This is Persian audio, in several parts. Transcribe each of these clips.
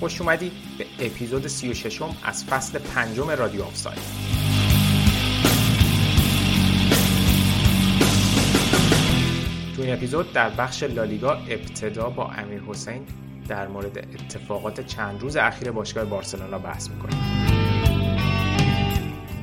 خوش اومدید به اپیزود 36 م از فصل پنجم رادیو آفساید. تو این اپیزود در بخش لالیگا ابتدا با امیر حسین در مورد اتفاقات چند روز اخیر باشگاه بارسلونا بحث می‌کنیم.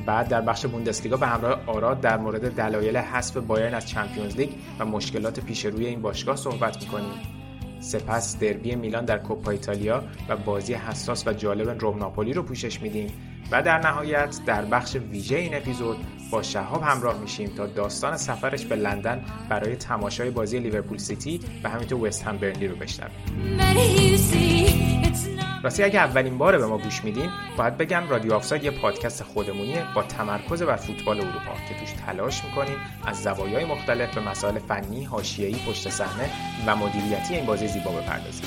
بعد در بخش بوندسلیگا به همراه آراد در مورد دلایل حذف بایرن از چمپیونز لیگ و مشکلات پیش روی این باشگاه صحبت می‌کنیم. سپس دربی میلان در کوپا ایتالیا و بازی حساس و جالب روم ناپولی رو پوشش میدیم و در نهایت در بخش ویژه این اپیزود با شهاب همراه میشیم تا داستان سفرش به لندن برای تماشای بازی لیورپول سیتی و همینطور وست هم برنلی رو بشنویم. راستی اگه اولین باره به ما گوش میدین باید بگم رادیو آفساید یه پادکست خودمونیه با تمرکز بر فوتبال اروپا که توش تلاش می‌کنیم از زوایای مختلف به مسائل فنی حاشیه‌ای پشت صحنه و مدیریتی این بازی زیبا بپردازیم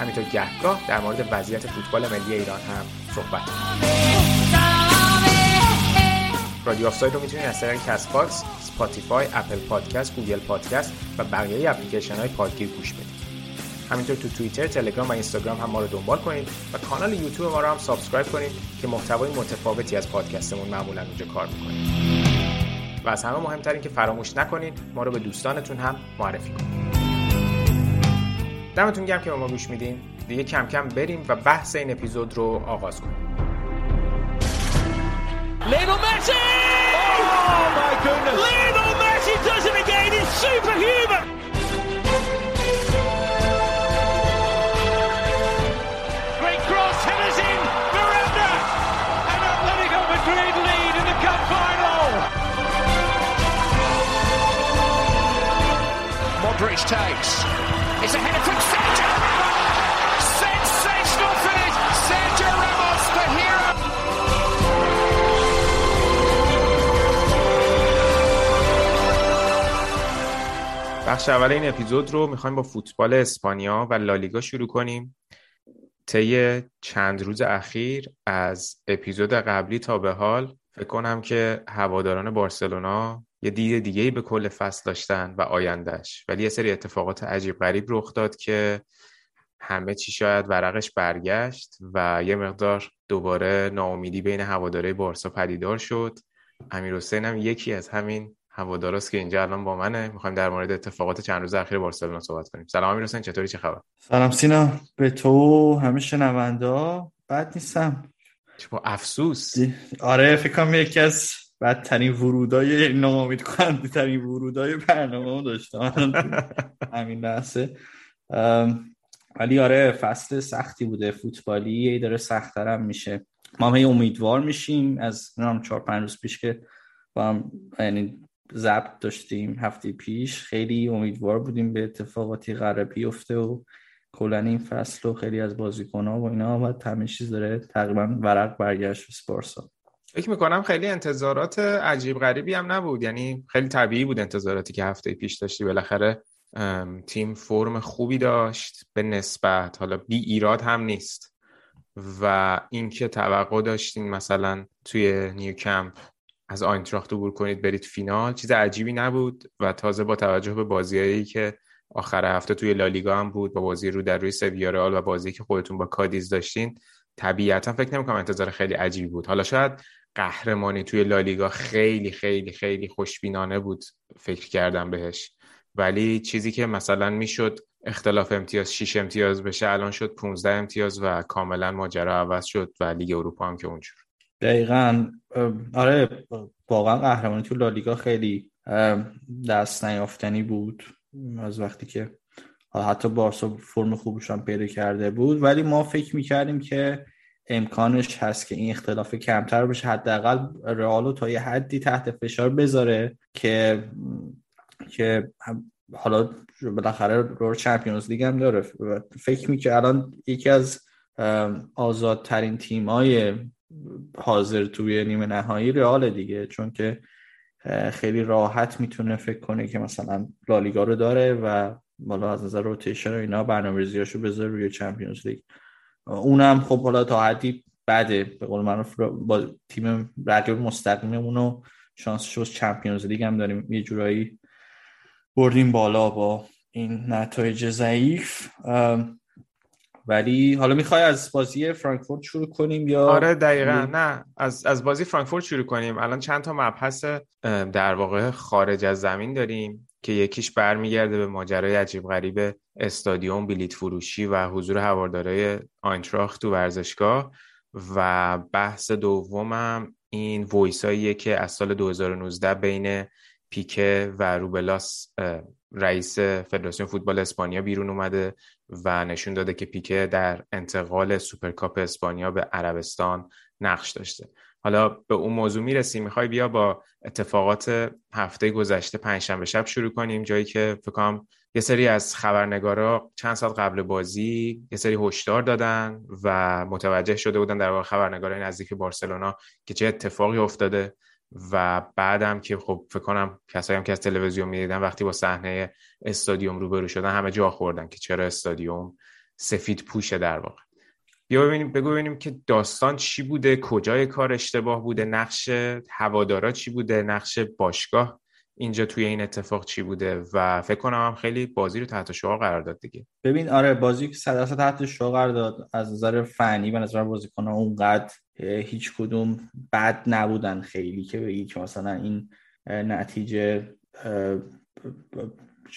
همینطور گهگاه در مورد وضعیت فوتبال ملی ایران هم صحبت رادیو آفساید رو می‌تونید از طریق Castbox، Spotify، Apple Podcast، Google Podcast و بقیه اپلیکیشن های پادگیر گوش بدید. همینطور تو توییتر، تلگرام و اینستاگرام هم ما رو دنبال کنید و کانال یوتیوب ما رو هم subscribe کنید که محتوای متفاوتی از پادکستمون معمولا اونجا کار می‌کنیم. و از همه مهمتر این که فراموش نکنید ما رو به دوستانتون هم معرفی کنید. دمتون گرم که به ما گوش میدین. دیگه کم کم بریم و بحث این اپیزود رو آغاز کنیم. Lionel Messi! Oh my goodness! Lionel Messi does it again. He's superhuman. Modric takes. It's a header from Sergio Ramos! Sensational finish! Sergio Ramos, the hero! بخش اول این اپیزود رو می‌خوایم با فوتبال اسپانیا و لالیگا شروع کنیم طی چند روز اخیر از اپیزود قبلی تا به حال فکر کنم که هواداران بارسلونا یه دید دیگه ای به کل فصل داشتن و آیندهش ولی یه سری اتفاقات عجیب غریب رخ داد که همه چی شاید ورقش برگشت و یه مقدار دوباره ناامیدی بین هواداره بارسا پدیدار شد. امیر حسین هم یکی از همین هواداراست که اینجا الان با منه. می‌خوایم در مورد اتفاقات چند روز اخیر بارسلونا صحبت کنیم. سلام امیر حسین چطوری؟ چه خبر؟ سلام سینا. به تو همه شنوندا بد نیستم. چه با افسوس. آره فکر کنم یکی از بدترین ورودای ناامید کننده ترین ورودای برنامه داشتم. همین لحظه ولی آره فصل سختی بوده. فوتبالی داره سختتر هم میشه. ما هم امیدوار میشیم. از نام چهار پنج روز پیش که با هم یعنی ضبط داشتیم هفته پیش خیلی امیدوار بودیم به اتفاقاتی قرار بیفته و کلا این فصل و خیلی از بازیکن‌ها و اینا و همه چیز داره تقریبا ورق برگشت سپارسا. فکر می‌کنم خیلی انتظارات عجیب غریبی هم نبود. یعنی خیلی طبیعی بود انتظاراتی که هفته پیش داشتی. بالاخره تیم فرم خوبی داشت به نسبت. حالا بی ایراد هم نیست. و اینکه توقع داشتین مثلا توی نیو کمپ از آینتراخت عبور کنید برید فینال چیز عجیبی نبود. و تازه با توجه به بازیایی که آخر هفته توی لالیگا هم بود با بازی رو در روی سویارال و بازی که خودتون با کادیز داشتین طبیعتا فکر نمی‌کنم انتظار خیلی عجیبی بود. حالا شاید قهرمانی توی لالیگا خیلی خیلی خیلی خوشبینانه بود فکر کردم بهش. ولی چیزی که مثلا می‌شد اختلاف امتیاز 6 امتیاز بشه الان شد 15 امتیاز و کاملا ماجرا عوض شد و لیگ اروپا هم که اونجور. دقیقا. آره واقعا قهرمانی تو لالیگا خیلی دست نیافتنی بود از وقتی که حتی بارسا فرم خوبش هم پیدا کرده بود. ولی ما فکر می‌کردیم که امکانش هست که این اختلاف کمتر بشه. حداقل رئال تا یه حدی تحت فشار بذاره که که حالا بالاخره رو چمپیونز لیگ هم داره. فکر می‌کنم الان یکی از آزادترین تیمای حاضر توی نیمه نهایی رئال دیگه. چون که خیلی راحت می‌تونه فکر کنه که مثلا لالیگا رو داره و بالا از نظر روتیشن و اینا برنامه‌ریزیاشو بذاره روی چمپیونز لیگ. اونم خب حالا تا حدی بده. به قول معروف با تیم رقیب مستقیممون و شانس شوز چمپیونز لیگ هم داریم. یه جورایی بردیم بالا با این نتایج ضعیف. ولی حالا می‌خوای از بازی فرانکفورت شروع کنیم یا آره دقیقا. نه از از بازی فرانکفورت شروع کنیم. الان چند تا مبحث در واقع خارج از زمین داریم. که یکیش برمیگرده به ماجرای عجیب غریب استادیوم بلیت فروشی و حضور هواردارای آینتراخت تو ورزشگاه و بحث دومم این voice هاییه که از سال 2019 بین پیکه و روبیالس رئیس فدراسیون فوتبال اسپانیا بیرون اومده و نشون داده که پیکه در انتقال سوپرکاپ اسپانیا به عربستان نقش داشته. حالا به اون موضوع می‌رسیم. می‌خوای بیا با اتفاقات هفته گذشته پنجشنبه شب شروع کنیم. جایی که فکر کنم یه سری از خبرنگارا چند سال قبل بازی یه سری هشدار دادن و متوجه شده بودن در واقع خبرنگارای نزدیک بارسلونا که چه اتفاقی افتاده و بعدم که خب فکر کنم کسایی هم که از تلویزیون می‌دیدن وقتی با صحنه استادیوم روبرو شدن همه جا خوردن که چرا استادیوم سفید پوشه در واقع. بیا ببینیم بگو ببینیم که داستان چی بوده کجای کار اشتباه بوده نقش هوادارا چی بوده نقش باشگاه اینجا توی این اتفاق چی بوده و فکر کنم هم خیلی بازی رو تحت شعار قرار داد دیگه. ببین آره بازی که صد تحت شعار قرار داد. از نظر فنی و نظر بازیکن اونقدر هیچ کدوم بد نبودن خیلی که بگی که مثلا این نتیجه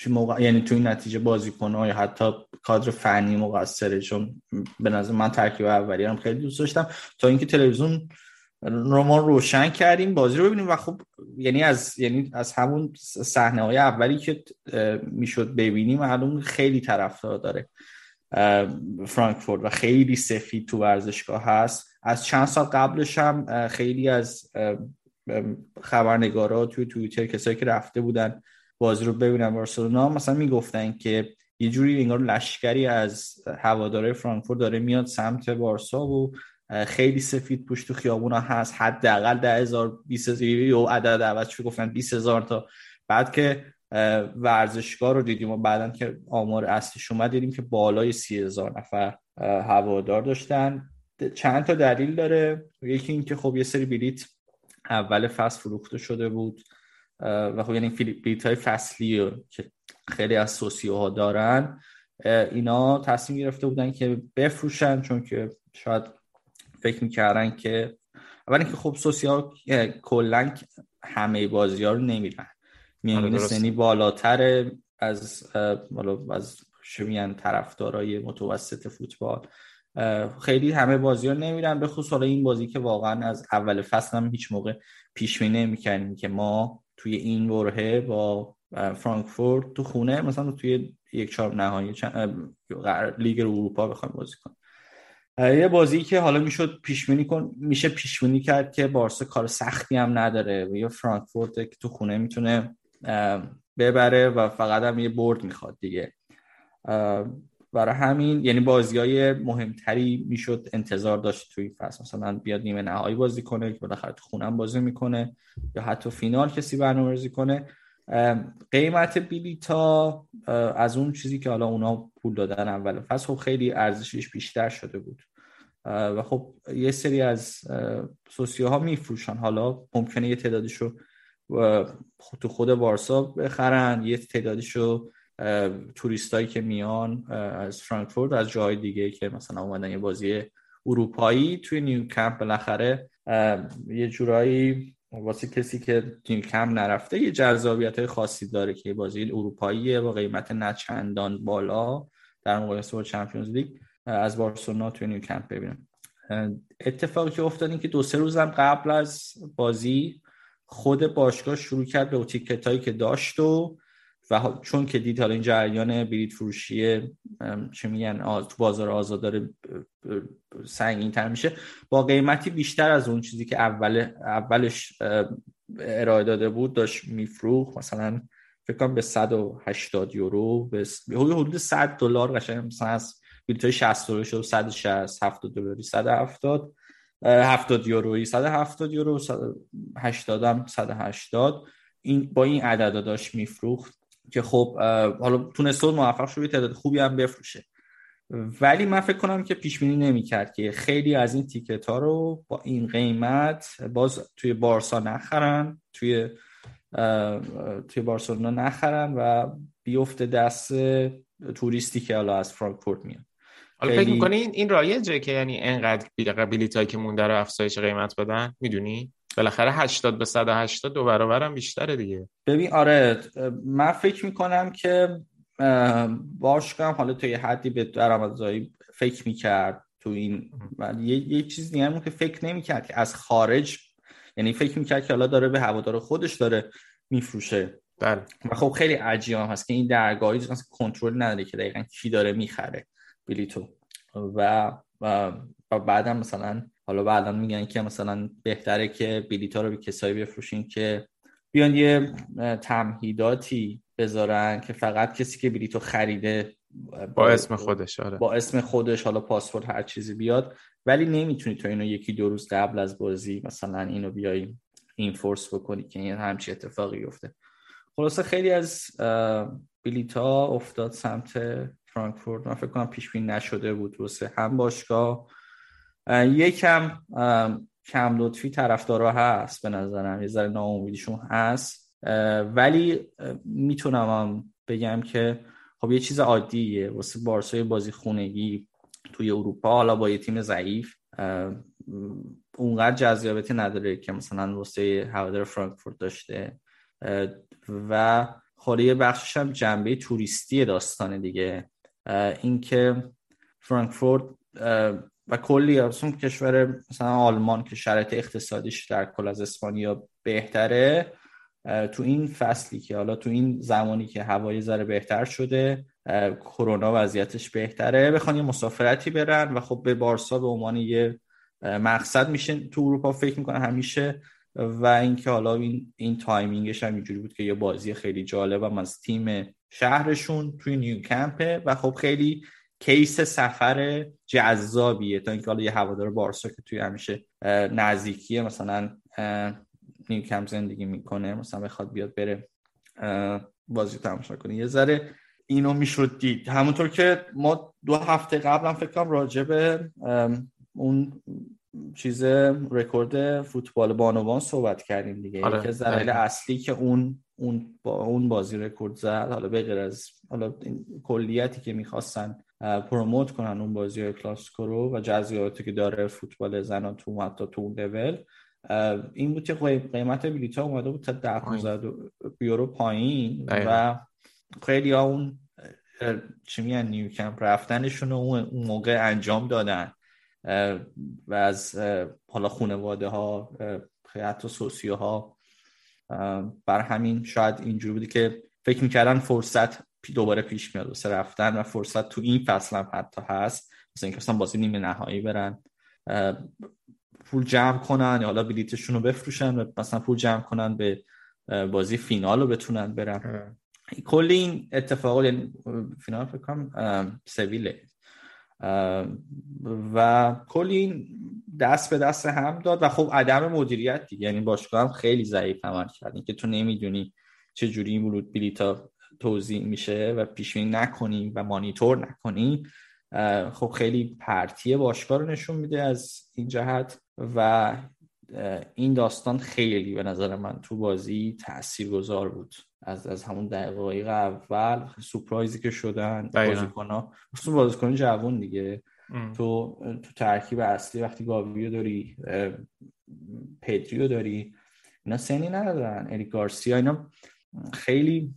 موقع... یعنی تو این نتیجه بازیکن یا حتی کادر فنی مقصره چون به نظر من ترکیب اولی هم خیلی دوست داشتم. تا اینکه تلویزیون رو ما روشن کردیم بازی رو ببینیم. و خب یعنی از یعنی از همون صحنه های اولی که می‌شد ببینیم معلوم خیلی طرفدار داره فرانکفورت و خیلی سفید تو ورزشگاه هست. از چند سال قبلش هم خیلی از خبرنگارا توی توییتر کسایی که رفته بودن بازی رو ببینن بارسلونا مثلا می‌گفتن که یه جوری انگار لشکری از هواداره فرانکفورت داره میاد سمت بارسا و خیلی سفید پوش تو خیابونا هست. حداقل ده هزار بیس و عدد عوض گفتن 20 هزار تا. بعد که ورزشگاه رو دیدیم و بعدا که آمار اصلیش اومد دیدیم که بالای سی هزار نفر هوادار داشتن. چند تا دلیل داره. یکی اینکه خب یه سری بلیت اول فصل فروخته شده بود. و خب یعنی بلیت های فصلی که خیلی از سوسیوها دارن. اینا تصمیم گرفته بودن که بفروشن چون که شاید فکر می‌کردن که اول اینکه خب سوسیا کلا همه بازی ها رو نمیرن میانگین آره، سنی بالاتر از از شمیان طرفدارای متوسط فوتبال. خیلی همه بازی ها نمیرن به خصوص این بازی که واقعا از اول فصل هم هیچ موقع پیش بینی نمی‌کنیم که ما توی این برهه با فرانکفورت تو خونه مثلا توی یک چهار نهایی لیگ اروپا بخوایم بازی کنیم یه بازی که حالا می‌شد پیش بینی کن میشه پیش بینی کرد که بارسا کار سختی هم نداره یا فرانکفورت که تو خونه می‌تونه ببره و فقط هم یه برد می‌خواد دیگه. برای همین یعنی بازی های مهمتری می‌شد انتظار داشت توی فصل. مثلا بیاد نیمه نهایی بازی کنه که بالاخره تو خونم بازی می‌کنه یا حتی فینال کسی برنامه‌ریزی کنه. قیمت بیلیتا از اون چیزی که حالا اونا پول دادن اول فصل خب خیلی ارزشش بیشتر شده بود. و خب یه سری از ها میفروشن. حالا ممکنه یه تعدادشو تو خود وارسا بخرن یه تعدادشو توریستایی که میان از فرانکفورت از جای دیگه که مثلا اومدن یه بازی اروپایی توی نیو کمپ بالاخره یه جورایی واسه کسی که تیم کم نرفته یه جذابیت خاصی داره که بازی اروپاییه با قیمت نه چندان بالا در مقایسه با چمپیونز لیگ از بارسلونا توی نیو کمپ ببینم اتفاقی که افتاد این که دو سه روزم قبل از بازی خود باشگاه شروع کرد به تیکت هایی که داشت و و چون که دید حالا این جریان بلیت فروشی چه میگن تو بازار آزاد داره سنگین تر میشه با قیمتی بیشتر از اون چیزی که اول اولش ارائه داده بود داشت میفروخ مثلا فکر کنم به 180 یورو به حدود 100 دلار قشنگ مثلا از بلیط های 60 یورو شد 160 70 دلاری 170 70 یورویی 170 یورو 80 هم 180 این با این عددا داشت میفروخت. که خب حالا تونست موفق شد تعداد خوبی هم بفروشه. ولی من فکر کنم که پیش بینی نمی‌کرد که خیلی از این تیکت ها رو با این قیمت باز توی بارسا نخرن توی توی بارسلونا نخرن و بیفته دست توریستی که حالا از فرانکفورت میاد. حالا فکر می‌کنی این رایجه که یعنی انقدر بلیتایی که مونده رو افزایش قیمت بدن؟ می‌دونی؟ بالاخره 80 به 180 دو برابرم بیشتره دیگه. ببین آره من فکر می‌کنم که باشگاه حالا تا یه حدی به درآمدزایی فکر می‌کرد تو این یه, یه چیز دیگه هم که فکر نمی‌کرد که از خارج یعنی فکر می‌کرد که حالا داره به هوادار خودش داره میفروشه. بله. و خب خیلی عجیب هست که این درگاهی کنترل نداره که دقیقا کی داره می‌خره بلیتو. و و بعدم مثلا حالا بعدا میگن که مثلا بهتره که بلیط رو به کسایی بفروشین که بیان یه تمهیداتی بذارن که فقط کسی که بلیتو خریده با اسم خودش آره. با اسم خودش حالا پاسپورت هر چیزی بیاد. ولی نمی‌تونی تو اینو یکی دو روز قبل از بازی مثلا اینو بیای این فورس بکنی که این همچی اتفاقی افته خلاصه خیلی از بلیتا افتاد سمت فرانکفورت. من فکر کنم پیش بین نشده بود واسه هم باشگاه. یکم کم لطفی طرفدارا هست به نظرم. یه ذره ناامیدیشون هست. ولی می‌تونم هم بگم که خب یه چیز عادیه. واسه بارسای بازی خونگی توی اروپا حالا با یه تیم ضعیف اونقدر جذابیتی نداره که مثلا واسه هوادار فرانکفورت داشته. و خالی خب بخشش هم جنبه توریستی داستانه دیگه. اینکه فرانکفورت و کلی اصلا کشور مثلا آلمان که شرایط اقتصادیش در کل از اسپانیا بهتره تو این فصلی که حالا تو این زمانی که هوا یه ذره بهتر شده کرونا وضعیتش بهتره بخوان یه مسافرتی برن و خب به بارسا به عنوان یه مقصد میشه تو اروپا فکر می‌کنه همیشه و اینکه حالا این این timing ش هم اینجوری بود که یه بازی خیلی جالبم از تیم شهرشون توی نیو کمپه و خب خیلی case سفر جذابیه تا اینکه حالا یه هوادار بارسا که توی همیشه نزدیکیه مثلا نیوکمپ زندگی می‌کنه مثلا بخواد بیاد بره بازی تماشا کنه. یه ذره اینو می‌شد دید. همونطور که ما دو هفته قبلم فکر کنم راجع به اون چیز رکورد فوتبال بانوان صحبت کردیم دیگه. آره. کلاسیکو که اون اون با اون بازی رکورد زد. حالا به غیر از حالا این کلیتی که می‌خواستن promote کنن اون بازی های کلاسیکو رو و جزئیاتی که داره فوتبال زنان تو حتی تو اون لول این بود که قیمت بلیط ها اومده بود تا 10 یورو پایین و خیلی ها اون چی میگن نیو کمپ رفتنشون رو اون موقع انجام دادن. و از حالا خانواده ها حتی سوسیو ها بر همین شاید اینجوری بودی که فکر می‌کردن فرصت دوباره پیش میاد واسه رفتن و فرصت تو این فصل هم حتی هست. مثلا اینکه مثلا بازی نیمه نهایی برن. پول جمع کنن یا حالا بلیتشون رو بفروشن و مثلا پول جمع کنن به بازی فینال رو بتونن برن. کلی این اتفاق یعنی فینال فکر کنم سویله. و کلی این دست به دست هم داد و خب عدم مدیریت دیگه. یعنی باشگاه هم خیلی ضعیف عمل کرد. که تو نمی‌دونی چه جوری این ورود بلیتا توضیح میشه و پیش نکنی و مانیتور نکنی خب خیلی پرتیه باشگاه رو نشون میده از این جهت و این داستان خیلی به نظر من تو بازی تاثیرگذار بود. از از همون دقایق اول سورپرایزی که شدن بازیکن‌ها. خصوصا بازیکن جوون دیگه. تو تو ترکیب اصلی وقتی گاویو داری پدریو داری اینا سنی ندارن. اریک گارسیا اینا خیلی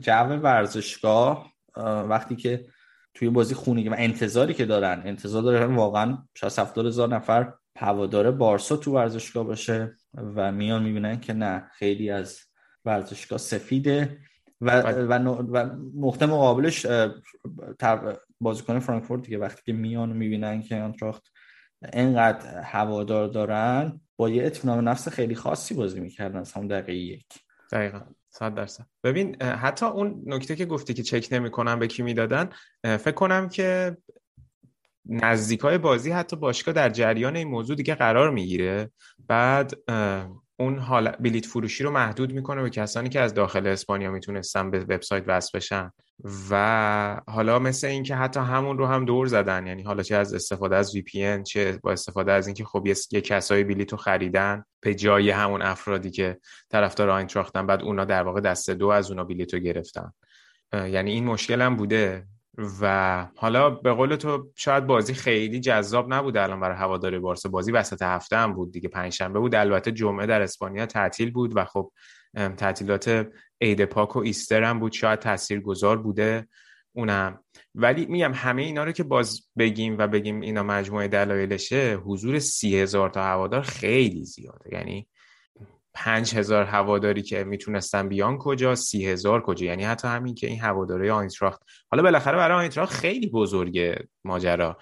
جو ورزشگاه وقتی که توی بازی خونگی و انتظاری که دارن انتظار دارن واقعا شاید هفتاد هزار نفر هوادار بارسا تو ورزشگاه باشه و میان می‌بینن که نه خیلی از ورزشگاه سفیده و, و, و نقطه مقابلش بازیکن فرانکفورت دیگه وقتی که میان می‌بینن که آنتراخت انقدر هوادار دارن با یه اطمینان نفس خیلی خاصی بازی می‌کردن از همون دقیقه یک. دقیقا. صد درصد. ببین حتی اون نکته که گفتی که چک نمی‌کنن به کی می‌دادن فکر کنم که نزدیکای بازی حتی باشگاه در جریان این موضوع دیگه قرار می‌گیره. بعد اون حال بلیت فروشی رو محدود می‌کنه به کسانی که از داخل اسپانیا می‌تونستن به وبسایت وصل بشن. و حالا مثل اینکه حتی همون رو هم دور زدن یعنی حالا چه از استفاده از VPN چه با استفاده از اینکه خب یه کسایی بلیت رو خریدن به جای همون افرادی که طرفدار آینتراختن بعد اونا در واقع دست دو از اونا بلیت رو گرفتن یعنی این مشکل هم بوده. و حالا به قول تو شاید بازی خیلی جذاب نبود الان برای هواداری بارسا. بازی وسط هفته هم بود دیگه پنجشنبه بود. البته جمعه در اسپانیا تعطیل بود و خب تعطیلات عید پاک و ایستر هم بود. شاید تاثیرگذار بوده اونم. ولی میگم همه اینا رو که باز بگیم و بگیم اینا مجموعه دلایلشه حضور سی هزار تا هوادار خیلی زیاده. یعنی پنج هزار هواداری که می‌تونستن بیان کجا سی هزار کجا. یعنی حتی همین که این هواداره آینتراخت. حالا بالاخره برای آینتراخت خیلی بزرگه ماجرا.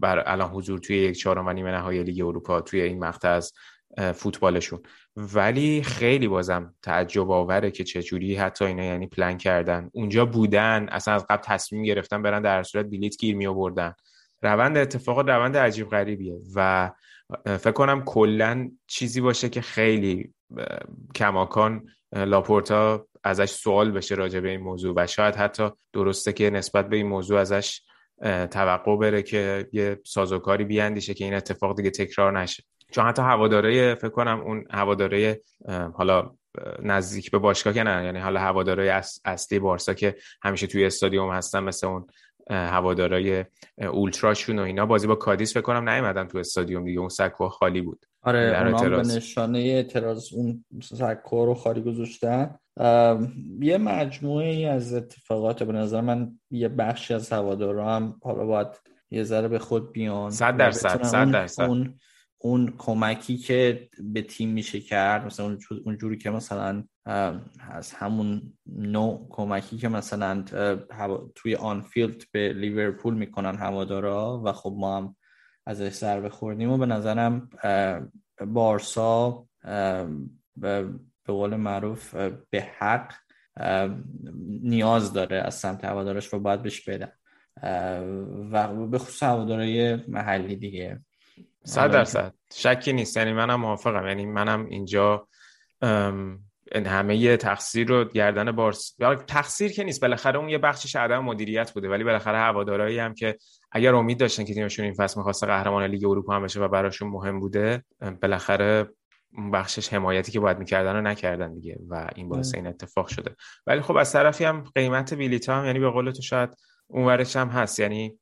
بر الان حضور توی یک چهارم و نیمه نهایی لیگ اروپا توی این مقطع از فوتبالشون. ولی خیلی بازم تعجب آوره که چجوری حتی اینا یعنی پلن کردن. اونجا بودن اصلا از قبل تصمیم گرفتن برن در صورت بلیت گیر می آوردن روند اتفاق روند عجیب غریبیه و فکر کنم کلا چیزی باشه که خیلی کماکان لاپورتا ازش سوال بشه راجع به این موضوع و شاید حتی درسته که نسبت به این موضوع ازش توقع بره که یه سازوکاری بیاندیشه که این اتفاق دیگه تکرار نشه. چون حتی هواداره فکر کنم اون هواداره حالا نزدیک به باشگاه که نه یعنی حالا هواداره اصلی بارسا که همیشه توی استادیوم هستن مثل اون هوادارای اولتراشون و اینا. بازی با کادیس فکر کنم نیومدن تو استادیوم دیگه اون سکو خالی بود. آره اونا به نشانه اعتراض اون سکو رو خالی گذاشتن. یه مجموعه ای از اتفاقات به نظر من یه بخشی از هوادارا هم حالا باید یه ذره به خود بیان. صد درصد صد درصد. اون اون کمکی که به تیم میشه کرد مثلا اون جوری که مثلا از همون نوع کمکی که مثلا توی آنفیلد به لیورپول می‌کنن هوادارا و خب ما هم ازش سر بخوردیم و به نظرم بارسا به قول معروف به حق نیاز داره از سمت هوادارش و باید بهش بدن. و به خصوص هوادارای محلی دیگه. صد. درصد. شکی نیست. یعنی منم موافقم. یعنی منم اینجا همه تقصیر رو گردن بارس تقصیر که نیست. بالاخره اون یه بخشش عدم مدیریت بوده. ولی بالاخره هوادارایی هم که اگر امید داشتن که تیمشون این فصل می‌خواسته قهرمان لیگ اروپا هم بشه و براشون مهم بوده بالاخره بخشش حمایتی که باید می‌کردن رو نکردن دیگه و این باعث این اتفاق شده. ولی خب از طرفی هم قیمت بلیط هم یعنی به قول تو شاید اونورش هم هست. یعنی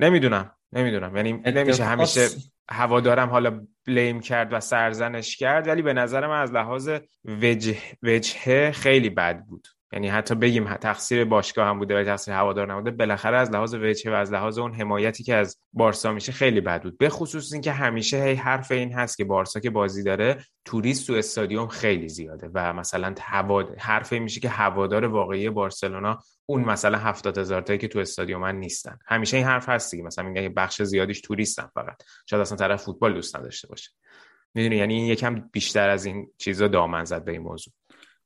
نمی‌دونم. نمی‌دونم. یعنی نمیشه همیشه هوادارم حالا بلیم کرد و سرزنش کرد ولی به نظر من از لحاظ وجه وجهه خیلی بد بود. یعنی حتی بگیم تقصیر باشگاه هم بوده و تقصیر هوادار نبوده بالاخره از لحاظ وجهه و از لحاظ اون حمایتی که از بارسا میشه خیلی بد بود. به خصوص اینکه همیشه هی حرف این هست که بارسا که بازی داره توریست تو استادیوم خیلی زیاده و مثلا هواد حرف میشه که هوادار واقعی بارسلونا اون مثلا هفتاد هزار تایی که تو استادیوم من نیستن. همیشه این حرف هست دیگه. مثلا میگن بخش زیادیش توریستن فقط. شاید اصلا طرف فوتبال دوست نداشته باشه. می‌دونی؟ یعنی یکم بیشتر از این چیزا دامن زد به این موضوع.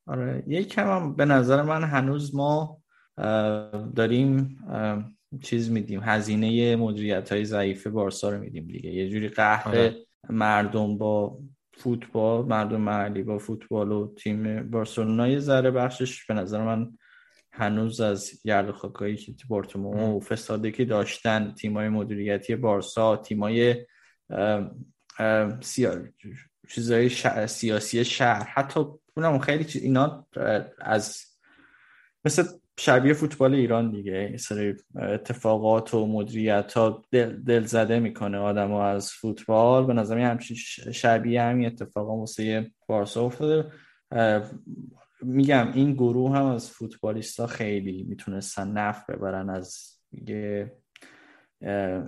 آره یکم هم به نظر من هنوز ما داریم چیز میدیم هزینه مدیریت های ضعیف بارسا رو میدیم دیگه یه جوری قهر آره. مردم با فوتبال مردم محلی با فوتبال و تیم بارسلونا یه ذره بخشش به نظر من هنوز از گرد خاکایی که بارتومو و فساده که داشتن تیمای مدیریتی بارسا تیمای سیا... چیزای سیاسی شهر حتی اونم خیلی چیز اینا از مثل شبیه فوتبال ایران دیگه. سری اتفاقات و مدیریت ها دل, دل زده می‌کنه آدم ها از فوتبال. به نظر همچین شبیه همین اتفاق واسه بارسا افتاده. میگم این گروه هم از فوتبالیستا خیلی می‌تونستن نف ببرن از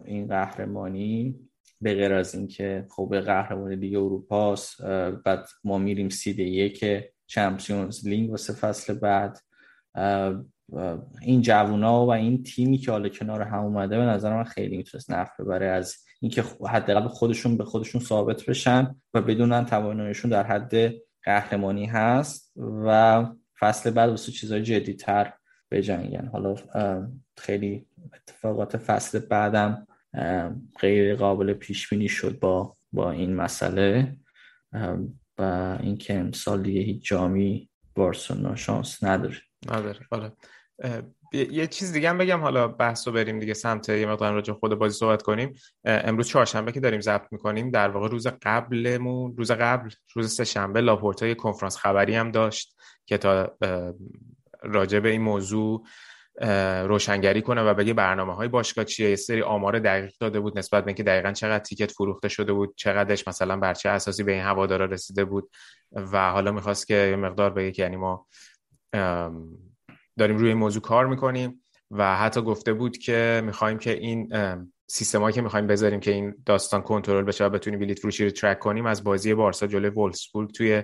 این قهرمانی. به غیر از اینکه خب قهرمانی لیگ اروپاست بعد ما میریم seed یک Champions League واسه فصل بعد. این جوونا و این تیمی که حالا کنار هم اومده به نظر من خیلی می‌تونست نفع ببره از اینکه حداقل خودشون به خودشون ثابت بشن و بدونن تواناییشون در حد قهرمانی هست و فصل بعد واسه چیزهای جدیتر بجنگن حالا خیلی اتفاقات فصل بعدم غیر قابل پیش بینی شد با با این مسئله. و اینکه امسال دیگه هیچ جامی بارسلونا شانس نداره. نداره. آره یه چیز دیگه هم بگم. حالا بحث رو بریم دیگه سمت یه مقدار راجع خود بازی صحبت کنیم. امروز چهارشنبه که داریم ضبط می‌کنیم در واقع روز قبلمون روز قبل روز سه شنبه لاپورتا یه کنفرانس خبری هم داشت که تا راجع به این موضوع روشنگری کنه و بگه برنامه های باشگاه چیه؟ یه سری آمار دقیق داده بود نسبت به اینکه دقیقا چقدر تیکت فروخته شده بود چقدرش مثلا بر چه اساسی به این هوادارا رسیده بود و حالا می‌خواست که یه مقدار بگه که یعنی ما داریم روی این موضوع کار می‌کنیم و حتی گفته بود که می‌خوایم که این سیستمایی که می‌خوایم بذاریم که این داستان کنترل بشه و بتونیم بلیت فروشی رو ترک کنیم از بازی بارسا جلوی وولسبورگ توی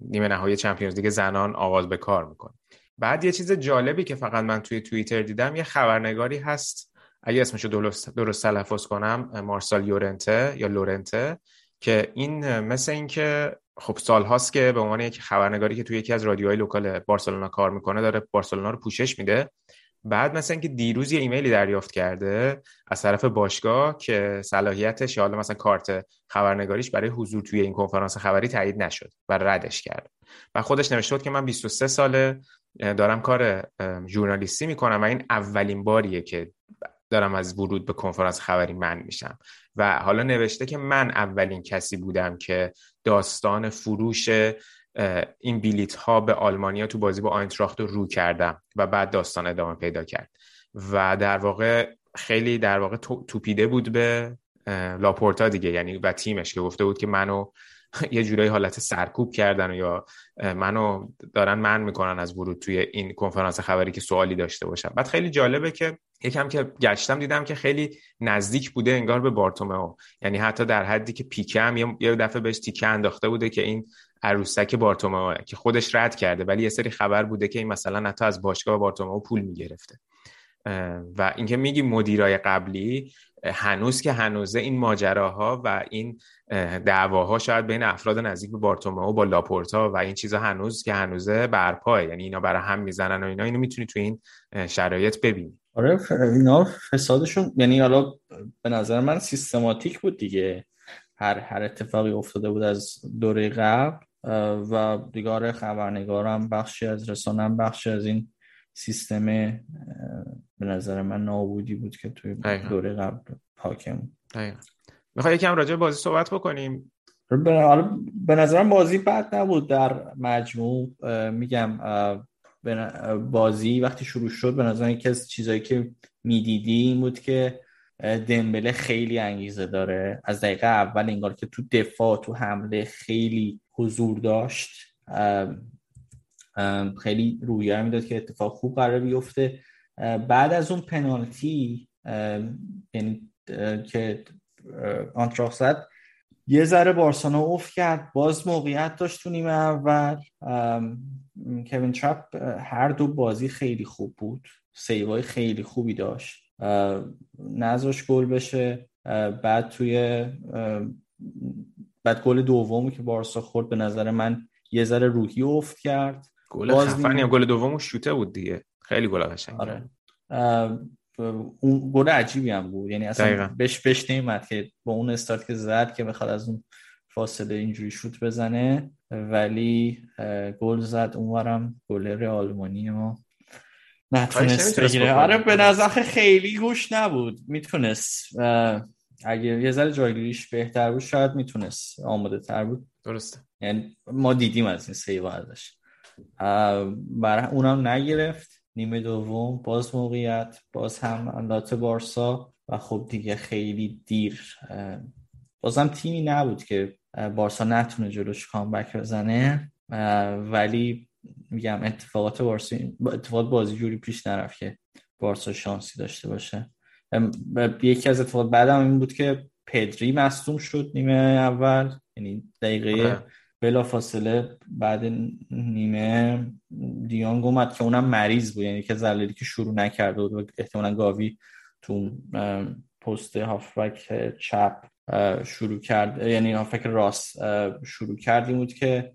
نیمه نهایی Champions League زنان آغاز به کار می‌کنیم بعد یه چیز جالبی که فقط من توی توییتر دیدم یه خبرنگاری هست. اگه اسمشو درست درست تلفظ کنم مارسال یورنته یا لورنته که این مثل اینکه خب سال هاست که به عنوان یک خبرنگاری که توی یکی از رادیوهای local بارسلونا کار می‌کنه داره بارسلونا رو پوشش میده. بعد مثلا اینکه دیروز یه ایمیلی دریافت کرده از طرف باشگاه که صلاحیتش حالا مثلا کارت خبرنگاریش برای حضور توی این کنفرانس خبری تایید نشد و ردش کرد. و خودش نوشته بود که من 23 ساله دارم کار ژورنالیستی می‌کنم و این اولین باریه که دارم از ورود به کنفرانس خبری من میشم. و حالا نوشته که من اولین کسی بودم که داستان فروش این بیلیت ها به آلمانیا تو بازی با آینتراخت رو رو کردم و بعد داستان ادامه پیدا کرد. و در واقع خیلی در واقع توپیده بود به لاپورتا دیگه یعنی و تیمش که گفته بود که منو یه جورایی حالت سرکوب کردن و یا منو دارن من می‌کنن از ورود توی این کنفرانس خبری که سوالی داشته باشم. بعد خیلی جالبه که یکم که گشتم دیدم که خیلی نزدیک بوده انگار به بارتومئو. یعنی حتی در حدی که پیکه هم یه دفعه بهش تیکه انداخته بوده که این عروسک بارتومئو که خودش رد کرده. ولی یه سری خبر بوده که این مثلا حتی از باشگاه بارتومئو پول می‌گرفته. و اینکه میگی مدیرای قبلی هنوز که هنوزه این ماجراها و این دعواها شاید بین افراد نزدیک به بارتومئو با لاپورتا و این چیزا هنوز که هنوزه برپاه یعنی اینا برای هم می‌زنن و اینا اینو می‌تونی تو این شرایط ببینی. آره اینا فسادشون یعنی حالا به نظر من سیستماتیک بود دیگه. هر هر اتفاقی افتاده بود از دوره قبل و دیگه خبرنگارم بخشی از رسانم بخشی از این سیستم به نظر من نابودی بود که توی دوره قبل حاکم می‌خوای یکم راجع بازی صحبت بکنیم؟ به نظرم بازی بد نبود در مجموع. میگم بازی وقتی شروع شد به نظر یکی از چیزایی که می‌دیدی این بود که دمبله خیلی انگیزه داره. از دقیقه اول انگار که تو دفاع تو حمله خیلی حضور داشت. خیلی رویه می‌داد که اتفاق خوب قرار بیفته. بعد از اون پنالتی یعنی که آنتراخ زد یه ذره بارسانا اوف کرد. باز موقعیت داشت تو نیمه اول. کوین ترپ هر دو بازی خیلی خوب بود. سیوای خیلی خوبی داشت. نذاش گل بشه. بعد توی بعد گل دومی که بارسا خورد به نظر من یه ذره روحی افت کرد. گل خفنی گل دومو شوته بود دیگه. خیلی گل قشنگی آره. اون گل عجیبی هم بود. یعنی اصلا بهش بهش نمیمد که با اون استارت که زد که بخواد از اون فاصله اینجوری شوت بزنه. ولی گل زد. اونورم گل آلمانی ما نتونست بگیره. آره به نظر خیلی گوش نبود. می‌تونست. اگه یه ذره جایگیریش بهتر بود شاید می‌تونست آماده تر بود. درسته. یعنی ما دیدیم از این save ازش. برای اونم نگرفت. نیمه دوم باز موقعیت باز هم اندات بارسا و خب دیگه خیلی دیر. بازم تیمی نبود که بارسا نتونه جلوش comeback بزنه. ولی میگم اتفاقات بارسا اتفاقات بازی جوری پیش نرفت که بارسا شانسی داشته باشه. یکی از اتفاقات بعدم این بود که پدری مصدوم شد نیمه اول یعنی دقیقه بلا فاصله بعد نیمه دیانگ اومد که اونم مریض بود. یعنی که زلالی که شروع نکرده بود و احتمالا گاوی تو پست هافبک چپ شروع کرد. یعنی هافبک راست شروع کردیم بود که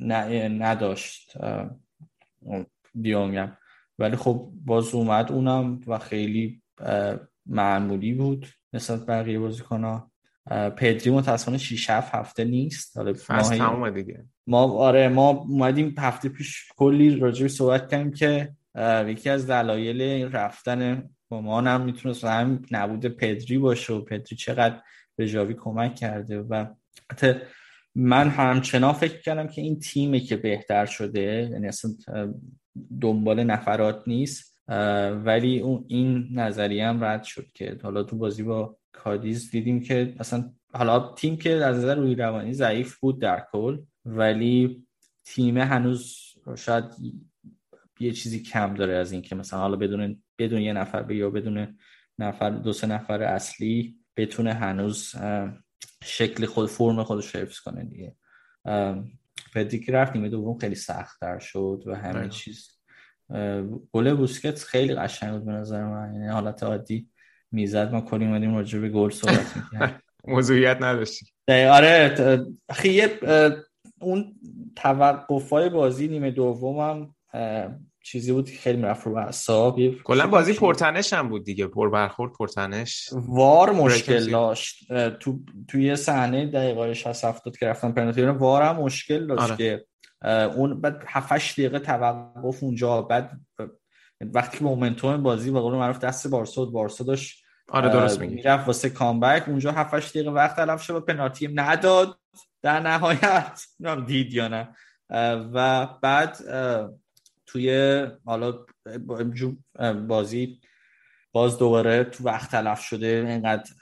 نداشت دیونگم ولی خب باز اومد اونم و خیلی معمولی بود نسبت بقیه بازیکن‌ها. پدری متاسفانه 6 7 هفته نیست. حالا تمومه دیگه. ما آره ما اومدیم هفته پیش کلی راجع صحبت کردیم که یکی از دلایل رفتن با ما هم می‌تونست هم نبود پدری باشه و پدری چقدر به جاوی کمک کرده و حتی من همچنان فکر کردم که این تیمی که بهتر شده یعنی اصلا دنبال نفرات نیست ولی اون این نظریه هم رد شد که حالا تو بازی با کادیز دیدیم که اصلا حالا تیم که از نظر روی روانی ضعیف بود در کل ولی تیم هنوز شاید یه چیزی کم داره از این که مثلا حالا بدون بدون یه نفر یا بدون نفر دو سه نفر اصلی بتونه هنوز شکل خود فرم خودش حفظ کنه دیگه. پدی که رفت نیمه دوم خیلی سخت تر شد و همه چیز. گل بوسکت خیلی قشنگ بود به نظر من. یعنی حالت عادی. می‌زد ما کلی اومدیم راجع به گل صحبت می‌کردیم. موضوعیت نداشتی. آره خیلی اون توقفای بازی نیمه دومم چیزی بود که خیلی می‌رفت رو اعصاب. کلا بازی پرتنش هم بود دیگه پر برخورد پرتنش. وار مشکل داشت. تو توی صحنه دقیقه 60 70 که رفتن پنالتی وار هم مشکل داشت آره. که اون بعد 7 8 دقیقه توقف اونجا بعد وقتی که مومنتوم بازی به قول معروف دست بارسا بارسا داشت آره درست میگی. می‌رفت واسه کامبک اونجا 7 8 دقیقه وقت تلف شد و پنالتی نداد. در نهایت نمی‌دونم دید یا نه. و بعد توی حالا بازی باز دوباره تو وقت تلف شده اینقدر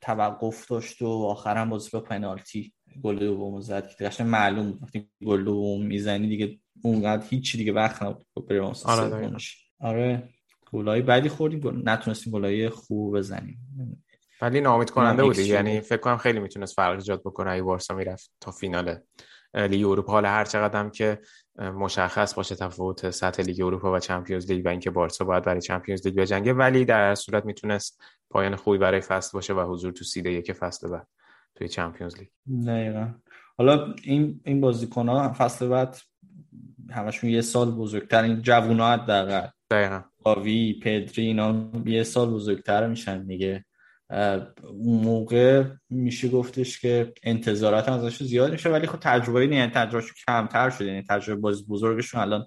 توقف داشت و آخرم بازی با پنالتی گل دوم زد. که قشنگ معلوم وقتی گل دوم می‌زنی دیگه اونقدر هیچی دیگه وقت نبود آره آره. گلای بعدی خوردیم. نتونستیم گلای خوب بزنیم. ولی ناامید کننده بودی. یعنی فکر کنم خیلی می‌تونست فرق ایجاد بکنه اگه بارسا می‌رفت تا فینال لیگ اروپا. حالا هر چقدر که مشخص باشه تفاوت سطح لیگ اروپا و Champions League و اینکه بارسا باید برای Champions League بجنگه ولی در صورت می‌تونست پایان خوبی برای فصل باشه و حضور تو seed یک فصل بعد توی Champions League. دقیقا. حالا این این بازیکن ها فصل بعد همشون یه سال بزرگتر این جوونا حداقل. دقیقاً. گاوی پدری اینا یه سال بزرگتر میشن دیگه. اون موقع میشه گفتش که انتظارات ازش زیاد میشه ولی خب تجربه یعنی تجربه کمتر شده. یعنی تجربه باز بزرگشون الان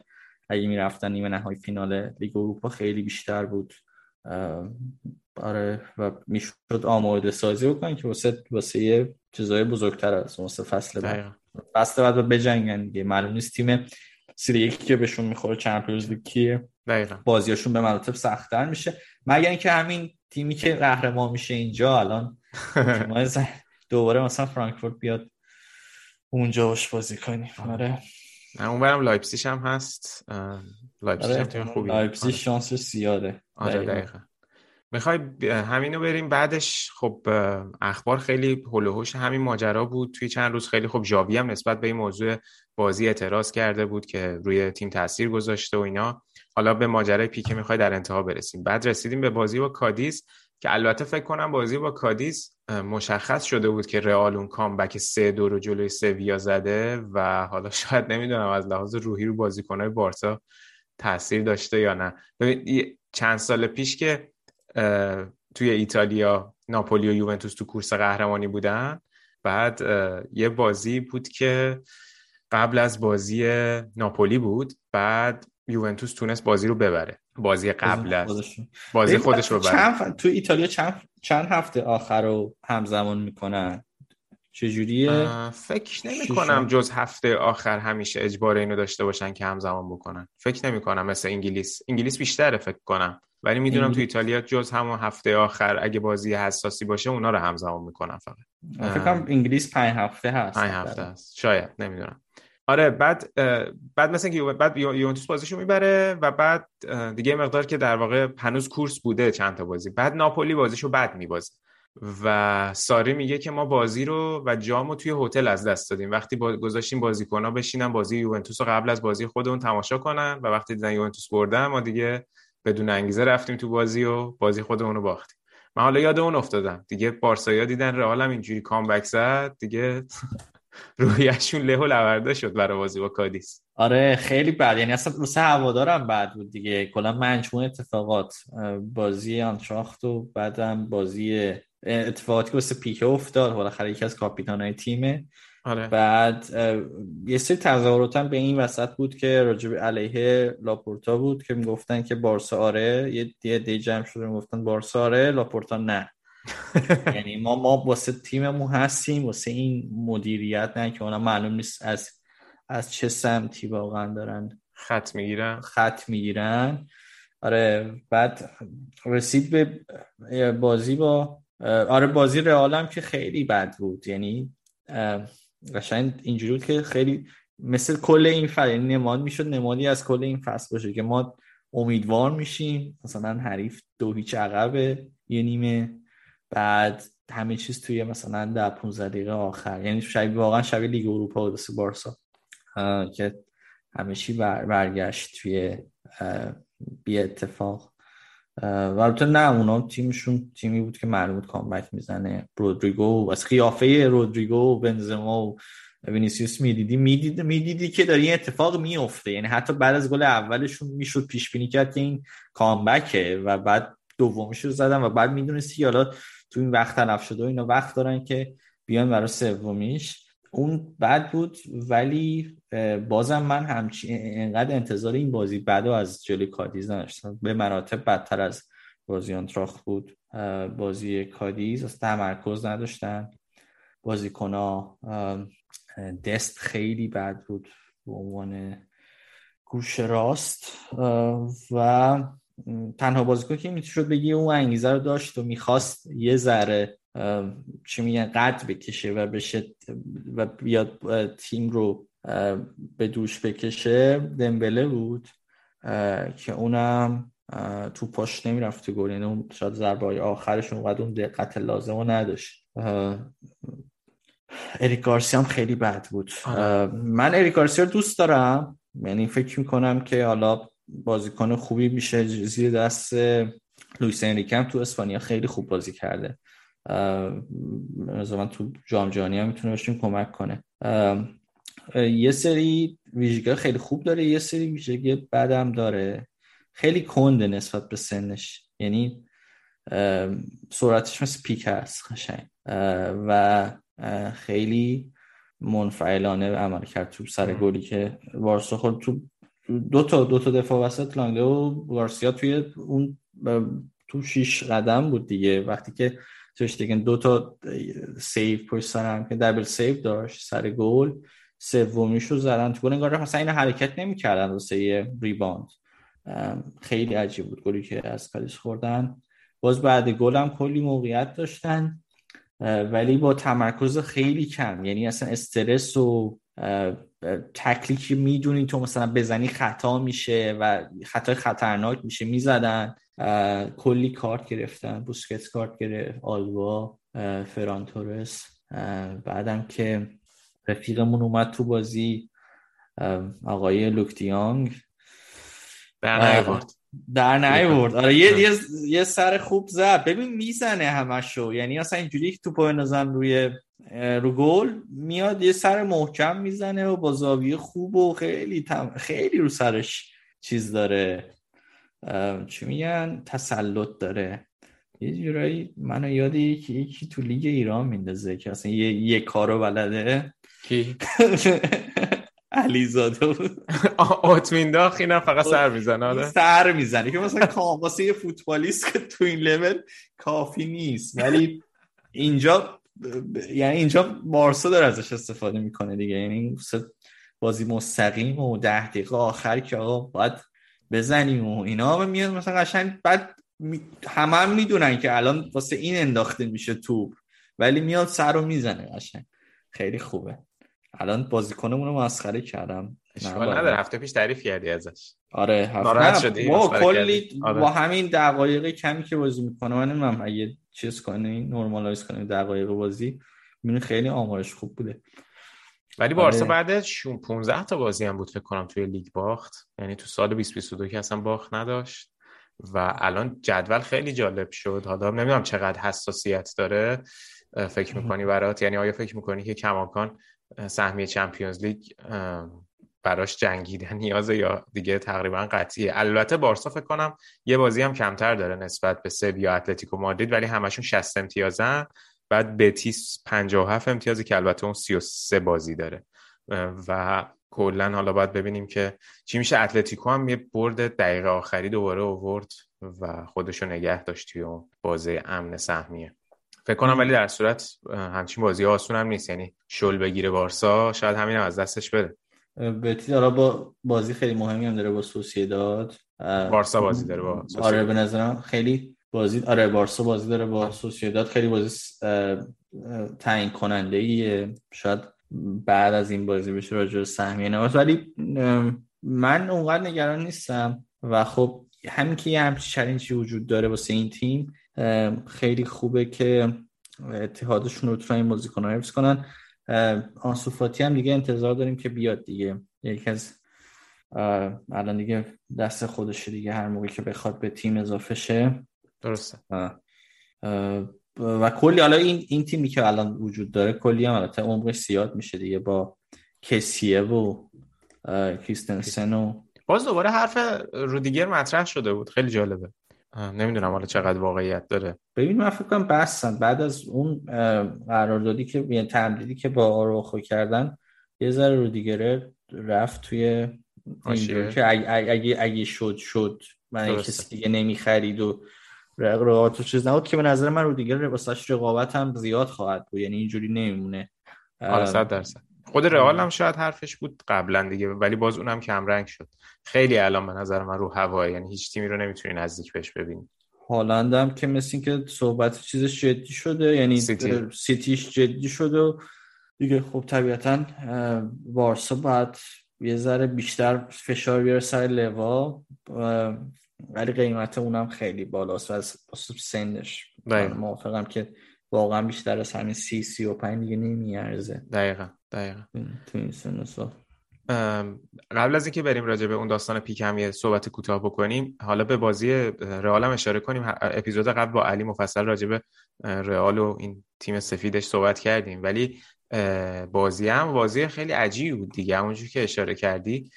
اگه می‌رفتن نیمه نهایی فینال لیگ اروپا خیلی بیشتر بود. آره و می‌شد آماده سازی بکنن که واسه واسه یه چیزای بزرگتر از واسه فصل بعد. فصل بعد بجنگن دیگه. معلوم نیست تیم سری یکی که بهشون می‌خوره چمپیونز لیگ کیه؟ بازیاشون به مراتب سختتر میشه. مگر اینکه همین تیمی که قهرمان میشه اینجا الان دوباره مثلا فرانکفورت بیاد اونجا باش بازی کنیم. آره. اون ورم لایپزیش هم هست. لایپزیش هم تیم خوبی لایپزیش شانس زیاده. آره دقیقا. می‌خوای همینو بریم بعدش. خب اخبار خیلی حول و حوش همین ماجرا بود. توی چند روز خیلی خب ژاوی هم نسبت به این موضوع بازی اعتراض کرده بود که روی تیم تاثیر گذاشته و اینا. حالا به ماجرای پیکه می‌خوای در انتها برسیم. بعد رسیدیم به بازی با کادیز که البته فکر کنم بازی با کادیز مشخص شده بود که رئال اون کامبک سه دو رو جلوی سویا زده و حالا شاید نمی‌دونم از لحاظ روحی رو بازیکنهای بارسا تاثیر داشته یا نه. ببین چند سال پیش که توی ایتالیا ناپولی و یوونتوس تو کورس قهرمانی بودن. بعد یه بازی بود که قبل از بازی ناپولی بود. بعد یوونتوس تونست بازی رو ببره. بازی قبل از بازی خودش رو ببره. تو ایتالیا چند, چند هفته آخر رو همزمان می‌کنن؟ چجوریه؟ فکر نمی کنم جز هفته آخر همیشه اجبار اینو داشته باشن که همزمان بکنن. فکر نمی کنم مثل انگلیس. انگلیس بیشتره فکر کنم. ولی می‌دونم تو ایتالیا جز همون هفته آخر اگه بازی حساسی باشه اونا رو همزمان می‌کنن فقط. فکر کنم انگلیس پنج هفته هست. پنج هفته هست. شاید نمی‌دونم. آره بعد بعد مثلا که بعد یوونتوس بازیشو می‌بره و بعد دیگه مقدار که در واقع هنوز کورس بوده چند تا بازی. بعد ناپولی بازیشو بعد میبازه و ساری میگه که ما بازی رو و جامو توی هتل از دست دادیم. وقتی با گذاشتیم بازیکن‌ها بشینن بازی یوونتوس رو قبل از بازی خودمون تماشا کنن و وقتی دیدن یوونتوس بردن ما دیگه بدون انگیزه رفتیم تو بازی و بازی خودمون رو باختیم. من حالا یاد اون افتادم. دیگه بارسایا دیدن رئال هم اینجوری comeback زد دیگه رویشون له و لورده شد برای بازی با کادیس. آره خیلی بد. یعنی اصلا واسه هوادارم بد بود دیگه. کلا مجموع اتفاقات بازی آینتراخت و بعدم بازی اتفاقاتی که واسه پیکه افتاد بالاخره یکی از کاپیتانای تیمه. آره. بعد یه سری تظاهرات به این وسط بود که راجب علیه لاپورتا بود که می‌گفتن که بارسا آره یه دیگه دی جمع شده می‌گفتن بارسا آره لاپورتا نه. یعنی ما ما واسه تیممون هستیم واسه این مدیریت نه که اونا معلوم نیست از از چه سمتی واقعا دارن خط می‌گیرن. خط می‌گیرن. آره بعد رسید به بازی با آره بازی رئالم که خیلی بد بود. یعنی قشنگ اینجوری بود که خیلی مثل کل این فصل یعنی نماد می‌شد نمادی از کل این فصل باشه که ما امیدوار میشیم. مثلا حریف دو هیچ عقبه یه نیمه بعد همه چیز توی مثلا در 15 دقیقه آخر. یعنی شبیه واقعا شبیه لیگ اروپا و بارسا. که همه چی برگشت توی بی اتفاق. و البته نه اونا تیمشون تیمی بود که معلوم بود comeback می‌زنه. رودریگو از قیافه رودریگو و بنزما و وینیسیوس می‌دیدی. می‌دیدی می‌دیدی که داره این اتفاق میفته یعنی حتی بعد از گل اولشون می‌شد پیش بینی کرد که این کامبکه و بعد دومیش رو زدن و بعد می‌دونستی که حالا تو این وقت تلف شده و اینا وقت دارن که بیان برای سومیش. اون بد بود ولی بازم من همچین انقدر انتظار این بازی بعد از جلوی کادیز نداشتم. به مراتب بدتر از بازی آنتراخت بود. بازی کادیز از تمرکز نداشتن. بازیکنا دست خیلی بد بود به عنوان گوش راست. و تنها بازیکن که می‌تونید بگی اون انگیزه رو داشت و می‌خواست یه ذره چی میگن قد بکشه و بشه و بیاد تیم رو به دوش بکشه. دمبله بود که اونم تو پاش نمی‌رفت گل. یعنی اون شاید ضربه های آخرش اونقدر اون دقت لازم رو نداشت. اریک گارسیا هم خیلی بد بود. آره. من اریک گارسیا رو دوست دارم. یعنی فکر می‌کنم که حالا بازیکن خوبی میشه زیر دست لویس انریکه تو اسپانیا خیلی خوب بازی کرده. من تو جام جهانی هم می‌تونه بهشون کمک کنه. یه سری ویژگی خیلی خوب داره یه سری ویژگی بدم داره. خیلی کنده نسبت به سنش. یعنی سرعتش مثل پیک هست خشنگ و خیلی منفعلانه عمل کرد تو سر گلی که وارسا خود تو دو تا دو تا دفاع وسط لانگه و گارسیا توی اون تو شیش قدم بود دیگه. وقتی که دیگه دو تا سیو پشت سر که دبل سیو داشت سر گل سومیش رو زدن تو گل. انگار مثلا این حرکت نمی‌کردن واسه ریباند خیلی عجیب بود گلی که از کالیس خوردن. باز بعد گل هم کلی موقعیت داشتن ولی با تمرکز خیلی کم. یعنی اصلا استرس و تکلی که می‌دونی تو مثلا بزنی خطا میشه و خطای خطرناک میشه می‌زدن. کلی کارت گرفتن بوسکت کارت گرفت آلوا فرانتورس بعدم که رفیقمون اومد تو بازی آقای لوکتیانگ در نیورد در نیورد آره یه, یه سر خوب زد. ببین می‌زنه همشو. یعنی اصلا اینجوری که توپ نزن روی رو گل میاد یه سر محکم می‌زنه و با زاویه خوب و خیلی خیلی رو سرش چیز داره. چی میگن؟ تسلط داره. یه جورایی منو یاد یکی یکی تو لیگ ایران میندازه که اصلا یه, یه کارو بلده. کی؟ علیزاده آتمینداخ اینم فقط سر می‌زنه آره. سر می‌زنه که مثلا واسه یه فوتبالیست که تو این لول کافی نیست. ولی اینجا یعنی اینجا بارسا داره ازش استفاده می‌کنه دیگه. یعنی بازی مستقیم و ده دقیقه آخر که آقا باید بزنیم و اینا. میاد مثلا قشنگ بعد همه هم می‌دونن که الان واسه این انداخته میشه توپ. ولی میاد سر رو می‌زنه قشنگ. خیلی خوبه. الان بازیکنمون رو مسخره کردم. اشکال نداره. هفته پیش تعریف کردی ازش. آره هفته شدی؟ با کلی آره. با همین دقایق کمی که بازی می‌کنه من نمی‌دونم اگه چیز کنی نورمالایز کنی دقایق بازی می‌بینی خیلی آمارش خوب بوده. ولی بارسا آره. بعد 15 تا بازی هم بود فکر کنم توی لیگ باخت. یعنی تو سال 2022 که اصلا باخت نداشت. و الان جدول خیلی جالب شد. حالا نمی‌دونم چقدر حساسیت داره فکر می‌کنی برات؟ یعنی آیا فکر می‌کنی که کماکان سهمیه چمپیونز لیگ براش جنگیدن نیازه یا دیگه تقریبا قطعیه؟ البته بارسا فکر کنم یه بازی هم کمتر داره نسبت به سویا اتلتیکو مادرید ولی همشون 60 امتیازن. بعد بتیس 57 امتیازی که البته اون 33 بازی داره. و کلا حالا باید ببینیم که چی میشه. اتلتیکو هم یه برد دقیقه آخری دوباره اوورد و خودشو نگه داشت توی اون بازی امن سهمیه. فکر کنم ولی در صورت همچین بازی آسون هم نیست. یعنی شل بگیره بارسا شاید همین هم از دستش بده بتی داره با بازی خیلی مهمی هم داره با سوسیداد. بارسا بازی داره با آره به نظرم خیلی بازی آره بارسا بازی داره با سوسیداد خیلی بازی تعیین کننده ایه شاید بعد از این بازی بشه راجع سهمیه نواز ولی من اونقدر نگران نیستم و خب همین که یه همچی چلنجی وجود داره واسه این تیم خیلی خوبه که اتحادشون رو تو این بازیکن حفظ کنن. آنسوفاتی هم دیگه انتظار داریم که بیاد دیگه. یکی از الان دیگه دست خودشه دیگه هر موقعی که بخواد به تیم اضافه شه. درسته. و کلی حالا این این تیمی که الان وجود داره کلی هم البته عمرش زیاد میشه دیگه با کسیه و کریستنسن و باز دوباره حرف رودیگر مطرح شده بود. خیلی جالبه. نمی‌دونم حالا چقدر واقعیت داره. ببین من فکر کنم بستن. بعد از اون قراردادی که یعنی تمدیدی که با آروخو کردن یه ذره رودیگر رفت توی که اگه, اگه, اگه شد شد. من کسی دیگه نمی‌خرید و رقابت و چیز نبود که به نظر من رو دیگه واسش رقابت هم زیاد خواهد بود. یعنی اینجوری نمیمونه. آره صد درصد. خود رئال هم شاید حرفش بود قبلا دیگه ولی باز اونم کم رنگ شد. خیلی الان به نظر من رو هوا یعنی هیچ تیمی رو نمی‌تونی نزدیک بهش ببینی. هالند هم که مثل که صحبت چیزش جدی شده یعنی سیتی. سیتیش جدی شده و دیگه خب طبیعتا بارسا باید یه ذره بیشتر فشار بیاره سر لوا ولی قیمت اونم خیلی بالاست و از سنش. موافقم که واقعا بیشتر از همین سی سی و پنج دیگه نمیارزه. دقیقا دقیقا. تو این سن قبل از اینکه بریم راجع به اون داستان پیک هم یه صحبت کوتاه بکنیم حالا به بازی رئال هم اشاره کنیم. اپیزود قبل با علی مفصل راجع به رئال و این تیم سفیدش صحبت کردیم. ولی بازی هم بازی خیلی عجیبی بود دیگه. همونجور که اشاره کردی.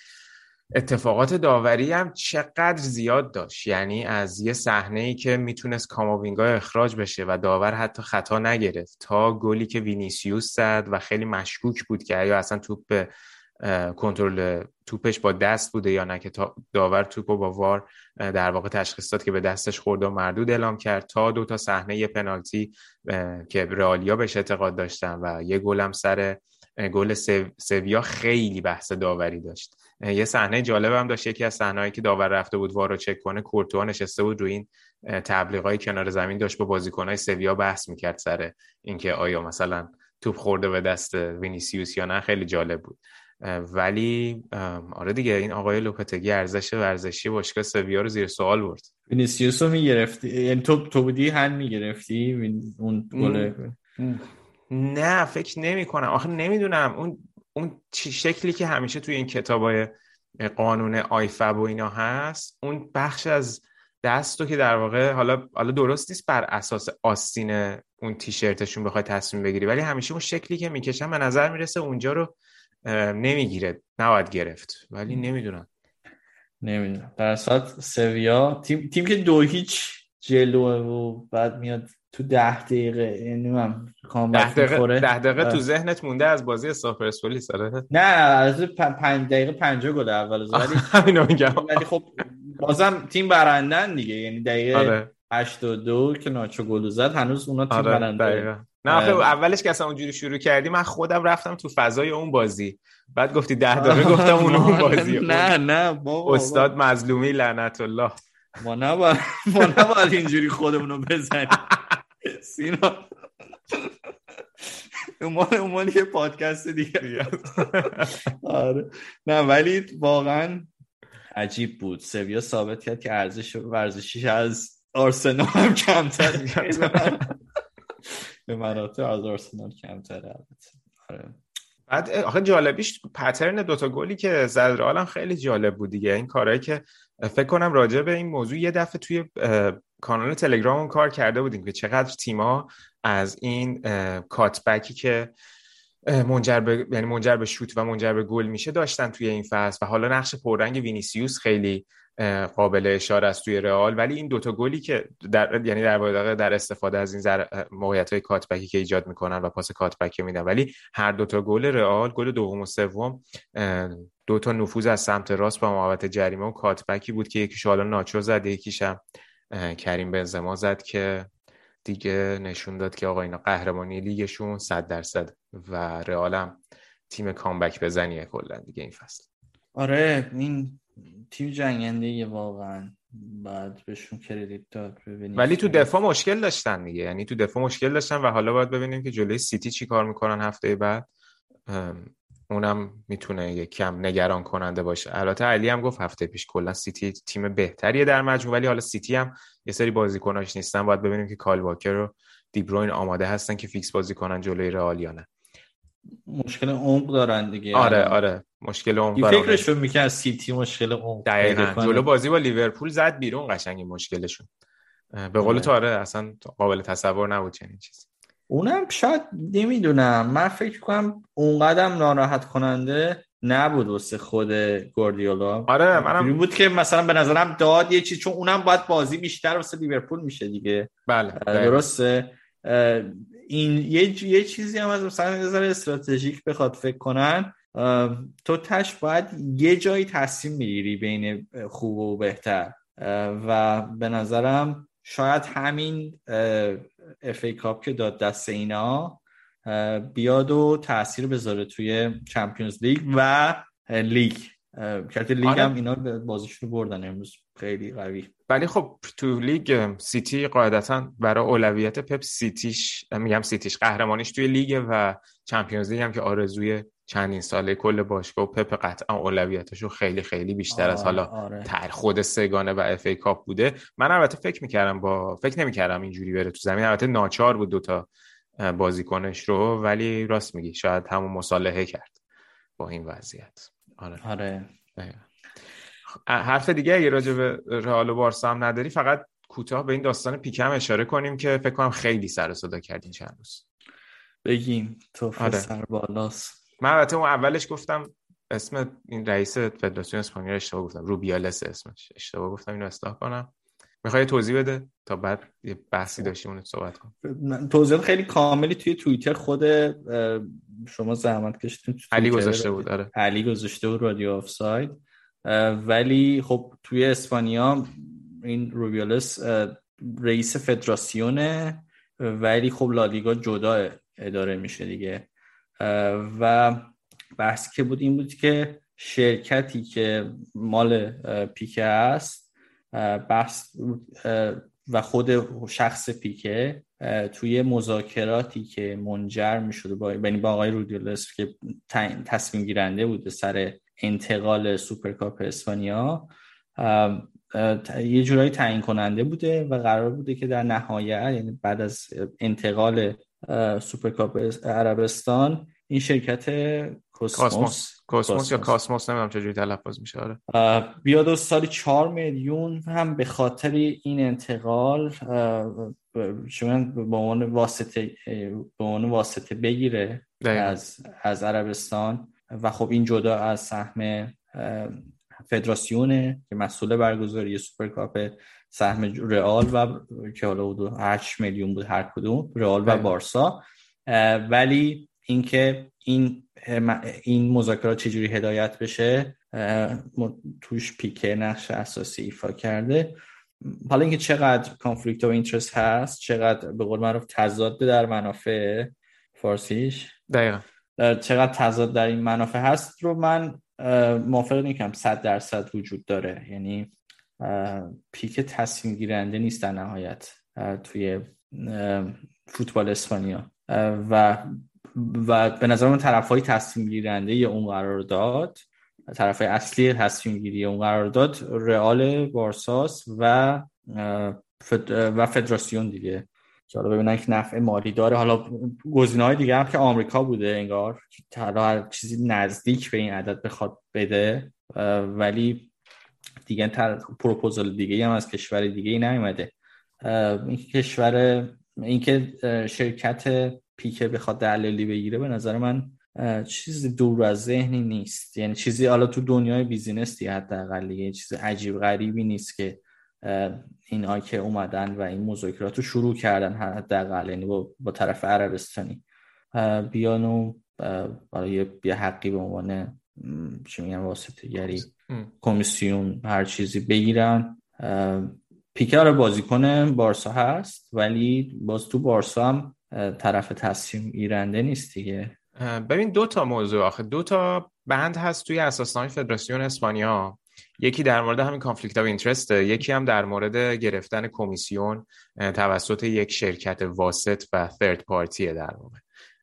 اتفاقات داوری هم چقدر زیاد داشت. یعنی از یه صحنه ای که می‌تونست کاماوینگا اخراج بشه و داور حتی خطا نگرفت تا گلی که وینیسیوس زد و خیلی مشکوک بود که یا اصلا توپ کنترل توپش با دست بوده یا نه که داور توپ با وار در واقع تشخیص داد که به دستش خورده و مردود اعلام کرد تا دو تا صحنه پنالتی که رئالیا بهش اعتقاد داشتن و یه گلم سر گل سویا خیلی بحث داوری داشت. یه صحنه جالب هم داشت. یکی از صحنه‌ای که داور رفته بود VAR و چک کنه کورتوا نشسته بود روی این تبلیغای کنار زمین داشت با بازیکن‌های سویا بحث می‌کرد سر اینکه آیا مثلا توپ خورده به دست وینیسیوس یا نه. خیلی جالب بود. ولی آره دیگه این آقای لوپتگی ارزش ورزشی باشگاه سویا رو زیر سوال برد. وینیسیوس رو می‌گرفتی؟ یعنی تو تو بودی هن می‌گرفتی؟ اون گل؟ نه فکر نمی کنم آخه نمی‌دونم. اون اون شکلی که همیشه توی این کتابای قانون آیفب و اینا هست اون بخش از دست رو که در واقع حالا حالا درست نیست بر اساس آستین اون تیشرتشون بخوای تصمیم بگیری ولی همیشه اون شکلی که می‌کشن به نظر می‌رسه اونجا رو نمی‌گیره نباید گرفت. ولی نمی‌دونم. نمی‌دونم. در سویا تیم, تیم که دو هیچ جلوه و بعد میاد تو ده دقیقه یعنی من ده دقیقه, ده دقیقه تو ذهنت مونده از بازی استاف پرسپولیس آره. نه از پنج دقیقه پنجاه گل اول ولی همینو میگم. ولی خب بازم تیم برندن دیگه یعنی دقیقه آره. 82 که ناچو گل زد هنوز اونا تیم آره برنده نه آخه اولش که اصلا اونجوری شروع کردی من خودم رفتم تو فضای اون بازی. بعد گفتی ده دقیقه گفتم اون اون بازی نه نه بابا. استاد مظلومی لعنت الله. ما نباید ما نباید اینجوری خودمون رو بزنیم. سینا اون یه پادکست دیگه. آره. نه ولی واقعا عجیب بود. سویا ثابت کرد که ارزش ورزشیش از آرسنال هم کمتر به مراتب از آرسنال کمتر آره. بعد آخه جالبیش پترن دوتا گلی که زد رئال خیلی جالب بود دیگه. این کارهایی که فکر کنم راجع به این موضوع یه دفعه توی کانال تلگرام کار کرده بودیم که چقدر تیما از این کاتبکی که منجر به یعنی منجر به شوت و منجر به گل میشه داشتن توی این فصل. و حالا نقش پررنگ وینیسیوس خیلی قابل اشاره است توی رئال. ولی این دوتا گلی که در یعنی در واقع در استفاده از این موقعیت های کاتبکی که ایجاد می‌کنن و پاس کاتبکی میدن. ولی هر دوتا گل رئال گل دوم و سوم دوتا نفوذ از سمت راست با محوطه جریمه و کاتبکی بود که یکیش حالا ناچو زد یکیش کریم بنزما زد که دیگه نشون داد که آقا اینا قهرمانی لیگشون صد درصد و رئالم تیم کامبک بزنیه کلا دیگه این فصل. آره این تیم جنگنده واقعا. بعد بهشون credit داد ببینیم ولی تو دفاع مشکل داشتن دیگه. یعنی تو دفاع مشکل داشتن و حالا باید ببینیم که جلوی سیتی چی کار می‌کنن هفته بعد. اونم می‌تونه یه کم نگران کننده باشه. البته علی هم گفت هفته پیش کلا سیتی تیم بهتریه در مجموع ولی حالا سیتی هم یه سری بازیکناش نیستن. باید ببینیم که کایل واکر و دیبروین آماده هستن که فیکس بازی کنن جلوی رئال یا نه. مشکل عمق دارن دیگه. آره آره. مشکل عمق دارن فکرشون می‌کنه سیتی مشکل عمق دقیقاً. جلو بازی با لیورپول زد بیرون قشنگ مشکلشون. به قول تو آره اصلا قابل تصور نبود چنین چیزی. اونم شاید نمی‌دونم. من فکر کنم اونقدر ناراحت کننده نبود واسه خود گوردیولا آره منم بود که مثلا به نظرم داد یه چیز چون اونم باید بازی بیشتر واسه لیورپول میشه دیگه. بله درسته. این یه, یه چیزی هم از مثلا نظر استراتژیک بخواد فکر کنن. تو تش باید یه جایی تصمیم می‌گیری بین خوب و بهتر. و به نظرم شاید همین اف ای کاپ که داد دست اینا بیاد و تاثیر بذاره توی چمپیونز لیگ و لیگ. کارت لیگ آره. هم اینا بازیش رو بردن امروز. خیلی قوی. ولی خب تو لیگ سیتی قاعدتا برای اولویت پپ سیتیش میگم سیتیش قهرمانیش توی لیگ و Champions League هم که آرزوی چندین ساله کل باشگاه و پپ قطعا اولویتش رو خیلی خیلی بیشتر آره، از حالا آره. تر خود سه‌گانه و FA Cup بوده. من البته فکر می‌کردم با فکر نمی‌کردم اینجوری بره تو زمین. البته ناچار بود دوتا بازیکنش رو ولی راست میگی شاید همون مصالحه کرد با این وضعیت. آره. آره. حرف دیگه اگه راجع به رئال و بارسا هم نداری فقط کوتاه به این داستان پیکم اشاره کنیم که فکر کنم خیلی سر و صدا کردین چند روز. بگیم تو آره. سر بالاست. من البته اون اولش گفتم اسم این رئیس فدراسیون اسپانیا اشتباه گفتم. روبیالس اسمش. اشتباه گفتم اینو اصلاح کنم. می‌خوای توضیح بده تا بعد یه بحثی داشتیم اون صحبت کنم من توضیحات خیلی کاملی توی توییتر خود شما زحمت کشیدین تو علی گذاشته بود آره. علی گذاشته بود رادیو آفساید. ولی خب توی اسپانیا این روبیالس رئیس فدراسیونه ولی خب لالیگا جدا اداره میشه دیگه. و بحث که بود این بود که شرکتی که مال پیکه است بحث و خود شخص پیکه توی مذاکراتی که منجر می شده با یعنی با آقای رودیولس که تصمیم گیرنده بوده سر انتقال سوپرکاپ اسپانیا یه جورایی تعیین کننده بوده و قرار بوده که در نهایت یعنی بعد از انتقال سوپرکاپ عربستان. این شرکت کاسموس کوسموس کاسموس یا کاسموس. نمی‌دونم چجوری تلفظ میشه آره. بیاد و سالی چهار میلیون هم به خاطر این انتقال شما به عنوان واسطه به عنوان واسطه بگیره. از از عربستان. و خب این جدا از سهم فدراسیونه که مسئول برگزاری سوپرکاپ سهم رئال و که حالا حدود 8 میلیون بود هر کدوم رئال و دقیقاً. بارسا. ولی اینکه این این مذاکرات چجوری هدایت بشه توش پیکه نقش اساسی ایفا کرده. حالا اینکه چقدر conflict of interest هست چقدر به قول معروف تضاد در منافع فارسیش. دقیقا. چقدر تضاد در این منافع هست رو من موافق نیستم. صد درصد وجود داره. یعنی پیک تصمیم گیرنده نیست در نهایت توی فوتبال اسپانیا. و و به نظر من طرف های تصمیم گیرنده اون قرار داد طرف های اصلی تصمیم گیری اون قرار داد رئال بارساس و فد- و فدراسیون دیگه. که حالا ببینن که نفع مالی داره. حالا گزینه های دیگه هم که آمریکا بوده انگار که چیزی نزدیک به این عدد بخواد بده ولی دیگه تر پروپوزال دیگه هم از کشور دیگه ای نیومده این کشور اینکه شرکت پیکه بخواد دلالی بگیره به نظر من چیزی دور از ذهنی نیست. یعنی چیزی حالا تو دنیای بیزینس دیگه حداقل یه چیز عجیب غریبی نیست که این که اومدن و این مذاکرات رو شروع کردن حداقل یعنی با, با طرف عربستانی. بیان و یه حقی به عنوان چی میگن واسطه گری کمیسیون هر چیزی بگیرن. پیکر بازیکن بارسا هست ولی باز تو بارسا هم طرف تصمیم گیرنده نیست دیگه. ببین دو تا موضوع آخه. دو تا بند هست توی اساسنامه فدراسیون اسپانیا. یکی در مورد همین conflict of interest یکی هم در مورد گرفتن کمیسیون توسط یک شرکت واسط و third party ه در واقع.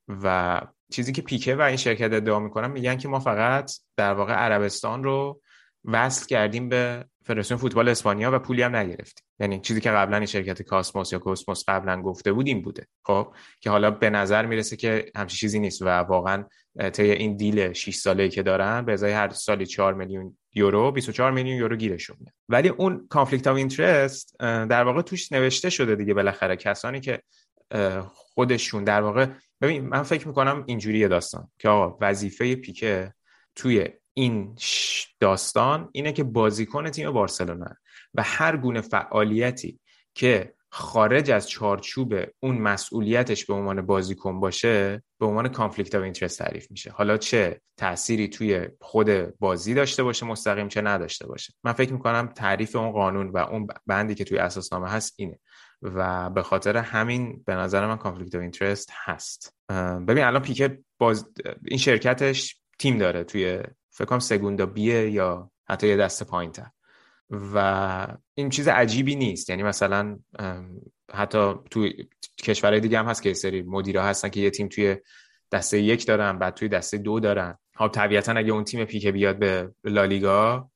و چیزی که پیکه و این شرکت ادعا می‌کنن میگن که ما فقط در واقع عربستان رو وصل کردیم به فدراسیون فوتبال اسپانیا و پولی هم نگرفتیم. یعنی چیزی که قبلا این شرکت کاسموس یا کوسموس قبلا گفته بود این بوده. خب که حالا به نظر می‌رسه که همچین چیزی نیست و واقعا طی این deal 6 ساله که دارن به ازای هر سالی 4 میلیون یورو 24 میلیون یورو گیرشون میاد. ولی اون conflict of interest در واقع توش نوشته شده دیگه بالاخره. کسانی که خودشون در واقع ببین من فکر می‌کنم اینجوری داستان. که آقا وظیفه پیکه توی این داستان اینه که بازیکن تیم بارسلونا و هر گونه فعالیتی که خارج از چارچوب اون مسئولیتش به عنوان بازیکن باشه به عنوان conflict of interest تعریف میشه. حالا چه تأثیری توی خود بازی داشته باشه مستقیم چه نداشته باشه. من فکر می‌کنم تعریف اون قانون و اون بندی که توی اساسنامه هست اینه و به خاطر همین به نظر من conflict of interest هست. ببین الان پیکه باز این شرکتش تیم داره توی فکر کنم سگوندا بیه یا حتی یه دست پایین و این چیز عجیبی نیست. یعنی مثلا حتی تو کشورهای دیگه هم هست که سری مدیرا هستن که یه تیم توی دسته یک دارن بعد توی دسته دو دارن. خب طبیعتا اگه اون تیم پیک بیاد به لالیگا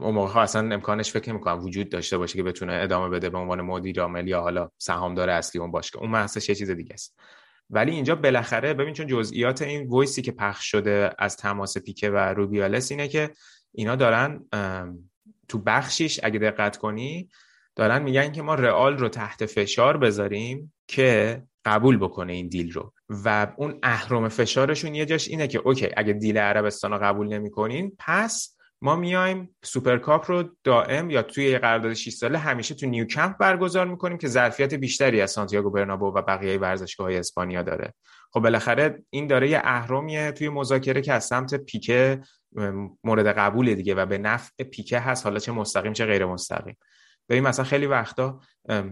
اون موقع ها اصلا امکانش فکر می‌کنم وجود داشته باشه که بتونه ادامه بده به عنوان مدیر عامل یا حالا سهامدار اصلی اون باشه اون محصش یه چیز دیگه است. ولی اینجا بالاخره ببین چون جزئیات این وایسی که پخش شده از تماس پیکه و روبیالس اینه که اینا دارن تو بخشیش اگه دقت کنی دارن میگن که ما رئال رو تحت فشار بذاریم که قبول بکنه این deal رو. و اون اهرم فشارشون یه جاش اینه که OK اگه deal عربستان رو قبول نمی‌کنین پس ما میایم سوپرکاپ رو دائم یا توی قرارداد 6 ساله همیشه تو نیوکمپ برگزار می‌کنیم که ظرفیت بیشتری از سانتیاگو برنابو و بقیه ورزشگاه های اسپانیا داره. خب بالاخره این داره یه اهرمیه توی مذاکره که از سمت پیکه مورد قبول دیگه و به نفع پیکه هست. حالا چه مستقیم چه غیر مستقیم. ببین مثلا خیلی وقتا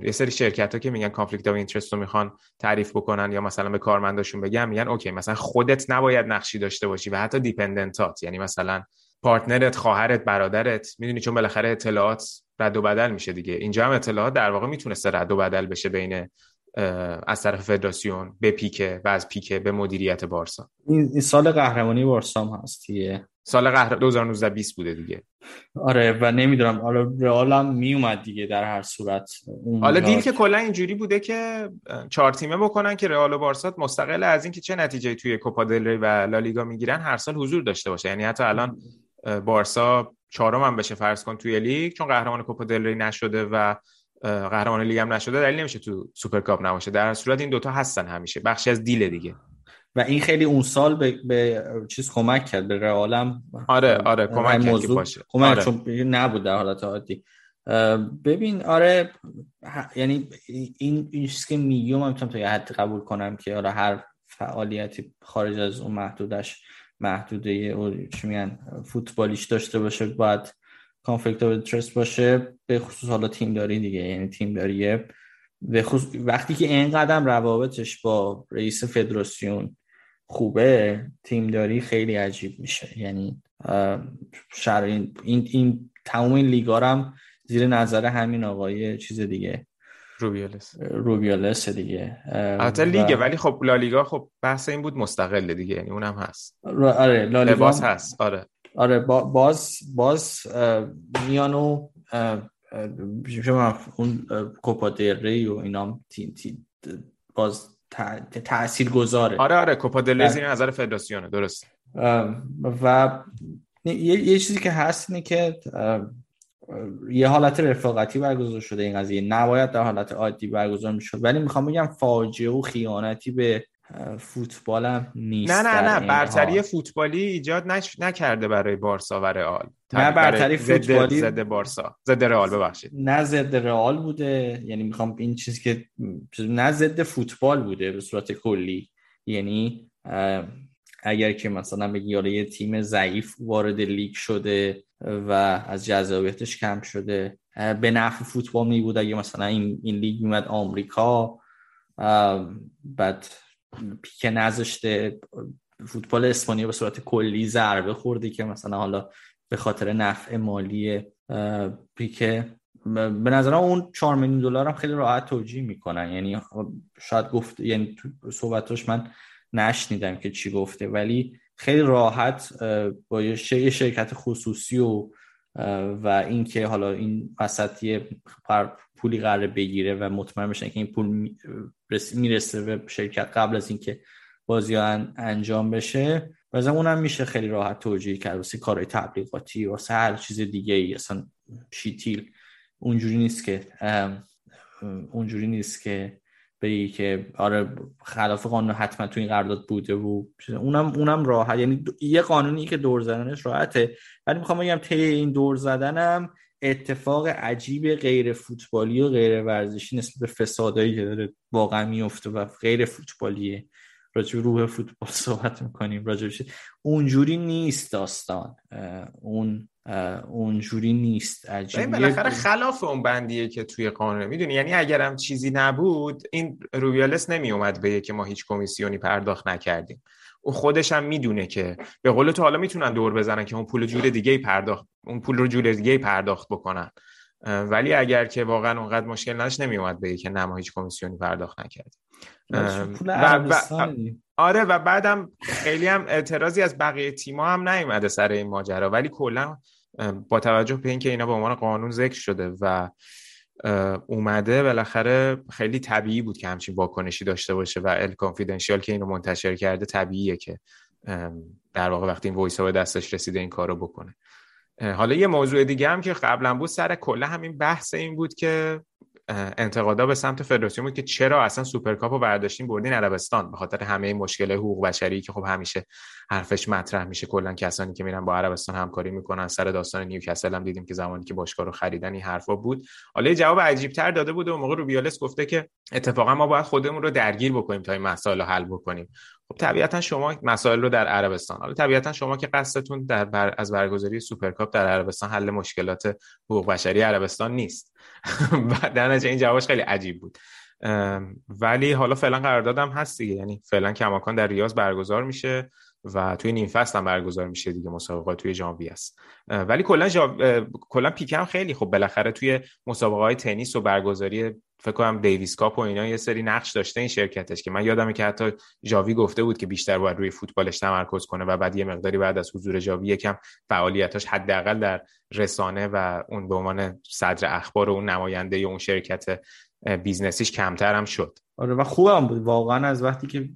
یه سری شرکت ها که میگن conflict of interest رو می‌خوان تعریف بکنن یا مثلا به کارمنداشون بگن میگن OK مثلا خودت نباید نقشی داشته باشی و حتی dependent ات یعنی مثلا partner ت خواهرت برادرت می‌دونی چون بالاخره اطلاعات رد و بدل میشه دیگه. اینجا هم اطلاعات در واقع می‌تونسته رد و بدل بشه بین از طرف فدراسیون به پیکه و از پیکه به مدیریت بارسا. این سال قهرمانی بارسا هم هست سال قهر 2019 20 بوده دیگه. آره و نمی‌دونم حالا رئال هم میومد دیگه در هر صورت حالا deal که کلا اینجوری بوده که چهار تیمه بکنن که رئال و بارسا مستقل از اینکه چه نتیجه توی کوپا دل ری و لالیگا می‌گیرن هر سال حضور داشته باشه. یعنی حتی الان بارسا چهارم هم بشه فرض کن توی لیگ چون قهرمان کوپا دل ری نشده و قهرمان لیگ هم نشده دلیل نمیشه تو سوپرکاپ نباشه. در صورت این دوتا هستن همیشه. بخشی از deal دیگه. و این خیلی اون سال به, به چیز کمک کرد به رئالم آره آره کمک کرد که باشه. کمک آره. چون نبود در حالت عادی. ببین آره یعنی این این چیزی که میگم من می‌تونم تا یه حد قبول کنم که آره هر فعالیتی خارج از اون محدودش محدوده او چی میگن فوتبالیش داشته باشه باید کانفلیکت اف اینترست باشه. به خصوص حالا تیم داری دیگه یعنی تیم داریه. به خصوص وقتی که این قدم روابطش با رئیس فدراسیون خوبه تیمداری خیلی عجیب میشه. یعنی شر این این تمام این لیگا هم زیر نظر همین آقای چیز دیگه. روبیالس روبیالس دیگه. البته لیگه ولی خب لالیگا خب بحث این بود مستقل دیگه یعنی اونم هست. آره لالیگا هست آره. آره باز باز میانو شما اون کوپا ری و اینام تی تی باز تاثیر گذاره آره آره کوپا دل زیر نظر فدراسیونه درست و یه،, چیزی که هست اینه که یه حالت رفاقتی برگزار شده این قضیه. نباید در حالت عادی برگزار می‌شد. ولی می‌خوام بگم فاجعه و خیانتی به فوتبالم نیست نه نه نه. برتری فوتبالی ایجاد نش... نکرده برای بارسا و رئال. نه برتری فوتبالی زده بارسا. زده رئال ببخشید. نه ضد رئال بوده. یعنی می‌خوام این چیزی که نه ضد فوتبال بوده به صورت کلی. یعنی اگر که مثلا بگی یه تیم ضعیف وارد لیگ شده و از جذابیتش کم شده. به نفع فوتبال می بود اگه مثلا این, این لیگ میمد آمریکا. بعد پیک نذاشته. فوتبال اسپانیا به صورت کلی ضربه خورده که مثلا حالا به خاطر نفع مالی پیکه. به نظرم اون 4 میلیون دلار هم خیلی راحت توجیه می‌کنن. یعنی شاید گفت یعنی تو صحبتاش من نشنیدم که چی گفته ولی خیلی راحت با یه شرکت خصوصی و و اینکه حالا این وسط یه پولی قرار بگیره و مطمئن بشن که این پول می‌رسه به شرکت قبل از اینکه بازی انجام بشه. و اونم میشه خیلی راحت توجیه کرد واسه کارهای تبلیغاتی واسه هر چیز دیگه ای. اصلا شیتیل اونجوری نیست که اونجوری نیست که بگی که آره خلاف قانون حتما تو این قرارداد بوده و اونم اونم راحت. یعنی یه قانونی که دور زدنش راحته. ولی می‌خوام بگم طی این دور زدنم اتفاق عجیب غیر فوتبالی و غیر ورزشی نسبت به فسادایی که داره واقعا میفته و غیر فوتبالیه. راجع روح فوتبال صحبت می‌کنیم راجع اونجوری نیست داستان. اون اونجوری نیست. عجیبه بالاخره خلاف اون بندیه که توی قانون می‌دونی. یعنی اگرم چیزی نبود این رویالس نمی اومد به که ما هیچ کمیسیونی پرداخت نکردیم. او خودش هم می‌دونه که به قول تو حالا می‌تونن دور بزنن که اون پول جور دیگه پرداخت اون پول رو جور دیگه پرداخت بکنن. ولی اگر که واقعا اونقدر مشکل نداشت نمی اومد به که نه ما هیچ کمیسیونی پرداخت نکردیم. و آره و بعدم خیلی هم اعتراضی از بقیه تیما هم نیومده سر این ماجرا. ولی کلا با توجه به اینکه اینا به عنوان قانون ذکر شده و اومده بالاخره خیلی طبیعی بود که همچین واکنشی داشته باشه و ال کانفیدنشیال که اینو منتشر کرده طبیعیه که در واقع وقتی این voice به دستش رسیده این کارو بکنه. حالا یه موضوع دیگه هم که قبلا بود سر کله همین بحث این بود که انتقادا به سمت فدراسیون بود که چرا اصلا سوپرکاپ رو برداشتیم بردین عربستان. به خاطر همه مشکل حقوق بشری که خب همیشه حرفش مطرح میشه. کلا کسانی که میرن با عربستان همکاری می‌کنن. سر داستان نیوکاسل هم دیدیم که زمانی که باشگاه رو خریدن این حرفا بود. حالا جواب عجیب تر داده بود و موقع روبیالس گفته که اتفاقا ما باید خودمون رو درگیر بکنیم تا این مسائل رو حل بکنیم. خب طبیعتا شما مسائل رو در عربستان حالا طبیعتا شما که قصدتون در بر... از برگزاری سوپرکاپ در عربستان حل مشکلات حقوق بشری عربستان نیست. و در این جوابش خیلی عجیب بود. ولی حالا فعلا قراردادم هست دیگه. یعنی فعلا کماکان در ریاض برگزار میشه و توی نیم فصل هم برگزار میشه دیگه. مسابقات توی ژانویه است. ولی کلا جا... کلا پیکم خیلی خب بالاخره توی مسابقه های تنیس و برگزاری فکر کنم دیویس کاپ و اینا یه سری نقش داشته این شرکتش که من یادمه که حتی جاوی گفته بود که بیشتر باید روی فوتبالش تمرکز کنه و بعد یه مقداری بعد از حضور جاوی یکم فعالیتاش حداقل در رسانه و اون به عنوان صدر اخبار و اون نماینده اون شرکت business یش کمتر هم شد. آره و خوبم بود. واقعا از وقتی که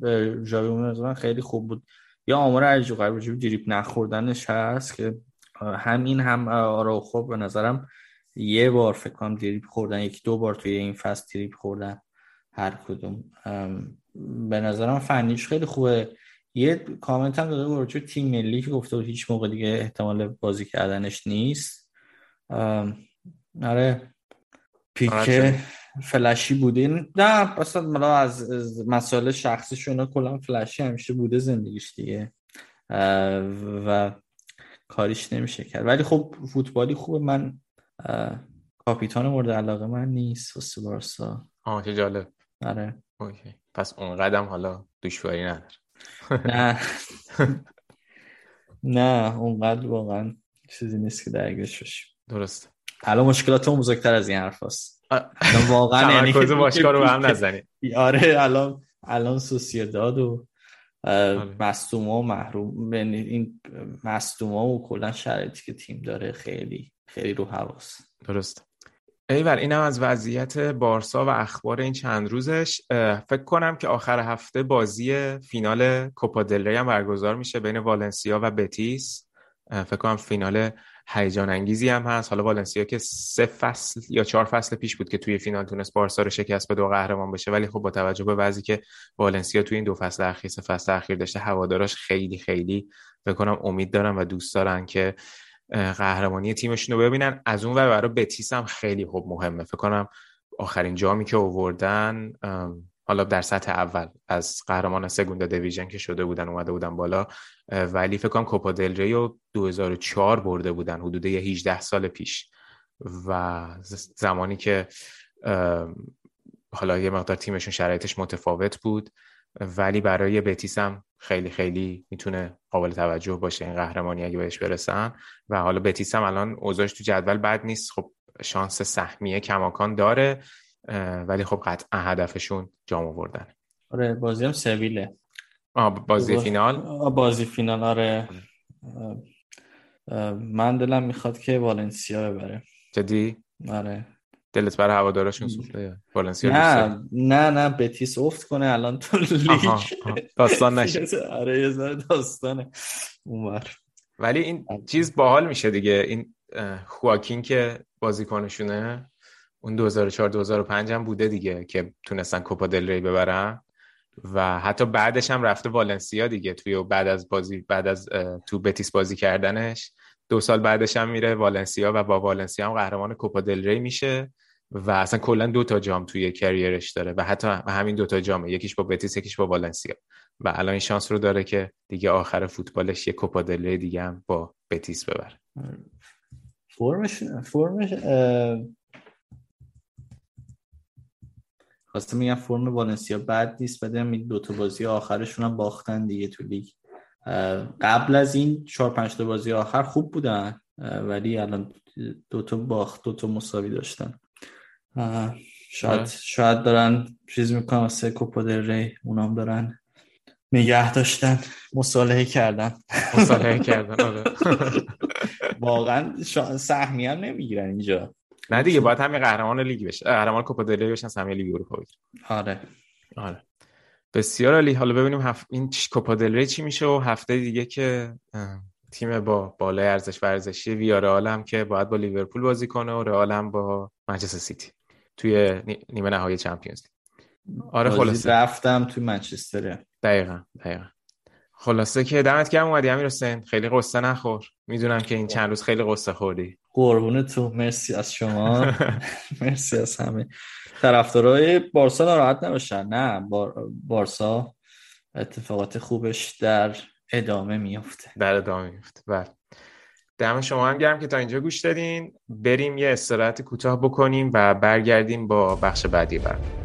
ژاوی اون خیلی خوب بود. یا آمار عجیب غریب دریبل نخوردنش هست که همین هم آره خوب به نظرم یه بار فکر کنم دریبل خوردن یکی دو بار توی این فصل دریبل خوردن. هر کدوم. به نظرم فنیش خیلی خوبه. یه کامنت هم داده بود تیم ملی که گفته بود هیچ موقع دیگه احتمال بازی کردنش نیست. آره. پیکه آره، فلشی بوده. نه مثلا از مسائل شخصی اینا کلا فلشی همیشه بوده زندگیش دیگه. و کاریش نمیشه کرد. ولی خب فوتبالی خوبه. من کاپیتان مورد علاقه من نیست واسه بارسا. آه چه جالب. آره. اوکی. پس اون قدم حالا دشواری نداره. نه. نه اونقدر واقعا چیزی نیست که درگیرش باشیم درست الان مشکلات اون بزرگتر از این حرف هست واقعا یعنی باشگاه رو به هم نزنید آره الان الان سوسیداد و آره. مصدوما و محروم یعنی این مصدوما و کلا شرایطی که تیم داره خیلی خیلی رو حواس. درست. ایول اینم از وضعیت بارسا و اخبار این چند روزش. فکر کنم که آخر هفته بازی فینال کوپا دل هم برگزار میشه بین والنسیا و بتیس. فکر کنم فینال هیجان انگیزی هم هست. حالا والنسیا که سه فصل یا چهار فصل پیش بود که توی فینال تونست بارسا رو شکست به دو قهرمان بشه ولی خب با توجه به وضعی که والنسیا توی این دو فصل اخیر سه فصل اخیر داشته هواداراش خیلی خیلی بکنم امید دارن و دوست دارن که قهرمانی تیمشون رو ببینن. از اون ور برای بتیس هم خیلی خوب مهمه. فکر کنم آخرین جامی که اووردن حالا در سطح اول از قهرمان سگوندا دیویژن که شده بودن اومده بودن بالا ولی فکر کنم کوپا دل ریو 2004 برده بودن حدود 18 سال پیش. و زمانی که حالا یه مقدار تیمشون شرایطش متفاوت بود ولی برای بتیس هم خیلی خیلی می‌تونه قابل توجه باشه این قهرمانی اگه بهش برسن. و حالا بتیس هم الان اوضاعش تو جدول بد نیست. خب شانس سهمیه کماکان داره ولی خب قطعا هدفشون جام آوردن. آره بازی هم سویله. بازی فینال؟ بازی فینال آره. من دلم می‌خواد که والنسیا ببره. جدی؟ آره. دلت برای هوادارشون سوخته والنسیا نه نه نه بتیس افت کنه الان تو لیگ. داستان نشه. آره یه داستانه اونور. ولی این چیز باحال میشه دیگه. این خواکین که بازیکنشونه اون 2004 2005 هم بوده دیگه که تونستن کوپا دل ری ببرن. و حتی بعدش هم رفته والنسیا دیگه توی بعد از بازی بعد از تو بتیس بازی کردنش. دو سال بعدش هم میره والنسیا و با والنسیا هم قهرمان کوپا دل ری میشه و اصلا کلا دو تا جام توی کریرش داره و حتی همین دو تا جامه یکیش با بتیس یکیش با والنسیا. و الان این شانس رو داره که دیگه آخر فوتبالش یه کوپا دل ری دیگه هم با بتیس ببره. فرمش فرمش خواستم میگم فرم والنسیا بد نیست بعد این دو تا بازی آخرشون هم باختن دیگه تو لیگ. قبل از این چهار پنج تا بازی آخر خوب بودن ولی الان دو تا باخت دو تا مساوی داشتن. شاید شاید دارن چیز می‌کنن واسه کوپا دل ری اونام دارن نگه داشتن مصالحه کردن. مصالحه کردن آره. واقعا سهمی هم نمی‌گیرن اینجا. نه دیگه باید همین قهرمان لیگ بشه. قهرمان کوپا دل ری بشن سهمیه لیگ اروپا بگیرن. آره. آره. بسیار عالی. حالا ببینیم هف... این کوپا دل ری چی میشه و هفته دیگه که تیم با بالای ارزش ورزشی ویارئال هم که باید با لیورپول بازی کنه و رئال هم با منچستر سیتی توی نیمه نهایی چمپیونز آره خلاصه. رفتم توی منچستر. دقیقا دقیقا. خلاصه که دمت گرم اومدی امیر حسین. خیلی قصه نخور. می‌دونم که این چند روز خیلی قصه خوردی. قربون تو مرسی از شما. مرسی از همه. طرفدارای بارسا ناراحت نباشن. نه بار... بارسا اتفاقات خوبش در ادامه میفته در ادامه میفته بله. دم شما هم گرم که تا اینجا گوش دادین. بریم یه استراحت کوتاه بکنیم و برگردیم با بخش بعدی برنامه.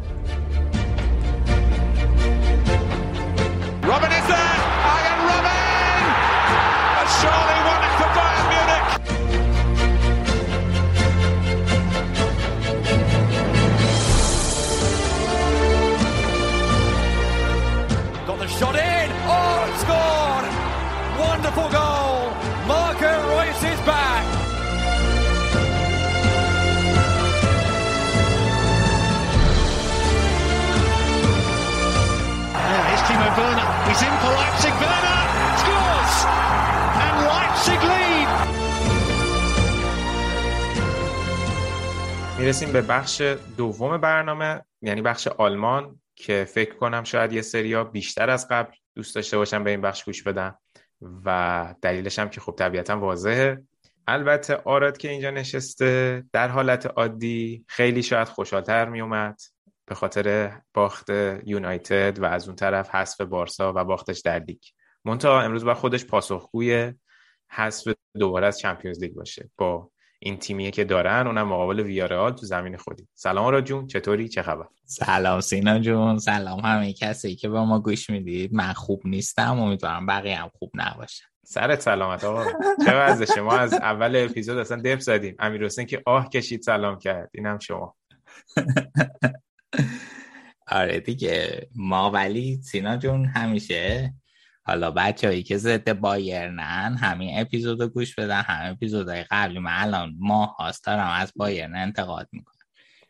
می‌رسیم به بخش دوم برنامه یعنی بخش آلمان که فکر کنم شاید یه سریا بیشتر از قبل دوست داشته باشم به این بخش گوش بدن و دلیلش هم که خب طبیعتا واضحه. البته آراد که اینجا نشسته در حالت عادی خیلی شاید خوشحالتر میومد به خاطر باخت یونایتد و از اون طرف حذف بارسا و باختش در لیگ. منتها امروز با خودش پاسخگوی حذف دوباره از چمپیونز لیگ باشه با این تیمیه که دارن اونم مقابل ویارال تو زمین خودی. سلام آراد جون چطوری؟ چه خبر؟ سلام سینا جون سلام همه کسی که با ما گوش می‌دید. من خوب نیستم امیدوارم بقیه هم خوب نباشن سرت سلامت آقا. چه وضعشه ما از اول اپیزود اصلا دف زدیم. امیر حسین که آه کشید سلام کرد. اینم شما. آره دیگه. ما ولی سینا جون همیشه حالا بچه هایی که ضد بایرنن همین اپیزود رو گوش بدن. همین اپیزودهای قبلی من الان ماه هاست دارم از بایرن انتقاد می‌کنم.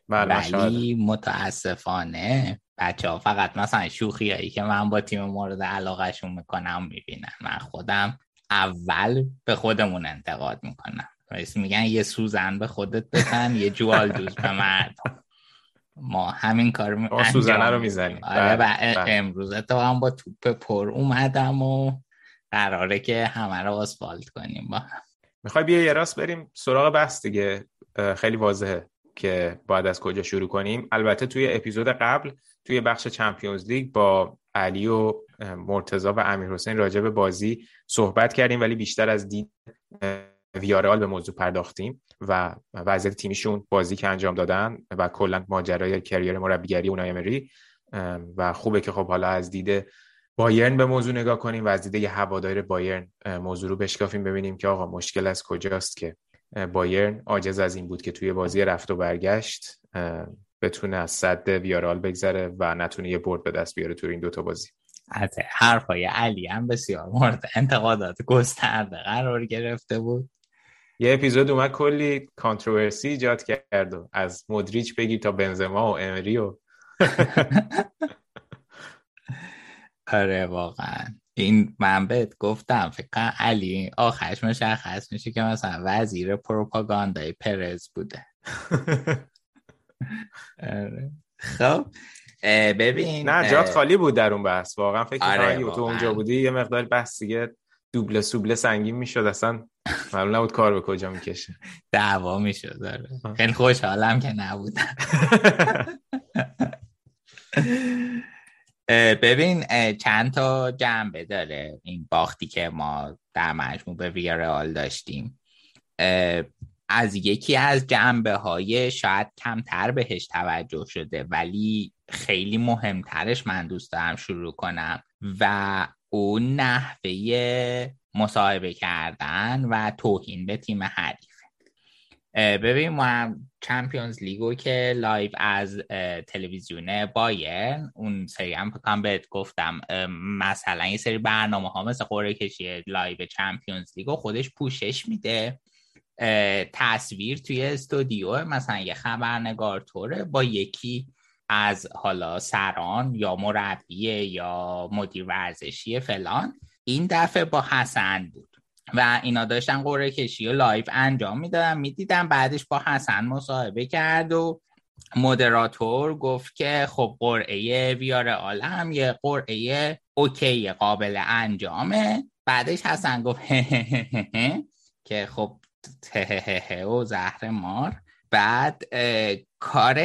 ولی متاسفانه بچه ها فقط مثلا شوخی هایی که من با تیم مورد علاقهشون می‌کنم می‌بینن. من خودم اول به خودمون انتقاد می‌کنم. میگن یه سوزن به خودت بزن یه جوال دوز به مردم. ما همین کار ما سوزنه رو می‌زنیم آره و امروز تو هم با توپ پر اومدم و قراره که همه رو آسفالت کنیم با می‌خوای بیا یه راست بریم سراغ بحث دیگه. خیلی واضحه که باید از کجا شروع کنیم. البته توی اپیزود قبل توی بخش چمپیونز لیگ با علی و مرتزا و امیر حسین راجع به بازی صحبت کردیم ولی بیشتر از دید ویارال به موضوع پرداختیم و وضعیت تیمیشون بازی که انجام دادن و کلا ماجرای کریر مربیگری اونای امری و خوبه که خب حالا از دید بایرن به موضوع نگاه کنیم و از دید یه هوادار بایرن موضوع رو بشکافیم ببینیم که آقا مشکل از کجاست که بایرن عاجز از این بود که توی بازی رفت و برگشت بتونه از صد ویارال بگذره و نتونه یه برد به دست بیاره توی این دوتا بازی. از حرفای علی هم بسیار مورد انتقادات گسترده قرار گرفته بود. یه اپیزود اومد کلی کانتروورسی ایجاد کرد و از مدریچ بگی تا بنزما و امری و آره واقعا. این من بهت گفتم فکر کنم علی آخرش مشخص میشه که مثلا وزیر پروپاگاندای پرز بوده. آره. خب ببین نه جات خالی بود در اون بحث. واقعا فکر آره تو اونجا بودی یه مقدار بحث دیگه دوبله سوبله سنگین می‌شد اصلا معلوم نبود کار به کجا می‌کشه. دعوا می‌شد داره خیلی خوشحالم که نبودم. ببین چند تا جنبه داره این باختی که ما در مجموع به ویارال داشتیم. از یکی از جنبه های شاید کمتر بهش توجه شده ولی خیلی مهمترش من دوست دارم شروع کنم و اون نحوه مصاحبه کردن و توهین به تیم حریف. ببین ما Champions League و که live از تلویزیون بایرن اون سری هم فکرم بهت گفتم مثلا یه سری برنامه ها مثل قرعه کشی live Champions League و خودش پوشش میده. تصویر توی استودیو مثلا یه خبرنگار توره با یکی از حالا سران یا مربی یا مدیر ورزشی فلان این دفعه با حسن بود. و اینا داشتن قرعه کشی و live انجام می‌دادن. می‌دیدن بعدش با حسن مصاحبه کرد و Moderator گفت که خب قرعه ویارئال هم یه قرعه OK قابل انجامه. بعدش حسن گفت که خب و زهر مار. بعد کار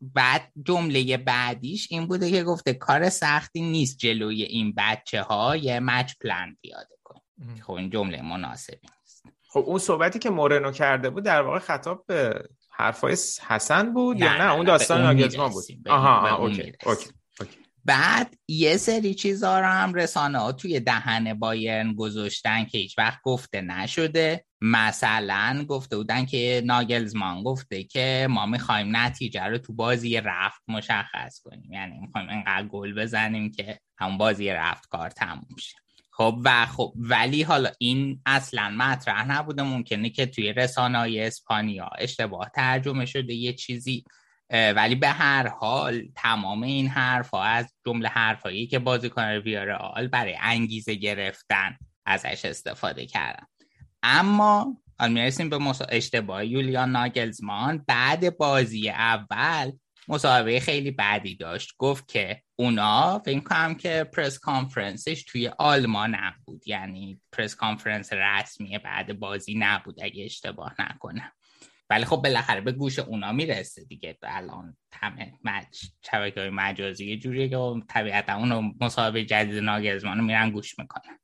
بعد جمله بعدیش این بوده که گفته کار سختی نیست جلوی این بچه ها یه Matchplan پیاده کن خب این جمله مناسبی نیست. خب اون صحبتی که مورنو کرده بود در واقع خطاب به حرفای حسن بود نه یا نه, نه اون داستان ناگزمان بود. آها اوکی. اوکی. بعد یه سری چیزا رو هم رسانه ها توی دهن بایرن گذاشتن که هیچ وقت گفته نشده. مثلا گفته بودن که ناگلزمان گفته که ما می‌خوایم نتیجه رو تو بازی رفت مشخص کنیم. یعنی می‌خوایم اینقدر گل بزنیم که همون بازی رفت کار تموم شه. خب و خب ولی حالا این اصلا مطرح نبوده. ممکنه که توی رسانه اسپانیا اشتباه ترجمه شده یه چیزی. ولی به هر حال تمام این حرف ها از جمله حرفایی که بازیکن ویارال برای انگیزه گرفتن ازش استفاده کردن. اما می‌رسیم به اشتباه یولیان ناگلزمان بعد بازی اول مصاحبه خیلی بعدی داشت. گفت که اونا فکر کنم که پرس کانفرنسش توی آلمان بود یعنی پرس کانفرنس رسمی بعد بازی نبود اگه اشتباه نکنم. ولی خب بالاخره به گوش اونا می‌رسه دیگه. الان همه مج... شبکه های مجازی یه جوریه که طبیعتا اونو مصاحبه جدید ناگزمان رو میرن گوش می‌کنن.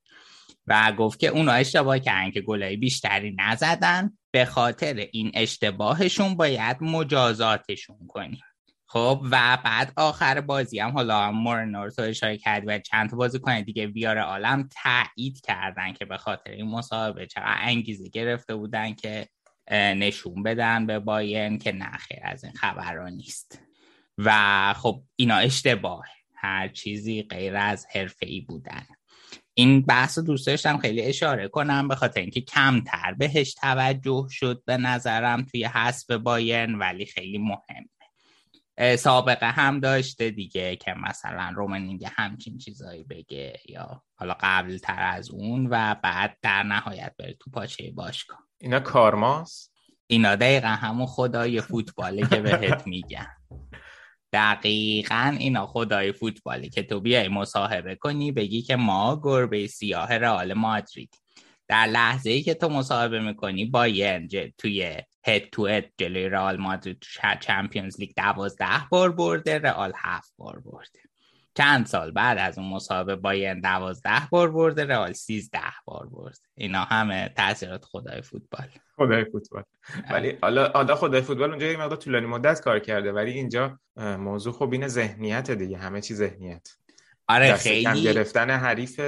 و گفت که اونا اشتباه کردن که گلای بیشتری نزدن. به خاطر این اشتباهشون باید مجازاتشون کنیم خب و بعد آخر بازی هم حالا مورنور تو اشاره کرد و چند بازی کنه دیگه بیار عالم تایید کردن که به خاطر این مصاحبه چقدر انگیزه گرفته بودن که نشون بدن به باین که نخیر از این خبرها نیست. و خب اینا اشتباه. هر چیزی غیر از حرفه ای بودن. این بحث دوست داشتم خیلی اشاره کنم به خاطر اینکه کمتر بهش توجه شد به نظرم توی حسب باین ولی خیلی مهمه. سابقه هم داشته دیگه که مثلا رومنینگ همچین چیزایی بگه یا حالا قبل تر از اون و بعد در نهایت بره تو پاچه باشگاه. اینا کارماست؟ اینا دقیقا همون خدای فوتباله که بهت میگن. دقیقا اینا خدای فوتبالی که تو بیای مصاحبه کنی بگی که ما گربه سیاه رئال مادرید. در لحظه ای که تو مصاحبه می‌کنی با ینج توی هد تو هد جلوی رئال مادرید چمپیونز لیگ دوازده بار برده رئال هفت بار برده. چند سال بعد از اون مسابقه باین دوازده بار برده رئال سیزده بار برده. اینا همه تاثیرات خدای فوتبال. خدای فوتبال. ولی حالا حالا خدای فوتبال اونجا یه مقدار طولانی مدت کار کرده ولی اینجا موضوع خب این ذهنیت دیگه همه چی ذهنیت. آره خیلی کم گرفتن حریف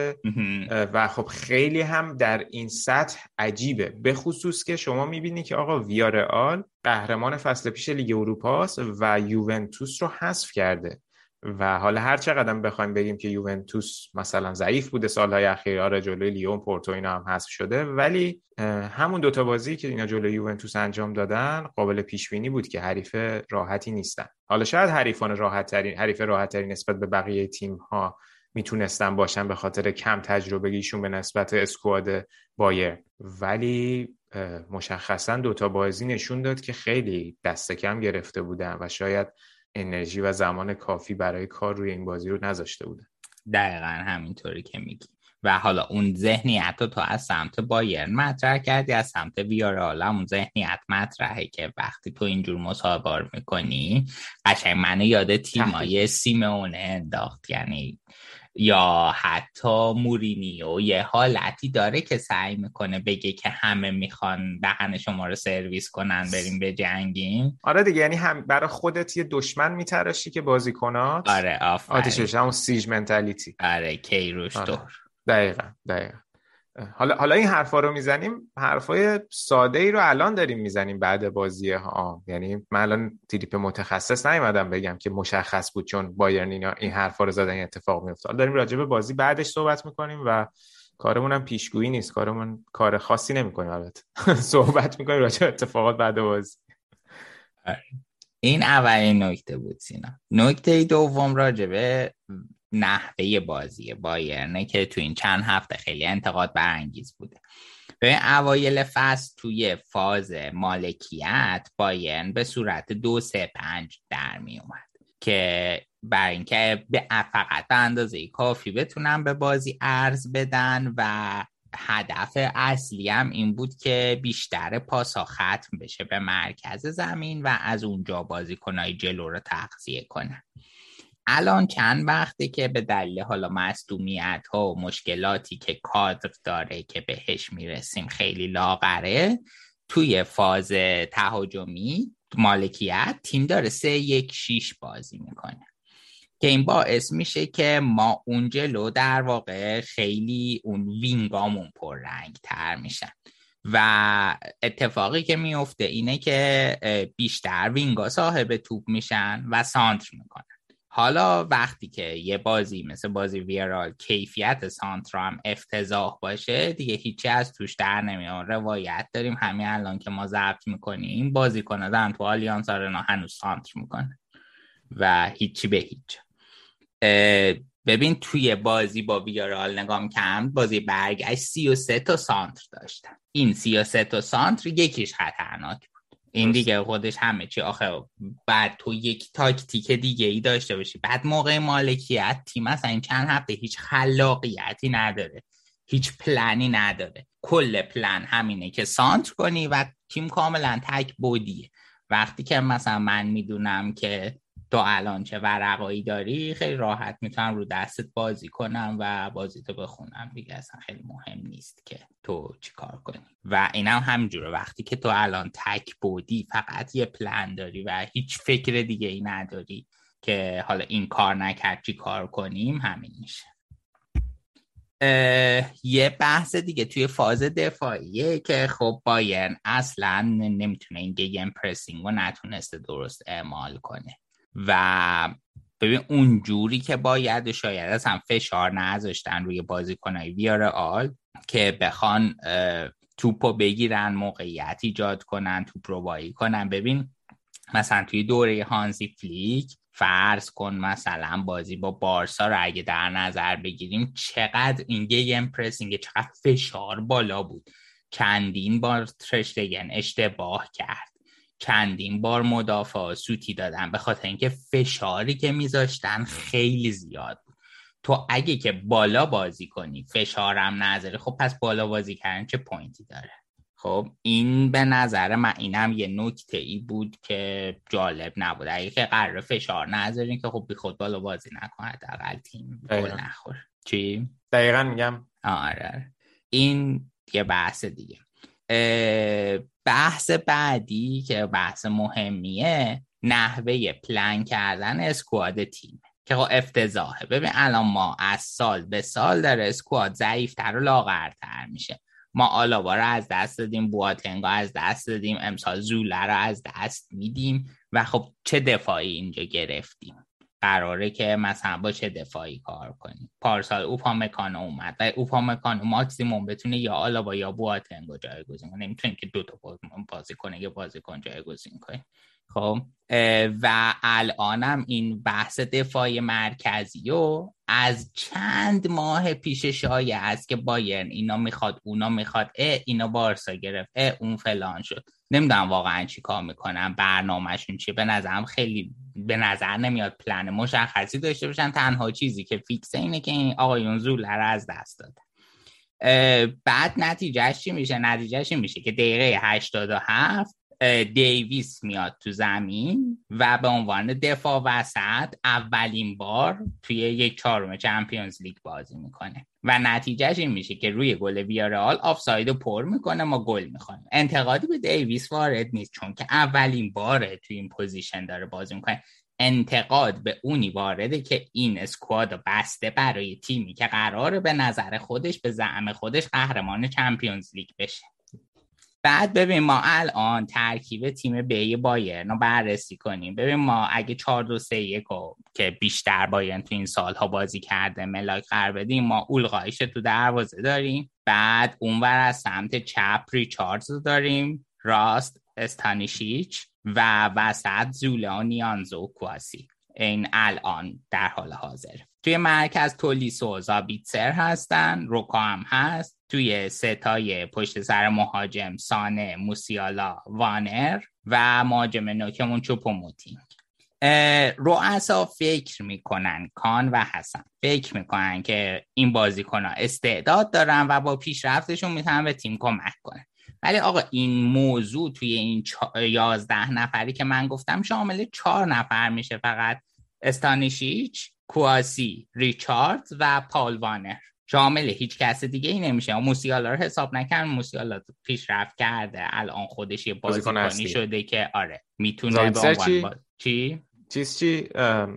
و خب خیلی هم در این سطح عجیبه. به خصوص که شما می‌بینی که آقا ویارئال قهرمان فصل پیش لیگ اروپا و یوونتوس رو حذف کرده. و حالا هر چقدر بخوایم بگیم که یوونتوس مثلا ضعیف بوده سالهای اخیر آره جلوی لیون پورتو اینا هم حذف شده. ولی همون دوتا بازی که اینا جلوی یوونتوس انجام دادن قابل پیش بینی بود که حریف راحتی نیستن. حالا شاید حریفان راحت ترین حریف راحت ترین نسبت به بقیه تیم ها می‌تونستن باشن به خاطر کم تجربگیشون به نسبت اسکواد بایر ولی مشخصا دوتا بازی نشون داد که خیلی دست کم گرفته بودن و شاید انرژی و زمان کافی برای کار روی این بازی رو نذاشته بوده. دقیقا همینطوری که میگی. و حالا اون ذهنیت رو تو از سمت بایرن مطرح کردی از سمت ویارال اون ذهنیت مطرحه که وقتی تو اینجور مسابقه می‌کنی قشنگ منو یاد تیمای سیمونه انداخت. یعنی یا حتی مورینیو یه حالتی داره که سعی می‌کنه بگه که همه می‌خوان دهن شما رو سرویس کنن بریم به جنگیم. آره دیگه یعنی هم برای خودت یه دشمن میتراشی که بازیکنات. آره آتیشش همون سیج منتالیتی. آره کیروش آره. دقیقا دقیقا. حالا حالا این حرفا رو می‌زنیم حرفای ساده ای رو الان داریم می‌زنیم بعد بازی ها. یعنی من الان تریپ متخصص نیومدم بگم که مشخص بود چون بایرن اینا این حرفا رو زدن اتفاق میفته داریم راجع به بازی بعدش صحبت می‌کنیم و کارمون هم پیشگویی نیست. کارمون کار خاصی نمی‌کنیم البته. صحبت می‌کنیم راجع به اتفاقات بعد بازی. آره. این اولین نکته بود سینا. نکته دوم راجبه نحوه بازی بایرنه که تو این چند هفته خیلی انتقاد برانگیز بوده. به اوایل فصل توی فاز مالکیت بایرن به صورت دو سه پنج در می اومد که بر اینکه به فقط به اندازه کافی بتونن به بازی ارز بدن و هدف اصلی هم این بود که بیشتر پاسا ختم بشه به مرکز زمین و از اونجا بازیکنهای جلو رو تغذیه کنن. الان چند وقته که به دلیل حالا مصدومیت ها و مشکلاتی که کادر داره که بهش می‌رسیم خیلی لاغره توی فاز تهاجمی مالکیت تیم داره سه یک شیش بازی می‌کنه. که این باعث میشه که ما اون جلو در واقع خیلی اون وینگامون پر رنگ تر میشن. و اتفاقی که میفته اینه که بیشتر وینگا صاحب توپ میشن و سانتر می‌کنن. حالا وقتی که یه بازی مثل بازی ویرال کیفیت سانتر هم افتضاح باشه دیگه هیچی از توش در نمیاد. روایت داریم همین الان که ما ضبط می‌کنیم بازی کنه تو آلیانس آرنا هنوز سانتر می‌کنه و هیچی به هیچ. ببین توی بازی با ویارال نگام کم بازی برگشت سی و سه تا سانتر داشتن. این سی و سه تا سانتر یکیش خطرناک این دیگه خودش همه چی. آخه بعد تو یک تاکتیک دیگه ای داشته باشی. بعد موقع مالکیت تیم مثلا این چند هفته هیچ خلاقیتی نداره. هیچ پلنی نداره. کل پلن همینه که سانتر کنی و تیم کاملا تک بودیه. وقتی که مثلا من می‌دونم که تو الان چه ورقایی داری خیلی راحت می‌تونم رو دستت بازی کنم و بازی تو بخونم. دیگه اصلا خیلی مهم نیست که تو چی کار کنی. و اینم هم همینجوره. وقتی که تو الان تک بودی فقط یه پلن داری و هیچ فکر دیگه ای نداری که حالا این کار نکرد چی کار کنیم همین میشه. یه بحث دیگه توی فاز دفاعیه که خب بایرن اصلا نمی‌تونه این گیم پرسینگ رو نتونسته درست اعمال کنه. و ببین اونجوری که باید شاید اصلا فشار نذاشتن روی بازیکنهای ویار آل که بخوان توپو بگیرن موقعیت ایجاد کنن توپ رو بایی کنن. ببین مثلا توی دوره هانزی فلیک فرض کن مثلا بازی با بارسا رو اگه در نظر بگیریم چقدر این Gegenpressing چقدر فشار بالا بود. چندین بار ترشتگن اشتباه کرد. چندین بار مدافع سوتی دادن به خاطر اینکه فشاری که میذاشتن خیلی زیاد بود. تو اگه که بالا بازی کنی فشارم نذاری خب پس بالا بازی کردن چه point ی داره؟ خب این به نظر من اینم یه نکته ای بود که جالب نبود. اگه که قرار فشار نذارین که خب بی خود بالا بازی نکنه اقل تیم گل نخور. چی؟ دقیقا میگم. آره. این یه بحث دیگه. بحث بعدی که بحث مهمیه نحوه پلن کردن اسکواد تیم. که خب افتضاحه. ببین الان ما از سال به سال داره اسکواد ضعیفتر و لاغرتر میشه. ما آلاوا رو از دست دادیم بواتنگا از دست دادیم امسال زوله رو از دست میدیم و خب چه دفاعی اینجا گرفتیم. قراره که مثلا با چه دفاعی کار کنیم پارسال اوپا مکانو اومد. و اوپا مکانو ماکسیموم بتونه یا آلاوا یا بواتنگا جایگزین کنه. نمی‌تونیم که دو تا بازی کنه یا بازیکن جایگزین کنیم. خب و الانم این بحث دفاع مرکزی و از چند ماه پیش شایع است که بایرن اینا می‌خواد اونا می‌خواد اه اینا بارسا گرفت اه اون فلان شد. نمی‌دونم واقعا چی کار می‌کنم برنامه‌شون چیه. به نظرم خیلی به نظر نمیاد پلن مشخصی داشته باشن. تنها چیزی که fix ه اینه که این آقایون از دست داده بعد نتیجهش چی میشه؟ نتیجهش میشه که دقیقه 87 دیویس میاد تو زمین و به عنوان دفاع وسط اولین بار توی یک چهارم Champions League بازی می‌کنه. و نتیجهش این میشه که روی گل ویارال آفساید پر می‌کنه ما گل می‌خوایم انتقادی به دیویس وارد نیست چون که اولین باره توی این position داره بازی می‌کنه. انتقاد به اونی وارده که این اسکواد بسته برای تیمی که قراره به نظر خودش به زعم خودش قهرمان چمپیونز لیگ بشه. بعد ببین ما الان ترکیب تیم بی بایرن رو بررسی کنیم. ببین ما اگه 4 2 3 1 که بیشتر بایرن تو این سالها بازی کرده ملاک قرار بدیم ما اولغایش تو دروازه داریم. بعد اونور از سمت چپ ریچاردز داریم راست استانیشیچ و وسط نیانزو کواسی این الان در حال حاضر. توی مرکز تولیسو زابیتسر هستن روکا هم هست. توی ستای پشت سر مهاجم سانه موسیالا وانر و مهاجم نوکمون چوپوموتینگ رؤسا فکر می‌کنن کان و حسن. فکر می‌کنن که این بازیکن ها استعداد دارن و با پیشرفتشون می‌تونن به تیم کمک کنن. ولی آقا این موضوع توی این یازده نفری که من گفتم شامل چهار نفر میشه فقط. استانیشیچ کواسی ریچارد و پال وانر. شامل هیچ کس دیگه ای نمیشه. موسیالا رو حساب نکن موسیالا پیشرفت کرده. الان خودش یه بازیکنی شده که آره می‌تونه به عنوان چی؟ چیز چی؟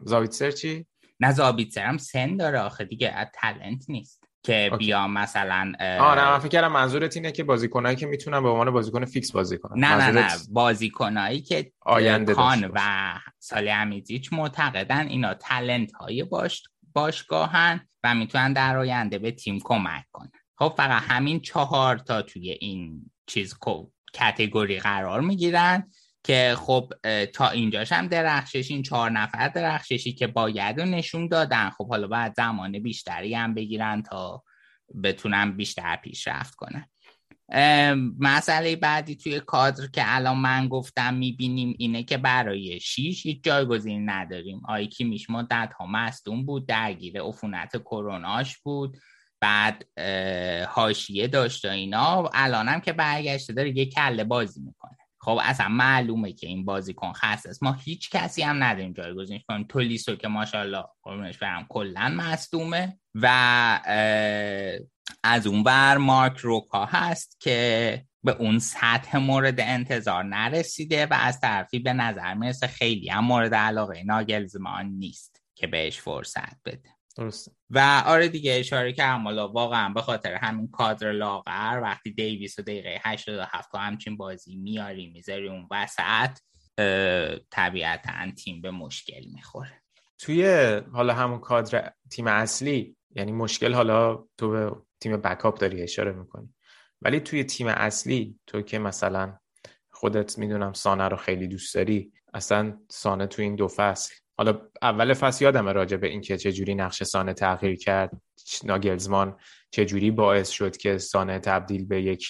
زاویتسر چی؟ نه زاویتسر هم سن داره آخه. دیگه تلنت نیست. که اوکی. بیا مثلا آره من فکر کردم منظورت اینه که بازیکنایی که می‌تونن به عنوان بازیکن فیکس بازی کنن. نه نه نه. بازیکنایی که آینده کان و سالی امیزیچ معتقدن اینا تلنت های باش باشگاهن و می‌تونن در آینده به تیم کمک کنن. خب فقط همین چهار تا توی این چیز کتگوری قرار می‌گیرن. که خب تا اینجاش هم درخشش این چهار نفر درخششی که باید رو نشون دادن. خب حالا باید زمان بیشتری هم بگیرن تا بتونن بیشتر پیشرفت کنن. مسئله بعدی توی کادر که الان من گفتم می‌بینیم اینه که برای شیش هیچ جایگزین نداریم. آیکی میش مدت ها مستون بود درگیر عفونت کروناش بود. بعد هاشیه داشت و اینا. الانم که برگشته داره یه کله بازی می‌کنه. خب اصلا معلومه که این بازیکن خاص است. ما هیچ کسی هم نداریم جایگزینش کنیم. تولیسو که ماشاءالله قربونش برم کلا مصدومه و از اون بر مارک روکا هست که به اون سطح مورد انتظار نرسیده و از طرفی به نظر می‌رسه خیلی هم مورد علاقه ناگلزمان نیست که بهش فرصت بده. درست و آره دیگه اشاره کردم حالا واقعا به خاطر همین کادر لاغر وقتی دیویس و دقیقه 87 همچین بازی میاری می‌ذاری اون وسط طبیعتا تیم به مشکل می‌خوره. توی حالا همون کادر تیم اصلی یعنی مشکل حالا تو به تیم بکاپ داری اشاره می‌کنی. ولی توی تیم اصلی تو که مثلا خودت می‌دونم سانه رو خیلی دوست داری اصلا سانه تو این دو فصل حالا اول فصل یادم راجع به اینکه چه جوری نقش سانه تغییر کرد ناگلزمان چه جوری باعث شد که سانه تبدیل به یک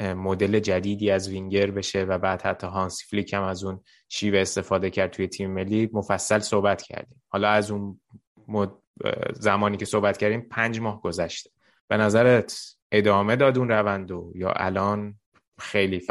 مدل جدیدی از وینگر بشه و بعد حتی هانسی فلیک هم از اون شیوه استفاده کرد توی تیم ملی. مفصل صحبت کردیم. حالا از اون زمانی که صحبت کردیم پنج ماه گذشته. به نظرت ادامه داد اون روند و یا الان خیلی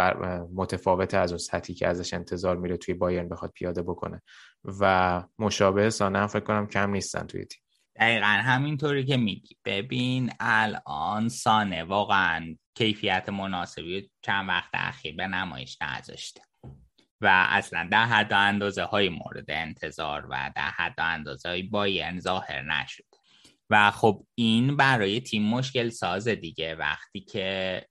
متفاوت از اون سطحی که ازش انتظار میره توی بایرن بخواد پیاده بکنه؟ و مشابه سانه هم فکر کنم کم نیستن توی تیم. دقیقا همینطوری که میگی. ببین الان سانه واقعا کیفیت مناسبی چند وقت اخیر به نمایش نذاشته. و اصلا در حد اندازه های مورد انتظار و در حد اندازه های بایرن ظاهر نشد. و خب این برای تیم مشکل سازه دیگه. وقتی که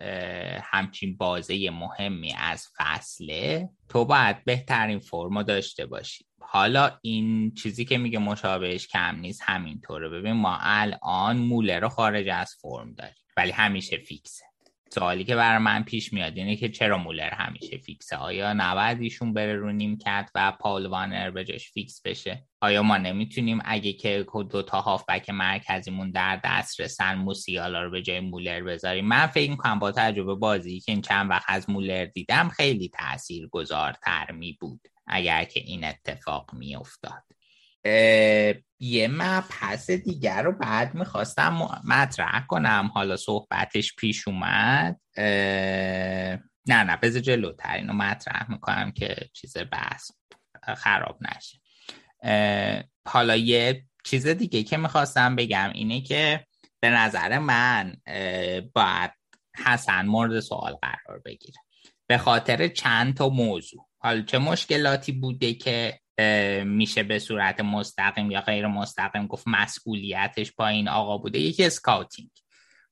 همچین بازه مهمی از فصله تو باید بهترین فرمو داشته باشی. حالا این چیزی که میگه مشابهش کم نیست همینطوره. ببین ما الان موله رو خارج از فرم داریم ولی همیشه فیکسه. سوالی که برای من پیش میاد اینه که چرا مولر همیشه فیکسه؟ آیا نباید ایشون بره رو نیم کرد و پاول وانر به جاش فیکس بشه؟ آیا ما نمی‌تونیم اگه که دو تا هافبک مرکزیمون در دست رسن موسیالا رو به جای مولر بذاریم؟ من فکر می‌کنم با تجربه بازی که این چند وقت از مولر دیدم خیلی تأثیر گذارتر می بود اگر که این اتفاق میافتاد. یه مبحث دیگر رو بعد می‌خواستم مطرح کنم. حالا صحبتش پیش اومد. نه نه بذار جلوتر. اینو مطرح می‌کنم که چیز بحث خراب نشه. حالا یه چیز دیگه که می‌خواستم بگم اینه که به نظر من باید حسن مورد سوال قرار بگیره. به خاطر چند تا موضوع. حالا چه مشکلاتی بوده که میشه به صورت مستقیم یا غیر مستقیم گفت مسئولیتش با این آقا بوده. یکی اسکاوتینگ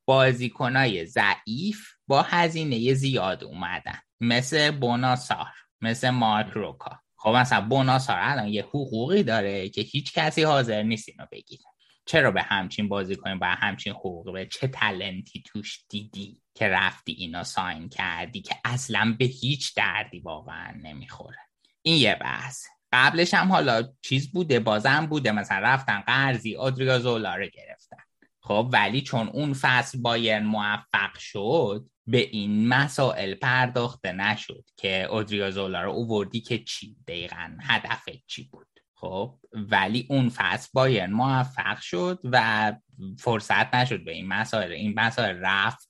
بازیکنای ضعیف با هزینه زیاد اومدن. مثل بوناسار مثل مارک روکا. خب مثلا بوناسار الان یه حقوقی داره که هیچ کسی حاضر نیست اینو بگیره. چرا به همچین بازیکن با همچین حقوقی به چه تلنتی توش دیدی که رفتی اینا ساین کردی که اصلا به هیچ دردی واقعا نمی‌خوره؟ این یه بحث قبلش هم حالا چیز بوده بازم بوده. مثلا رفتن قرضی آدریا زولا رو گرفتن. خب ولی چون اون فصل بایر موفق شد به این مسائل پرداخته نشد که اودریا زولا رو اووردی که چی؟ دقیقا هدف چی بود؟ خب ولی اون فصل بایر موفق شد و فرصت نشد به این مسائل. این مسائل رفت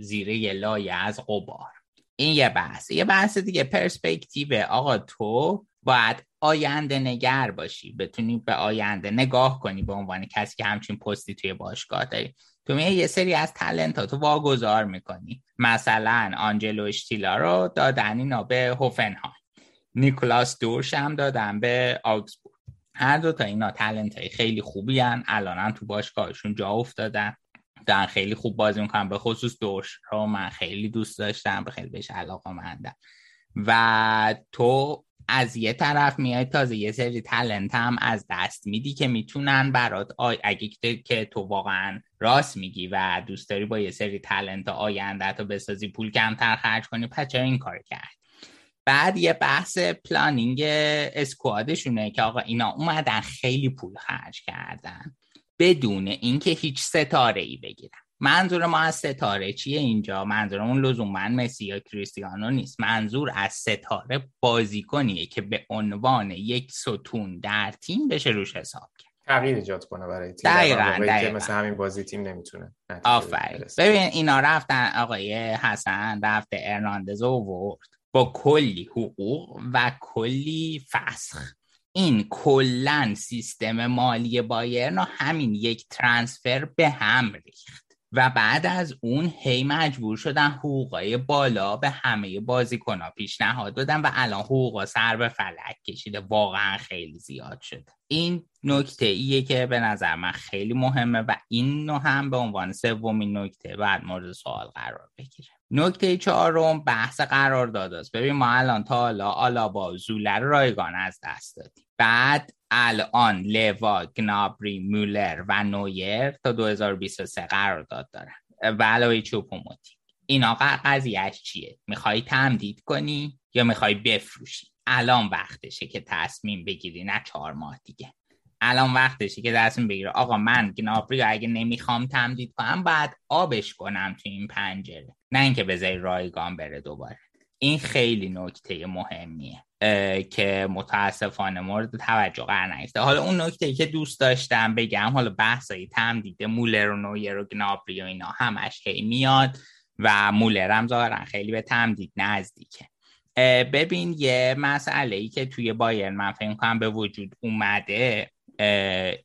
زیر یه لایه از قبار این یه بحث. یه بحث دیگه پرسپکتیو. آقا تو باید آینده نگر باشی. بتونی به آینده نگاه کنی به عنوان کسی که همچین پستی توی باشگاه داری. تو میه یه سری از تلنت تو واگذار می‌کنی. مثلا آنجلو اشتیلا رو دادن اینا به هوفنهایم. نیکلاس دورش هم دادن به آگزبورگ هر دو تا اینا تلنت های خیلی خوبی هن. الان تو باشگاهشون جا افتادن. دارن خیلی خوب بازی می‌کنن. به خصوص دورش رو من خیلی دوست داشتم. خیلی بهش علاقه مندم و تو از یه طرف میای تازه یه سری تلنت هم از دست میدی که می‌تونن برات آی... اگه که تو واقعا راست میگی و دوست داری با یه سری تلنت آینده تو بسازی پول کمتر خرج کنی چرا این کار کرد؟ بعد یه بحث پلانینگ اسکوادشونه که آقا اینا اومدن خیلی پول خرج کردن بدون اینکه هیچ ستاره ای بگیرن. منظور ما از ستاره چیه اینجا؟ منظورمون لزوما مسی یا کریستیانو نیست. منظور از ستاره بازیکنیه که به عنوان یک ستون در تیم بشه روش حساب کرد. تغییر ایجاد کنه برای تیم. دقیقاً, دقیقاً. مثل همین بازی تیم نمی‌تونه آفرین. ببین اینا رفتن آقای حسن رفته ارناندز ورد با کلی حقوق و کلی فسخ. این کلا سیستم مالی بایرن همین یک ترانسفر به هم ریخت. و بعد از اون هی مجبور شدن حقوقای بالا به همه بازیکنها پیشنهاد دادن و الان حقوقا سر به فلک کشیده. واقعا خیلی زیاد شده این نکته ایه که به نظر من خیلی مهمه و این نو هم به عنوان سومین نکته بعد مورد سوال قرار بگیره. نکته چهارم بحث قرار داداست ببین ما الان تا حالا آلابا زولر رایگان از دست دادیم. بعد الان لوا گنابری مولر و نویر تا 2023 قرارداد دارن. و علاوه چوپوموتی. اینا قضیهش چیه؟ می‌خوای تمدید کنی یا می‌خوای بفروشی؟ الان وقتشه که تصمیم بگیری نه چهار ماه دیگه. الان وقتشی که دستون بگیره آقا من گنابری اگه نمی‌خوام تمدید کنم بعد آبش کنم تو این پنجره. نه اینکه بذاری رایگان بره دوباره. این خیلی نکته مهمیه. که متاسفانه مورد توجه قرار نگرفته. حالا اون نکته که دوست داشتم بگم حالا بحثای تمدید مولر و نویر و گنابری و اینا همش هی میاد و مولر هم ظاهرا خیلی به تمدید نزدیکه. ببین یه مسئله ای که توی بایرن من فکر کنم به وجود اومده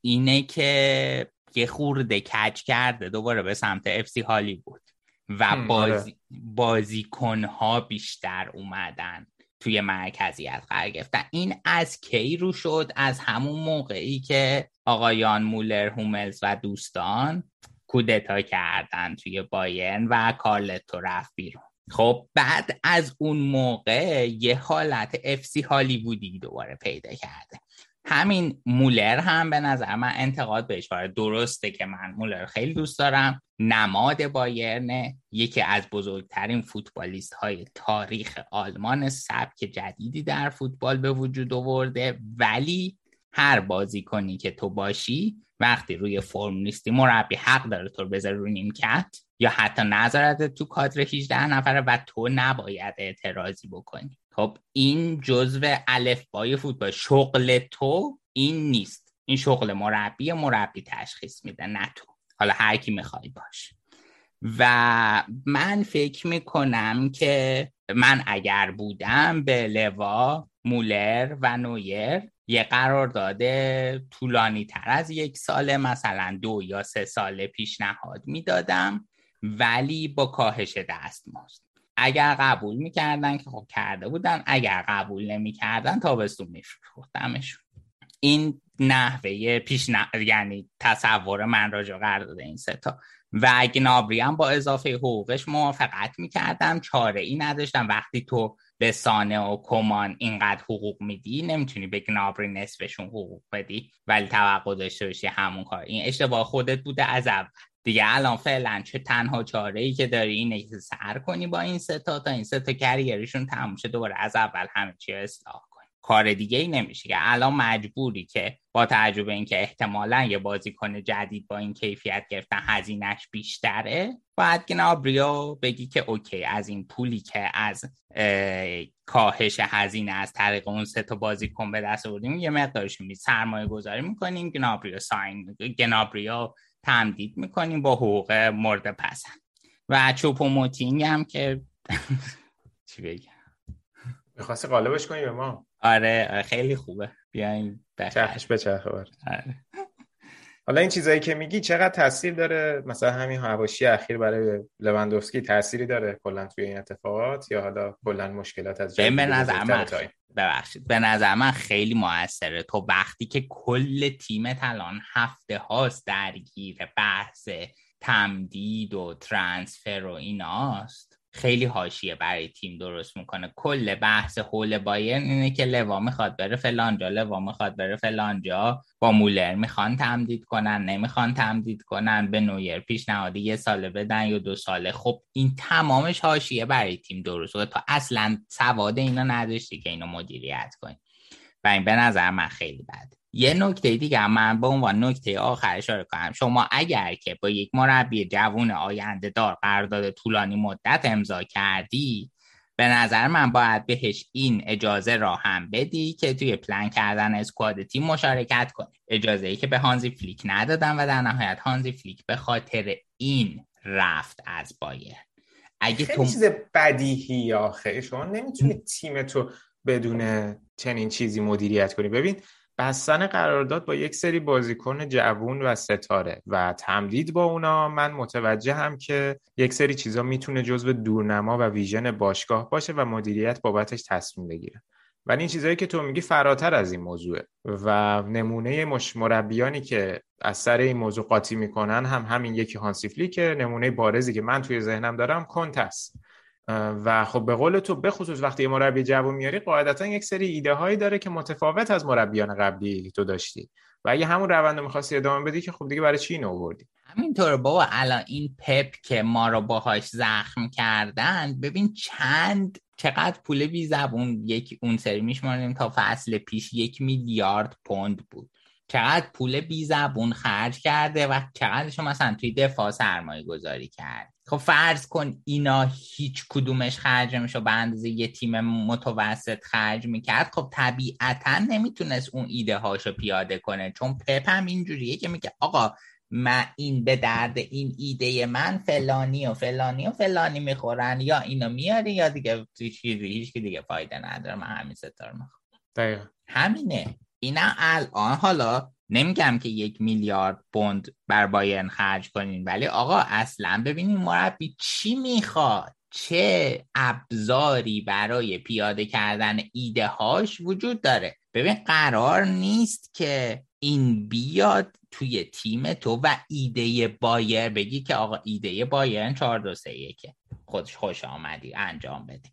اینه که یه خورده کج کرده دوباره به سمت افسی هالی بود و آره. بازی بازیکنها بیشتر اومدن. توی مرکزیت قرار گرفتن این از کی رو شد؟ از همون موقعی که آقایان مولر هوملز و دوستان کودتا کردن توی بایرن و کارلتو رفت بیرون. خب بعد از اون موقع یه حالت افسی هالیوودی دوباره پیدا کرده. همین مولر هم به نظر من انتقاد بهش وارد درسته که من مولر خیلی دوست دارم. نماد بایرنه یکی از بزرگترین فوتبالیست های تاریخ آلمان سبک جدیدی در فوتبال به وجود آورده. ولی هر بازی کنی که تو باشی وقتی روی فرم نیستی مربی حق داره تو بذاره روی نیمکت یا حتی نظرت تو کادر 18 نفره و تو نباید اعتراضی بکنی. خب این جزو الفبای فوتبال. شغل تو این نیست. این شغل مربی مربی تشخیص میده نه تو. حالا هر کی می‌خوای باش. و من فکر می‌کنم که من اگر بودم به لوا مولر و نویر یه قرار داده طولانی تر از یک ساله مثلا دو یا سه ساله پیشنهاد می‌دادم ولی با کاهش دستمزد. اگر قبول می‌کردن که خب کرده بودن اگر قبول نمی‌کردن تابستون میفروختمشون این نحوه پیش یعنی تصور من راجع قرار داده این ستا و گنابری هم با اضافه حقوقش موافقت می‌کردم چاره ای نداشتم. وقتی تو به سانه و کمان اینقدر حقوق میدی نمی‌تونی به گنابری نصفشون حقوق بدی. ولی توقع داشته باشی همون کار. این اشتباه خودت بوده از اول. دیگه الان فعلا چه تنها چاره ای که داری اینه که سر کنی با این ستا تا این ستا کریرشون تموم شه دوباره از اول همه چی اصلاح کنی. کار دیگه ای نمیشه که الان مجبوری که با تجربه اینکه احتمالا یه بازیکن جدید با این کیفیت گرفتن هزینهش بیشتره باید گنابریو بگی که اوکی از این پولی که از کاهش هزینه از طریق اون سه تا بازیکن به دست آوردیم یه مقدارش می سرمایه گذاری می‌کنیم. گنابریو ساین گنابریو تمدید می‌کنیم با حقوق مورد پسند. و چوپو موتینگ هم که چی بگم؟ می‌خواستی قالبش کنی به ما؟ آره خیلی خوبه. بیاین چرخش به چرخ آره. حالا این چیزایی که میگی چقدر تاثیر داره؟ مثلا همین حواشی اخیر برای لوندوفسکی تأثیری داره کلا توی این اتفاقات یا حالا کلا مشکلات از به نظر من ببخشید. به نظر من خیلی موثره. تو وقتی که کل تیمت الان هفته هاست درگیر بحث تمدید و ترانسفر و ایناست خیلی حاشیه برای تیم درست می‌کنه. کل بحث حول بایرن اینه که لوا می‌خواد بره فلانجا لوا می‌خواد بره فلانجا با مولر می‌خوان تمدید کنن نمی‌خوان تمدید کنن. به نویر پیشنهادی یه ساله بدن یا دو ساله. خب این تمامش حاشیه برای تیم درست تا اصلا سواد اینا نداشتی که اینو مدیریت کنی. و این به نظر من خیلی بده. یه نکته دیگه من به عنوان نکته آخر اشاره کنم شما اگر که با یک مربی جوون آینده دار قرارداد طولانی مدت امضا کردی به نظر من باید بهش این اجازه را هم بدی که توی پلان کردن squad تیم مشارکت کنه اجازه ای که به هانزی فلیک ندادن و در نهایت هانزی فلیک به خاطر این رفت از بایرن اگه خیلی تو... چیز بدیهی آخه. شما نمی‌تونید تیم تو بدون چنین چیزی مدیریت کنی. ببین بستن قرارداد با یک سری بازیکن جوون و ستاره و تمدید با اونا من متوجهم که یک سری چیزا می‌تونه جزو دورنما و vision باشگاه باشه و مدیریت بابتش تصمیم بگیره. ولی این چیزهایی که تو میگی فراتر از این موضوعه و نمونه مش مربیانی که از سر این موضوع قاطی می‌کنن هم همین یکی هانسیفلی که نمونه بارزی که من توی ذهنم دارم کنت است. و خب به قول تو بخصوص وقتی یه مربی جوون میاری قاعدتا یک سری ایده هایی داره که متفاوت از مربیان قبلی تو داشتی. و اگه همون روند رو می‌خواستی ادامه بدی که خب دیگه برای چی اینو آوردی؟ همینطور بابا الان این پپ که ما رو باهاش زخم کردن ببین چند چقدر پول بی زبون یک اون سری میشماریم تا فصل پیش یک میلیارد پوند بود. چقدر پول بی زبون خرج کرده و چقدرشو مثلا توی دفاع سرمایه گذاری کرد. خب فرض کن اینا هیچ کدومش خرج میشه به اندازه یه تیم متوسط خرج می‌کرد. خب طبیعتا نمی‌تونست اون ایده هاشو پیاده کنه چون پپ هم اینجوریه که میگه آقا من این به درد این ایده من فلانی و فلانی و فلانی می‌خورن یا اینو میاری یا دیگه هیچ هیچ دیگه فایده نداره من همین ستار می‌خورم همینه. اینا الان حالا نمیگم که یک میلیارد پوند بر بایرن خرج کنین ولی آقا اصلا ببینین مربی چی می‌خواد؟ چه ابزاری برای پیاده کردن ایده هاش وجود داره؟ ببین قرار نیست که این بیاد توی تیم تو و ایده بایر بگی که آقا ایده بایرن 4 2 3 که خودش خوش آمدی انجام بده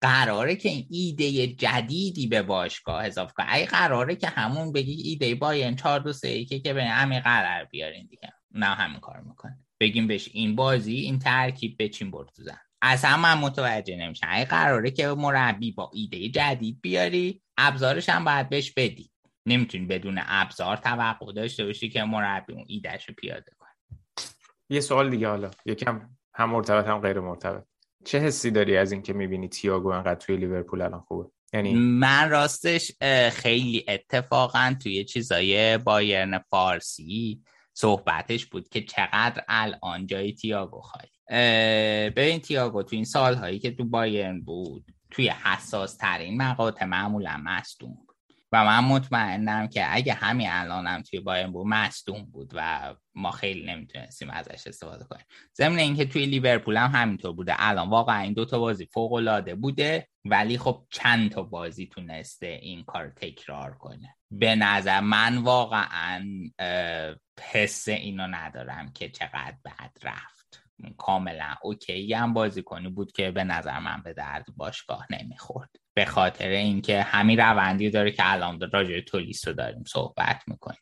قراره که این ایده جدیدی به باشگاه اضافه کنه. اگه قراره که همون بگی ایده بایرن 4 2 3 که که به همین قرار بیارین دیگه. نه همین کار می‌کنه بگیم بهش این بازی این ترکیب بچین برد زن اصلا من متوجه نمیشم. اگه قراره که مربی با ایده جدید بیاری ابزارش هم باید بهش بدی. نمی‌تونی بدون ابزار توقع داشته باشی که مربی اون ایدهش رو پیاده کنه. یه سوال دیگه حالا. یکم هم مرتبط هم غیر مرتبط. چه حسی داری از اینکه می‌بینی تییاگو انقدر توی لیورپول الان خوبه؟ یعنی من راستش خیلی اتفاقا توی چیزای بایرن فارسی صحبتش بود که چقدر الان جای تییاگو خواهی ببین تییاگو تو این سالهایی که تو بایرن بود توی حساس ترین مقاطع معمولا مصدوم. و من مطمئنم که اگه همین الانم توی بایرن بود مصدوم بود و ما خیلی نمی‌تونستیم ازش استفاده کنیم. ضمن اینکه توی لیورپول هم همینطور بوده. الان واقعا این دوتا بازی فوق العاده بوده ولی خب چند تا بازی تونسته این کار تکرار کنه. به نظر من واقعا حس اینو ندارم که چقدر بد رفت. کاملا اوکی هم بازی کنی بود که به نظر من به درد باشگاه نمی‌خورد. به خاطر اینکه همین روندی داره که الان راجع تولیس رو داریم صحبت می‌کنیم.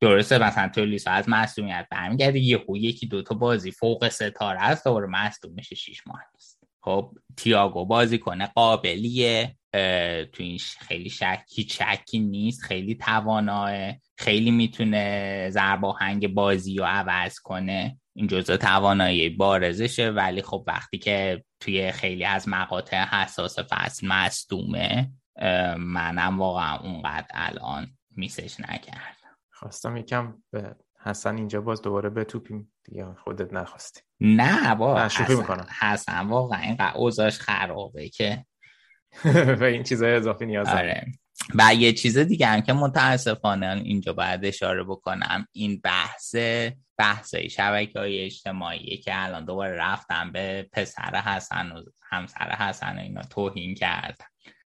درسته مثلا تولیس از مصدومیت برمیگرده یهو یکی دوتا بازی فوق ستاره است دوباره مصدوم میشه شیش ماه نیست. خب تیاگو بازی کنه قابلیه تو این خیلی شکی شکی نیست خیلی تواناه خیلی می‌تونه زرباهنگ بازی رو عوض کنه. این جزء توانایی بارزشه ولی خب وقتی که توی خیلی از مقاطع حساس فصل مصدومه منم واقعا اونقدر الان میسش نکرد خواستم یکم به حسن اینجا باز دوباره به توپیم دیگه خودت نخواستی. نه با حسن, می‌کنم. حسن واقعا اینقدر اوزاش خرابه که و این چیزای اضافی نیاز آره. و یه چیز دیگه هم که متاسفانه اینجا باید اشاره بکنم این بحث بحثای شبکه های اجتماعی که الان دوباره رفتم به پسر حسن و همسر حسن و اینا توهین کرد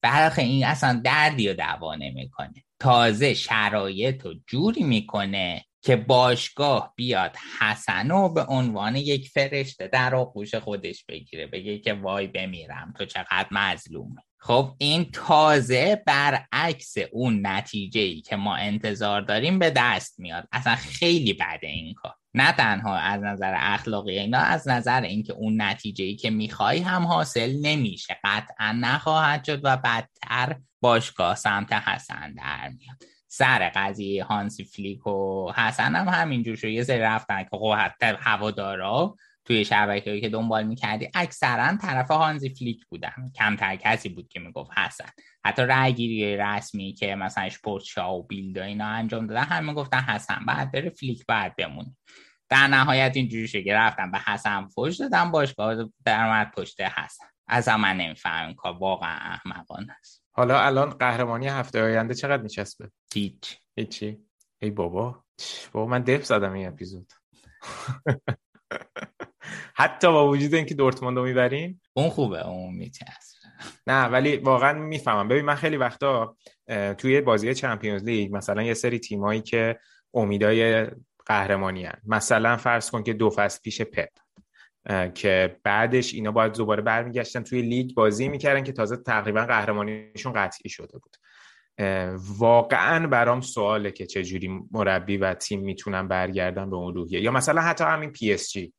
برخی این اصلا دردی و دعوا نمی‌کنه. تازه شرایط رو جوری می‌کنه که باشگاه بیاد حسن به عنوان یک فرشته در آغوش خودش بگیره بگه که وای بمیرم تو چقدر مظلومه. خب این تازه برعکس اون نتیجه ای که ما انتظار داریم به دست میاد. اصلا خیلی بده این کار. نه تنها از نظر اخلاقی اینا از نظر اینکه اون نتیجه ای که می‌خوای هم حاصل نمیشه. قطعا نخواهد شد و بدتر باشگاه سمت حسن در میاد. سر قضیه هانسی فلیک و حسن هم همینجور شد. یه سری رفتن که خب حتی هوادارا توی شبکه‌ای که دنبال می‌کردی اکثرا طرف هانزی فلیک بودن. کمتر کسی بود که می‌گفت حسن. حتی رأیگیری رسمی که مثلا Sportschau و Bild اینا انجام دادن همه گفتن حسن بعد بره فلیک بعد بمونه. در نهایت اینجوری شد که رفتم به حسن فوش دادم باشگاه درآمد پشت حسن. اصلا نمیفهمم کار واقعا احمقانه است. حالا الان قهرمانی هفته آینده چقدر میچسبه؟ هیچ. هیچی. ای بابا. بابا من دف زدم این اپیزود. حتی با وجود اینکه دورتموند رو می‌بریم. اون خوبه اون میچسبه. نه ولی واقعا می‌فهمم. ببین من خیلی وقتا توی بازی چمپیونز لیگ مثلا یه سری تیمایی که امیدای قهرمانی هن. مثلا فرض کن که دو فصل پیش پپ که بعدش اینا باید دوباره برمیگشتن توی لیگ بازی می‌کردن که تازه تقریبا قهرمانیشون قطعی شده بود. واقعا برام سواله که چجوری مربی و تیم می‌تونن برگردن به اون روحیه. یا مثلا حتی همین PSG.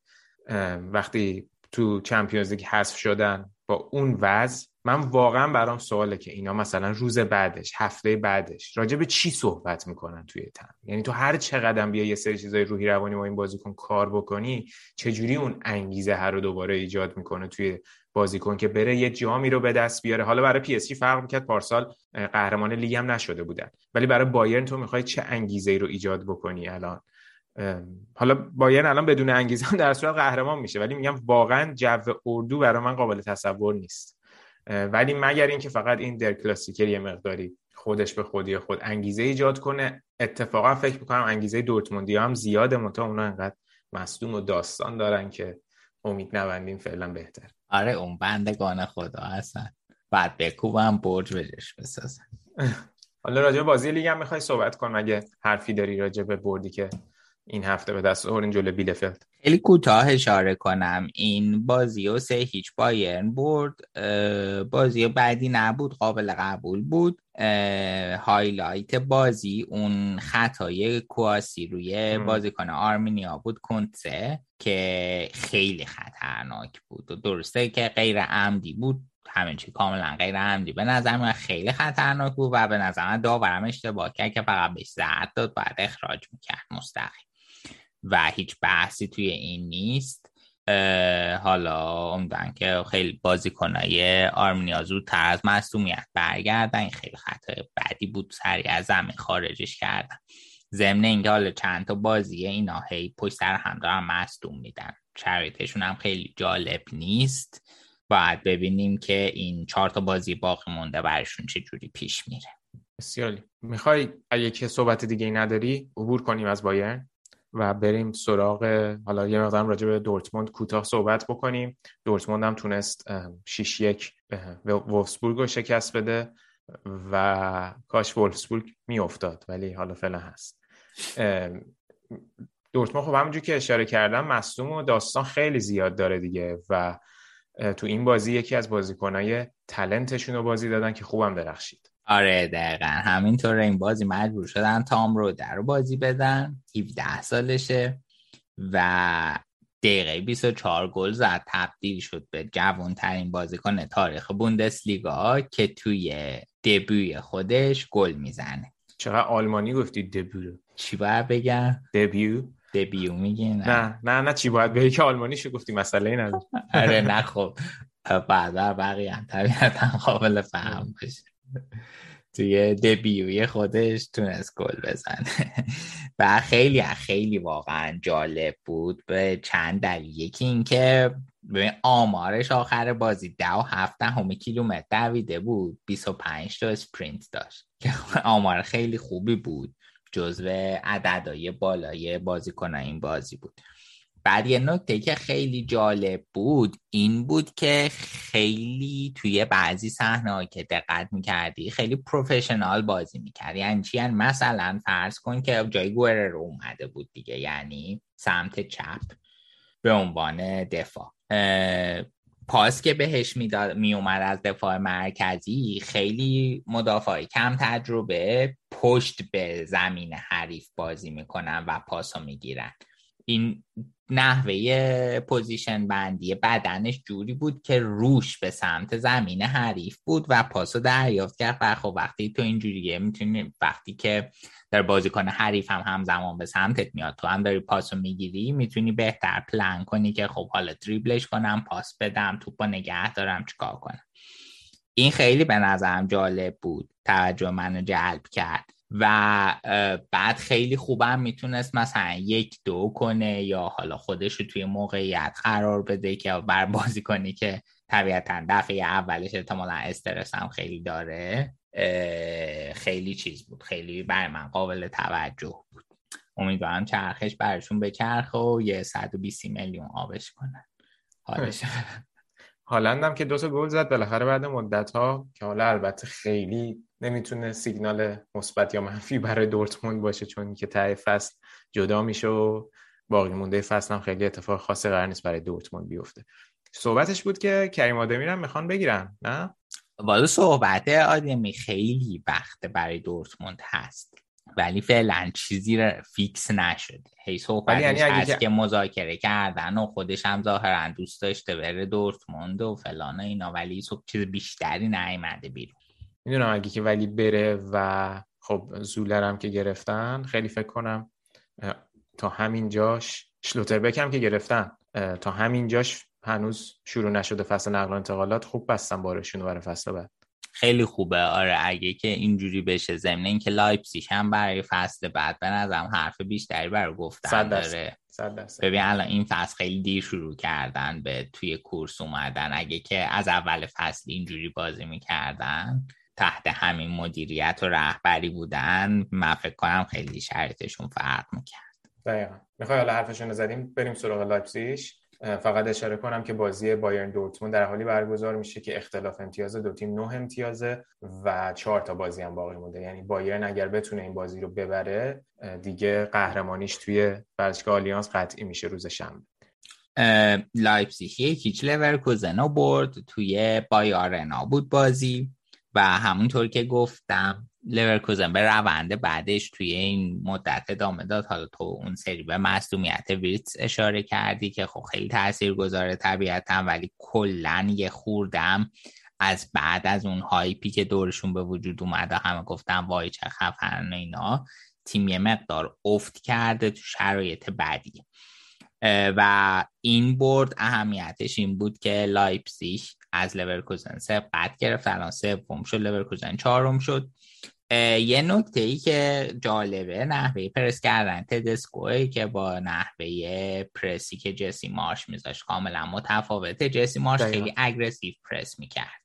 وقتی تو Champions League حذف شدن با اون وضع من واقعا برام سواله که اینا مثلا روز بعدش هفته بعدش راجع به چی صحبت می‌کنن توی تیم؟ یعنی تو هر چقدر بیا یه سری چیزای روحی روانی با این بازیکن کار بکنی چجوری اون انگیزه هر رو دوباره ایجاد می‌کنه توی بازیکن که بره یه جامی رو به دست بیاره؟ حالا برای پی اس فرق می‌کرد پارسال قهرمان لیگ هم نشده بودن. ولی برای بایرن تو می‌خوای چه انگیزه ای رو ایجاد بکنی الان؟ حالا بایرن الان بدون انگیزه هم در صورت قهرمان میشه ولی میگم واقعا جو اردو برای من قابل تصور نیست. ولی مگر اینکه فقط این der Klassiker یه مقداری خودش به خودی خود انگیزه ایجاد کنه اتفاقا فکر می‌کنم انگیزه دورتموندی هم زیاده منتها اونا انقدر مصدوم و داستان دارن که امید نبندیم فعلا بهتر. آره اون بندگان خدا هستن. بعد بکوبن برج بجاش بسازن. حالا راجع بازی لیگ هم می‌خوای صحبت کن مگه حرفی داری راجع به بردی که این هفته به دست آوردین جلو بیلفلد خیلی کوتاه اشاره کنم. این بازی و سه هیچ بایرن برد. بازی بعدی نبود قابل قبول بود. highlight بازی اون خطای کواسی روی بازیکن آرمینیا بود کنتسه که خیلی خطرناک بود. و درسته که غیر عمدی بود. همین چی کاملا غیر عمدی. به نظر من خیلی خطرناک بود و به نظر من داورم اشتباه کرد که فقط بهش زد داد بعد اخراج می‌کرد. مستقیم. و هیچ بحثی توی این نیست. حالا امیدوارم که خیلی بازیکنای آرمینیا زودتر از مصومیت برگردن. این خیلی خطای بدی بود سریع از زمین خارجش کردن. ضمن اینکه حالا چند تا بازی اینا هی پشت سر هم دارن مصدوم میدن. شرایطشون هم خیلی جالب نیست. باید ببینیم که این چهار تا بازی باقی مونده برشون چه جوری پیش میره. بسیاری می‌خوای اگه که صحبت دیگه نداری عبور کنیم از بایرن؟ و بریم سراغ حالا یه مقدار راجع به دورتموند کوتاه صحبت بکنیم. دورتموند هم تونست 6 یک وولفسبورگ رو شکست بده و کاش وولفسبورگ میافتاد ولی حالا فعلا هست. دورتموند خب همونجور که اشاره کردم مصدوم و داستان خیلی زیاد داره دیگه و تو این بازی یکی از بازیکنهای تلنتشون رو بازی دادن که خوبم درخشید. آره دقیقا. همینطور این بازی مجبور شدن تام رو در بازی بدن. 17 سالشه و دقیقه 24 گل زد. تبدیل شد به جوان ترین بازیکن تاریخ بوندسلیگا که توی دبیوی خودش گل می‌زنه. چقدر آلمانی گفتی دبیو چی باید بگم؟ دبیو؟ دبیو میگی؟ نه. نه نه چی باید بگی؟ که آلمانی شو گفتی مسئله ای نداره. آره نه خب. بعد بقیه هم طبیعتا قابل فهم باشه. توی دبیوی خودش تونست گل بزنه. و خیلی خیلی واقعا جالب بود به چند دلیل. یکی اینکه به آمارش آخر بازی ده و هفته همه کیلومتر دویده بود. 25 تا اسپرینت داشت. که آمار خیلی خوبی بود جزو عددهای بالای بازیکن این بازی بود. بعد یه نکته که خیلی جالب بود این بود که خیلی توی بعضی صحنه که دقت می‌کردی خیلی پروفشنال بازی می‌کردی. یعنی چی؟ یعنی مثلا فرض کن که جای گوره رو اومده بود دیگه یعنی سمت چپ به عنوان دفاع. پاس که بهش می اومد از دفاع مرکزی خیلی مدافع کم تجربه پشت به زمین حریف بازی می‌کنن و پاس رو می‌گیرن. این نحوه position بندی بدنش جوری بود که روش به سمت زمین حریف بود و پاسو دریافت کرد و خب وقتی تو اینجوریه می‌تونی وقتی که در بازیکن حریف هم همزمان به سمتت میاد تو هم داری پاسو می‌گیری می‌تونی بهتر پلان کنی که خب حالا دریبلش کنم پاس بدم توپو نگه دارم چیکار کنم. این خیلی به نظرم جالب بود توجه منو جلب کرد. و بعد خیلی خوبم می‌تونست مثلا یک دو کنه یا حالا خودش رو توی موقعیت قرار بده که بر بازی کنی که طبیعتا دفعه اولش احتمالا استرس هم خیلی داره خیلی چیز بود. خیلی بر من قابل توجه بود. امیدوارم چرخش برشون بچرخه و یه 120 میلیون آبش کنن. حالش. هالند که دو تا گل زد. بالاخره بعد مدت ها که حالا البته خیلی نمی‌تونه سیگنال مثبت یا منفی برای دورتموند باشه چون که ته فصل جدا میشه و باقی مونده فصل هم خیلی اتفاق خاصی قرار نیست برای دورتموند بیفته. صحبتش بود که کریم آدمی هم می‌خوان بگیرن نه؟ والا صحبت آدمی خیلی وقت برای دورتموند هست ولی فعلا چیزی رو فیکس نشده. هی صحبت یعنی هست که... که مذاکره کردن و خودش هم ظاهرا دوست داشته بره دورتموند و فلان اینا ولی صبح چیز بیشتری نیامده بیرون. می‌دونم اگه که ولی بره و خب زولرم که گرفتن خیلی فکر کنم تا همین جاش شلوتر بکم که گرفتن تا همین جاش هنوز شروع نشده فصل نقل و انتقالات. خوب بستن بارشون برای فصل بعد. خیلی خوبه. آره اگه که اینجوری بشه ضمن اینکه لایپزیگ هم برای فصل بعد به نظرم حرف بیشتری برای گفتن داره. ببین الان این فصل خیلی دیر شروع کردن به توی کورس اومدن. اگه که از اول فصل اینجوری بازی می‌کردن تحت همین مدیریت و رهبری بودن من فکر کنم خیلی شرایطشون فرق می‌کرد. دقیقا. می‌خوای حالا حرفشون زدیم بریم سراغ لایپزیگ فقط اشاره کنم که بازی بایرن دورتموند در حالی برگزار میشه که اختلاف امتیاز دو تیم نه امتیازه و چهار تا بازی هم باقی مونده. یعنی بایرن اگر بتونه این بازی رو ببره دیگه قهرمانیش توی ورزشگاه آلیانس قطعی میشه روز شنبه. لایپزیگ هیچ لورکوزن برد توی بای‌آرنا بود بازی. و همونطور که گفتم لورکوزن به روند بدش توی این مدت ادامه داد. حالا تو اون سری به مصدومیت ویرتس اشاره کردی که خب خیلی تاثیر گذاره طبیعتا ولی کلا یه خوردم از بعد از اون hype ی که دورشون به وجود اومده همه گفتم وای چه خفن اینا تیم یه مقدار افت کرده تو شرایط بدی. و این برد اهمیتش این بود که لایپزیگ از لورکوزن سبقت گرفت الان سوم شد لورکوزن چهارم شد. یه نکته ای که جالبه نحوه پرس کردن تدسکوی که با نحوه پرسی که جسی مارش میذاشت کاملا متفاوته. جسی مارش خیلی اگرسیو پرس می‌کرد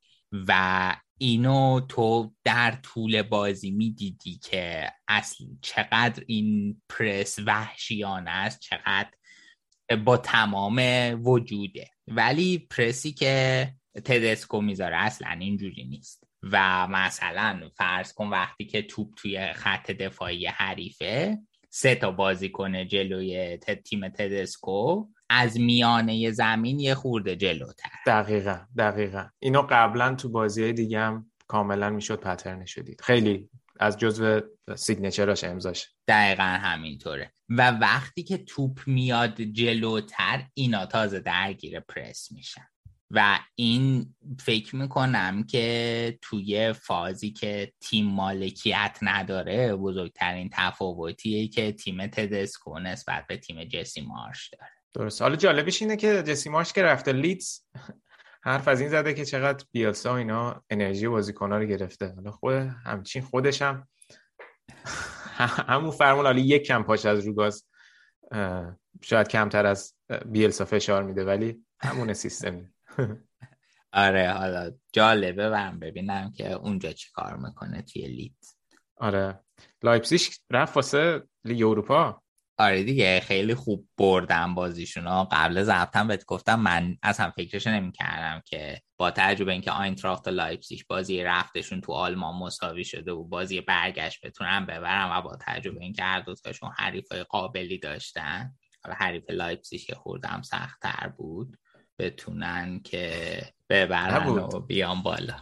و اینو تو در طول بازی می‌دیدی که اصل چقدر این پرس وحشیانه است چقدر با تمام وجوده. ولی پرسی که تدسکو می‌ذاره. اصلا اینجوری نیست. و مثلا فرض کن وقتی که توپ توی خط دفاعی حریفه سه تا بازی کنه جلوی تیم تدسکو از میانه زمین یه خورده جلوتر. دقیقا دقیقا. اینو قبلا تو بازی دیگه هم کاملا می‌شد پترن شدید. خیلی از جزو سیگنچراش امضاش. دقیقا همینطوره. و وقتی که توپ میاد جلوتر اینا تازه درگیر پرس میشن. و این فکر می‌کنم که توی فازی که تیم مالکیت نداره بزرگترین تفاوتیه که تیم تدسکو نسبت به تیم جسی مارش داره. درست. حالا جالبش اینه که جسی مارش که رفته لیدز حرف از این زده که چقدر بیلسا اینا انرژی بازیکن‌ها رو گرفته. حالا خود همچین خودش هم همون فرمون حالا یک کم پاش از رو گاز شاید کمتر از بیلسا فشار میده ولی همون سیستمی. آره حالا جالبه برم ببینم که اونجا چی کار می‌کنه توی لید آره. لایپزیش رفت واسه لیگ اروپا؟ آره دیگه خیلی خوب بردم بازیشون قبل ضبطم بهت گفتم من اصلا فکرش نمی‌کردم که با تجربه اینکه آینتراخت و لایپزیگ بازی رفتشون تو آلمان مساوی شده و بازی برگشت بتونم ببرم و با تجربه اینکه هر دوتاشون حریفای قابلی داشتن. حریف لایپزیگ خوردم سختتر بود. بتونن که ببرن و بیان بالا.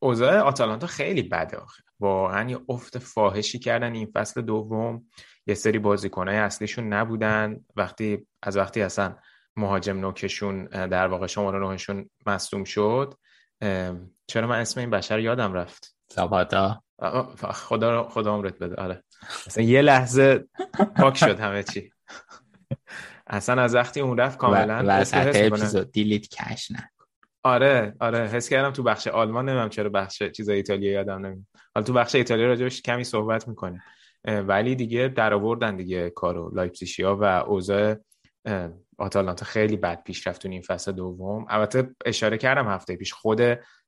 اوضاع آتالانتا خیلی بده آخه. واقعا یه افت فاحشی کردن این فصل دوم. یه سری بازیکنهای اصلیشون نبودن. وقتی از وقتی اصلا مهاجم نوکشون در واقع شماره نوکشون مصدوم شد چرا من اسم این بشر یادم رفت؟ زاباتا خدا خدا عمرت بده. آره. یه لحظه پاک شد همه چی. اصلا از وقتی اون رفت کاملا وسط اپیزود دیلیت کش نه آره آره حس کردم تو بخش آلمان نمیم چرا بخش چیزای ایتالیا یادم نمیم حالا تو بخش ایتالیا راجبش کمی صحبت می‌کنیم. ولی دیگه در آوردن دیگه کارو لایپزیشیا و اوضاع آتالانتا خیلی بد پیش رفت این فصل دوم. البته اشاره کردم هفته پیش خود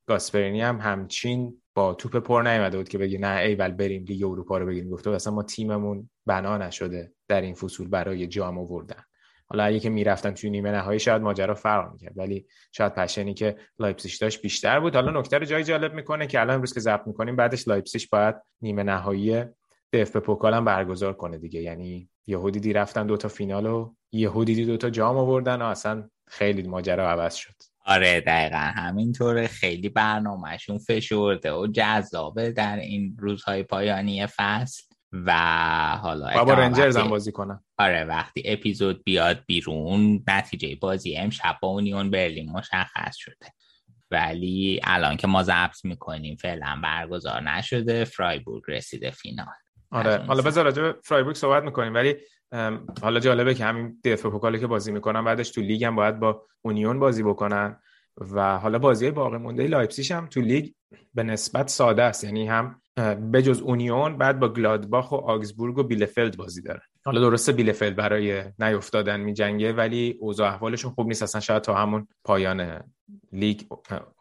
گاسپرینی هم همچین با توپ پر نیومده بود که بگی نه ایول بریم لیگ اروپا رو بگیریم. گفته اصلا ما تیممون بنا نشده در این فصول برای جام آوردن. حالا اگه که می‌رفتن توی نیمه نهایی شاید ماجرا فرق می‌کرد ولی شاید passion ی که لایپزیگ داشت بیشتر بود. حالا نکته رو جای جالب می‌کنه که الان امروز که ضبط می‌کنیم بعدش لایپزیگ باید نیمه نهایی دف پوکال هم برگزار کنه دیگه. یعنی یهو دیدی رفتن دو تا فینال و یهو دیدی دو تا جام آوردن و اصلا خیلی ماجرا عوض شد. آره دقیقا. همینطوره. خیلی برنامهشون فشرده و جذابه در این روزهای پایانی فصل. و حالا با رنجرز هم بازی کنن. آره وقتی اپیزود بیاد بیرون نتیجه بازی امشب با اونیون برلین مشخص شده. ولی الان که ما ضبط می‌کنیم فعلا برگزار نشده فرایبورگ رسیده فینال. آره حالا بذار راجع به فرایبورگ صحبت می‌کنیم. ولی حالا جالبه که همین دف پوکالی که بازی می‌کنن بعدش تو لیگ هم باید با اونیون بازی بکنن. و حالا بازی باقی مونده لایپسیش هم تو لیگ به نسبت ساده است. یعنی هم بجز اونیون بعد با گلادباخ و آگزبورگ و بیلفلد بازی داره. حالا درسته بیلفلد برای نیفتادن می جنگه ولی اوضاع احوالشون خوب نیست. اصلا شاید تا همون پایان لیگ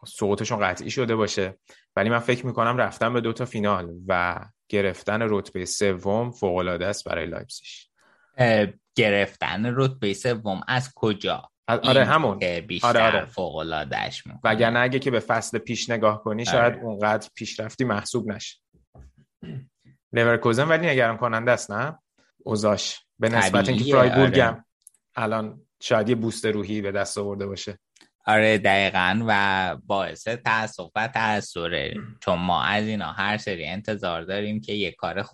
سقوطشون قطعی شده باشه. ولی من فکر می‌کنم رفتن به دوتا فینال و گرفتن رتبه سوم فوق العاده است برای لایپسیش گرفتن رتبه سوم از کجا؟ آره همون. بیشتر آره آره. فوق العادهش وگرنه اگه که به فصل پیش نگاه کنی آره. شاید اونقدر پیشرفتی محسوب نشه. لورکوزن ولی نگران کننده است نه؟ اوضاعش. به نسبت اینکه فرایبورگ آره. الان شاید یه boost روحی به دست آورده باشه. آره دقیقا. و باعث تاسف و تاثره چون ما از اینا هر سری انتظار داریم که یه کار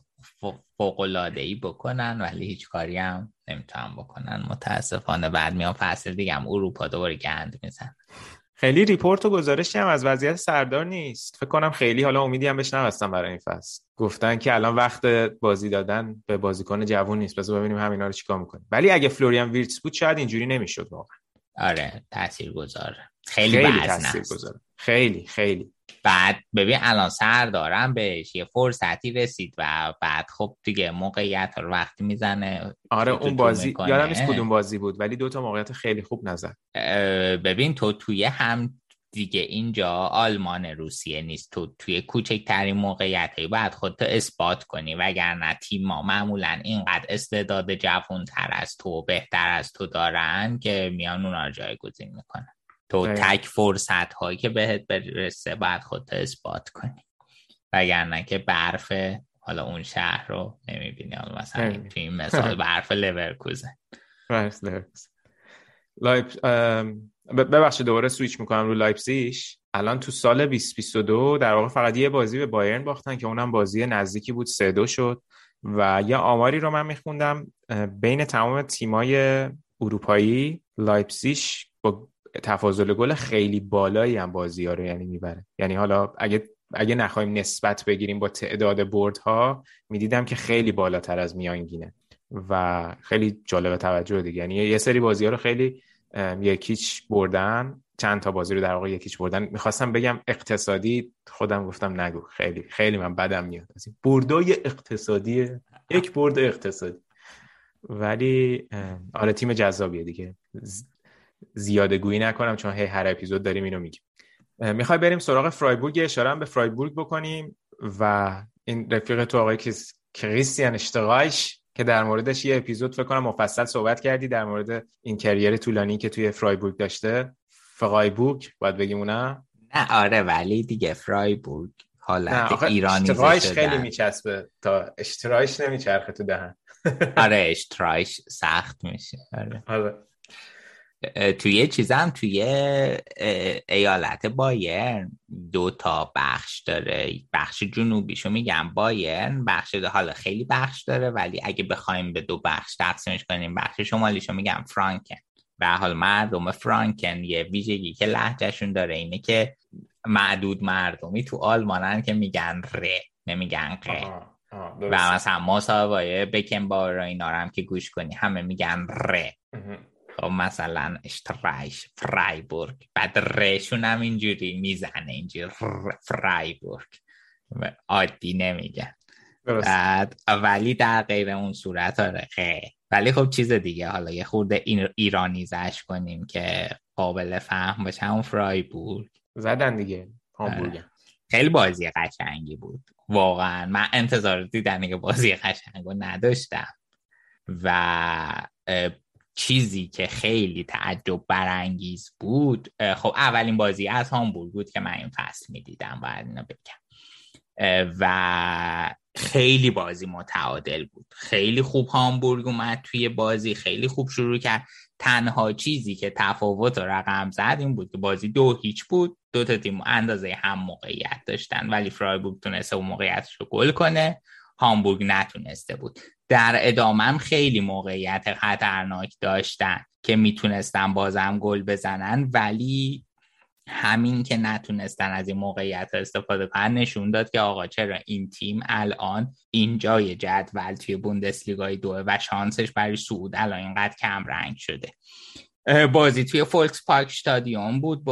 فوق ای بکنن ولی هیچ کاری هم نمی‌تونن بکنن. متاسفانه بعد میان فصل دیگه هم اروپا دوباره گند میزن خیلی report و گزارشی هم از وضعیت سردار نیست. فکر کنم خیلی حالا امیدی هم بهش نبستم برای این فصل. گفتن که الان وقت بازی دادن به بازیکن جوون نیست. بذار ببینیم همینا رو چیکار می‌کنه. ولی اگه فلوریان ویرتس بود شاید اینجوری نمی‌شد واقعا. آره تاثیرگذاره. خیلی, خیلی تاثیرگذاره. خیلی خیلی. بعد ببین الان سر دارم بهش یه فرصتی رسید و بعد خب دیگه موقعیت رو وقتی می‌زنه آره اون بازی یادم نیست کدوم بازی بود ولی دو تا موقعیت خیلی خوب نزد. ببین تو توی هم دیگه اینجا آلمان روسیه نیست. تو توی کوچکترین موقعیت هایی باید خودتو اثبات کنی وگرنه تیم ما معمولا اینقدر استعداد جوان تر از تو بهتر از تو دارن که میان اونا رو جایگزین می‌کنن. تو تک فرصت هایی که بهت برسه باید خودت اثبات کنی. وگرنه که برف حالا اون شهر رو نمی‌بینی. حالا مثلا تو این مثال برف لورکوزن. لایپ ببخشید دوباره سویچ می‌کنم رو لایپسیش الان تو سال 2022 در واقع فقط یه بازی به بایرن باختن که اونم بازی نزدیکی بود سه دو شد. و یه آماری رو من میخوندم بین تمام تیمای اروپایی لایپسیش با تفاضل گل خیلی بالایی هم بازی ها رو یعنی می‌بره. یعنی حالا اگه اگه نخوایم نسبت بگیریم با تعداد بردها می‌دیدم که خیلی بالاتر از میانگینه و خیلی جالب توجه دیگه. یعنی یه سری بازی ها رو خیلی یکیچ بردن چند تا بازی رو در واقع یکیچ بردن. می‌خواستم بگم اقتصادی خودم گفتم نگو. خیلی خیلی من بدم میاد. از بردای اقتصادی یک برد اقتصادی. ولی آره تیم جذابیه دیگه. زیاده گویی نکنم چون هی هر اپیزود داریم اینو میگیم. می‌خوای بریم سراغ فرایبورگ اشاره به فرایبورگ بکنیم و این رفیق تو آقای کریستیان اشتغایش که در موردش یه اپیزود فکر کنم مفصل صحبت کردی در مورد این کریر طولانی که توی فرایبورگ داشته. فرایبورگ باید بگیم اونا؟ نه آره ولی دیگه فرایبورگ حالت ایرانی اشتغایش خیلی میچسبه تا اشترایش نمیچرخه تو دهن. آره اشترایش سخت میشه. آره, آره. توی چیزم توی ایالت بایرن. دو تا بخش داره. بخش جنوبیشو میگم بایرن بخش حالا خیلی بخش داره ولی اگه بخوایم به دو بخش تقسیمش کنیم بخش شمالیشو میگم فرانکن. به حال مردم فرانکن یه ویژگی که لحجهشون داره اینه که معدود مردمی تو آلمانن که میگن ر نمیگن ق و مثلا مصاحبه بکن با اینا هم که گوش کنی همه میگن ر. خب مثلا اشترایش فرایبورگ. بعد رشون هم اینجوری می‌زنه اینجوری فرایبورگ. عادی نمیگن بعد ولی در غیر اون صورت آره ولی خب چیز دیگه حالا یه خورده ایرانیزش کنیم که قابل فهم باشه اون فرایبورگ. زدن دیگه هامبورگ خیلی بازی قشنگی بود. واقعا. من انتظار دیدن که بازی قشنگو نداشتم. و چیزی که خیلی تعجب برانگیز بود خب اولین بازی از هامبورگ بود که من این فصل می‌دیدم باید اینو بگم. و خیلی بازی متعادل بود. خیلی خوب هامبورگ اومد توی بازی خیلی خوب شروع کرد. تنها چیزی که تفاوت رقم زد این بود که بازی دو هیچ بود. دو تا تیم اندازه هم موقعیت داشتن. ولی فرایبورگ تونسته اون موقعیتش رو گل کنه. هامبورگ نتونسته بود. در ادامه خیلی موقعیت خطرناک داشتن که می‌تونستن بازم گل بزنن ولی همین که نتونستن از این موقعیت استفاده کنن نشون داد که آقا چرا این تیم الان اینجای جدول توی بوندسلیگای دوه و شانسش برای سعود الان اینقدر کم رنگ شده. بازی توی فولکس پارک استادیوم بود.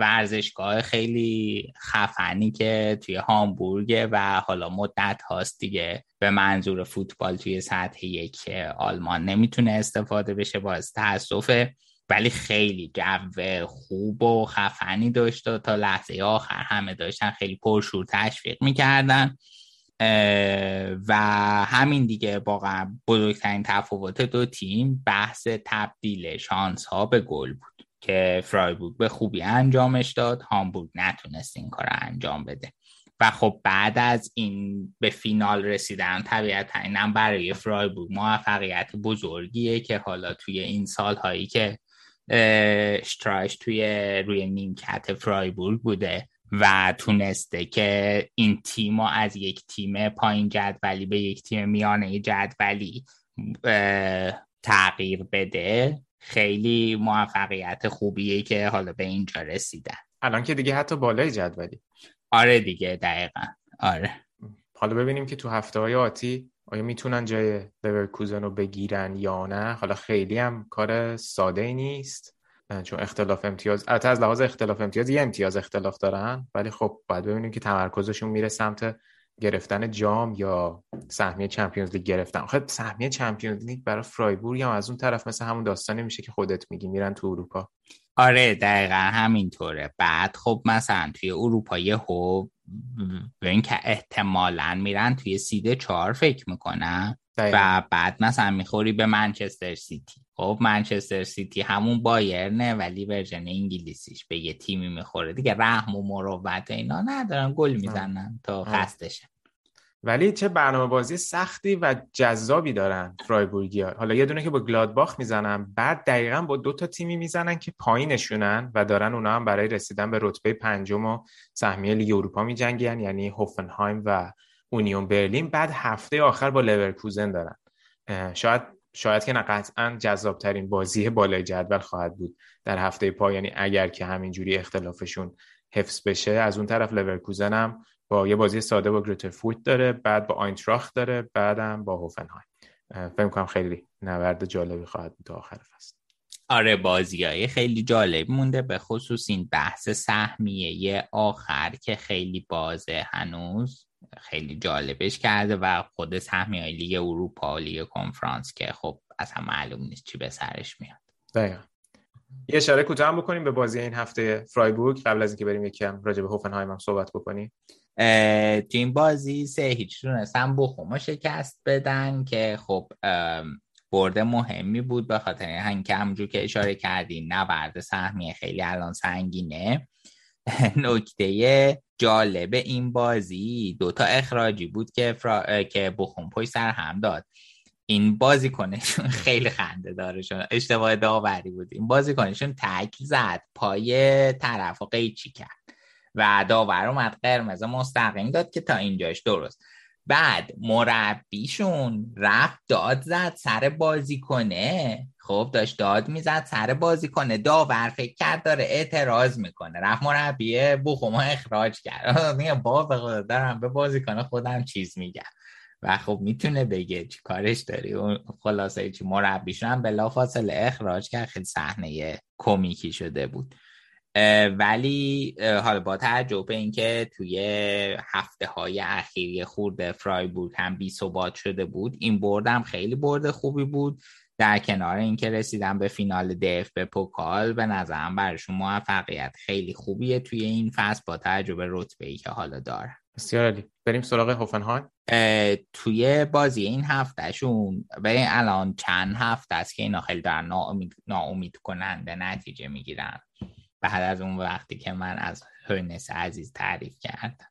ورزشگاه خیلی خفنی که توی هامبورگ و حالا مدت هاست دیگه به منظور فوتبال توی سطح یک آلمان نمی‌تونه استفاده بشه باز تاسفه ولی خیلی جو خوب و خفنی داشت و تا لحظه آخر همه داشتن خیلی پرشور تشویق می‌کردن. و همین دیگه واقعا بزرگترین تفاوت دو تیم بحث تبدیل شانس ها به گل بود که فرایبورگ به خوبی انجامش داد. هامبورگ نتونست این کار انجام بده. و خب بعد از این به فینال رسیدن طبیعتا اینم برای فرایبورگ موفقیت بزرگیه که حالا توی این سالهایی که شترایش توی روی نیمکت فرایبورگ بوده. و تونسته که این تیم از یک تیم پایین جدولی به یک تیم میانه جدولی تغییر بده. خیلی موفقیت خوبیه که حالا به اینجا رسیدن. الان که دیگه حتی بالای جدولی. آره دیگه دقیقا. آره. حالا ببینیم که تو هفته های آتی آیا می‌تونن جای لورکوزن رو بگیرن یا نه؟ حالا خیلی هم کار ساده نیست. چون اختلاف امتیاز البته از لحاظ اختلاف امتیاز یه امتیاز اختلاف دارن ولی خب باید ببینیم که تمرکزشون میره سمت گرفتن جام یا سهمیه Champions League گرفتن. خب سهمیه Champions League برای فرایبورگ هم از اون طرف مثل همون داستانی میشه که خودت میگی میرن تو اروپا. آره دقیقا همینطوره. بعد خب مثلا توی اروپا یه هو این که احتمالا میرن توی سید چهار فکر می‌کنن و بعد مثلا می‌خوری به منچستر سیتی. خب منچستر سیتی همون بایرنه ولی version انگلیسیش به یه تیمی می‌خوره. دیگه رحم و مروت اینا ندارن گل می‌زنن تا خستشن ولی چه برنامه بازی سختی و جذابی دارن فرایبورگی ها حالا یه دونه که با گلادباخ می‌زنن بعد دقیقا با دو تا تیمی می‌زنن که پایینشونن و دارن اونا هم برای رسیدن به رتبه پنجم و سهمیه لیگ اروپا میجنگن یعنی هوفنهایم و اونیون برلین. بعد هفته آخر با لورکوزن دارن. شاید شاید که نه قطعا جذاب ترین بازی بالای جدول خواهد بود در هفته پایانی اگر که همینجوری اختلافشون حفظ بشه از اون طرف لورکوزن هم با یه بازی ساده با گرویترفورت داره بعد با آینتراخت داره بعدم با هوفنهایم. فکر کنم خیلی نبرد جالبی خواهد بود تا آخر فصل. آره بازی خیلی جالب مونده به خصوص این بحث سهمیه آخر که خیلی بازه هنوز. خیلی جالبش کرده و خود سهمیه لیگ اروپا و لیگ کنفرانس که خب اصلا معلوم نیست چی به سرش میاد. دقیقا. یه اشاره کوتاه هم بکنیم به بازی این هفته فرایبورگ قبل از اینکه بریم یکم راجع به هوفنهایم هم صحبت بکنیم. تو این بازی سه هیچ تونستن بخوما شکست بدن که خب برد مهمی بود به خاطر همین که همونجور که اشاره کردی نبرد سهمیه خیلی الان سنگینه. نکته جالب این بازی. دوتا اخراجی بود که فرا... که بخون سر هم داد. این بازیکنشون خیلی خنده دارشون. اشتباه داوری بود. این بازیکنشون تک زد پای طرف و قیچی کرد. و داور اومد قرمز مستقیم داد که تا اینجاش درست. بعد مربیشون رفت داد زد سر بازی کنه خب داشت داد می‌زد سر بازی کنه داور فکر کرد داره اعتراض می‌کنه. رفت مربیه بخوما اخراج کرد. میگه با به دارم به بازی کنه خودم چیز میگم. و خب می‌تونه بگه چی کارش داری. اون خلاصه چی مربیشون هم بلا فاصله اخراج کرد. خیلی صحنه کمیکی شده بود. ولی حالا با تعجب اینکه توی هفته های اخیری خورده فرایبورگ هم بی ثبات شده بود این بردم خیلی برد خوبی بود. در کنار اینکه رسیدن به فینال دف به پوکال به نظرم برشون موفقیت خیلی خوبیه توی این فصل با تعجب رتبه ای که حالا داره. بسیار عالی. بریم سراغ هوفنهایم. توی بازی این هفتهشون به الان چند هفته است که اینا خیلی در ناامید, ناامید کننده نتیجه می‌گیرن. بعد از اون وقتی که من از هرنس عزیز تعریف کردم.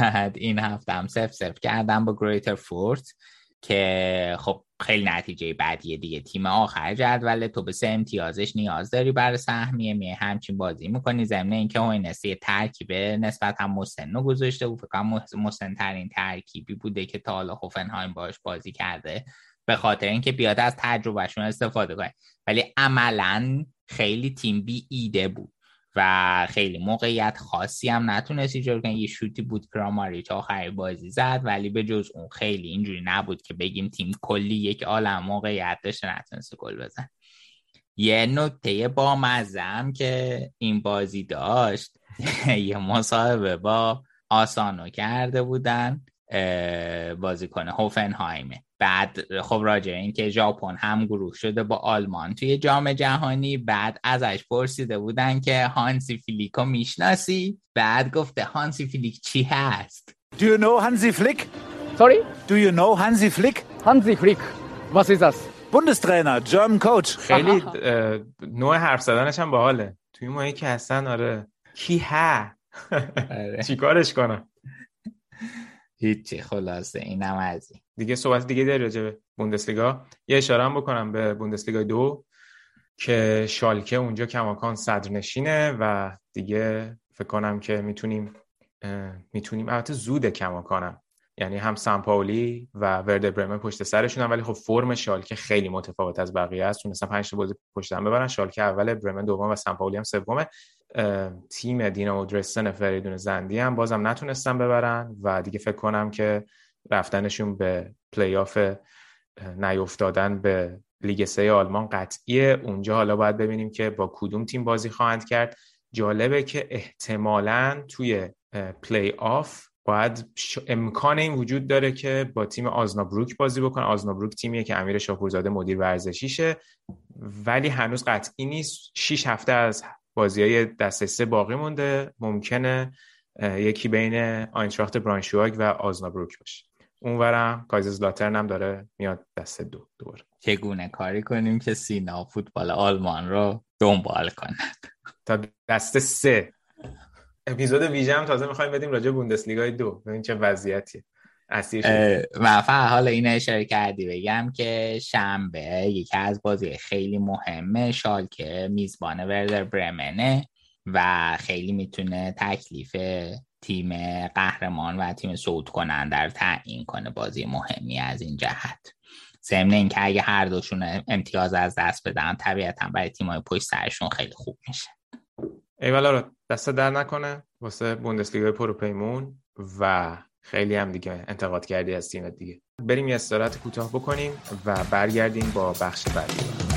بعد این هفته هم سف سف کردم با گریتر فورت که خب خیلی نتیجه بعدیه دیگه. تیم آخر جدول تو به سه امتیازش نیاز داری برای سهمیه. می همچین بازی می‌کنی. ضمن اینکه هوینسی ترکیب نسبت هم مسن رو گذاشته و فکر مسن ترین ترکیبی بوده که تا حالا هوفنهایم باش بازی کرده. به خاطر اینکه بیاد از تجربهشون استفاده کنه. ولی عملا خیلی تیم بی ایده بود. و خیلی موقعیت خاصی هم نتونست ایجاد کنه یه شوتی بود کراماریچ آخری بازی زد ولی به جز اون خیلی اینجوری نبود که بگیم تیم کلی یک عالم موقعیت داشته نتونست گل بزن یه نکته با مزم که این بازی داشت یه مصاحبه با آسانو کرده بودن بازیکن هوفنهایمه. بعد خب راجع این که ژاپن هم گروه شده با آلمان توی جام جهانی بعد ازش پرسیده بودن که هانسی فلیکو می‌شناسی بعد گفته هانسی فلیک چی هست Do you know Hansi Flick? Sorry? Do you know Hansi Flick? Hansi Flick. Was ist das? Bundestrainer, German coach. خیلی نوع حرف زدنش هم باحاله توی ماهی که هستن آره کی ها چیکارش کنم هیچی خلاصه اینم از این. دیگه صحبت دیگه داری راجع به بوندسلیگا؟ یه اشاره هم بکنم به بوندسلیگا دو که شالکه اونجا کماکان صدرنشینه و دیگه فکر کنم که می‌تونیم می‌تونیم البته زود کماکانم. یعنی هم سامپاولی و ورد برمن پشت سرشون ولی خب فرم شالکه خیلی متفاوت از بقیه است. تونستن 5 تا بازی پشت هم ببرن. شالکه اول برمن دوم و سامپاولی هم سومه. تیم دینامو درستن فریدون زندی هم بازم نتونستن ببرن و دیگه فکر کنم که رفتنشون به پلی آف نیفتادن به لیگ سه آلمان قطعیه. اونجا حالا باید ببینیم که با کدوم تیم بازی خواهند کرد. جالبه که احتمالا توی پلی آف باید امکان این وجود داره که با تیم آزنابروک بازی بکنه. آزنابروک تیمیه که امیر شاپورزاده مدیر ورزشیشه. ولی هنوز قطعی نیست. 6 هفته از بازی های دسته سه باقی مونده. ممکنه یکی بین آینتراخت برانشواگ و آزنابروک باشه. اونورم کایزرلاترن هم داره میاد دسته دو دوباره. چگونه کاری کنیم که سینا فوتبال آلمان رو دنبال کند؟ تا دسته سه. اپیزود ویژه هم تازه می‌خوایم بدیم راجع بوندسلیگای دو. ببین چه وضعیتیه من فقط حالا این اشاره کردی. بگم که شنبه یکی از بازی خیلی مهمه شالکه میزبان وردر برمنه و خیلی می‌تونه تکلیف تیم قهرمان و تیم صعود کننده رو تعیین کنه بازی مهمی از این جهت. ضمن اینکه اگه هر دوشون امتیاز از دست بدن طبیعتا برای تیمای پشت سرشون خیلی خوب میشه. ایوالا رو دست در نکنه واسه بوندسلیگای پروپیمون و خیلی هم دیگه انتقاد کردی از تیم دیگه. بریم یه استراحت کوتاه بکنیم و برگردیم با بخش بعدی.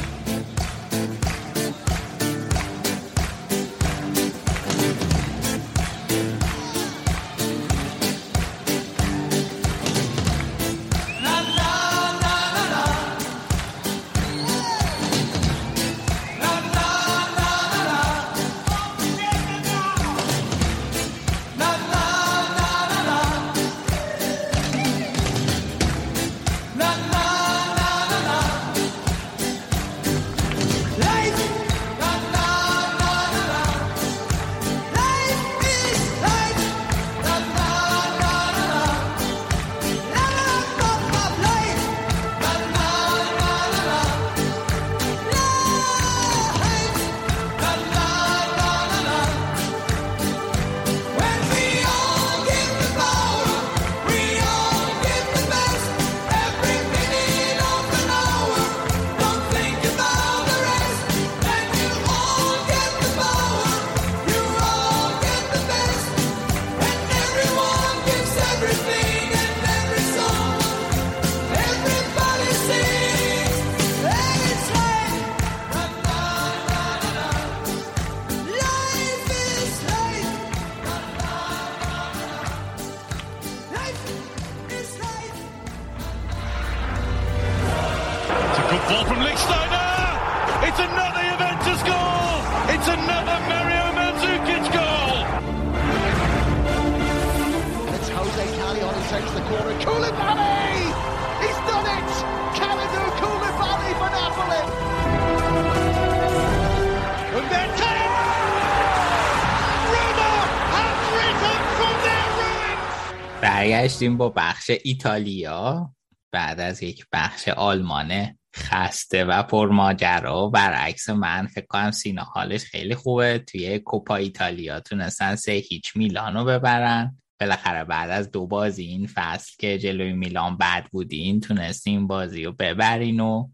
برگشتیم با بخش ایتالیا. بعد از یک بخش آلمانه خسته و پرماجرا. برعکس من فکر کنم سینا حالش خیلی خوبه. توی کوپا ایتالیا تونستن سه هیچ میلانو ببرن. بالاخره بعد از دو بازی این فصل که جلوی میلان بد بودین تونستیم بازی رو ببرین و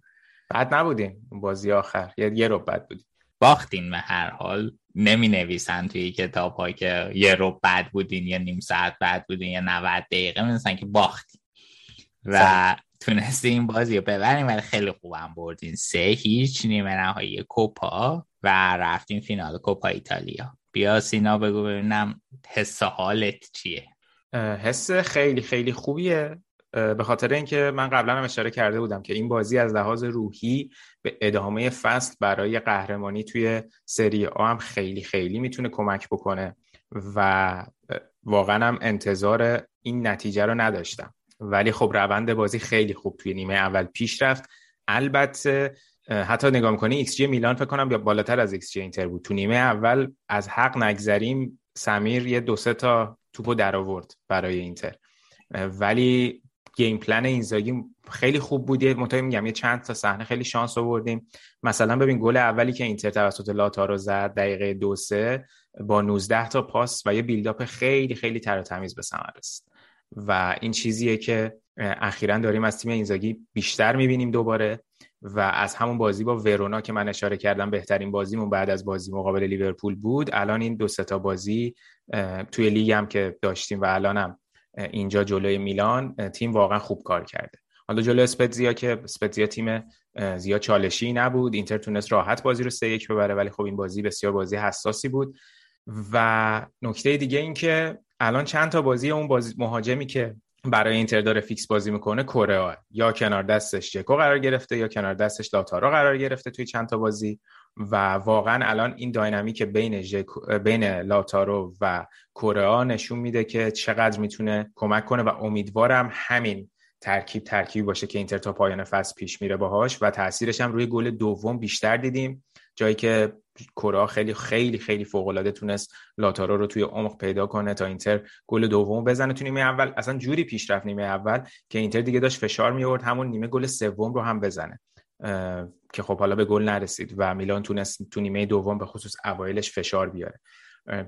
بد نبودیم. بازی آخر. یه, یه رو بد بودیم. باختین به هر حال. نمی نویسن توی کتاب ها که یه رو بد بودین یا نیم ساعت بد بودین یا 90 دقیقه می که باختین. و تونستیم بازی رو ببریم ولی خیلی خوبم بردین. سه هیچ نیمه نهایی کوپا و رفتیم فینال کوپا ایتالیا. بیا سینا بگو ببینم حس حالت چیه. حس خیلی خیلی خوبیه. به خاطر اینکه من قبلا هم اشاره کرده بودم که این بازی از لحاظ روحی به ادامه فصل برای قهرمانی توی سری آ هم خیلی خیلی می‌تونه کمک بکنه و واقعا هم انتظار این نتیجه رو نداشتم. ولی خب روند بازی خیلی خوب توی نیمه اول پیش رفت. البته حتی نگاه می‌کنی ایکس جی میلان فکر کنم یا بالاتر از ایکس جی اینتر بود. تو نیمه اول از حق نگذریم سمیر یه دو سه تا توپو در آورد برای اینتر. ولی game plan اینزاگی خیلی خوب بود یه متوجه میگم یه چند تا صحنه خیلی شانس آوردیم. مثلا ببین گل اولی که اینتر توسط لاتارو زد دقیقه دو سه با 19 تا پاس و یه بیلداپ خیلی خیلی تر تمیز به ثمر رسید. و این چیزیه که اخیرا داریم از تیم اینزاگی بیشتر می‌بینیم دوباره و از همون بازی با ورونا که من اشاره کردم بهترین بازیمون بعد از بازی مقابل لیورپول بود. الان این دو تا بازی توی لیگ هم که داشتیم و الانم اینجا جلوی میلان تیم واقعا خوب کار کرده. حالا جلو اسپتزیا که اسپتزیا تیم زیاد چالشی نبود. اینتر تونست راحت بازی رو سه یک ببره ولی خب این بازی بسیار بازی حساسی بود. و نکته دیگه این که الان چند تا بازی اون بازی مهاجمی که برای اینتر داره فیکس بازی می‌کنه کره یا کنار دستش جکو قرار گرفته یا کنار دستش لاتارو قرار گرفته توی چند تا بازی. و واقعا الان این dynamic بین بین لاتارو و کره نشون میده که چقدر می‌تونه کمک کنه و امیدوارم همین ترکیب ترکیبی باشه که اینتر تا پایان فصل پیش میره باهاش و تاثیرش هم روی گل دوم بیشتر دیدیم جایی که کره خیلی خیلی خیلی فوق العاده تونست لاتارو رو توی عمق پیدا کنه تا اینتر گل دوم بزنه تو نیمه اول. اصلا جوری پیش رفت نیمه اول که اینتر دیگه داشت فشار می آورد همون نیمه گل سوم رو هم بزنه. که خب حالا به گل نرسید و میلان تونست تو نیمه دوم به خصوص اوایلش فشار بیاره.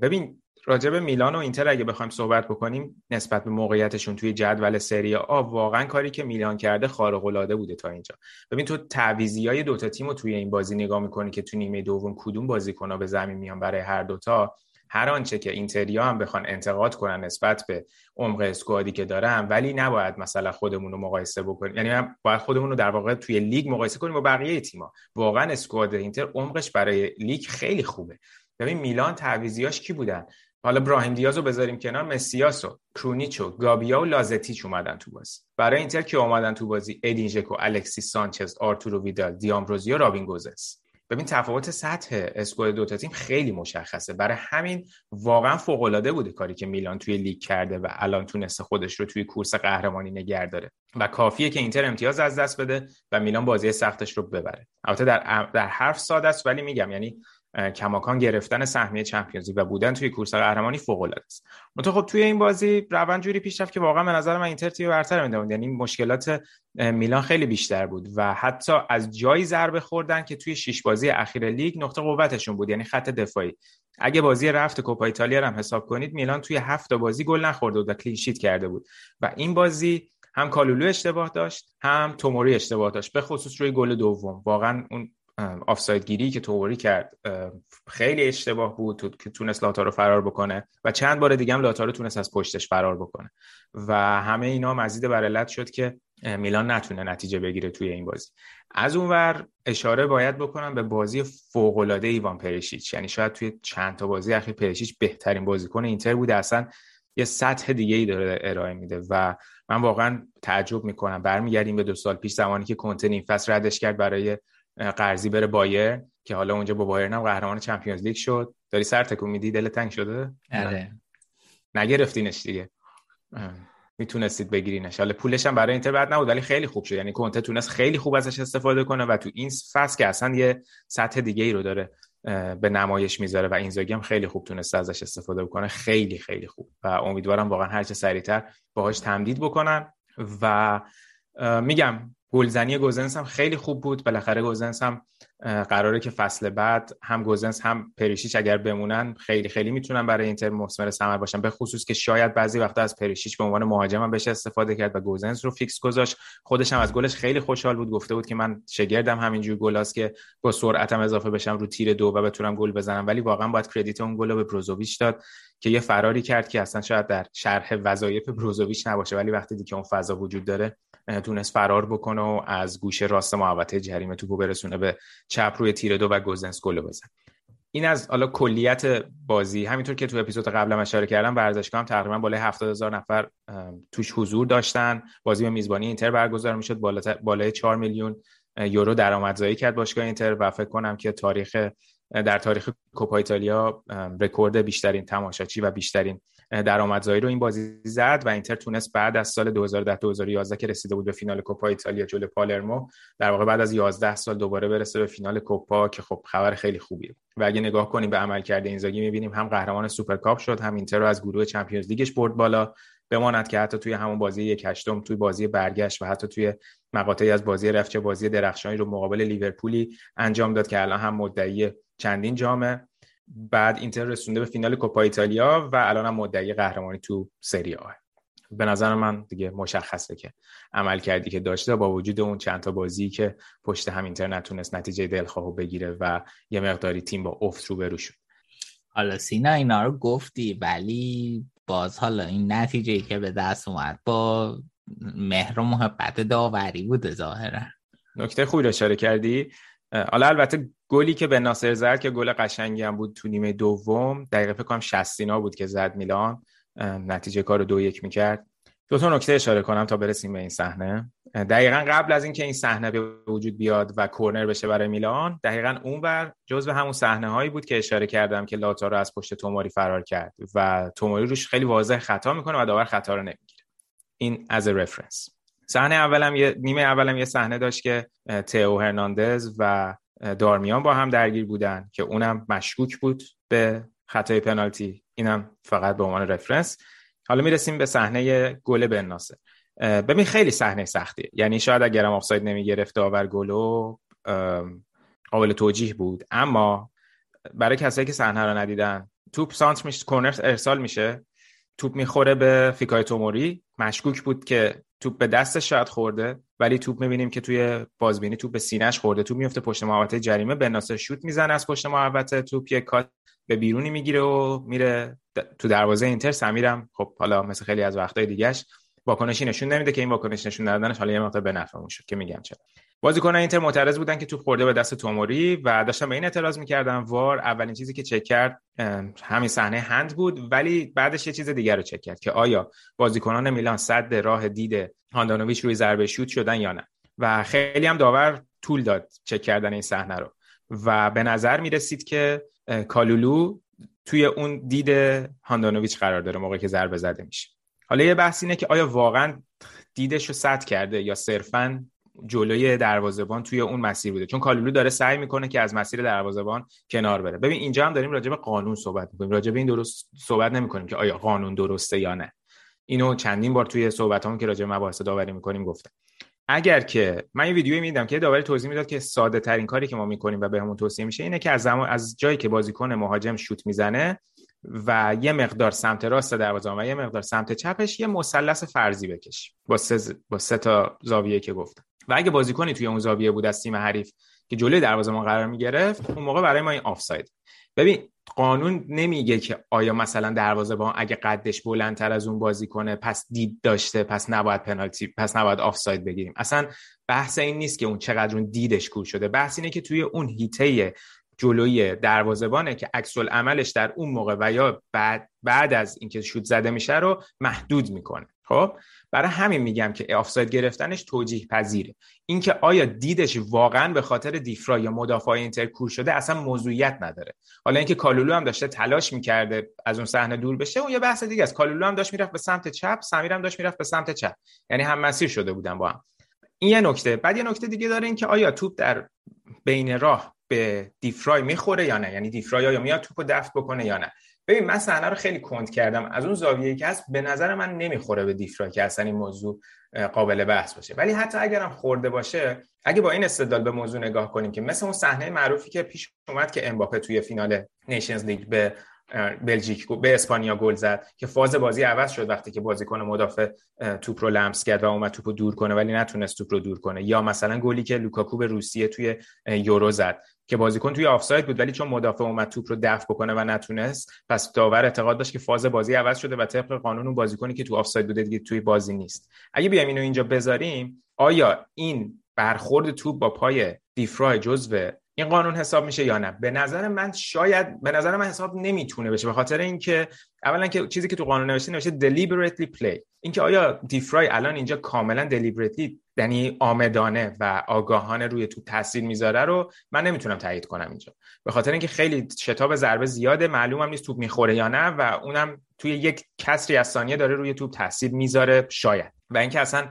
ببین راجع به میلان و اینتر اگه بخوایم صحبت بکنیم نسبت به موقعیتشون توی جدول سری آ واقعا کاری که میلان کرده خارق العاده بوده تا اینجا. ببین تو تعویضی های دوتا تیم رو توی این بازی نگاه می‌کنی که تو نیمه دوم کدوم بازیکن‌ها به زمین میان برای هر دوتا هر آنچه که اینتریا هم بخوان انتقاد کنن نسبت به عمق squad ی که دارن ولی نباید مثلا خودمون رو مقایسه بکنیم. یعنی باید خودمون رو در واقع توی لیگ مقایسه کنیم با بقیه تیم‌ها. واقعا squad اینتر عمقش برای لیگ خیلی خوبه. ببین میلان تعویضیاش کی بودن؟ حالا براهیم دیاز رو بذاریم کنار مسیاس و کرونیچ و گابیا و لازتیچ اومدن تو بازی. برای اینتر که اومدن تو بازی ادین ژکو الکسیس سانچز آرتورو ویدال دیامبروزیو و رابین گوزنس. ببین تفاوت سطح اسکواد دو تا تیم خیلی مشخصه. برای همین واقعا فوق العاده بوده کاری که میلان توی لیگ کرده و الان تونسته خودش رو توی کورس قهرمانی نگه داره. و کافیه که اینتر امتیاز از دست بده و میلان بازی سختش رو ببره. البته در در حرف ساده است ولی میگم یعنی کماکان گرفتن سهمیه چمپیونز و بودن توی کورس قهرمانی فوق العاده است. منتها خب توی این بازی روند جوری پیش رفت که واقعا به نظر من اینتر تیم برتر می‌دوند یعنی مشکلات میلان خیلی بیشتر بود و حتی از جایی ضربه خوردن که توی شش بازی اخیر لیگ نقطه قوتشون بود یعنی خط دفاعی. اگه بازی رفت کوپا ایتالیا هم حساب کنید میلان توی هفت بازی گل نخورده بود و clean sheet کرده بود. و این بازی هم کالولو اشتباه داشت هم توموری اشتباه داشت به خصوص روی گل دوم. واقعا اون آفساید گیری که توموری کرد خیلی اشتباه بود که تونست لاتارو فرار بکنه و چند بار دیگه هم لاتارو تونست از پشتش فرار بکنه. و همه اینا مزید بر علت شد که میلان نتونه نتیجه بگیره توی این بازی. از اونور اشاره باید بکنم به بازی فوق العاده ایوان پرشیچ یعنی شاید توی چند تا بازی اخیر پرشیچ بهترین بازیکن اینتر بوده. اصلا یه سطح دیگه ای داره ارائه میده و من واقعا تعجب می‌کنم. برمیگردیم به دو سال پیش زمانی که کنته نیم فصل ردش کرد برای قرضی بره بایر که حالا اونجا با بایرن هم قهرمان چمپیونز لیگ شد. داری سر تکون میدی دل تنگ شده؟ آره. نگرفتینش دیگه. می‌تونستید بگیرینش. حالا پولش هم برای اینتر بد نبود ولی خیلی خوب شد. یعنی کنته تونست خیلی خوب ازش استفاده کنه و تو این فصل که اصلا یه سطح دیگه ای رو داره به نمایش می‌ذاره و اینزاگی هم خیلی خوب تونست ازش استفاده بکنه. خیلی خیلی خوب. و امیدوارم واقعا هرچه سریعتر باهاش تمدید بکنن. و میگم گلزنی گوزنس هم خیلی خوب بود. بالاخره گوزنس هم قراره که فصل بعد هم گوزنس هم پریشیچ اگر بمونن خیلی خیلی می‌تونن برای اینتر مثمر ثمر باشن. به خصوص که شاید بعضی وقتا از پریشیچ به عنوان مهاجم هم بشه استفاده کرد و گوزنس رو فیکس گذاشت. خودش هم از گلش خیلی خوشحال بود. گفته بود که من شگردم همینجور گلاست که با سرعتم اضافه بشم رو تیر دو و بتونم گل بزنم. ولی واقعا باید کردیت اون گل به بروزوویچ داد. که یه فراری کرد که اصلا شاید در شرح وظایف بروزوویچ نباشه ولی وقتی دیگه اون فضا وجود داره تونست فرار بکنه و از گوشه راست محوطه جریمه توپو برسونه به چپ روی تیر دو و گوزنس گل بزن. این از حالا کلیت بازی. همینطور که تو اپیزود قبلا اشاره کردم ورزشگاه هم تقریبا بالای 70 هزار نفر توش حضور داشتن. بازی به میزبانی اینتر برگزار می‌شد. بالای 4 میلیون یورو درآمدزایی کرد باشگاه اینتر و فکر کنم که تاریخ در تاریخ کوپا ایتالیا رکورد بیشترین تماشاچی و بیشترین درآمدزایی رو این بازی زد و اینتر تونست بعد از سال 2010 2011 که رسیده بود به فینال کوپا ایتالیا جلوی پالرمو در واقع بعد از 11 سال دوباره برسه به فینال کوپا که خب خبر خیلی خوبیه. و اگه نگاه کنیم به عملکرد اینزاگی می‌بینیم هم قهرمان سوپرکاپ شد هم اینتر رو از گروه Champions League ش برد بالا. بماند که حتی توی همون بازی یک هشتم توی بازی برگشت و حتی توی مقاطعی از بازی رفت بازی درخشانی رو مقابل لیورپولی انجام داد که الان هم مدعی چندین جامه. بعد اینتر رسونده به فینال کوپا ایتالیا و الان هم مدعی قهرمانی تو سری آ. به نظر من دیگه مشخصه که عمل کردی که داشته با وجود اون چند تا بازی که پشت هم اینتر نتونست نتیجه دلخواهو بگیره و یه مقداری تیم با افت رو شد. حالا سینا اینا رو گفتی ولی باز حالا این نتیجه که به دست اومد با مهر و محبت داوری بوده ظاهرا. نکته خوبی رو اشاره کردی. حالا البته گلی که به ناصر زد که گل قشنگی هم بود تو نیمه دوم دقیقه فکر کنم 60 بود که زد میلان. نتیجه کار رو دو یک می‌کرد. دو تا نکته اشاره کنم تا برسیم به این صحنه. دقیقا قبل از اینکه این صحنه به وجود بیاد و کورنر بشه برای میلان دقیقا اونور جزو همون صحنه هایی بود که اشاره کردم که لاتارو از پشت توماری فرار کرد و توماری روش خیلی واضح خطا می‌کنه و داور خطا رو نمی‌گیره. این از رفرنس صحنه اولم یه نیمه اولم یه صحنه داشت که تئو هرناندز و دارمیان با هم درگیر بودن که اونم مشکوک بود به خطای پنالتی. اینم فقط به عنوان رفرنس حالا می‌رسیم به صحنه گل بن ناصر ببین خیلی صحنه سختیه یعنی شاید اگرم آفساید نمی‌گرفت داور گلو قابل توجیه بود. اما برای کسایی که صحنه رو ندیدن توپ سانت میشه کورنر ارسال میشه. توپ می‌خوره به فیکای توموری. مشکوک بود که توپ به دستش شاید خورده ولی توپ می‌بینیم که توی بازبینی توپ به سینهش خورده. توپ میفته پشت محوطه جریمه به ناصر شوت می‌زنه از پشت محوطه. توپ یک کات به بیرونی می‌گیره و میره تو دروازه اینتر. سمیرم خب حالا مثل خیلی از وقتای دیگهش واکنشی نشون نمیده که این واکنش نشون ندادنش حالا یه مقدار به نفعمون شد. که میگم چرا. بازیکن اینتر معترض بودن که توپ خورده به دست توموری و داشتن به این اعتراض می‌کردن. وار اولین چیزی که چک کرد همین صحنه هند بود ولی بعدش یه چیز دیگر رو چک کرد که آیا بازیکنان میلان صد راه دید هاندانویچ روی ضربه شوت شدن یا نه. و خیلی هم داور طول داد چک کردن این صحنه رو. و به نظر می‌رسید که کالولو توی اون دید هاندانویچ قرار داره موقعی که ضربه زده میشه. حالا یه بحث اینه که آیا واقعا دیدش رو سد کرده یا صرفا جلوی دروازبان توی اون مسیر بوده؟ چون کالولو داره سعی می‌کنه که از مسیر دروازبان کنار بره. ببین اینجا هم داریم راجع به قانون صحبت می‌کنیم. راجع به این درست صحبت نمی‌کنیم که آیا قانون درسته یا نه. اینو چندین بار توی صحبتامون که راجع به مباحث داوری می‌کنیم گفتم. اگر که من یه ویدیویی میدم که داوری توضیح می‌داد که ساده ترین کاری که ما می‌کنیم و بهمون توصیه میشه اینه که از زمان از جایی که بازیکن مهاجم شوت می‌زنه و یه مقدار سمت راست دروازه و یه مقدار سمت چپش یه مثلث فرضی بکش با سه با سه تا زاویه که گفتم. و اگه بازیکنی توی اون زاویه بود از تیم حریف که جلوی دروازه ما قرار می‌گرفت اون موقع برای ما این آفساید. ببین قانون نمیگه که آیا مثلا دروازه با اگه قدش بلندتر از اون بازی کنه پس دید داشته پس نباید پنالتی پس نباید آفساید بگیریم. اصلا بحث این نیست که اون چقدر اون دیدش کور شده. بحث اینه که توی اون هیته جلوی دروازبانه که عکس عملش در اون موقع و یا بعد بعد از اینکه شوت زده میشه رو محدود می‌کنه. خب؟ برای همین میگم که آفساید گرفتنش توجیه پذیره اینکه آیا دیدش واقعا به خاطر دیفرا یا مدافع اینتر کور شده اصلا موضوعیت نداره. حالا اینکه کالولو هم داشته تلاش می‌کرده از اون صحنه دور بشه اون یه بحث دیگه است. کالولو هم داشت می‌رفت به سمت چپ سمیر هم داشت می‌رفت به سمت چپ. یعنی هم مسیر شده بودن با هم. این یه نکته. بعد یه نکته دیگه داره اینکه آیا توپ در بین راه به دیفرای می‌خوره یا نه؟ یعنی دیفرای یا میاد توپو دفع بکنه یا نه؟ ببین من صحنه رو خیلی کند کردم. از اون زاویه‌ای که هست به نظر من نمی‌خوره به دیفرای که اصلا این موضوع قابل بحث باشه. ولی حتی اگرم خورده باشه اگه با این استدلال به موضوع نگاه کنیم که مثل اون صحنه معروفی که پیش اومد که امباپه توی فینال Nations League به بلژیک به اسپانیا گل زد که فاز بازی عوض شد وقتی که بازیکن مدافع توپ رو لمس کرد و اومد توپ رو دور کنه ولی نتونست توپ رو دور کنه. یا مثلا گلی که لوکاکو به روسیه توی یورو زد. که بازیکن توی آفساید بود ولی چون مدافع اومد توپ رو دفع بکنه و نتونست پس داور اعتقاد داشت که فاز بازی عوض شده و طبق قانون اون بازیکنی که تو آفساید بوده دیگه توی بازی نیست. اگه بیایم اینو اینجا بذاریم آیا این برخورد توپ با پای دیفرای جزو این قانون حساب میشه یا نه. به نظر من شاید به نظر من حساب نمی‌تونه بشه به خاطر اینکه اولا که چیزی که تو قانون نوشته نوشته deliberately play. اینکه آیا دیفرای الان اینجا کاملا deliberately یعنی آمدانه و آگاهانه روی تو تاثیر می‌ذاره رو من نمی‌تونم تایید کنم اینجا. به خاطر اینکه خیلی شتاب ضربه زیاده معلومم نیست توپ می‌خوره یا نه و اونم توی یک کسری از ثانیه داره روی توپ تاثیر می‌ذاره شاید. و اینکه اصلا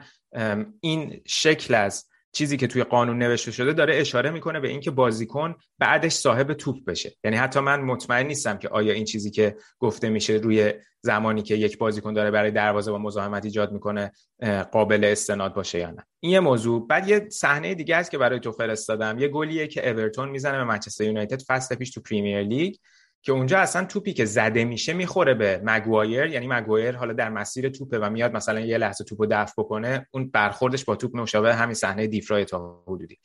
این شکل از چیزی که توی قانون نوشته شده داره اشاره می‌کنه به اینکه بازیکن بعدش صاحب توپ بشه. یعنی حتی من مطمئن نیستم که آیا این چیزی که گفته میشه روی زمانی که یک بازیکن داره برای دروازه با مزاحمت ایجاد می‌کنه قابل استناد باشه یا نه. این یه موضوع. بعد یه صحنه دیگه است که برای تو فرستادم. یه گلیه که اورتون می‌زنه به منچستر یونایتد فصل پیش تو پریمیر لیگ. که اونجا اصلا توپی که زده میشه می‌خوره به مگوایر یعنی مگوایر حالا در مسیر توپه و میاد مثلا یه لحظه توپو دفع بکنه اون برخوردش با توپ مشابه همین صحنه دیفرای تا حدودی.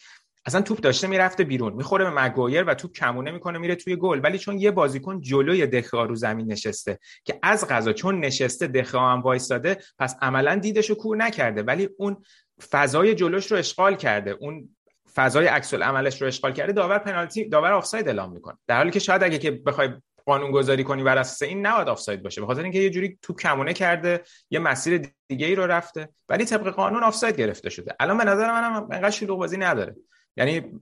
اصلا توپ داشته می‌رفته بیرون می‌خوره به مگوایر و توپ کمونه می‌کنه میره توی گل. ولی چون یه بازیکن جلوی دخیا رو زمین نشسته که از قضا چون نشسته دخیا هم وایساده پس عملا دیدش رو کور نکرده. ولی اون فضای جلوش رو اشغال کرده. اون فضای عکس عملش رو اشغال کرده داور پنالتی داور آفساید اعلام می‌کنه. در حالی که شاید اگه که بخوای قانون گذاری کنی بر اساس این نباید آفساید باشه. به خاطر اینکه یه جوری توپ کمونه کرده یه مسیر دیگه ای رو رفته ولی طبق قانون آفساید گرفته شده. الان به نظر منم انقدر شلوغ بازی نداره. یعنی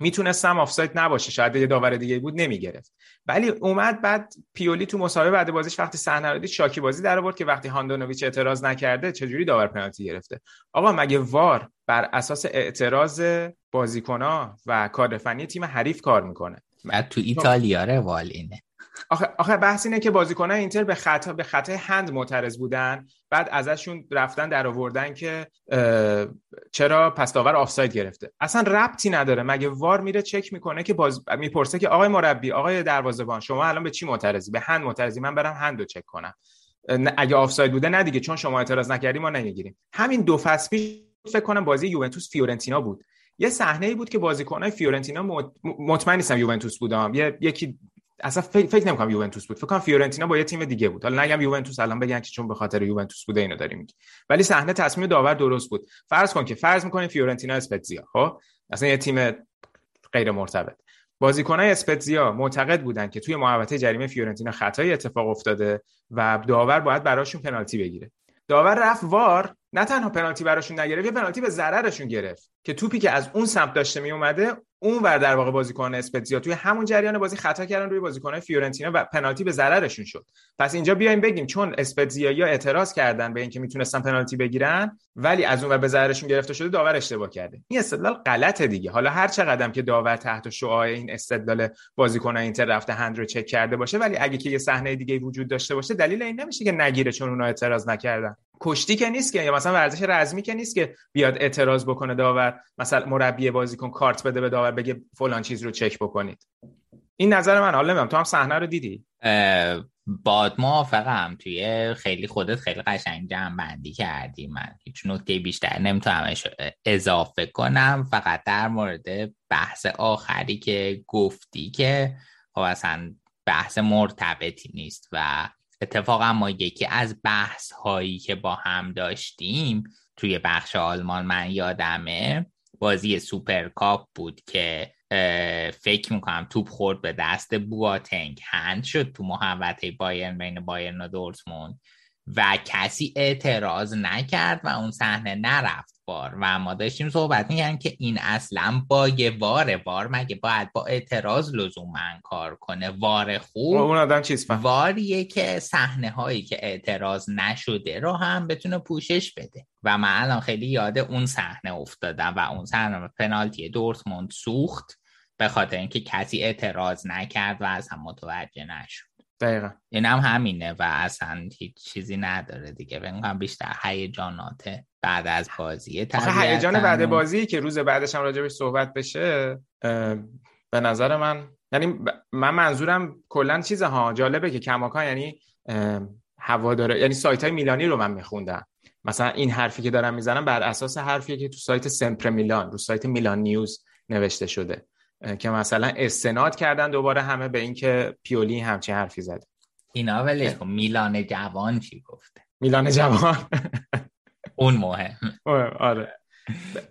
می‌تونستم آفساید نباشه. شاید یه داور دیگه بود نمی‌گرفت. ولی اومد بعد پیولی تو مسابقه بعد بازیش وقتی صحنه رو دید شاکی بازی در آورد که وقتی هاندونویچ اعتراض نکرده چجوری داور پنالتی گرفته؟ آقا مگه وار بر اساس اعتراض بازیکنها و کادر تیم حریف کار می‌کنه. بعد تو ایتالیا روال اینه. آخه, آخه بحث اینه که بازیکنان اینتر به خطا به خطای هند معترض بودن بعد ازشون رفتن در آوردن که چرا پس داور آفساید گرفته. اصلا ربطی نداره. مگه VAR میره چک می‌کنه که باز می‌پرسه که آقای مربی آقای دروازه‌بان شما الان به چی معترضی؟ به هند معترضی. من برم هند رو چک کنم. اگه آفساید بوده نه دیگه. چون شما اعتراض نکردی ما نمی‌گیریم. همین دو فصل پیش فکر کنم بازی یوونتوس فیورنتینا بود. یه صحنه ای بود که بازیکنای فیورنتینا مطمئن نیستم یوونتوس بودم. یه یکی اصلا فکر, نمی‌کنم یوونتوس بود. فکر کنم فیورنتینا با یه تیم دیگه بود. حالا نگم یوونتوس الان بگن که چون به خاطر یوونتوس بوده اینو داریم میگیم ولی صحنه تصمیم داور درست بود. فرض کن که فرض می‌کنیم فیورنتینا اسپتزیا خب؟ اصلا یه تیم غیر مرتبط. بازیکنای اسپتزیا معتقد بودن که توی محوطه جریمه فیورنتینا خطایی اتفاق افتاده و داور باید براشون پنالتی بگیره. داور رفت VAR. نه تنها پنالتی براشون نگرفت یه پنالتی به ضررشون گرفت که توپی که از اون سمت داشته می اومده اون ور در واقع بازیکن اسپتزیا توی همون جریان بازی خطا کردن روی بازیکن‌های فیورنتینا و پنالتی به ضررشون شد. پس اینجا بیایم بگیم چون یا اعتراض کردن به اینکه می‌تونستن پنالتی بگیرن ولی از اون ور به ضررشون گرفته شده داور اشتباه کرده. این استدلال غلطه دیگه. حالا هر چقدر که داور تحت شعاع این استدلال بازیکن اینتر رفته هند رو چک کرده باشه ولی اگه که یه صحنه دیگه وجود داشته باشه دلیل این نمیشه که نگیره چون اونها اعتراض نکردن. کشتی که نیست که یا مثلا ورزش رزمی که نیست که بیاد اعتراض بکنه داور مثلا مربی بازیکن کارت بده به داور بگه فلان چیز رو چک بکنید. این نظر من حالا نمی‌دونم تو هم صحنه رو دیدی؟ باد موافقم. توی خیلی خودت خیلی قشنگ جمع بندی کردی. من هیچ نکته بیشتر نمی‌تونم اضافه کنم. فقط در مورد بحث آخری که گفتی که خب اصلا بحث مرتبطی نیست و اتفاقا ما یکی از بحث هایی که با هم داشتیم توی بخش آلمان من یادمه بازی سوپرکاپ بود که فکر می‌کنم توپ خورد به دست بواتنگ. هند شد تو محوطه بایرن بین بایرن و دورتموند. و کسی اعتراض نکرد و اون صحنه نرفت VAR. و ما داشتیم صحبت میگن که این اصلا با یه واره. وار مگه باید با اعتراض لزوما کار کنه؟ VAR خوب؟ اون آدم چیز فهم. VAR یه که صحنه هایی که اعتراض نشده رو هم بتونه پوشش بده. و من الان خیلی یاد اون صحنه افتادم و اون صحنه پنالتی دورتموند سوخت به خاطر اینکه کسی اعتراض نکرد و از هم متوجه نشد. دقیقا. این هم همینه و اصلا هیچ چیزی نداره دیگه. بگم بیشتر هیجانات بعد از بازی آخه هیجان بعد بازی که روز بعدش هم راجبش صحبت بشه به نظر من یعنی من منظورم کلا چیزه ها جالبه که کماکان یعنی هواداره یعنی سایت های میلانی رو من میخوندم. مثلا این حرفی که دارم می‌زنم بر اساس حرفی که تو سایت سمپر میلان رو سایت میلان نیوز نوشته شده. که مثلا استناد کردن دوباره همه به اینکه پیولی همچین حرفی زده. اینا ولی میلان جوان چی گفته؟ میلان جوان. اون مهم. آره.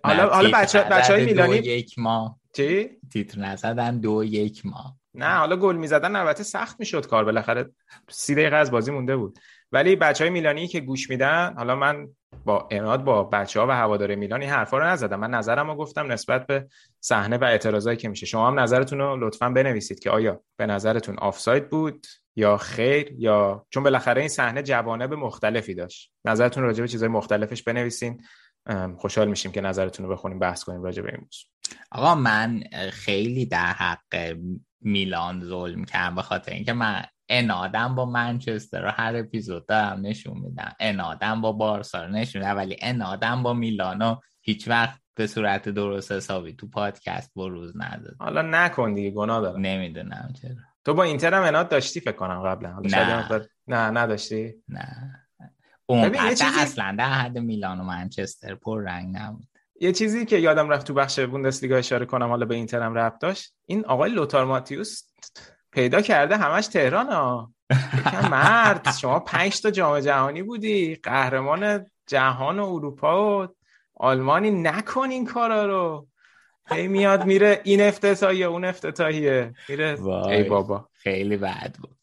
حالا حالا بچه بچه های میلانی یک ماه چی؟ تیتر نزدن دو یک ماه نه حالا گل می‌زدن البته سخت می‌شد کار. بالاخره سی دقیقه از بازی مونده بود. ولی بچه های میلانی که گوش میدن حالا من با اناد با بچه ها و هوادار میلانی حرفا رو نزدم. من نظرم رو گفتم نسبت به صحنه و اعتراضایی که میشه. شما هم نظرتون رو لطفا بنویسید که آیا به نظرتون آفساید بود یا خیر یا چون بالاخره این صحنه جوانب مختلفی داشت. نظرتون راجع به چیزهای مختلفش بنویسین. خوشحال میشیم که نظرتون رو بخونیم بحث کنیم راجع به این موضوع. آقا من خیلی در حق میلان ظلم کردم به خاطر اینکه من انادم با منچستر رو هر اپیزود دارم نشون میدم. انادم با بارسا رو نشون میدم. ولی انادم با میلانو هیچ وقت به صورت درست حسابی تو پادکست بروز نداد حالا نکن دیگه گناه دارم. نمی‌دونم چرا. تو با اینتر هم اناد داشتی فکر کنم قبلا. نه. نه نداشتی؟ نه. اون چیزی... اصلا در حد میلان و منچستر پر رنگ نبود. یه چیزی که یادم رفت تو بخش بوندسلیگا اشاره کنم حالا به اینتر هم ربط داشت. این آقای لوتار ماتیوس پیدا کرده همش تهران ها. مرد شما پنج تا جام جهانی بودی. قهرمان جهان و اروپا و آلمانی نکن این کارا رو. هی میاد میره این افتتاحیه اون افتتاحیه. میره ای بابا. خیلی بد بود.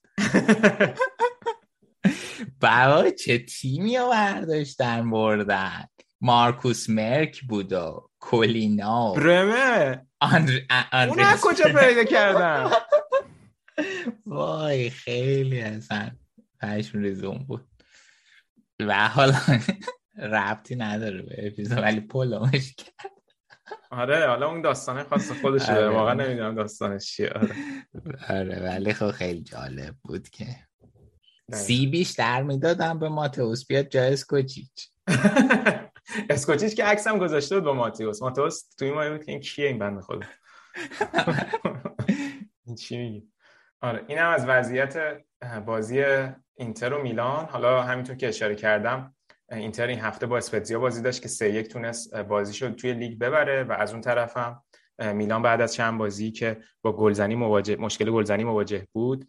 برای چه تیمی رو برداشتن بردن؟ مارکوس مرک بود و کولینا برمه. آندر... اون کجا پیدا کردن؟ وای خیلی اصلا پشم ریزون بود. و حالا ربطی نداره به اپیزود ولی پولمش کرد. آره حالا اون داستانه خاص خودشه آره. واقعا نمی‌دونم داستانش چیه. آره. آره ولی خب خیلی جالب بود که سی بیشتر می‌دادم به ماتئوس بیاد جای اسکوچیچ. اسکوچیچ که عکسم گذاشته بود با ماتئوس. ماتئوس توی ما بود که این کیه این بنده خدا؟ این چی میگی؟ آره اینم از وضعیت بازی اینتر و میلان. حالا همینطور که اشاره کردم اینتر این هفته با اسپتزیا بازی داشت که سه یک تونست بازی شد توی لیگ ببره و از اون طرف هم میلان بعد از چند بازی که با گلزنی مواجه مشکل گلزنی مواجه بود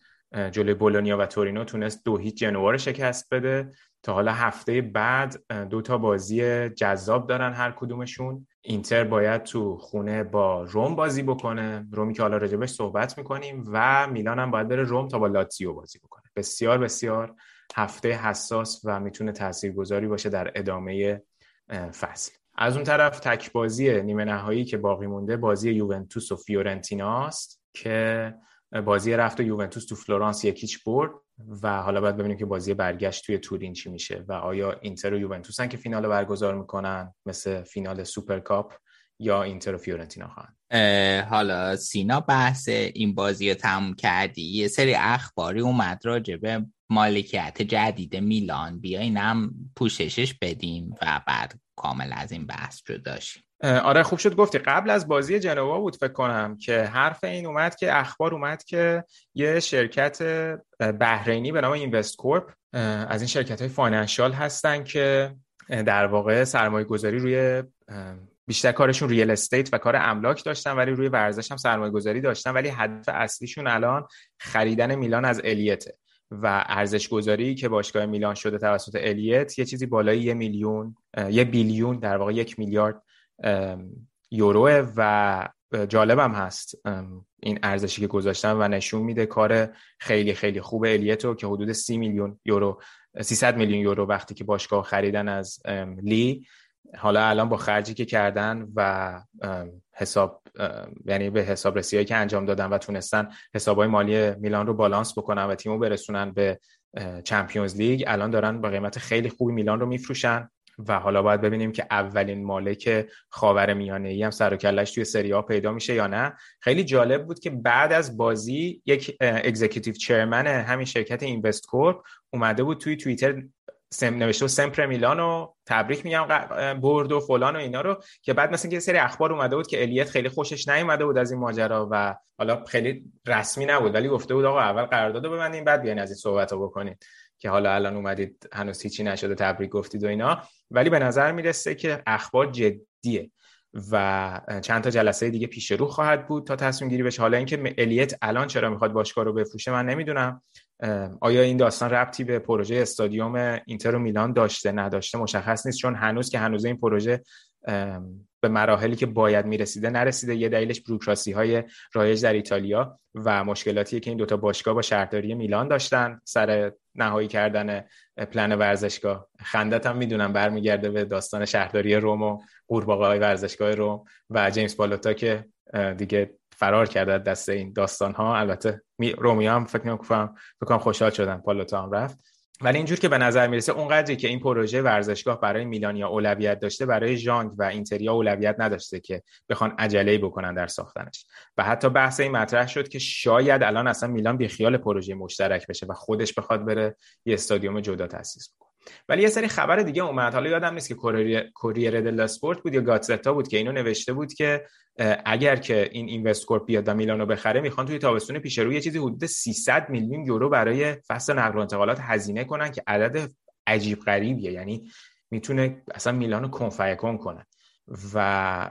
جلوی بولونیا و تورینو تونست دو هیچ جنوا رو شکست بده. تا حالا هفته بعد دو تا بازی جذاب دارن هر کدومشون. اینتر باید تو خونه با روم بازی بکنه. رومی که حالا راجبش صحبت می‌کنیم و میلان هم باید بره روم تا با لاتزیو بازی بکنه. بسیار بسیار هفته حساس و می‌تونه تاثیرگذاری باشه در ادامه فصل. از اون طرف تک بازی نیمه نهایی که باقی مونده بازی یوونتوس و فیورنتینا است که بازی رفت رو یوونتوس تو فلورانس یک هیچ برد و حالا باید ببینیم که بازی برگشت توی تورین چی میشه و آیا اینتر و یوونتوسن که فینال برگزار می‌کنن مثل فینال سوپرکاپ یا اینتر و فیورنتینا خواهند حالا سینا بحث این بازی رو تموم کردی. یه سری اخباری اومد راجع به مالکیت جدید میلان. بیاینم پوششش بدیم و بعد کامل از این بحث رو داشتیم آره خوب شد گفتی. قبل از بازی جنوا بود فکر کنم که حرف این اومد که اخبار اومد که یه شرکت بحرینی به نام Investcorp از این شرکت های financial هستن که در واقع سرمایه گذاری روی بیشتر کارشون real estate و کار املاک داشتن ولی روی ورزش هم سرمایه گذاری داشتن. ولی هدف اصلیشون الان خریدن میلان از الیته و ارزش گذاری که باشگاه میلان شده توسط الیت یه چیزی بالای یه میلیون یه بیلیون در واقع یک میلیارد یوروه و جالبم هست. این ارزشی که گذاشتن و نشون میده کار خیلی خیلی خوب الیتو که حدود سی میلیون یورو 300 میلیون یورو وقتی که باشگاه خریدن از لی. حالا الان با خرجی که کردن و حساب یعنی به حساب رسیایی که انجام دادن و تونستن حسابای مالی میلان رو بالانس بکنن و تیمو برسونن به Champions League الان دارن با قیمت خیلی خوبی میلان رو میفروشن. و حالا باید ببینیم که اولین مالک خاور میانه ای هم سر و کلش توی سری آ پیدا میشه یا نه. خیلی جالب بود که بعد از بازی یک executive chairman همین شرکت Investcorp اومده بود توی توییتر سم نوشته و Sempre Milan و تبریک میگم برد و فلان و اینا رو که بعد مثلا یه سری اخبار اومده بود که الیت خیلی خوشش نیومده بود از این ماجرا و حالا خیلی رسمی نبود ولی گفته بود آقا اول قرارداد ببندیم بعد بیاین از این صحبتا رو بکنید که حالا الان اومدید هنوز هیچی نشده تبریک گفتید و اینا. ولی به نظر می‌رسه که اخبار جدیه و چند تا جلسه دیگه پیش رو خواهد بود تا تصمیم گیری بشه. حالا اینکه الیت الان چرا می‌خواد باشگاه رو بفروشه من نمی‌دونم. آیا این داستان ربطی به پروژه استادیوم اینتر و میلان داشته نداشته؟ مشخص نیست چون هنوز که هنوز این پروژه به مراحلی که باید می‌رسیده نرسیده. یه دلیلش بروکراسی های رایج در ایتالیا و مشکلاتی که این دوتا باشگاه با شهرداری میلان داشتن سر نهایی کردن پلن ورزشگاه. خندت هم می‌دونم برمیگرده به داستان شهرداری روم و قورباغه های ورزشگاه روم و جیمز بالوتا که دیگه فرار کرده دست این داستان ها البته رومی هم فکر نکنم فکر خوشحال شدن. پالوتا هم رفت. ولی اینجور که به نظر می‌رسه اونقدری که این پروژه ورزشگاه برای میلانیا اولویت داشته برای ژانگ و اینتریا اولویت نداشته که بخوان عجله بکنن در ساختنش. و حتی بحث این مطرح شد که شاید الان اصلا میلان بی خیال پروژه مشترک بشه و خودش بخواد بره یه استادیوم جدا تاسیس بکنه. ولی یه سری خبر دیگه اومد. حالا یادم نیست که کوریر دل اسپورت بود یا گاتزتا بود که اینو نوشته بود که اگر که این اینوست کورپ بیاد و میلانو بخره می‌خوان توی تابستون پیش رو یه چیزی حدود 300 میلیون یورو برای فصل نقل و انتقالات هزینه کنن که عدد عجیب غریبیه. یعنی می‌تونه اصلا میلانو کنفیکون کنه. و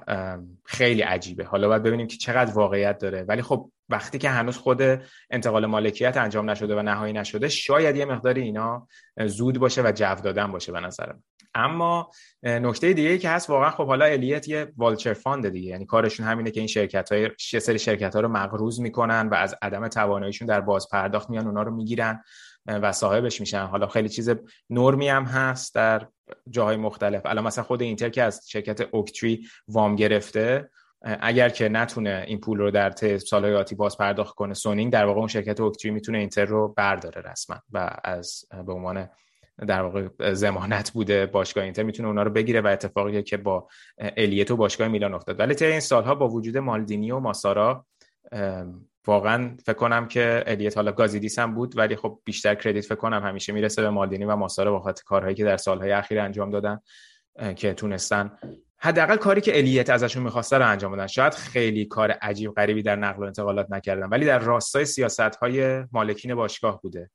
خیلی عجیبه. حالا باید ببینیم که چقدر واقعیت داره. ولی خب وقتی که هنوز خود انتقال مالکیت انجام نشده و نهایی نشده شاید یه مقداری اینا زود باشه و جو دادن باشه به نظر من. اما نکته دیگه که هست واقعا خب حالا الیت یه vulture fund دیگه. یعنی کارشون همینه که این شرکت های یه سری شرکت ها رو مقروض می‌کنن و از عدم تواناییشون در باز پرداخت میان اونا رو می‌گیرن و صاحبش میشن. حالا خیلی چیز نرمی هم هست در جاهای مختلف. الان مثلا خود اینتر که از شرکت Oaktree وام گرفته اگر که نتونه این پول رو در طی سالهای آتی باز پرداخت کنه سونینگ در واقع اون شرکت اوکتری می‌تونه اینتر رو برداره رسما و از به عنوان در واقع زمانت بوده باشگاه اینتر می‌تونه اونا رو بگیره و اتفاقی که با الیت و باشگاه میلان افتاد. ولی طی این سالها با وجود مالدینی و ماسارا واقعا فکر کنم که الیت حالا گازیدیس هم بود ولی خب بیشتر کردیت فکر کنم همیشه می‌رسه به مالدینی و ماسارا با خاطر کارهایی که در سالهای اخیر انجام دادن که تونستن حداقل کاری که الیت ازشون می‌خواسته رو انجام بدن شاید خیلی کار عجیب غریبی در نقل و انتقالات نکردن ولی در راستای سیاست های مالکین باشگاه بوده.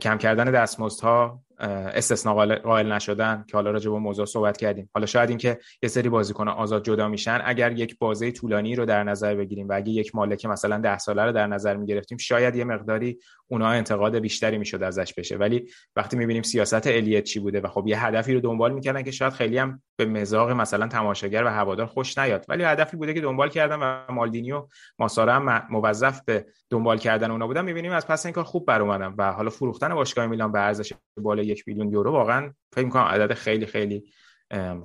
کم کردن دستمزدها استثنا قائل نشدن که حالا راجع به موضوع صحبت کردیم. حالا شاید اینکه یه سری بازیکن آزاد جدا میشن اگر یک بازه طولانی رو در نظر بگیریم و اگه یک مالک مثلا ده ساله رو در نظر می‌گرفتیم شاید یه مقداری اونها انتقاد بیشتری می‌شد ازش بشه. ولی وقتی می‌بینیم سیاست الیت چی بوده و خب یه هدفی رو دنبال می‌کردن که شاید خیلی هم به مزاق مثلا تماشاگر و هوادار خوش نیاد. ولی هدفی بوده که دنبال کردن و مالدینی و ماسارا هم موظف به دنبال کردن اونا بودن. می‌بینیم از پس این کار خوب بر و حالا فروختن باشگاه میلان به ارزش بالای یک میلیون یورو واقعا فکر می‌کنم عدد خیلی خیلی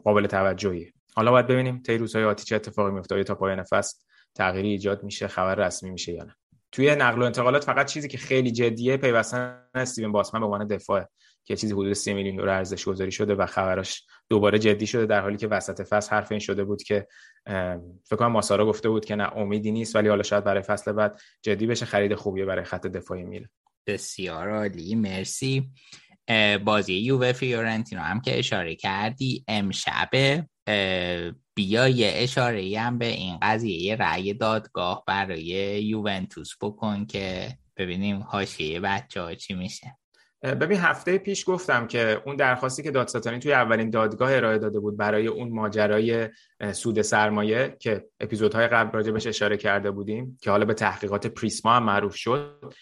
قابل توجهی حالا باید ببینیم طی روزهای آتی چه اتفاقی میفته تا پایان فصل تغییری ایجاد میشه خبر رسمی میشه یا نه. توی نقل و انتقالات فقط چیزی که خیلی جدیه پیوستن استیون باسمن به عنوان دفاع که چیزی حدود 3 میلیون یورو ارزش گذاری شده و خبراش دوباره جدی شده در حالی که وسط فصل حرف این شده بود که فکر کنم ماسارا گفته بود که نه امیدی نیست ولی حالا شاید برای فصل بعد جدی بشه خرید خوبیه برای خط دفاعی میلان بسیار عالی مرسی. بازی یووه فیورنتینو هم که اشاره کردی امشب بیا یه اشاره هم به این قضیه رأی دادگاه برای یوونتوس بکن که ببینیم حاشیه بچه ها چی میشه. ببین هفته پیش گفتم که اون درخواستی که دادستانی توی اولین دادگاه ارائه داده بود برای اون ماجرای سود سرمایه که اپیزودهای قبل راجبش اشاره کرده بودیم که حالا به تحقیقات پریسما هم معروف شد.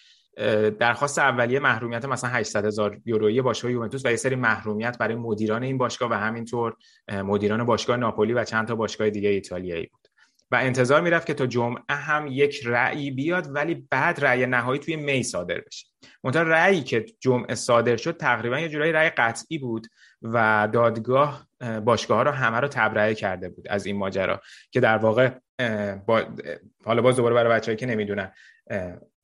درخواست اولیه محرومیت مثلا 800 هزار یورویی باشگاه یوونتوس و یه سری محرومیت برای مدیران این باشگاه و همینطور مدیران باشگاه ناپولی و چند تا باشگاه دیگه ایتالیایی بود. و انتظار می‌رفت که تا جمعه هم یک رأی بیاد ولی بعد رأی نهایی توی می صادر بشه. منتها رأیی که جمعه صادر شد تقریبا یه جورایی رأی قطعی بود و دادگاه باشگاه ها رو همه رو تبرئه کرده بود از این ماجرا که در واقع با... حالا باز دوباره برای بچه‌ای که نمی‌دونن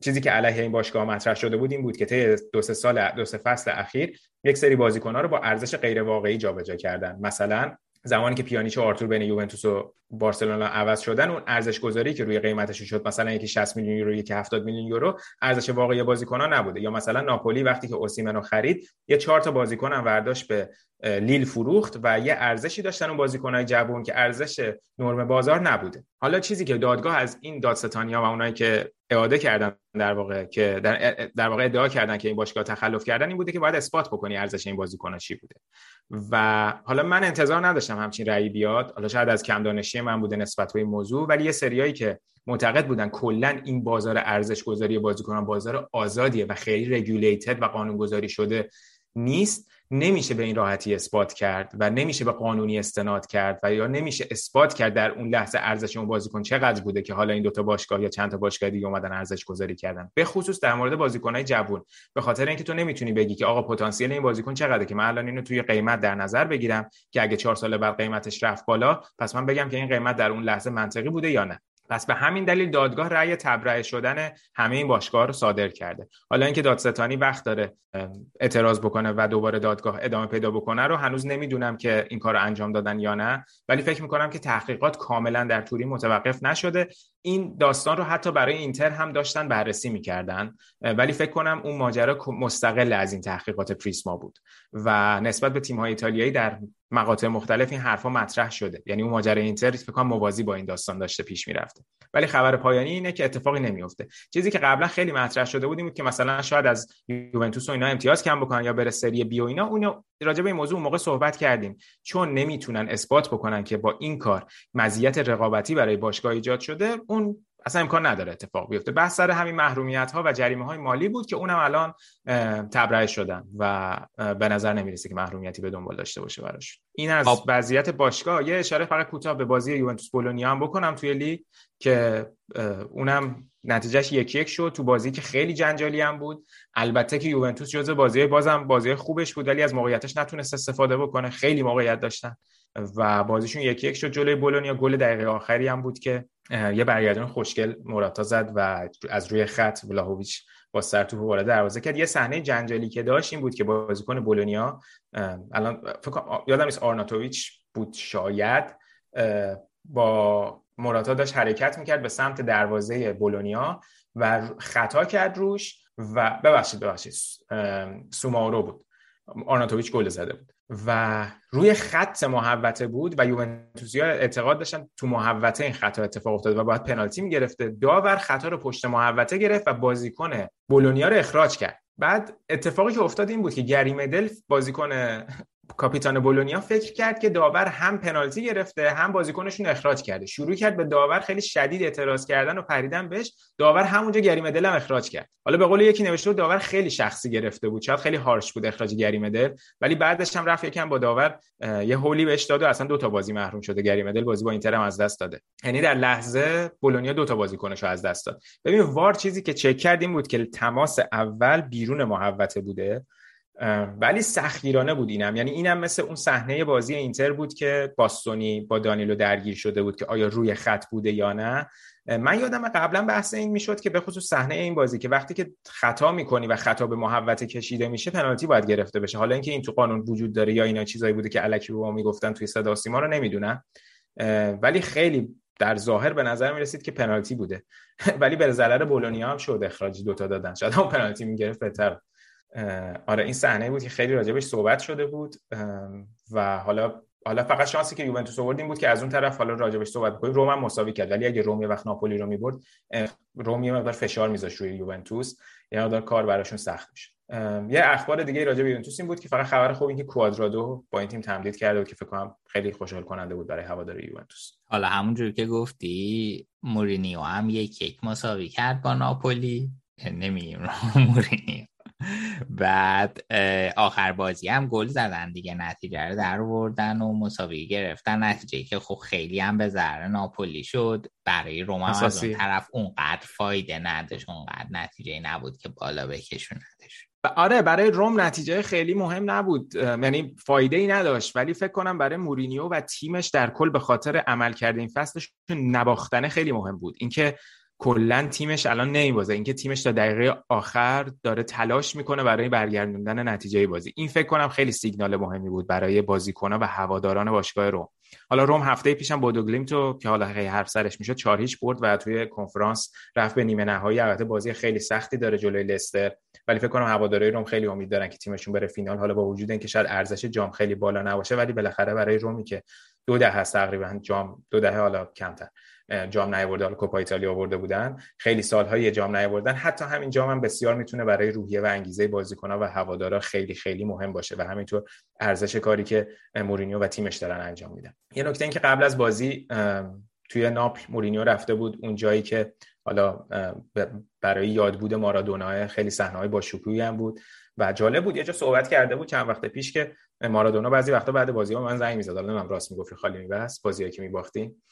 چیزی که علیه این باشگاه مطرح شده بود این بود که طی دو سه سال دو سه فصل اخیر یک سری بازیکن‌ها رو با ارزش غیر واقعی جابجا کردن. مثلا زمانی که پیانیچ و آرتور بین یوونتوس و بارسلونا عوض شدن اون ارزش گذاری که روی قیمتش شد مثلا یکی 60 میلیون یورو یکی 70 میلیون یورو ارزش واقعی بازیکنان نبوده. یا مثلا ناپولی وقتی که اوسیمنو خرید یه چهار تا بازیکن هم به لیل فروخت و یه ارزشی داشتن اون بازیکنای جوون که ارزش نرم بازار نبوده. حالا چیزی که دادگاه از این دادستانیا و اونایی که اعاده کردن در واقع که در, در واقع ادعا کردن که این باشگاه تخلف کردن این بوده که باید اثبات بکنی ارزش این بازیکن چی بوده. و حالا من انتظار نداشتم همچین رأی بیاد. حالا شاید از کم دانشی من بوده نسبت به این موضوع ولی یه سریایی که معتقد بودن کلا این بازار ارزش گذاری بازیکنان بازار آزادیه و خیلی رگولیتد و قانون گذاری شده نیست. نمیشه به این راحتی اثبات کرد و نمیشه به قانونی استناد کرد و یا نمیشه اثبات کرد در اون لحظه ارزش اون بازیکن چقدر بوده که حالا این دوتا باشگاه یا چند تا باشگاه دیگه اومدن ارزش گذاری کردن. به خصوص در مورد بازیکنهای جوون. به خاطر اینکه تو نمی‌تونی بگی که آقا پتانسیل این بازیکن چقدره که من الان اینو توی قیمت در نظر بگیرم که اگه چهار سال بعد قیمتش رفت بالا پس من بگم که این قیمت در اون لحظه منطقی بوده یا نه. پس به همین دلیل دادگاه رأی تبرئه شدن همه این باشگاه رو صادر کرده. حالا اینکه دادستانی وقت داره اعتراض بکنه و دوباره دادگاه ادامه پیدا بکنه رو هنوز نمی‌دونم که این کار رو انجام دادن یا نه. ولی فکر می‌کنم که تحقیقات کاملا در توری متوقف نشده. این داستان رو حتی برای اینتر هم داشتن بررسی می‌کردن. ولی فکر کنم اون ماجرا مستقل از این تحقیقات پریسما بود. و نسبت به تیم های ایتالیایی در مقاطع مختلف این حرفا مطرح شده. یعنی اون ماجرای اینتر فکر کنم موازی با این داستان داشته پیش می‌رفته. ولی خبر پایانی اینه که اتفاقی نمیفته چیزی که قبلا خیلی مطرح شده بود این بود که مثلا شاید از یوونتوس و اینا امتیاز کم بکنن یا بره سری بی و اینا. اونو راجع به این موضوع موقع صحبت کردیم. چون نمی‌تونن اثبات بکنن که با این کار مزیت رقابتی برای باشگاه ایجاد شده اون اصلا امکان نداره اتفاق بیفته. بحث سر همین محرومیت ها و جریمه های مالی بود که اونم الان تبرئه شدن و به نظر نمی‌رسه که محرومیتی به دنبال داشته باشه براش. این از خب. وضعیت باشگاه. یه اشاره فقط کوتاه به بازی یوونتوس بولونیا هم بکنم توی لیگ که اونم نتیجهش یک یک شد تو بازی که خیلی جنجالی هم بود. البته که یوونتوس جزء بازی بازم بازی خوبش بود ولی از موقعیتش نتونست استفاده بکنه. خیلی موقعیت داشتن و بازیشون یک یک شد. جلوی بولونیا گل دقیقه آخری هم بود که یه برگردون خوشگل موراتا زد و از روی خط ولاهویچ با سر توپ وارد دروازه کرد. یه صحنه جنجالی که داشت این بود که بازیکن بولونیا الان فکر یادم نیست آرناتوویچ بود شاید با موراتا داشت حرکت می‌کرد به سمت دروازه بولونیا و خطا کرد روش و ببخشید ببخشید سومارو بود. آرناتوویچ گل زده بود. و روی خط محوطه بود و یوونتوسیا اعتقاد داشتن تو محوطه این خطا اتفاق افتاده و باید پنالتی می‌گرفته. داور خطا رو پشت محوطه گرفت و بازیکن بولونیا رو اخراج کرد. بعد اتفاقی که افتاد این بود که گری مدل بازیکن کاپیتان بولونیا فکر کرد که داور هم پنالتی گرفته هم بازیکنشون اخراج کرده. شروع کرد به داور خیلی شدید اعتراض کردن و پریدن بهش. داور همونجا گریم دل هم اخراج کرد. حالا به قول یکی نوشته بود داور خیلی شخصی گرفته بود. شاید خیلی هارش بود اخراج گریم دل. ولی بعدش هم رفت یکم با داور یه هولی بهش داد و اصلا دو تا بازی محروم شده. گریم دل بازی با اینتر هم از دست داده. یعنی در لحظه بولونیا دو تا بازیکنش از دست داد. ببین وار چیزی که چک کردیم بود که تماس اول بیرون محوطه بوده. ولی سختگیرانه بود اینم. یعنی اینم مثل اون صحنه بازی اینتر بود که باستونی با دانیلو درگیر شده بود که آیا روی خط بوده یا نه. من یادم قبلا بحث این می‌شد که به خصوص صحنه این بازی که وقتی که خطا می‌کنی و خطا به محوطه کشیده میشه پنالتی باید گرفته بشه. حالا اینکه این تو قانون وجود داره یا اینا چیزایی بوده که الکی رو می‌گفتن توی صدا سیما رو نمی‌دونم. ولی خیلی در ظاهر به نظر می رسید که پنالتی بوده. ولی به ضرر بولونیا هم شد اخراج دوتا دادن. شاید هم پنالتی می‌گرفت بهتر. آره این صحنه بود که خیلی راجبش صحبت شده بود و حالا حالا فقط شانسی که یوونتوس آورد این بود که از اون طرف حالا راجبش صحبت بکنیم. روم هم مساوی کرد ولی اگه روم یه وقت ناپولی رو می‌برد روم یه مقدار فشار میذاشت روی یوونتوس یه مقدار کار براشون سخت میشه یه اخبار دیگه راجع به یوونتوس این بود که فقط خبر خوب این که کوادرادو با این تیم تمدید کرده و که فکر کنم خیلی خوشحال کننده بود برای هوادار یوونتوس. حالا همونجور که گفتی مورینیو هم یک یک مساوی کرد با ناپولی. نمیگیم مورینیو. بعد آخر بازی هم گل زدن دیگه نتیجه رو در آوردن و مساوی گرفتن. نتیجه که خب خیلی هم به ضرر ناپولی شد. برای روما از اون طرف اونقدر فایده نداشت اونقدر نتیجه نبود که بالا بکشوندش. آره برای روم نتیجه خیلی مهم نبود. یعنی فایده ای نداشت. ولی فکر کنم برای مورینیو و تیمش در کل به خاطر عمل کرده این فصلش نباختنه خیلی مهم بود. اینکه کلا تیمش الان نمیبازه اینکه تیمش تا دقیقه آخر داره تلاش می‌کنه برای برگردوندن نتیجه بازی. این فکر کنم خیلی سیگنال مهمی بود برای بازیکنها و هواداران باشگاه روم. حالا روم هفته پیشم بودو تو که حالا خیلی حرف سرش میشه چهار هیچ برد و توی کنفرانس رفت به نیمه نهایی. البته بازی خیلی سختی داره جلوی لستر. ولی فکر کنم هوادارهای روم خیلی امید دارن که تیمشون بره فینال. حالا با وجود اینکه شاید ارزش جام خیلی بالا نباشه ولی بالاخره برای رومی که دو دهه تقریبا جام دو دهه حالا کمتر. جام نیاورده حالا کوپا ایتالیا آورده بودن. خیلی سالهای جام نیاوردن. حتی همین جام هم بسیار می‌تونه برای روحیه و انگیزه بازیکن‌ها و هوادارا خیلی خیلی مهم باشه و همینطور ارزش کاری که مورینیو و تیمش دارن انجام میدن. یه نکته این که قبل از بازی توی ناپل مورینیو رفته بود اون جایی که حالا برای یادبود مارادونا خیلی صحنه‌های با شکوهی هم بود. و جالب بود یه جا صحبت کرده بود چند وقت پیش که مارادونا بعضی وقتا بعد بازی ها من زنگ می‌زد. حالا نمی‌دونم راست می‌گفت خالی میبست بازیایی که میباختیم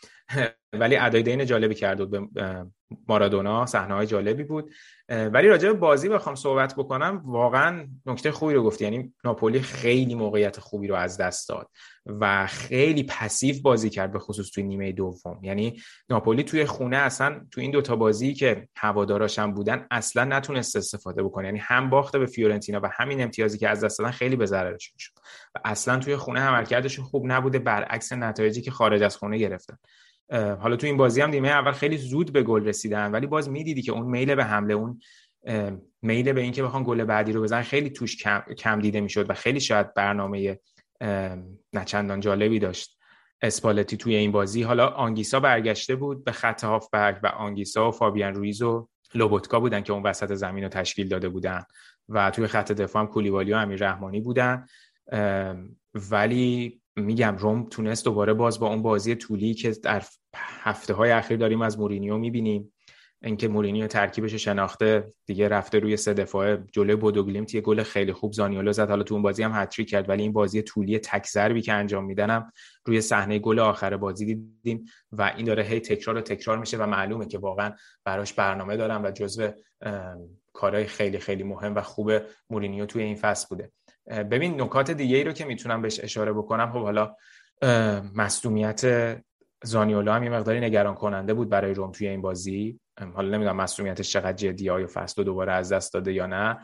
ولی ادای دین جالبی کرده بود به مارادونا صحنه های جالبی بود. ولی راجع به بازی بخوام صحبت بکنم واقعا نکته خوبی رو گفتی. یعنی ناپولی خیلی موقعیت خوبی رو از دست داد و خیلی پسیو بازی کرد به خصوص توی نیمه دوم. یعنی ناپولی توی خونه اصلا توی این دوتا بازی که هواداراشم بودن اصلا نتونست استفاده بکنه. یعنی هم باخته به فیورنتینا و همین امتیازی که از دست دادن خیلی به ضررشون شد و اصلا توی خونه عملکردشون خوب نبوده برعکس نتایجی که خارج از خونه گرفتن. حالا تو این بازی هم نیمه اول خیلی زود به گل رسیدن ولی باز می‌دیدی که اون میل به حمله اون میل به اینکه بخوان گل بعدی رو بزنن خیلی توش کم, کم دیده می‌شد و خیلی شاید برنامه نچندان جالبی داشت اسپالتی توی این بازی. حالا آنگیسا برگشته بود به خط هافبک و آنگیسا و فابیان رویز و لوبوتکا بودن که اون وسط زمین رو تشکیل داده بودن و توی خط دفاع هم کولیبالی و امیر رحمانی بودن ولی میگم روم تونست دوباره باز با اون بازی طولی که در هفته های اخیر داریم از مورینیو می‌بینیم. اینکه مورینیو ترکیبش شناخته دیگه رفته روی سه دفاعه. جلوی بودوگلیمت یه گل خیلی خوب زانیولو زد. حالا تو اون بازی هم هتریک کرد ولی این بازی طولی تک ضربی که انجام میدنم روی صحنه گل آخر بازی دیدیم و این داره هی تکرار و تکرار میشه و معلومه که واقعا براش برنامه دارم و جزو کارهای خیلی خیلی مهم و خوب مورینیو توی این فصل بوده. ببین نکات دیگه ای رو که می‌تونم بهش اشاره بکنم. خب حالا مصدومیت زانیولا هم یه مقداری نگران کننده بود برای روم توی این بازی. حالا نمی‌دونم مسئولیتش چقدر جدیه آیا فصل دوباره از دست داده یا نه.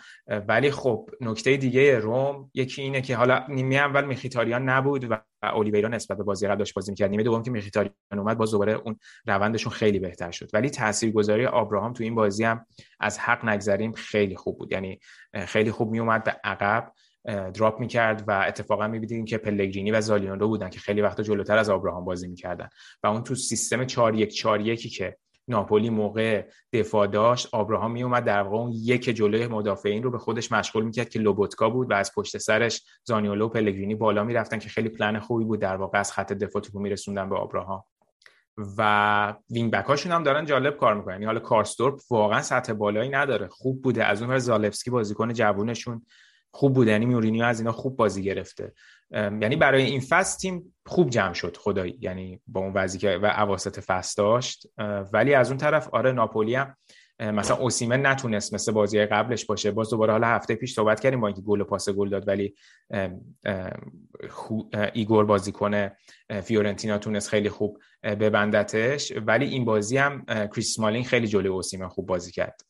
ولی خب نکته دیگه روم یکی اینه که حالا نیمه اول میخیتاریان نبود و اولیویرا نسبت به بازی قبل داشت بازی می‌کرد نیمه دوم که میخیتاریان اومد باز دوباره اون روندشون خیلی بهتر شد. ولی تاثیرگذاری آبراهام تو این بازی هم از حق نگذریم خیلی خوب بود. یعنی خیلی خوب میومد به عقب. دراپ می‌کرد و اتفاقا می‌بینیم که پلگرینی و زالیانو بودن که خیلی وقت جلوتر از آبراهام بازی می‌کردن و اون تو سیستم 4 1 4 1 که ناپولی موقع دفاع داشت آبراهام می اومد در واقع اون یک جلوی مدافعین رو به خودش مشغول می‌کرد که لوبوتکا بود و از پشت سرش زانیولو و پلگرینی بالا می‌رفتن که خیلی پلن خوبی بود در واقع از خط دفاع توپو میرسوندن به آبراهام. و wing back هاشون هم دارن جالب کار می‌کنن. یعنی حالا کارسدورپ واقعا سطح بالایی نداره. خوب بوده. از اون زالفسکی بازیکن جوونشون خوب بوده یعنی مورینیو از اینا خوب بازی گرفته. یعنی برای این فصل تیم خوب جمع شد. خدایی. یعنی با اون وضعی که و اواسط فصل داشت. ولی از اون طرف آره ناپولی هم مثلا اوسیمن نتونست مثل بازی قبلش باشه. باز دوباره حالا هفته پیش صحبت کردیم با اینکه گل و پاس گل داد ولی ایگور بازیکن فیورنتینا تونست خیلی خوب ببندتش. ولی این بازی هم کریس اسمالینگ خیلی جلوی اوسیمن خوب بازی کرد.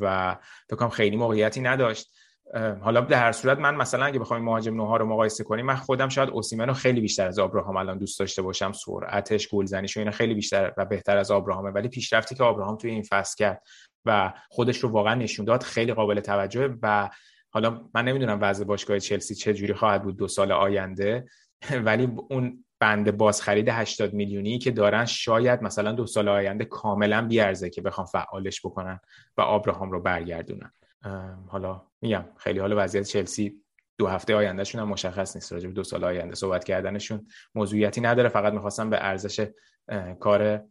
و فکر خیلی موقعیتی نداشت. حالا در هر صورت من مثلا اگه بخوایم مهاجم نوها رو مقایسه کنیم من خودم شاید اوسیمن رو خیلی بیشتر از آبراهام الان دوست داشته باشم. سرعتش گلزنیش و اینا خیلی بیشتر و بهتر از آبراهامه ولی پیشرفتی که آبراهام توی این فصل کرد و خودش رو واقعا نشون داد خیلی قابل توجه و حالا من نمی‌دونم وضع باشگاه چلسی چه جوری خواهد بود دو سال آینده ولی اون بند بازخرید 80 میلیونی که دارن شاید مثلا دو سال آینده کاملا بیارزه که بخوام فعالش بکنن و آبراهام رو برگردونن. حالا میگم خیلی حالا وضعیت چلسی دو هفته آیندهشون هم مشخص نیست. راجع به دو سال آینده صحبت کردنشون موضوعیتی نداره. فقط می‌خواستم به ارزش کار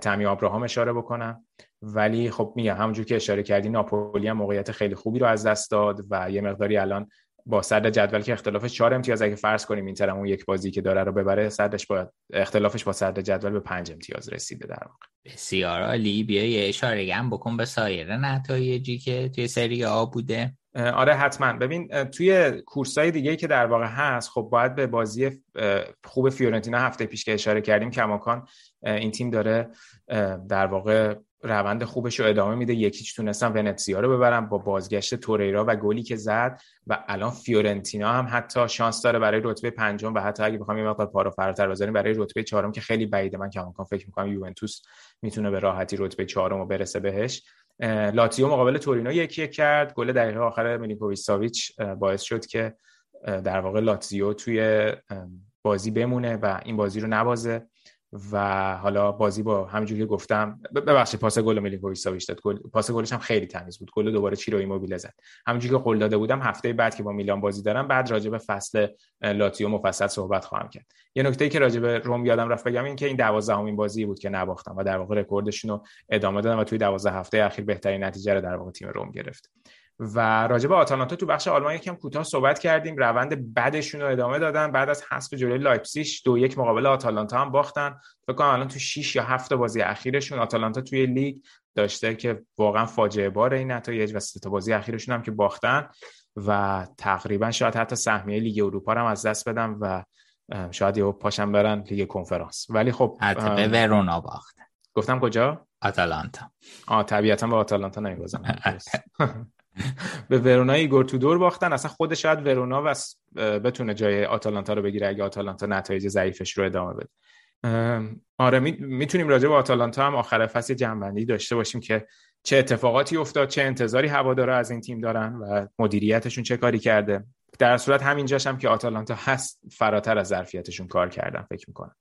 تامی آبراهام اشاره بکنم. ولی خب میگم همونجور که اشاره کردی ناپولی هم موقعیت خیلی خوبی رو از دست داد و یه مقداری الان با صدر جدول که اختلاف چهار امتیاز اگه فرض کنیم این اون یک بازی که داره رو ببره صدرش با اختلافش با صدر جدول به پنج امتیاز رسیده در واقع. بسیار عالی. بیا یه اشاره هم بکن به سایر نتایجی که توی سری آ بوده. آره حتما. ببین توی کورسای دیگه که در واقع هست خب باید به بازی خوب فیورنتینا هفته پیش که اشاره کردیم کماکان این تیم داره در واقع روند خوبش رو ادامه میده. یک هیچ تونستن ونتسیا رو ببرن با بازگشت توریرا و گلی که زد. و الان فیورنتینا هم حتی شانس داره برای رتبه پنجم و حتی اگه بخوام یه مقدار پارو فراتر بزنیم برای رتبه چهارم که خیلی بعیده. من کماکان فکر می‌کنم یوونتوس می‌تونه به راحتی رتبه چهارم رو برسه بهش. لاتزیو مقابل تورینو یکی یک کرد. گل دقیقه آخر میلینکوویچ ساویچ باعث شد که در واقع لاتزیو توی بازی بمونه و این بازی رو نبازه. و حالا بازی با همونجوری که گفتم ببخشید پاس گل میلینکوویچ ساویچ داد گل پاس گلش هم خیلی تمیز بود. گل دوباره چیرو ایموبیله زد. همونجوری که قول داده بودم هفته بعد که با میلان بازی دارم بعد راجع به فصل لاتزیو مفصل صحبت خواهم کرد. یه نکته که راجع به روم یادم رفت بگم این که این 12 بازی بود که نباختم و در واقع رکوردشون رو ادامه دادم و توی 12 هفته اخیر بهترین نتیجه رو در واقع تیم روم گرفت. و راجع به آتالانتا تو بخش آلمان یکم کوتاه صحبت کردیم. روند بدشون رو ادامه دادن. بعد از حذف جلوی لایپزیش دو یک مقابل آتالانتا هم باختن. فکر کنم الان تو 6 یا 7 بازی اخیرشون آتالانتا توی لیگ داشته که واقعا فاجعه بار این نتایج و سه بازی اخیرشون هم که باختن و تقریبا شاید حتی سهمیه لیگ اروپا هم از دست بدم و شاید یه پاشم برن لیگ کنفرانس. ولی خب حتی به ورونا باختن گفتم کجا؟ آتالانتا. آه طبیعتا به آتالانتا نمیبازم. به ورونا ایگور تودور باختن. اصلا خود شاید ورونا و بتونه جای آتالانتا رو بگیره اگه آتالانتا نتایج ضعیفش رو ادامه بده. آره می‌تونیم راجع به آتالانتا هم آخر فصل جنبندی داشته باشیم که چه اتفاقاتی افتاد چه انتظاری هوادارا از این تیم دارن و مدیریتشون چه کاری کرده. در صورت همینجاش هم که آتالانتا هست فراتر از ظرفیتشون کار کردن فکر می‌کنم.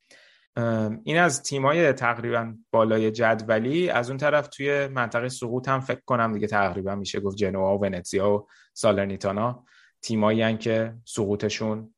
این از تیمای تقریبا بالای جدولی. از اون طرف توی منطقه سقوط هم فکر کنم دیگه تقریبا میشه گفت جنوا و ونتزیا و سالرنیتانا تیمایی که سقوطشون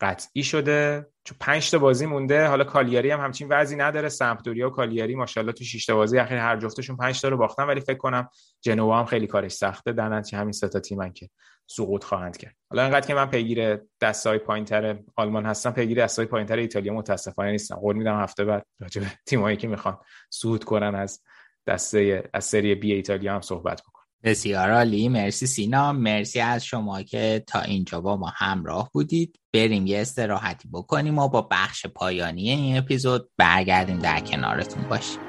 قطعی شده. چون پنج تا بازی مونده. حالا کالیاری هم همچین وضعی نداره. سمپدوریا و کالیاری ماشاءالله تو 6 تا بازی اخیر هر جفتشون پنج تا رو باختن. ولی فکر کنم جنوا هم خیلی کارش سخته. در نتیجه همین سه تا تیمن که سقوط خواهند کرد. حالا انقدر که من پیگیر دستای پایینتر آلمان هستم پیگیر دستای پایینتر ایتالیا متاسفانه نیستم. قول میدم هفته بعد راجع به تیمایی که می‌خوان صعود کنن از دسته از سری بی ایتالیا هم صحبت بکنم. بسیار عالی. مرسی سینا. مرسی از شما که تا اینجا با ما همراه بودید. بریم یه استراحتی بکنیم و با بخش پایانی این اپیزود برگردیم در کنارتون. باشیم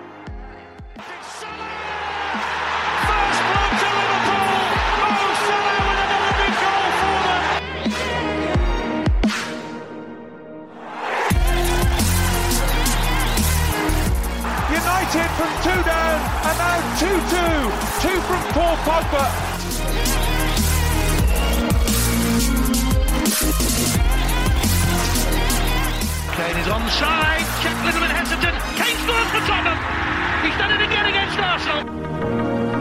now 2-2. Two from Paul Pogba. Kane is onside. Check little bit hesitant. Kane scores for Tottenham. He's done it again against Arsenal.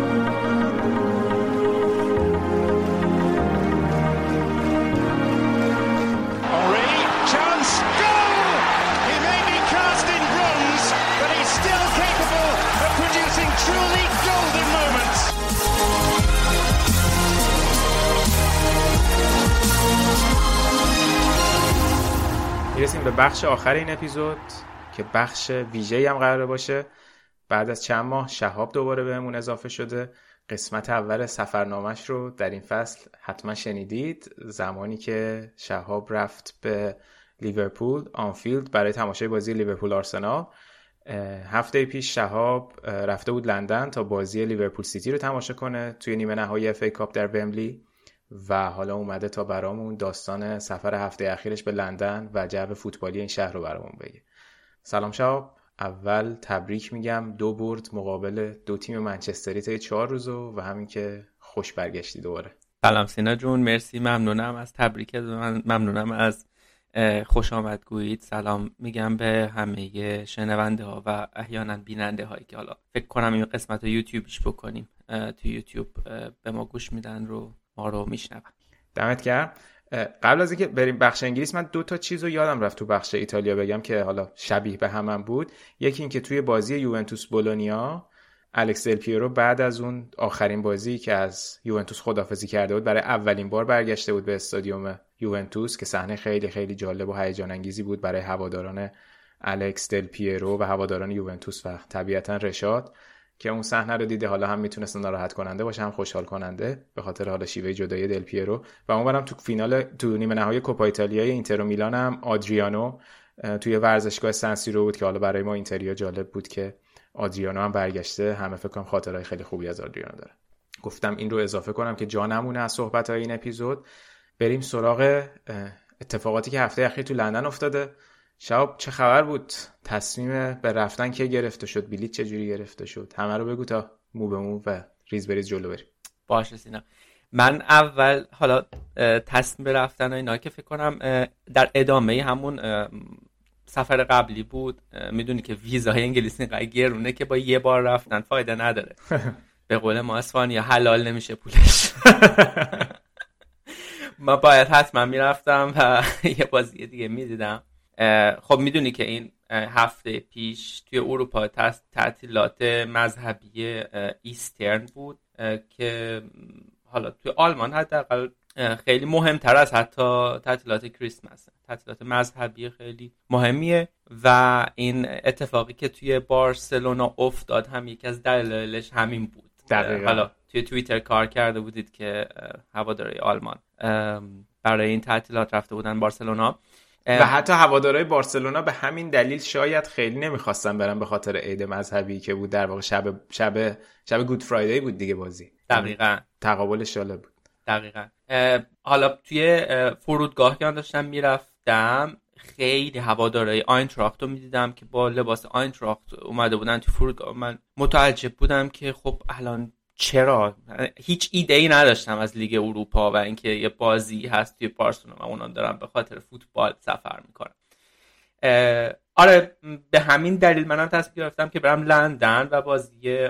می‌رسیم به بخش آخر این اپیزود که بخش ویژه هم قرار باشه. بعد از چند ماه شهاب دوباره بهمون اضافه شده. قسمت اول سفرنامش رو در این فصل حتما شنیدید. زمانی که شهاب رفت به لیورپول آنفیلد برای تماشای بازی لیورپول آرسنال. هفته پیش شهاب رفته بود لندن تا بازی لیورپول سیتی رو تماشا کنه توی نیمه نهایی FA Cup در ومبلی. و حالا اومده تا برامون داستان سفر هفته اخیرش به لندن و جو فوتبالی این شهر رو برامون بگه. سلام شهاب. اول تبریک میگم. دو برد مقابل دو تیم منچستری تا چهار روزو و همین که خوش برگشتی دوباره. سلام سینا جون. مرسی. ممنونم از تبریکت من. ممنونم از خوش آمد گویید سلام میگم به همه شنونده ها و احیانا بیننده هایی که حالا فکر کنم این قسمت رو یوتیوبش بکنیم. تو یوتیوب به ما گوش میدن رو ما رو میشنون. دمت گرم. قبل از اینکه بریم بخش انگلیس من دو تا چیز رو یادم رفت تو بخش ایتالیا بگم که حالا شبیه به همم بود. یکی اینکه توی بازی یوونتوس بولونیا الکس دل پیرو بعد از اون آخرین بازی که از یوونتوس خدافزی کرده بود برای اولین بار برگشته بود به استادیوم یوونتوس که صحنه خیلی خیلی جالب و هیجان انگیزی بود برای هواداران الکس دل پیرو و هواداران یوونتوس و طبیعتا رشاد. که اون صحنه رو دیده حالا هم می‌تونست ناراحت کننده باشه هم خوشحال کننده به خاطر حالا شیوه جدایی دل پیرو. و اونورم تو فینال تو نیمه نهایی کوپا ایتالیای اینتر و میلان هم آدریانو توی ورزشگاه سنسیرو بود که حالا برای ما اینتریا جالب بود که آدریانو هم برگشته. همه فکر کنم خاطرهای خیلی خوبی از آدریانو داره. گفتم این رو اضافه کنم که جا نمونه از صحبت های این اپیزود. بریم سراغ اتفاقاتی که هفته اخیر تو لندن افتاده. شاب چه خبر بود؟ تصمیم به رفتن که گرفته شد؟ بلیت چه جوری گرفته شد؟ همه رو بگو تا مو به مو و ریز بریز جلو بریم. باشه سینا. من اول حالا تصمیم به رفتن اینا که فکر کنم در ادامه همون سفر قبلی بود. می‌دونی که ویزای انگلیسی اینقدر گرونه که با یه بار رفتن فایده نداره. به قول ما اسفانیا حلال نمیشه پولش. ما باید حتما می‌رفتم و یه بازی دیگه می‌دیدم. خب می‌دونی که این هفته پیش توی اروپا تعطیلات مذهبی ایسترن بود که حالا توی آلمان حداقل خیلی مهمتر از حتی تعطیلات کریسمس. تعطیلات مذهبی خیلی مهمیه و این اتفاقی که توی بارسلونا افتاد هم یکی از دلایلش همین بود. دقیقا. حالا توی توییتر کار کرده بودید که هواداری آلمان برای این تعطیلات رفته بودن بارسلونا. و حتی هوادارهای بارسلونا به همین دلیل شاید خیلی نمی‌خواستن برن به خاطر عید مذهبی که بود در واقع شب شب شب گود فرایدی بود دیگه بازی. دقیقا. تقابل شاله بود. دقیقا. حالا توی فرودگاه که من داشتم می‌رفتم خیلی هوادارهای آینتراخت رو می‌دیدم که با لباس آینتراخت اومده بودن تو فرودگاه. من متعجب بودم که خب الان چرا؟ هیچ ایده ای نداشتم از لیگ اروپا و اینکه یه بازی هست توی بارسلونا و اونا دارم به خاطر فوتبال سفر می‌کنم. آره به همین دلیل منم تصمیم گرفتم که برم لندن و بازی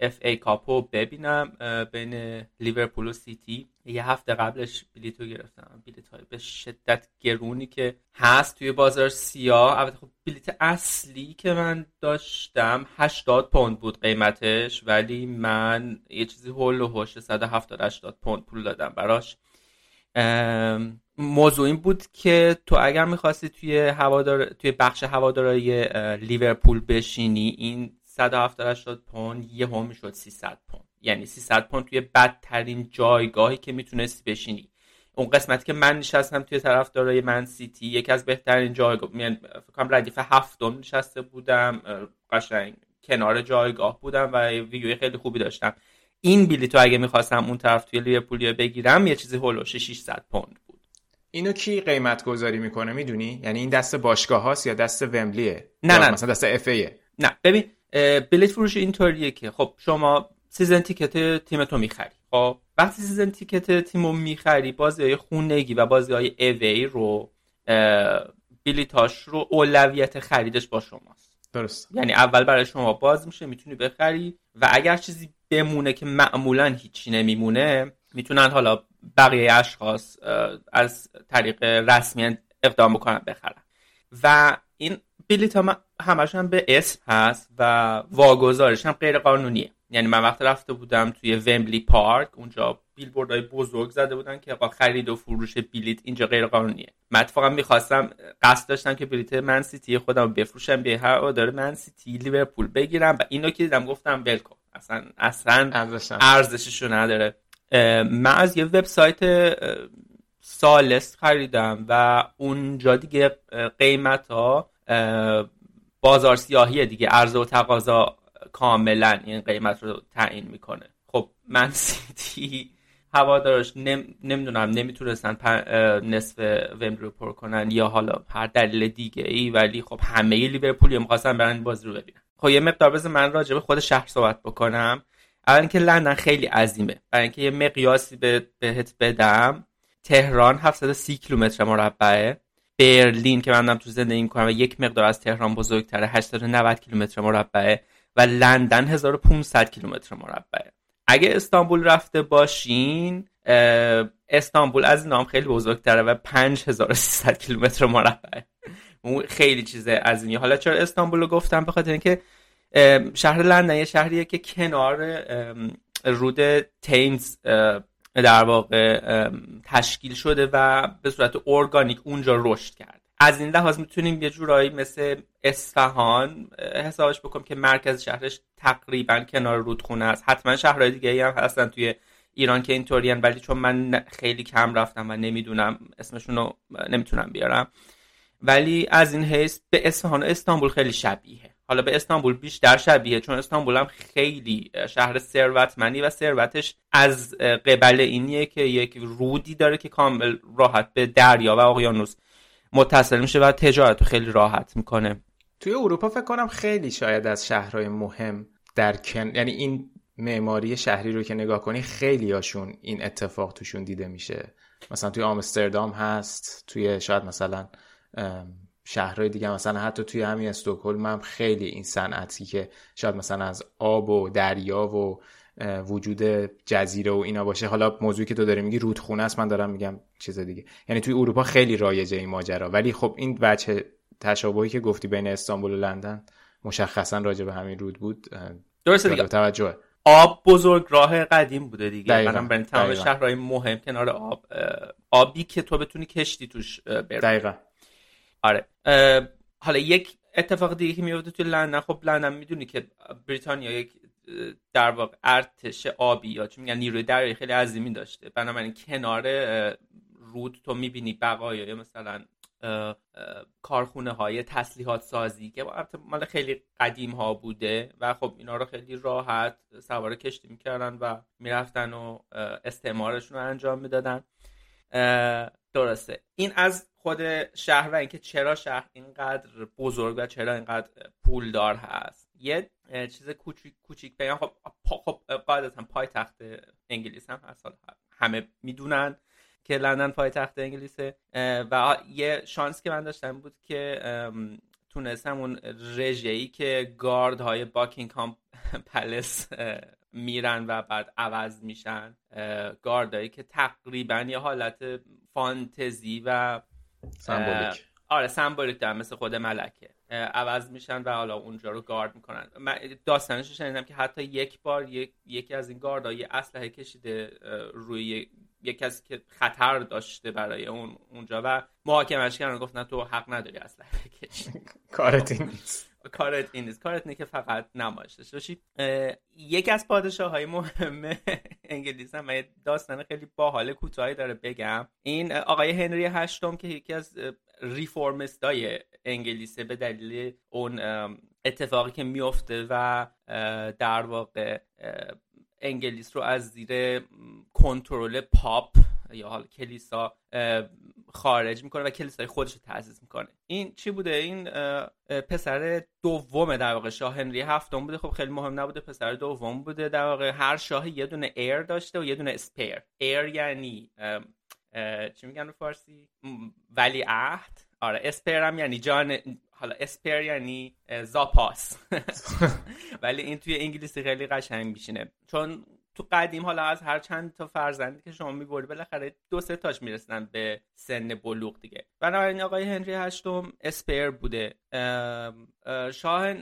FA Cup و ببینم بین لیورپول و سیتی. یه هفته قبلش بلیت رو گرفتم. بلیت های به شدت گرونی که هست توی بازار سیاه. البته خب بلیت اصلی که من داشتم 80 پوند بود قیمتش ولی من یه چیزی هول و هوش 170 80 پوند پول دادم براش. موضوع این بود که تو اگر می‌خواستی توی هوادار توی بخش هوادارای لیورپول بشینی این 170 پوند یه هم می‌شد 300 پوند. یعنی 300 پوند توی بدترین جایگاهی که می‌تونستی بشینی. اون قسمتی که من نشستم توی طرف دارای من سیتی یکی از بهترین جایگاه یعنی فکر کنم ردیف هفتم نشسته بودم قشنگ کنار جایگاه بودم و ویوی خیلی خوبی داشتم. این بلیتو اگه می‌خواستم اون طرف توی لیورپول بگیرم یه چیزی حول و حوش 600 پوند بود. اینو کی قیمت گذاری می‌کنه؟ می‌دونی؟ یعنی این دست باشگاه هاست یا دست ومبلیه؟ نه نه مثلا دست FA نه. ببین بلیت فروش اینطوریه که خب شما season ticket تیمتو می‌خری. خب وقتی season ticket تیمو می‌خری بازی های خونگی و بازی های away رو بلیتاش رو اولویت خریدش با شماست. درست. یعنی اول برای شما باز میشه می‌تونی بخری و اگر چیزی بمونه که معمولا هیچی نمیمونه می‌تونن حالا بقیه اشخاص از طریق رسمی اقدام بکنن بخرن. و این بلیت ها همشون به اسم هست و واگذارش هم غیر قانونیه یعنی من وقت رفته بودم توی ومبلی پارک اونجا بیلبوردهای بزرگ زده بودن که خرید و فروش بلیت اینجا غیر قانونیه من اتفاقا می‌خواستم قصد داشتم که بلیت من سیتی خودم بفروشم به هر داره من سیتی لیورپول بگیرم. و اینو که دیدم گفتم ول کن اصلا اصلا ارزششو نداره. من از یه وبسایت سالس خریدم و اونجا دیگه قیمت ها بازار سیاهی دیگه عرضه و تقاضا کاملا این قیمت رو تعیین می‌کنه. خب من سیتی هوادارش نم... نمی‌دونم نمی‌تونستن نصف ومبلی رو پر کنن یا حالا هر دلیل دیگه ای ولی خب همه لیورپولی می‌خواستن برن بازی رو ببینن. خب یه مقدار بز من راجع به خود شهر صحبت بکنم. اول اینکه لندن خیلی عظیمه. برای اینکه یه مقیاسی به بهت بدم تهران 730 کیلومتر مربعه. برلین که من تو زندگی می‌کنم و یک مقدار از تهران بزرگتره 890 کیلومتر مربعه و لندن 1500 کیلومتر مربعه. اگه استانبول رفته باشین استانبول از نام خیلی بزرگتره و 5300 کیلومتر مربعه. خیلی چیز عظیمی حالا چرا استانبول رو گفتم؟ به خاطر اینکه شهر لندن یه شهریه که کنار رود تیمز در واقع تشکیل شده و به صورت ارگانیک اونجا رشد کرد. از این لحاظ می‌تونیم یه جورایی مثل اصفهان حسابش بکنیم که مرکز شهرش تقریبا کنار رودخونه است. حتما شهرهای دیگه هم هستن توی ایران که اینطوریان ولی چون من خیلی کم رفتم و نمی‌دونم اسمشون رو نمی‌تونم بیارم. ولی از این حیث به اصفهان و استانبول خیلی شبیه. حالا به استانبول بیشتر شبیه چون استانبول هم خیلی شهر ثروتمندی و ثروتش از قبل اینیه که یک رودی داره که کامل راحت به دریا و اقیانوس متصل میشه و تجارت رو خیلی راحت می‌کنه. توی اروپا فکر کنم خیلی شاید از شهرهای مهم در کن... یعنی این معماری شهری رو که نگاه کنی خیلی هاشون این اتفاق توشون دیده میشه. مثلا توی آمستردام هست توی شاید مثلا شهرهای دیگه مثلا حتی توی همین استکهلم هم خیلی این صنعتی که شاید مثلا از آب و دریا و وجود جزیره و اینا باشه. حالا موضوعی که تو داری میگی رودخونه است من دارم میگم چیز دیگه. یعنی توی اروپا خیلی رایجه این ماجرا. ولی خب این وجه تشابهی که گفتی بین استانبول و لندن مشخصا راجع به همین رود بود. درسته دیگه. توجه. آب بزرگ راه قدیم بوده دیگه. منم برای تمام شهرهای مهم کنار آب آبی که تو بتونی کشتی توش بری دقیقا. آره. حالا یک اتفاق دیگه که میفته توی لندن خب لندن می‌دونی که بریتانیا یک در واقع ارتش آبی یا چون میگن نیروی دریایی خیلی عظیمی داشته. بنابراین کنار رود تو می‌بینی بقایای مثلا کارخونه های تسلیحات سازی که مال خیلی قدیم ها بوده و خب اینا رو خیلی راحت سوار کشتی می‌کردن و می‌رفتن و استعمارشون رو انجام می‌دادن. درسته. این از خود شهر و اینکه چرا شهر اینقدر بزرگ و چرا اینقدر پولدار هست. یه چیز کوچیک کوچیک بگم. خب خب قاعدتا پای تخت انگلیس هم هست. همه می‌دونن که لندن پایتخت انگلیسه. و یه شانس که من داشتم بود که تونستم اون رژه‌ای که گارد های باکینگهام پلس میرن و بعد عوض میشن. گاردهایی که تقریبا یه حالت فانتزی و سمبولیک. آره سمبولیک دارن مثل خود ملکه. عوض میشن و حالا اونجا رو گارد می‌کنن. من داستانش شنیدم که حتی یک بار یک، یکی از این گاردها یه اسلحه کشیده روی یک کسی که خطر داشته برای اون اونجا و محاکمش کردن. گفت نه تو حق نداری اصلا کارت نیست. کارت این نیست. کارت اینه که فقط نمایش داشته باشی. یکی از پادشاه های مهم انگلیس هم داستان خیلی باحال کوتاهی داره بگم. این آقای هنری هشتم که یکی از ریفورمست های انگلیسه به دلیل اون اتفاقی که میفته و در واقع انگلیس رو از زیر کنترل پاپ یا حال کلیسا خارج می‌کنه و کلیسای خودش رو تأسیس می‌کنه. این چی بوده؟ این پسر دوم در واقع شاه هنری هفتم بوده. خب خیلی مهم نبوده پسر دوم بوده. در واقع هر شاه یه دونه heir داشته و یه دونه spare heir یعنی چی میگن فارسی؟ ولی عهد. آره spare هم یعنی جان حالا اسپیر یعنی زاپاس. ولی این توی انگلیسی خیلی قشنگ میشینه. چون تو قدیم حالا از هر چند تا فرزندی که شما می‌بری بالاخره دو سه تاش می‌رسن به سن بلوغ دیگه. بنابراین آقای هنری هشتم اسپیر بوده. شاه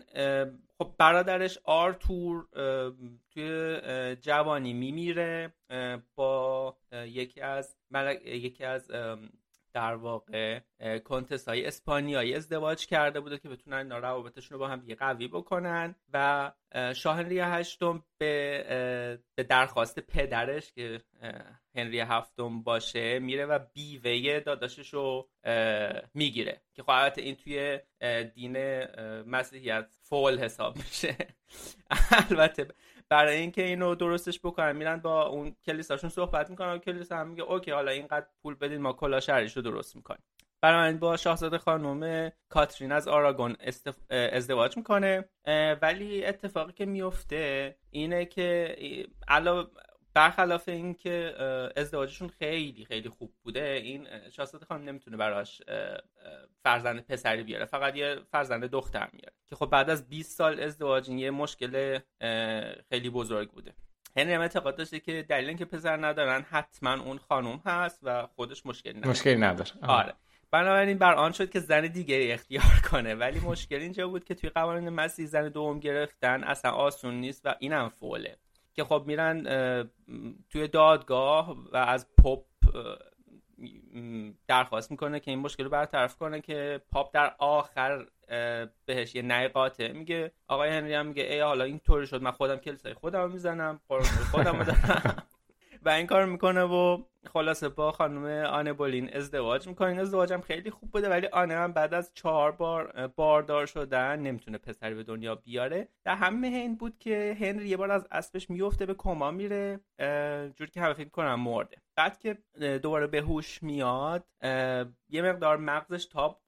خب برادرش آرتور توی جوانی میمیره با یکی از یکی از در واقع کنتس های اسپانیایی ازدواج کرده بوده که بتونن روابطشون رو با هم دیگه قوی بکنن و شاه هنری هشتم به, درخواست پدرش که هنری هفتم باشه میره و بیوه داداشش رو می‌گیره که خب این توی دین مسیحیت فول حساب میشه. البته برای اینکه اینو درستش بکنن. میرن با اون کلیساشون صحبت می‌کنن و کلیسا هم میگه اوکی حالا اینقدر پول بدین ما کلا شهرش رو درست می‌کنیم. برای با شاهزاده خانم کاترین از آراگون ازدواج می‌کنه. ولی اتفاقی که میفته اینه که علاوه برخلاف اینکه ازدواجشون خیلی خیلی خوب بوده این شاهزاده خانم نمی‌تونه براش فرزند پسری بیاره فقط یه فرزند دختر میاره. که خب بعد از 20 سال ازدواج یه مشکل خیلی بزرگ بوده. هنری هم اعتقاد داشته که دلیل اینکه پسر ندارن حتما اون خانم هست و خودش مشکلی نداره. مشکلی نداره. آره. بنابراین بر آن شد که زن دیگری اختیار کنه. ولی مشکل اینجا بود که توی قوانین مسیح زن دوم گرفتن اصلا آسون نیست و اینم فوله. که خب میرن توی دادگاه و از پاپ درخواست می‌کنه که این مشکل رو برطرف کنه که پاپ در آخر بهش یه نعی قاطع میگه. آقای هنری هم میگه ای حالا این طوری شد من خودم کلیسای خودم می‌زنم خودم دارم. و این کار می‌کنه و خلاصه با خانم آنه بولین ازدواج می‌کنه. این ازدواج هم خیلی خوب بوده ولی آنه هم بعد از چهار بار باردار شدن نمی‌تونه پسری به دنیا بیاره. در همه این بود که هنری یه بار از اسبش میفته به کما میره جوری که همه فکر کنم مرده. بعد که دوباره به هوش میاد یه مقدار مغزش تاب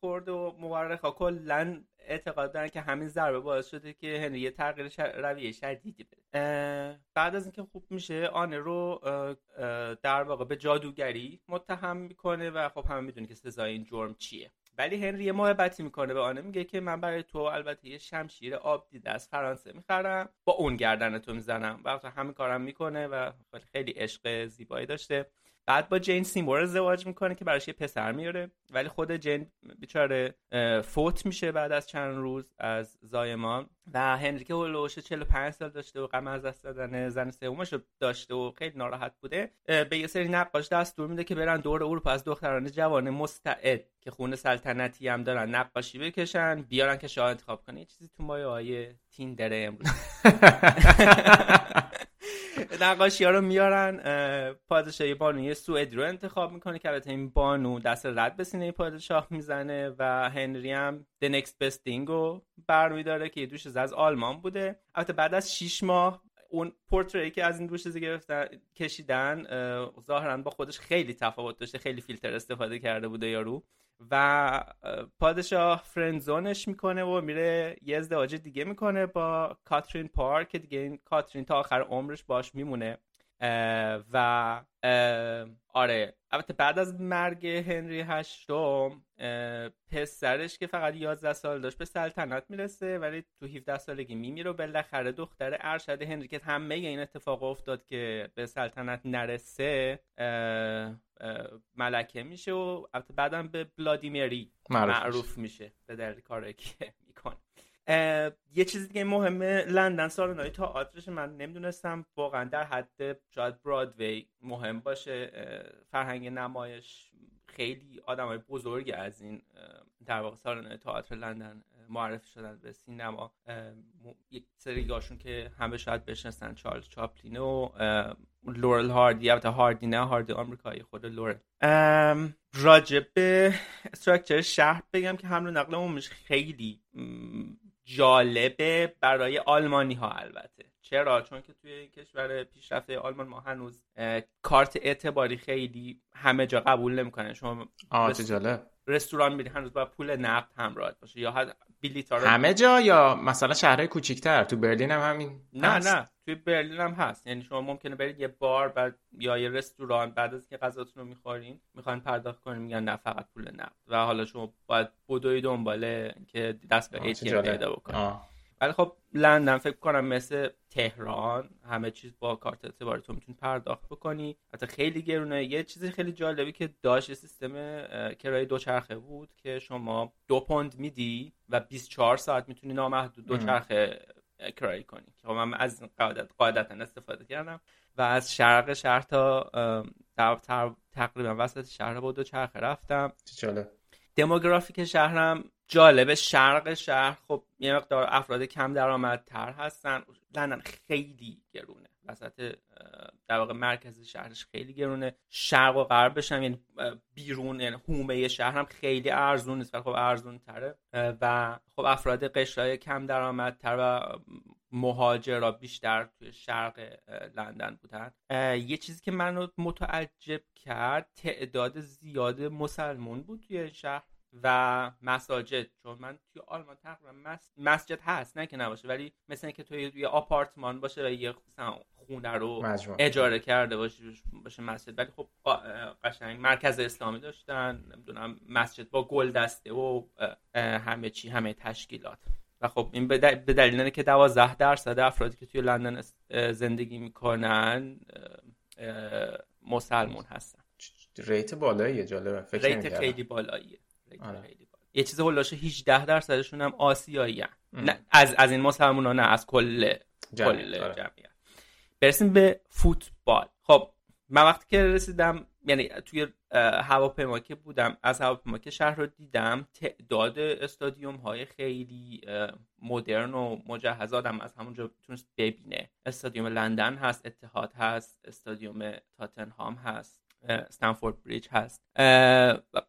خورده و مورخا کلا اعتقاد دارن که همین ضربه باعث شده که هنری یه تغییر رویه شدیدی بده. بعد از اینکه خوب میشه آنه رو در واقع به جادوگری متهم می‌کنه و خب همه می‌دونه که سزای این جرم چیه. ولی هنری یه محبتی می‌کنه به آنه. میگه که من برای تو البته یه شمشیر آب دیده از فرانسه می‌خرم با اون گردن تو می‌زنم. و همین کارم می‌کنه و خیلی عشق زیبایی داشته. بعد با جین سیمور ازدواج می‌کنه که براش یه پسر میاره. ولی خود جین بیچاره فوت میشه بعد از چند روز از زایمان و هنری که هولوش 45 سال داشته و غم از دست دادن زن سومش داشته و خیلی ناراحت بوده به یه سری نقاش دستور میده که برن دور اروپا از دختران جوان مستعد که خونه سلطنتی هم دارن نقاشی بکشن بیارن که شاه انتخاب کنه. چیزی تو مایه های تیندره امروز. نقاشی ها رو میارن پادشاهی بانوی سوئدی رو انتخاب می‌کنه که البته این بانو دست رد به سینه پادشاه می‌زنه و هنری هم The Next رو برمیداره که یه دوش از آلمان بوده. البته بعد از 6 ماه اون پورتری که از این دوش گرفتن کشیدن ظاهرا با خودش خیلی تفاوت داشته خیلی فیلتر استفاده کرده بوده یارو و پادشاه فرندزونش می‌کنه و میره یه ازدواج دیگه می‌کنه با کاترین پار که دیگه این کاترین تا آخر عمرش باش میمونه. و آره. البته بعد از مرگ هنری هشتم پسرش که فقط 11 سال داشت به سلطنت می‌رسه ولی تو 17 سالگی میمیره و بالاخره دختر ارشد هنری که همه این اتفاق افتاد که به سلطنت نرسه ملکه میشه و البته بعدم به بلادیمیری معروف, میشه به دلیل کاری که می‌کنه. یه چیزی که مهمه لندن سالن‌های تئاترش من نمی‌دونستم. واقعا در حد شاید برادوی مهم باشه. فرهنگ نمایش خیلی آدم های بزرگی از این در واقع سالن تئاتر لندن معرفی شدن به سینما. یک سریگاشون که همه شاید بشناسن چارلز چاپلین و لورل هاردی. البته هاردی نه هاردی آمریکایی خود لورل. راجب به structure شهر بگم که حمل و نقل عمومیش خیلی جالبه برای آلمانی ها البته. چرا؟ چون که توی کشور پیشرفته آلمان ما هنوز کارت اعتباری خیلی همه جا قبول نمی‌کنن. شما آه جالب. رستوران میری هنوز باید پول نقد همراه باشه یا حد همه جا یا مثلا شهرهای کوچیکتر؟ تو برلین هم همین. نه هست. نه. توی برلین هم هست. یعنی شما ممکنه برید یه بار بعد یا یه رستوران بعد از که غذاتون رو می‌خورین می‌خوان پرداخت کنین میگن نه فقط پول نقد. و حالا شما باید بدوی دنباله که دست به ایتیم پیدا بکنید ولی خب لندن فکر کنم مثل تهران همه چیز با کارت اعتباری تو می‌تونی پرداخت بکنی. حتی خیلی گرونه. یه چیزی خیلی جالبی که داشت سیستم کرایه دوچرخه بود که شما دو پوند میدی و 24 ساعت می‌تونی نامحدود دوچرخه کرایه کنی. که خب من از قاعدت قاعدتا استفاده کردم و از شرق شهر تا تقریبا وسط شهر با دوچرخه رفتم. جالب دموگرافیک شهرم جالبه. شرق شهر خب یه مقدار افراد کم درآمدتر هستن. لندن خیلی گرونه. وسط در واقع مرکز شهرش خیلی گرونه. شرق و غربش هم یعنی بیرون یعنی هومه شهر هم خیلی ارزون نیست ولی خب ارزون تره. و خب افراد قشرهای کم درآمدتر و مهاجرا بیشتر توی شرق لندن بودن. یه چیزی که منو متعجب کرد تعداد زیاد مسلمون بود توی شهر. و مساجد چون من توی آلمان تقریبا مسجد هست نه که نباشه ولی مثل که توی یه آپارتمان باشه و یه خونه رو مجموع. اجاره کرده باشه باشه مسجد. ولی خب قشنگ مرکز اسلامی داشتن نمی‌دونم مسجد با گل دسته و همه چی همه تشکیلات. و خب این به دلیل اینه که 12 درصد افرادی که توی لندن زندگی می‌کنن مسلمون هستن. ریت بالاییه جالبه. فکر ریت خیلی بالاییه. آره. یه چیز هلاشه 18 درصدشون هم آسیایی نه از از این مسلمان ها نه از کل جمعیت, کل آره. جمعیت. برسیم به فوتبال. خب من وقتی که رسیدم یعنی توی هواپیما که بودم از هواپیما که شهر رو دیدم. تعداد استادیوم های خیلی مدرن و مجهز آدم از همونجا تونست ببینه. استادیوم لندن هست اتحاد هست استادیوم تاتنهام هست. استنفورد بریج هست.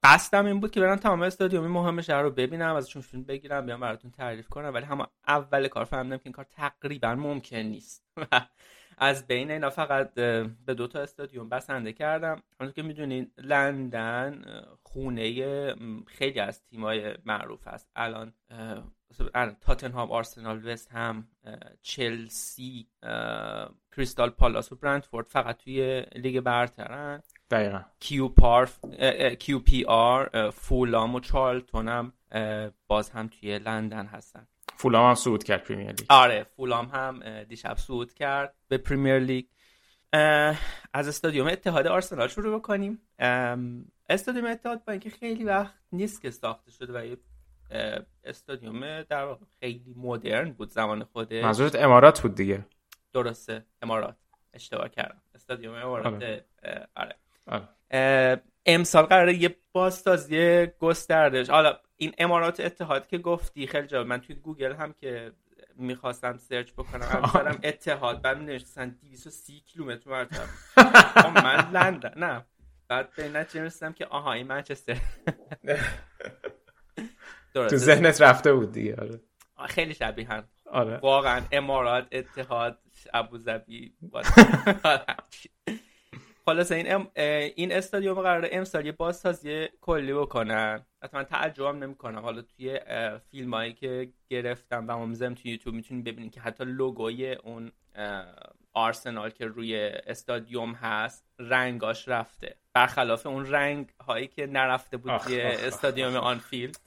قصدم این بود که برم تمام استادیوم مهم شهر رو ببینم ازشون فیلم بگیرم بیام براتون تعریف کنم ولی هم اول کار فهمیدم که این کار تقریبا ممکن نیست. از بین اینا فقط به دو تا استادیوم بسنده کردم. اون که می‌دونین لندن خونه خیلی از تیمای معروف است. الان تاتنهام آرسنال وست هم چلسی کریستال پالاس و برنتفورد فقط توی لیگ برترن. دقیقا. کیو, پار QPR فولام و چارلتون هم باز هم توی لندن هستن. فولام هم صعود کرد پریمیر لیگ آره فولام هم دیشب صعود کرد به پریمیر لیگ از استادیوم اتحاد آرسنال شروع بکنیم. استادیوم اتحاد با اینکه خیلی وقت نیست که ساخته شده و استادیوم در واقع خیلی مدرن بود زمان خوده منظورت امارات بود دیگه؟ درسته امارات. اشتباه کردم. استادیوم امارات آره, آره. آره. امسال قراره یه بازسازی گستردش حالا این امارات اتحاد که گفتی خیلی جالب. من توی گوگل هم که می‌خواستم سرچ بکنم مثلا اتحاد. بعد نوشتن 230 کیلومتر مرتب. من لندن نه. بعد به نتیجه رسیدم که آها این منچستر. تو ذهنت رفته بود دیگه آره. خیلی شبیه آره. واقعا امارات اتحاد ابوظبی خلاص این این استادیوم قراره امسال یه بازسازی کلی بکنن. حتما تعجبم نمی‌کنم. حالا توی فیلم هایی که گرفتم و می‌ذارم توی یوتیوب می‌تونید ببینید که حتی لوگوی اون آرسنال که روی استادیوم هست رنگاش رفته. برخلاف اون رنگ هایی که نرفته بود توی استادیوم آنفیلد.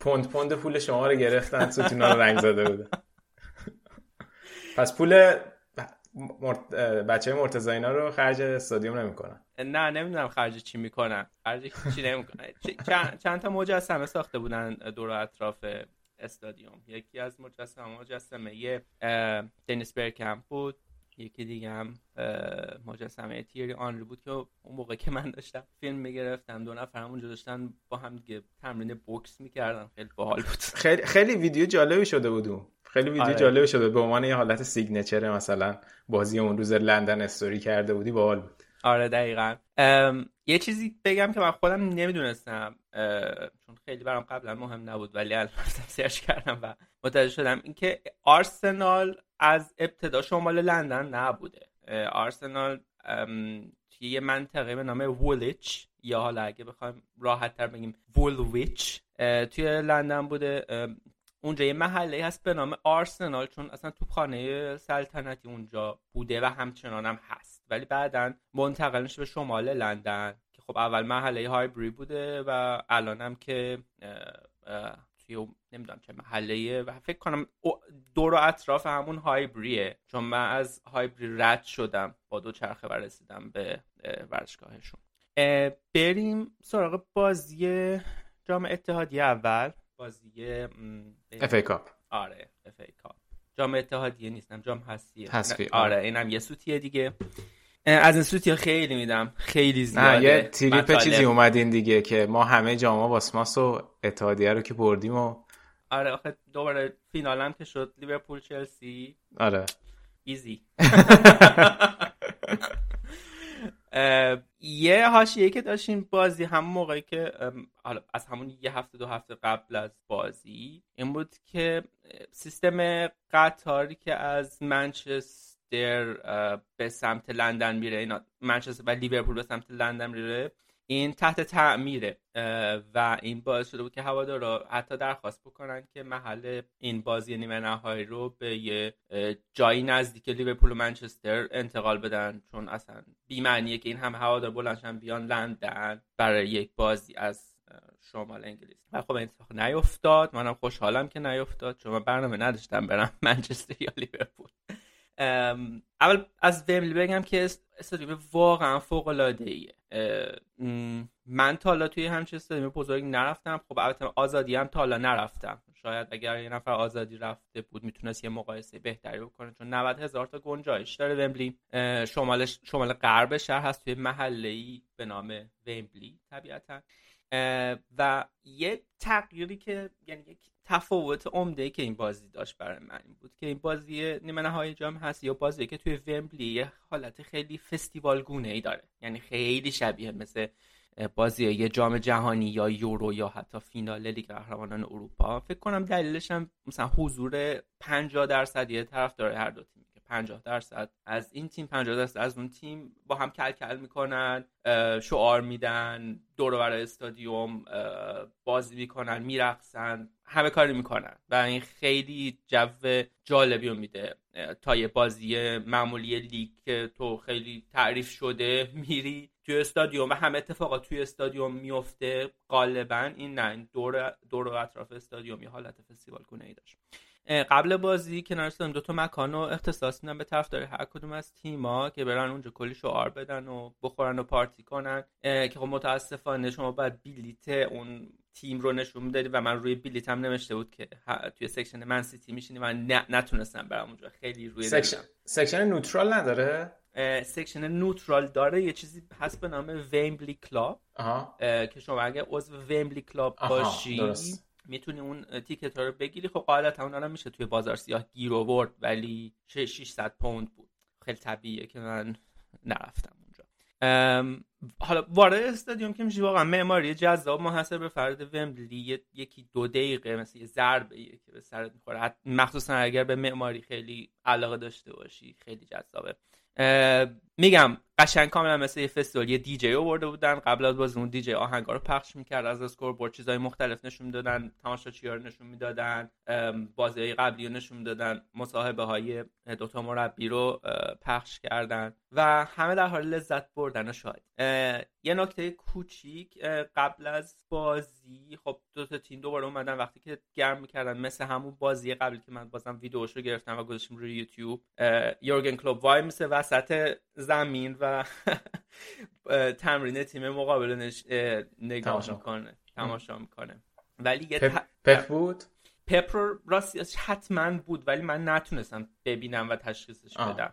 پوند پوند پول شما رو گرفتن رو رنگ زده بودن پس پول مرت... بچه مرتضی اینا رو خرج استادیوم نمی‌کنن. نه نمی‌دونم خرج چی می‌کنن. خرج چی نمی‌کنن. چند... چند تا مجسمه ساخته بودن دور اطراف استادیوم. یکی از مجسمه مجسمه یه دنیس برکمپ بود. یکی دیگه هم مجسمه تیری آنری بود که اون موقع که من داشتم فیلم می‌گرفتم دو نفر اونجا داشتن با هم دیگه تمرین بوکس می‌کردن. خیلی باحال بود. خیلی خیلی ویدیو جالبی شده بود خیلی ویدیو آره. جالب شده. به عنوان یه حالت signature مثلا بازی اون روز لندن استوری کرده بودی باحال بود. آره دقیقا. یه چیزی بگم که من خودم نمی‌دونستم چون خیلی برام قبلا مهم نبود ولی الان سرچ کردم و متوجه شدم. اینکه آرسنال از ابتدا شمال لندن نبوده. آرسنال توی یه منطقه به نام وولچ یا حالا اگه بخوایم راحت تر بگیم وولویچ توی لندن بوده. اونجا یه محله هست به نام آرسنال چون اصلا توپخانه سلطنتی اونجا بوده و همچنان هم هست. ولی بعدا منتقل میشه به شمال لندن که خب اول محله هایبری بوده و الان هم که توی نمی‌دونم چه محله و فکر کنم دور و اطراف همون هایبریه. چون من از هایبری رد شدم با دو چرخه و رسیدم به ورزشگاهشون. بریم سراغ بازی جام اتحادی اول. بازی FA Cup. آره FA Cup. جام اتحادیه نیستم جام هستیه حذفی آره اینم یه سوتیه دیگه. از این سوتی خیلی میدم. خیلی زیاده یه تریپ چیزی اومدین دیگه که ما همه جاما واسماس و اتحادیه رو که بردیم و آره آخه دوباره فینال هم که شد لیورپول چلسی. آره. ایزی. یه حاشیه که داشتیم بازی هم موقعی که از همون یه هفته دو هفته قبل از بازی این بود که سیستم قطاری که از منچستر به سمت لندن میره اینا منچستر و لیورپول به سمت لندن میره این تحت تعمیره و این باعث شده بود که هوادارا حتی درخواست بکنن که محل این بازی نیمه نهایی رو به یه جایی نزدیک لیورپول و منچستر انتقال بدن. چون اصلا بیمعنیه که این هم هوادار بلندشن بیان لندن برای یک بازی از شمال انگلیس. و خب این اتفاق نیفتاد. منم خوشحالم که نیفتاد. چون من برنامه نداشتم برم منچستر یا لیورپول. اول از وملی بگم که استادیوم واقعا فوق العاده ایه من تا حالا توی همچین استادیوم بزرگ نرفتم. خب البته آزادی هم تا حالا نرفتم. شاید اگر یه نفر آزادی رفته بود می‌تونست یه مقایسه بهتری بکنه. چون 90 هزار تا گنجایش داره ومبلی شمال شمال غرب شهر هست توی محله ای به نام ومبلی طبیعتا. و یه تغییری که یعنی یک تفاوت عمده که این بازی داشت برای من این بود که این بازی نیمه نهایی جام هست یا بازی که توی ومبلی یه حالت خیلی فستیوال گونه ای داره. یعنی خیلی شبیه مثل بازی یه جام جهانی یا یورو یا حتی فینال لیگ قهرمانان اروپا. فکر کنم دلیلش هم مثلا حضور 50 درصد یه طرف هر دو تیم 50 درصد. از این تیم 50 درصد از اون تیم با هم کل کل می‌کنن شعار میدن دور برای استادیوم بازی می‌کنن میرقصن همه کاری می‌کنن. و این خیلی جو جالبی رو میده. تا یه بازی معمولی لیگ که تو خیلی تعریف شده میری توی استادیوم و همه اتفاقات توی استادیوم میفته غالبا این نه دور دور و اطراف استادیوم یه حالت فستیوال گونه ای داشت. قبل بازی کنار دو تا مکان رو اختصاص میدن به هوادار هر کدوم از تیما که برن اونجا کلی شعار بدن و بخورن و پارتی کنن. که خب متاسفانه شما باید بیلیت اون تیم رو نشون می‌دادی و من روی بیلیت هم نوشته بود که توی section من سیتی میشینی و نتونستم برم اونجا. خیلی روی section, section neutral نداره؟ section neutral داره یه چیزی هست به نام Wembley Club که شما اگه عضو Wembley Club باشی می‌تونی اون تیکت رو بگیری. خب قاعدتا اون میشه توی بازار سیاه گیر آورد ولی 600 پوند بود. خیلی طبیعیه که من نرفتم اونجا. حالا وارد استادیوم که میشه واقعا معماری جذاب منحصر به فرد ومبلی. یکی دو دقیقه مثل یه ضربه که به سرت می‌خوره. مخصوصا اگر به معماری خیلی علاقه داشته باشی خیلی جذابه. میگم قشنگ کاملا مثل یه فستیوال. یه دیجی آورده بودن. قبل از بازی اون دیجی آهنگا رو پخش می‌کرد. از اسکور بورد چیزای مختلف نشون می‌دادن. تماشاچی‌ها رو نشون می‌دادن. بازی قبلی رو نشون می‌دادن. مصاحبه های دوتا مربی رو پخش کردن و همه در حال لذت بردن و شاید یه نکته کوچیک قبل از بازی خب دو تا تیم دوباره اومدن. وقتی که گرم می‌کردن مثل همون بازی قبلی که من بازم ویدیوشو گرفتم و گذاشتم روی یوتیوب یورگن کلوب وای مثل وسط زمین و تمرین تیم مقابل نش... نگاه می‌کنه تماشا می‌کنه. ولی یه پپ, پپ بود؟ پپ رو راستی حتما بود ولی من نتونستم ببینم و تشخیصش بدم.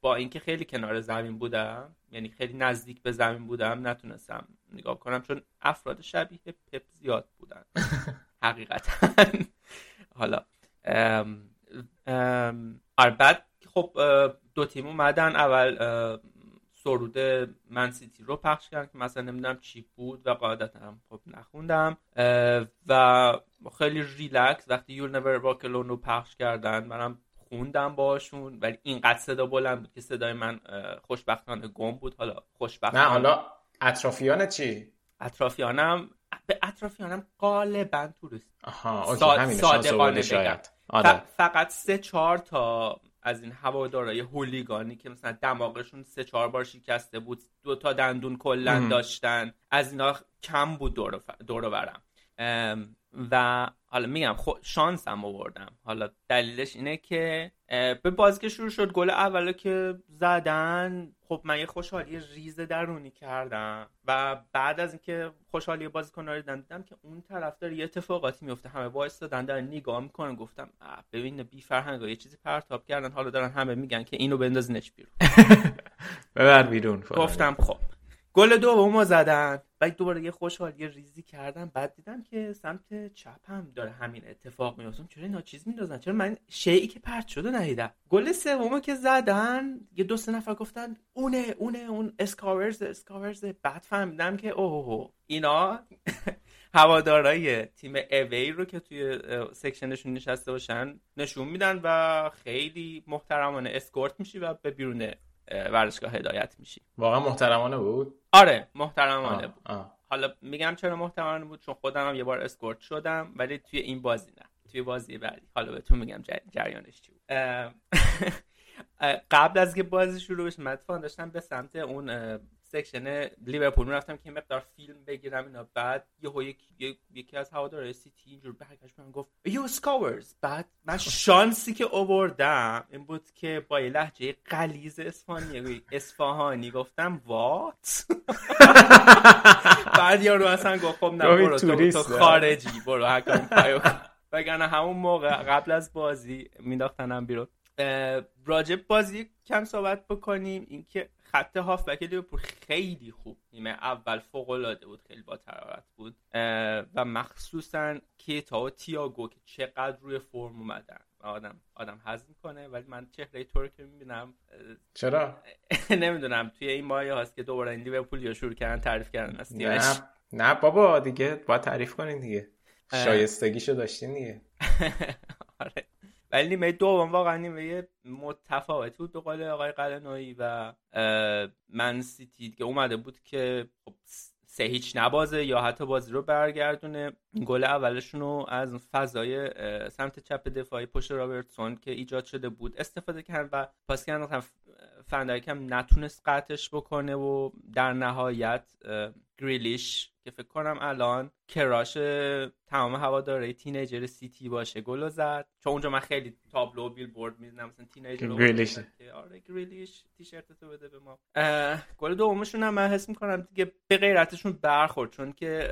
با اینکه خیلی کنار زمین بودم یعنی خیلی نزدیک به زمین بودم نتونستم نگاه کنم چون افراد شبیه پپ زیاد بودن. حقیقتا. حالا ام ام آره، بعد خب دو تیم اومدن. اول سرود من سیتی رو پخش کردن که مثلا نمی‌دونم چی بود و قاعدتا هم خب نخوندم. و خیلی ریلکس وقتی You'll Never Walk Alone رو پخش کردن منم خوندم باشون ولی اینقدر صدا بلند بود که صدای من خوشبختانه گم بود. حالا خوشبختانه نه حالا اطرافیان چی؟ اطرافیانم به اطرافیانم غالبا توریست. آها okay صادقانه شاید. آره. فقط سه چهار تا از این هوادارای هولیگانی که مثلا دماغشون سه چهار بار شکسته بود دو تا دندون کلا داشتن از اینا کم بود دور, دور برم. و حالا میگم خب شانس هم آوردم. حالا دلیلش اینه که به بازی که شروع شد گل اولو که زدن خب من یه خوشحالی ریز درونی کردم و بعد از اینکه خوشحالی بازیکن رو دیدم دیدم که اون طرف داره یه اتفاقاتی میفته همه وایسادن دارن نگاه می‌کنن. گفتم ببین بی فرهنگا یه چیزی پرتاب کردن. حالا دارن همه میگن که اینو بندازینش بیرون. ببر بیرون گفتم خب. گل دومو زدن. بعد دوباره یه خوشحالی ریزی کردم. بعد دیدم که سمت چپ هم داره همین اتفاق میفته چرا اینا چیز میندازن؟ چرا من شیئی که پرت شده ندیدم؟ گل سومو که زدن یه دو سه نفر گفتن اونه اونه اون Scousers Scousers. بعد فهمیدم که اوه اینا هوادارای تیم away رو که توی section شون نشسته باشن نشون میدن و خیلی محترمانه اسکورت میشی و به بیرون ورزشگاه هدایت میشی. واقعا محترمانه بود؟ آره محترمانه بود. حالا میگم چرا محترمانه بود؟ چون خودم هم یه بار اسکورت شدم ولی توی این بازی نه. توی بازی بعدی. حالا بهتون میگم جریانش چی بود. قبل از که بازی شروع بشه من داشتم به سمت اون section لیورپول. رفتم که مقدار فیلم بگیرم اینا. بعد یهو یکی یکی از هوادارهای سیتی اینجور برگشت من گفت you Scousers بعد من شانسی که آوردم این بود که با یه لهجه غلیظ اسپانی اصفهانی گفتم what بعد یارو اصلا گفت خب نه برو تو, تو خارجی برو هکام وگرنه همون موقع قبل از بازی مینداختنم بیرون. راجب بازی کم صحبت بکنیم. اینکه خط هافبک لیورپول خیلی خوب. نیمه اول فوق العاده بود خیلی با ترارت بود. و مخصوصا کیتا و تیاگو که چقدر روی فرم اومدن آدم آدم حزم می‌کنه ولی من چهره تو رو که می‌بینم چرا؟ نمی‌دونم. توی این مایه هاست که دوباره این لیورپول یا شروع کردن تعریف کردن از نه نه بابا دیگه باید تعریف کنین دیگه. شایستگیشو داشتین دیگه. آره. ولی نیمه دوم واقعا نیمه متفاوت بود به قول آقای قلنویی و من سیتی که اومده بود که خب سه هیچ نبازه یا حتی بازی رو برگردونه. گل اولشون رو از فضای سمت چپ دفاعی پشت رابرتسون که ایجاد شده بود استفاده کرد و پاس کردن فندایک هم نتونست قطعش بکنه و در نهایت گریلیش که فکر کنم الان crush تمام هواداره teenager سیتی باشه. گل زد. چون اونجا من خیلی تابلو بیل بورد می‌دونم مثلا teenager گریلیش آره گریلیش تیشرت تو بده به ما. گل دومشون هم من حس می‌کنم دیگه به غیرتشون برخورد. چون که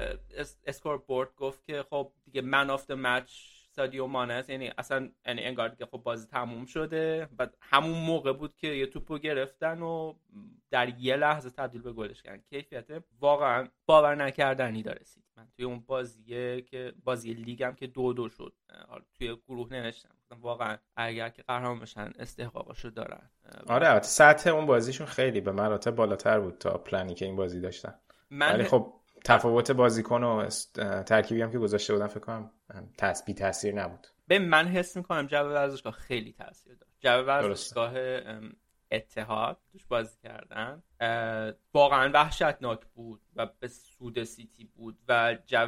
scoreboard گفت که خب دیگه man of match سادیو مانه است. یعنی اصلا یعنی انگار که خب بازی تموم شده. بعد همون موقع بود که یه توپو گرفتن و در یه لحظه تبدیل به گلش کردن. کیفیت واقعا باور نکردنی داره سیتی. من توی اون بازیه که بازی لیگم که دو دو شد. توی گروه نوشتم. واقعا اگر که قهرمان بشن استحقاقشو دارن. آره البته سطح اون بازیشون خیلی به مراتب بالاتر بود تا پلنی که این بازی داشتن. من ولی خب تفاوت بازیکن و ترکیبی هم که گذاشته بودن فکر کنم تسبی تاثیر نبود. به من حس می‌کنم جو ورزشگاه خیلی تاثیر داشت جو ورزشگاه اتحاد توش بازی کردن. واقعا وحشتناک بود و به سود سیتی بود و جو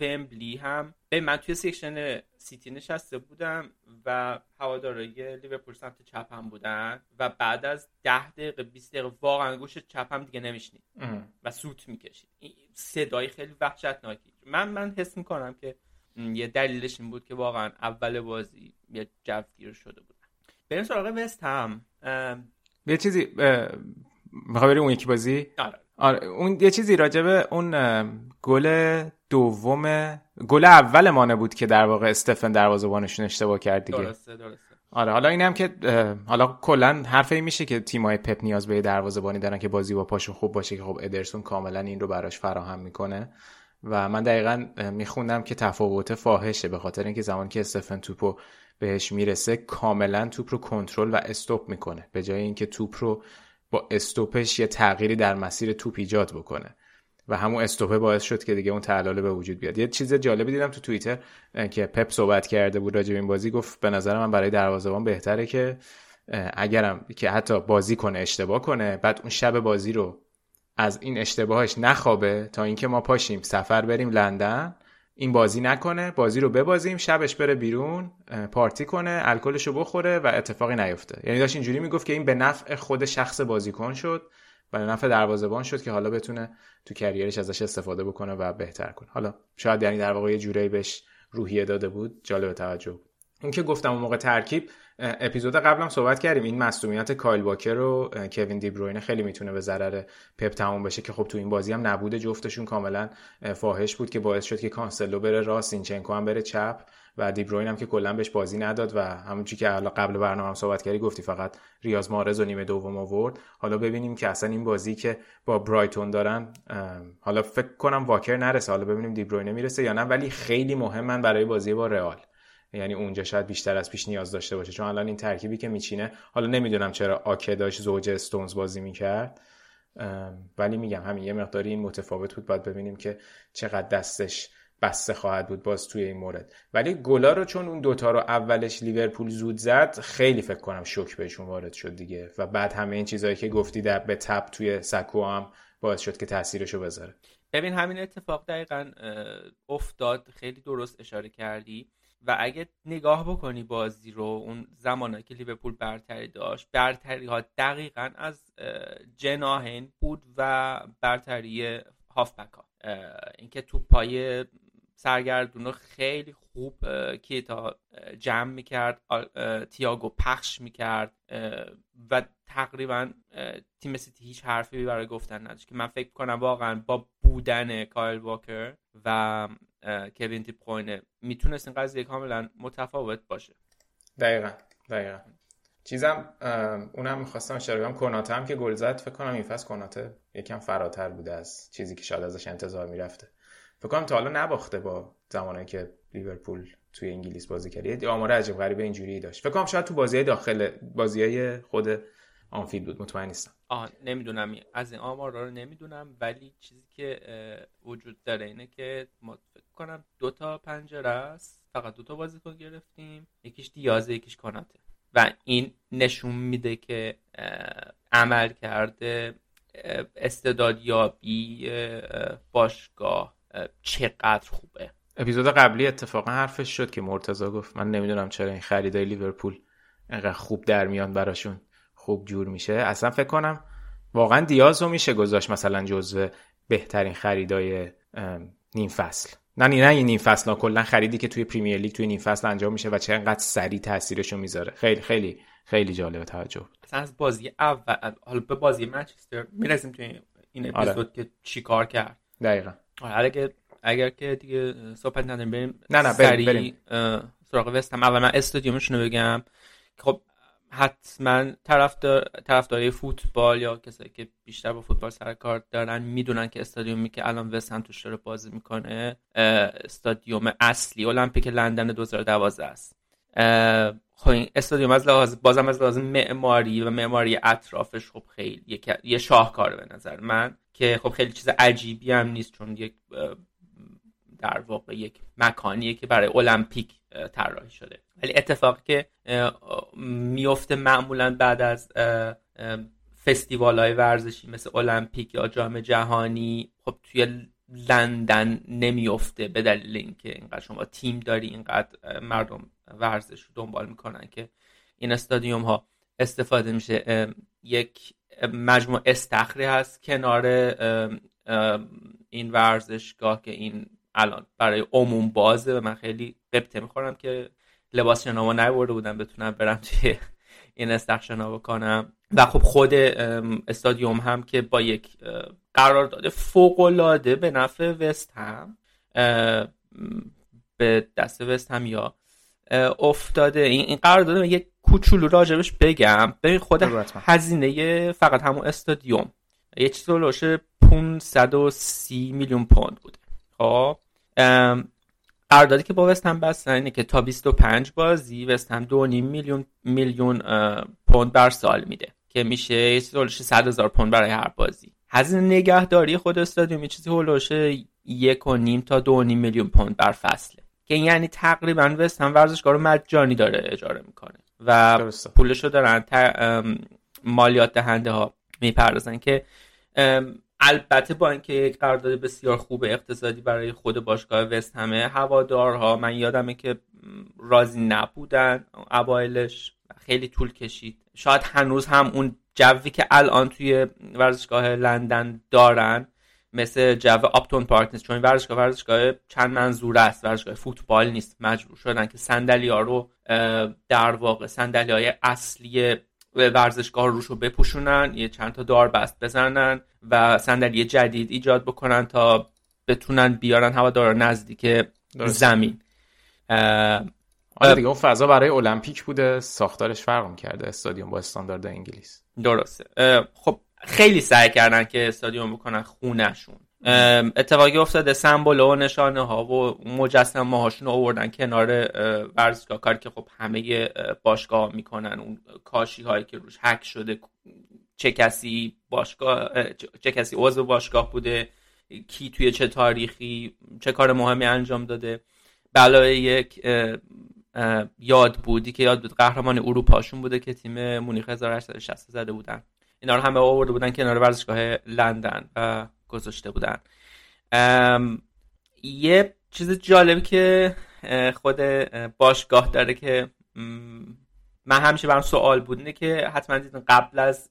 ومبلی هم به من توی section سیتی نشسته بودم و هوادارای لیورپول سمت چپم بودن و بعد از ده دقیقه 20 دقیقه واقعا گوش چپم دیگه نمیشنید و سوت می‌کشید. صدای خیلی وحشتناکی. من من حس می‌کنم که یه دلیلش این بود که واقعا اول بازی یه جوگیر شده بود. بریم سراغ وست هم. یه چیزی می‌خوای بریم اون یکی بازی؟ آره. آره اون یه چیزی راجبه اون گل دوم گل اول مانه بود که در واقع استفن دروازه‌بانشون اشتباه کرد دیگه. درسته درسته. آره حالا اینم که حالا کلا حرف این میشه که تیمای پپ نیاز به دروازه‌بانی دارن که بازی با پاشون خوب باشه که خب ادرسون کاملا این رو براش فراهم می‌کنه. و من دقیقا میخوندم که تفاوت فاحشه به خاطر اینکه زمان که استفن توپو بهش می‌رسه کاملا توپ رو کنترل و استوب می‌کنه. به جای اینکه توپ رو با استوپش یه تغییری در مسیر توپ ایجاد بکنه. و همون استوپه باعث شد که دیگه اون تعلل به وجود بیاد. یه چیز جالبی دیدم تو توییتر که پپ صحبت کرده بود راجع این بازی گفت به نظر من برای دروازه‌بان بهتره که اگرم که حتی بازی کنه اشتباه کنه بعد اون شب بازی رو از این اشتباهش نخوابه تا اینکه ما پاشیم سفر بریم لندن. این بازی نکنه بازی رو ببازیم شبش بره بیرون پارتی کنه الکلش رو بخوره و اتفاقی نیفته. یعنی داشت اینجوری می‌گفت که این به نفع خود شخص بازیکن شد و به نفع دروازه‌بان شد که حالا بتونه تو کریرش ازش استفاده بکنه و بهتر کنه. حالا شاید یعنی در واقع یه جورایی بهش روحیه داده بود جالب توجه بود. اون که گفتم اون موقع ترکیب اپیزود قبلم صحبت کردیم. این مصدومیت کایل واکر و کوین دیبروینه خیلی می‌تونه به ضرر پپ تموم بشه که خب تو این بازی هم نبوده. جفتشون کاملا فاحش بود که باعث شد که کانسلو بره راست سینچنکو هم بره چپ و دیبروین هم که کلا بهش بازی نداد و همونجوری که قبل برنامه هم صحبت کردی گفتی فقط ریاض محرز و نیمه دوم آورد. حالا ببینیم که اصلا این بازی که با برایتون دارن حالا فکر کنم واکر نرسه. حالا ببینیم دیبروینه می‌رسه یا نه ولی خیلی مهمن برای بازی با رئال. یعنی اونجا شاید بیشتر از پیش نیاز داشته باشه. چون الان این ترکیبی که میچینه حالا نمی‌دونم چرا آکه داشت زوج استونز بازی می‌کرد. ولی میگم همین یه مقداری این متفاوت بود. باید ببینیم که چقدر دستش بسته خواهد بود باز توی این مورد. ولی گلا رو چون اون دوتا رو اولش لیورپول زود زد خیلی فکر کنم شوک بهشون وارد شد دیگه. و بعد همه این چیزهایی که گفتی در به تپ توی سکو هم باعث شد که تاثیرشو بذاره. ببین همین اتفاق دقیقا افتاد. خیلی درست اشاره کردی. و اگه نگاه بکنی بازی رو اون زمانی که لیورپول برتری داشت برتری ها دقیقا از جناهین بود و برتری هافبک ها. اینکه تو پای سرگردون خیلی خوب کیتا جمع می‌کرد تیاگو پخش می‌کرد و تقریبا تیم سیتی هیچ حرفی برای گفتن نداشت که من فکر کنم واقعا با بودن کایل واکر و کوین تی پروینه می‌تونست این قضیه کاملا متفاوت باشه. دقیقا دقیقا. چیزم اونم می‌خواستم اشاره کنم کناته هم که گل زد فکر کنم این فصل کناته یکم فراتر بوده از چیزی که شاید ازش انتظار می‌رفته. فکر کنم تا حالا نباخته با زمانی که لیورپول توی انگلیس بازی کرد. یه آمار عجیب غریب اینجوری داشت. فکر کنم شاید تو بازی داخل بازی خود آنفیلد بود مطمئن نیستم. آه نمی‌دونم. از این آمار رو نمی‌دونم ولی چیزی که وجود داره اینه که ما فکر کنم دو تا پنجره است فقط دو تا بازیکن گرفتیم. یکیش دیازه یکیش کناته و این نشون میده که عمل کرده استعدادیابی باشگاه چقدر خوبه. اپیزود قبلی اتفاقا حرفش شد که مرتزا گفت من نمی‌دونم چرا این خریدای لیورپول انقدر خوب در میان براشون. خوب جور میشه. اصلا فکر کنم واقعا دیاز رو میشه گذاشت مثلا جزو بهترین خریدای نیم فصل. نه نه این نیم فصل نه کلا خریدی که توی پریمیر لیگ توی نیم فصل انجام میشه و چه انقدر سریع تاثیرشو می‌ذاره. خیلی خیلی خیلی جالب توجه اصلا از بازی اول حالا به بازی منچستر می‌رسیم توی این اپیزود آره. که چیکار کرد. دقیقا. آره اگر اگر که دیگه صحبت نداریم بریم نه نه بریم, بریم. سراغ وست هم اول من استادیومشون رو بگم. خب حتما طرفدار طرفدارای فوتبال یا کسایی که بیشتر با فوتبال سر کار دارن می‌دونن که استادیومی که الان وست هم توش داره بازی می‌کنه استادیوم اصلی المپیک لندن 2012 است. خب این استادیوم از لحاظ بازم از لحاظ معماری و معماری اطرافش خب خیلی یه شاهکاره به نظر من که خب خیلی چیز عجیبی هم نیست چون یک در واقع یک مکانیه که برای المپیک طراحی شده. ولی اتفاقی که میفته معمولا بعد از فستیوال های ورزشی مثل المپیک یا جام جهانی خب توی لندن نمیفته به دلیل اینکه اینقدر شما تیم داری اینقدر مردم ورزش رو دنبال می‌کنن که این استادیوم ها استفاده میشه. یک مجموع استخری هست کنار این ورزشگاه که این الان برای عموم بازه و من خیلی قبطه می‌خورم که لباس شناما نبرده بودم بتونم برم توی این استخر شنا بکنم و خب خود استادیوم هم که با یک قرارداد فوق العاده به نفع وست هم به دست وست هم یا افتاده. این قرارداد یک کوچولو راجبش بگم. به خود هزینه فقط همون استادیوم. یه چیز رو 530 میلیون پوند بوده. خب؟ قراردادی که با وست هم بستن اینه که تا 25 بازی وست هم 2.5 میلیون میلیون پوند بر سال میده که میشه یه چیزی 100 هزار پوند برای هر بازی. هزینه نگهداری خود استادیوم یه چیزی هولوش یک و نیم تا دو نیم میلیون پوند بر فصله. که یعنی تقریبا وست هم ورزشگاه رو مجانی داره اجاره می‌کنه و پولش رو دارن مالیات دهنده ها می‌پردازن که البته با اینکه یک قرارداد بسیار خوب اقتصادی برای خود باشگاه وست همه هوادارها من یادمه که راضی نبودن اوایلش خیلی طول کشید. شاید هنوز هم اون جوی که الان توی ورزشگاه لندن دارن مثل جو آپتون پارک نیست چون ورزشگاه ورزشگاه چند منظور است. ورزشگاه فوتبال نیست مجبور شدن که صندلی ها رو در واقع صندلی های اصلی ورزشگاه روش رو بپوشونن یه چند تا دار بست بزنن و صندلی جدید ایجاد بکنن تا بتونن بیارن هوادارا نزدیک زمین. آره دیگه اون فضا برای المپیک بوده ساختارش فرق کرده استادیوم با استاندارد انگلیس. درسته. خب خیلی سعی کردن که استادیوم بکنن خونهشون. اتفاقی افتاده سمبل و نشانه ها و مجسمه هاشون آوردن کنار ورزشگاه. کاری که خب همه باشگاه می‌کنن اون کاشی هایی که روش حک شده چه کسی باشگاه چه کسی عضو باشگاه بوده کی توی چه تاریخی چه کار مهمی انجام داده. بلای یک یاد بودی که یاد بود قهرمان اروپاشون بوده که تیم مونیخ 1860 زده بودن. اینا رو همه آورده بودن کنار ورزشگاه لندن. و گذاشته بودن. یه چیز جالبی که خود باشگاه داره که من همیشه برام سوال بود اینه که حتما دیدن قبل از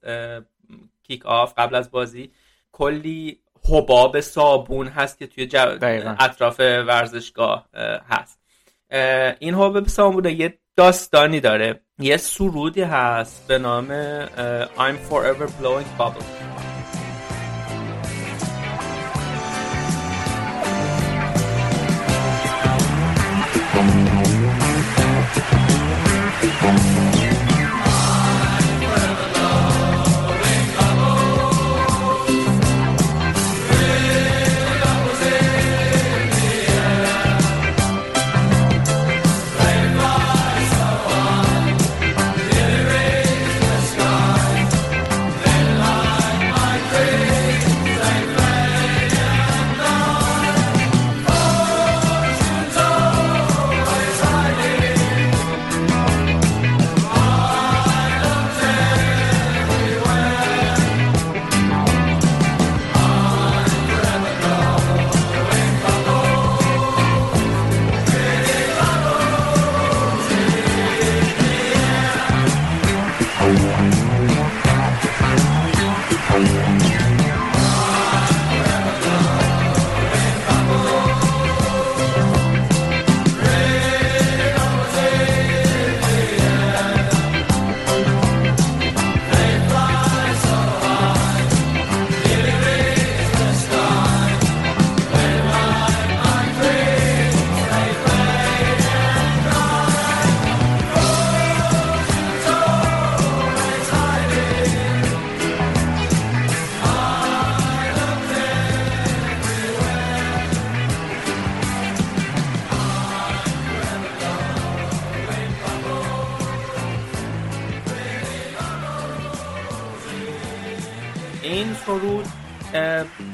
کیک آف قبل از بازی کلی حباب صابون هست که توی اطراف ورزشگاه هست. این حباب صابون یه داستانی داره. یه سرودی هست به نام I'm forever blowing bubbles.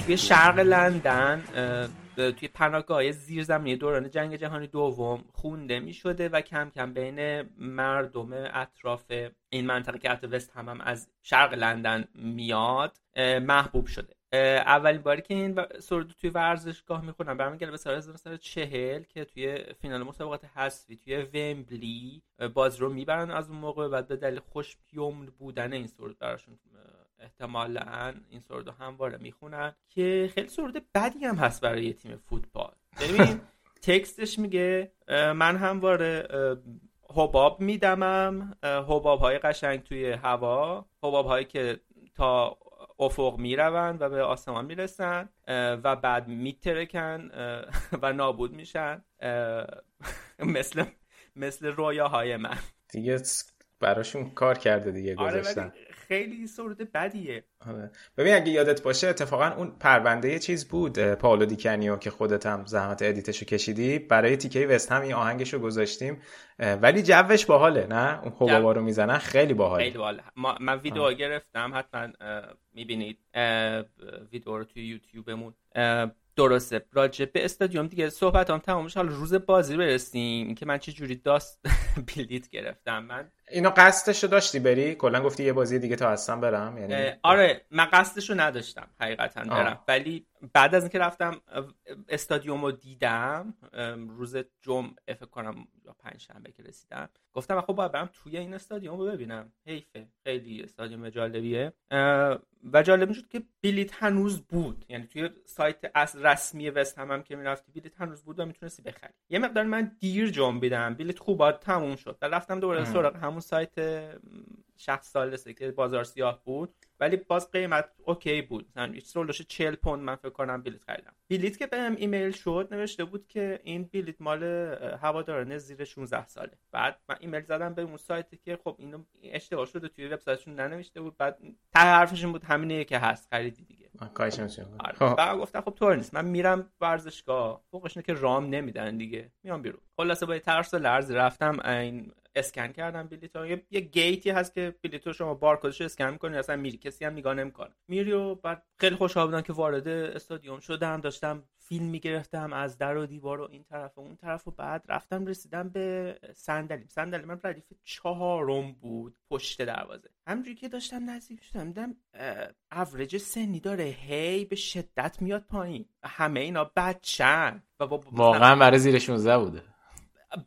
توی شرق لندن توی پناهگاه زیرزمینی دوران جنگ جهانی دوم خونده می شده و کم کم بین مردم اطراف این منطقه که وست هم, هم از شرق لندن میاد محبوب شده. اولین باری که این سرود توی ورزشگاه می‌خونم برمیگرده به سال 1940 که توی فینال مسابقات حذفی توی ویمبلی باز رو می‌برن از اون موقع بعد به دلیل خوش بودن این سرود براشون احتمالا این سرود همواره می‌خونن که خیلی سرود بدی هم هست برای یه تیم فوتبال. ببین تکستش میگه من همواره حباب میدمم. حباب های قشنگ توی هوا. حباب هایی که تا افق می‌روند و به آسمان می‌رسن و بعد میترکن و نابود میشن. مثل مثل رویاهای من. دیگه براشون کار کرده دیگه آره، گذاشتن. خیلی سرود بدیه. آره. ببین اگه یادت باشه اتفاقا اون پرونده چیز بود پاولو دیکانیو که خودت هم زحمت edit شو کشیدی. برای تیکه وست هم این آهنگشو گذاشتیم. ولی جوش باحاله نه؟ اون حبابا رو می‌زنن خیلی باحاله. خیلی باحاله. من ویدیو گرفتم حتما می‌بینید. ویدیو رو توی یوتیوبمون. درسته. راجع به استادیوم دیگه صحبت هم تمامش حالا روز بازی برسیم. که من چه جوری داستان بلیت گرفتم. من اینو قصدشو داشتی بری؟ کلا گفتی یه بازی دیگه تا هستم برم یعنی آره من قصدشو نداشتم حقیقتا برم. ولی بعد از اینکه رفتم استادیوم رو دیدم روز جمعه فکر کنم یا پنج شنبه که رسیدم. گفتم خب باید برم توی این استادیوم رو ببینم. حیفه خیلی استادیوم جالبیه. و جالب می‌شد که بلیت هنوز بود. یعنی توی سایت از رسمی وست هم, هم که می‌رفتی بلیت هنوز بود و می‌تونستی بخری. یه مقدار من دیر جنبیدم بلیت خوب تموم شد. و رفتم دوباره سراغ همون سایت شخص ثالثه که بازار سیاه بود. ولی باز قیمت OK بود. مثلا رولش 40 پوند من فکر کنم بلیت خریدم. بلیت که بهم ایمیل شد نوشته بود که این بلیت مال هواداران زیر 16 ساله. بعد من ایمیل زدم به اون سایتی که خب اینو اشتباه شده توی وبسایتشون ننوشته بود. بعد ته حرفشون بود همینه که هست خریدی دیگه. کاش آره. خب. بعد گفتم خب طوری نیست. من میرم ورزشگاه. فوقش که رام نمیدن دیگه. میام بیرون. خلاصه با ترس و لرز رفتم این اسکن کردم بلیط یه, یه گیتی هست که بلیط رو شما بارکدش اسکن می‌کنی اصلا میری. کسی هم نگاه نمی‌کنه. میری و بعد خیلی خوشحال بودم که وارد استادیوم شدم داشتم فیلم می‌گرفتم از در و دیوار و این طرف و اون طرف و بعد رفتم رسیدم به صندلی صندلی من ردیف چهارم بود پشت دروازه. همجوری که داشتم نزدیک شدم دیدم اوریج سنی داره. هی به شدت میاد پایین. همه اینا بچن. واقعا برای زیر 16 بوده.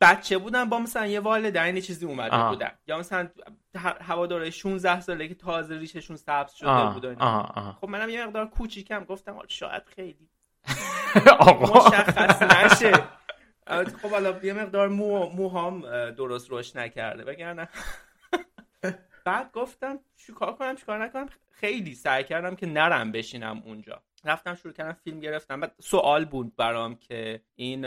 بچه بودن با مثلا یه والدین چیزی اومده آه. بودن. یا مثلا ه- هواداره 16 ساله که تازه ریششون سبز شده آه، بود. آه، آه. خب منم یه مقدار کوچیکم گفتم شاید خیلی آقا. مشخص نشه. خب حالا یه مقدار مو موهام درست روش نکرده وگرنه. بعد گفتم چیکار کنم چیکار نکنم؟ خیلی سعی کردم که نرم بشینم اونجا. رفتم شروع کردم فیلم گرفتم. بعد سوال بود برام که این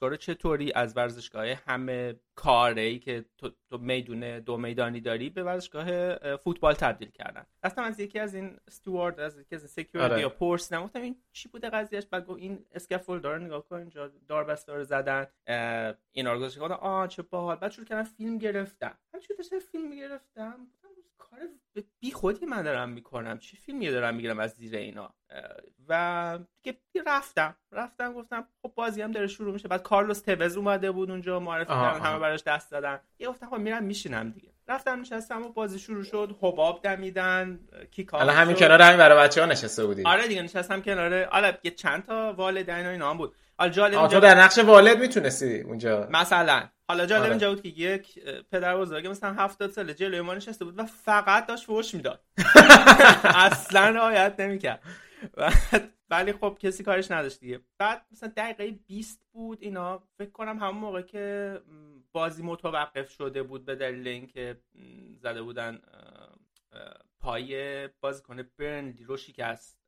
رو چطوری؟ از ورزشگاه همه کاره ای که تو, تو می‌دونه دو میدانی داری به ورزشگاه اه، فوتبال تبدیل کردن. رفتم از یکی از این steward از یکی از این security آره. یا پرسیدم گفتم این چی بوده قضیهش بعد گفت این scaffold داره نگاه کن اینجا داربسته رو زدن اه، اینا رو گذاشتن. آه چه باحال. بعد شروع کردم فیلم گرفتم همینجوری داشتم فیلم گرفتم کار بی خودی من دارم می‌کنم. چه فیلمی دارم می‌گیرم از زیر اینا؟ و دیگه رفتم. رفتم گفتم خب بازی هم داره شروع میشه. بعد کارلوس توز اومده بود اونجا معرفی کردن همه. براش دست دادن یه گفتم خب میرم میشینم دیگه. رفتم نشستم و بازی شروع شد. حباب دمیدن کیک حالا همین کنار همین برای بچه ها نشسته بودی. آره دیگه نشستم کنار. حالا یه چند تا والدین و اینا هم بود. حالا جالب تو در نقش والد می‌تونستی اونجا. مثلا. حالا جالب آره. اینجا بود که یک پدر بزرگ مثلا 70 ساله جلوی ما نشسته بود و فقط داشت فوش می‌داد. اصلا رعایت نمی‌کرد. ولی خب کسی کارش نداشت دیگه. بعد مثلا دقیقه 20 بود اینا. فکر کنم همون موقع که بازی متوقف شده بود به دلیل اینکه زده بودن پای بازیکن برنلی رو شکست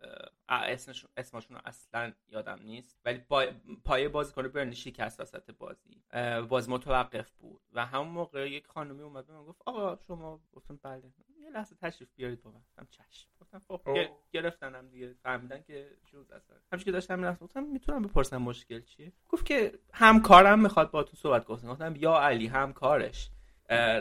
اسمشون اسمشون اصلا یادم نیست ولی پای, پای بازیکن برنلی شکست وسط بازی اه، بازی متوقف بود. و همون موقع یک خانمی اومد به من گفت آقا شما گفتم بله. یه لحظه تشریف بیارید با من. گفتم چشم. گفتم خب گرفتنم دیگه. فهمیدن که 16 سال همش که داشتم می‌رفتم گفتم می‌تونم بپرسم مشکل چیه؟ گفت که همکارم می‌خواد با تو صحبت کنه. گفتم یا علی همکارش.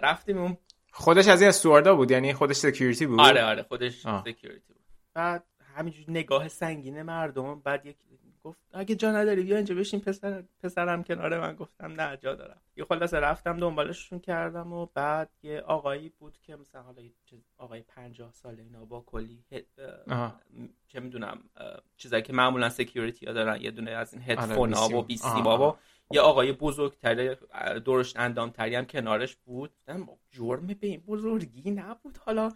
رفتیم اون خودش از این steward ا بود یعنی خودش security بود آره آره خودش. security بود بعد همینجور نگاه سنگین مردم بعد یک گفت اگه جا نداری بیا اینجا بشین پسر پسرم کنار من گفتم نه جا دارم یه خلاصه رفتم دنبالشون کردم و بعد یه آقایی بود که مثلا حالا آقای 50 ساله اینا با کلی. چه می‌دونم چیزایی که معمولا سکیوریتی ها دارن یه دونه از این هدفون ها بیسیم. و ها و آها. یه آقای بزرگتری درشت اندامتری هم کنارش بود. جرم به این بزرگی نبود. حالا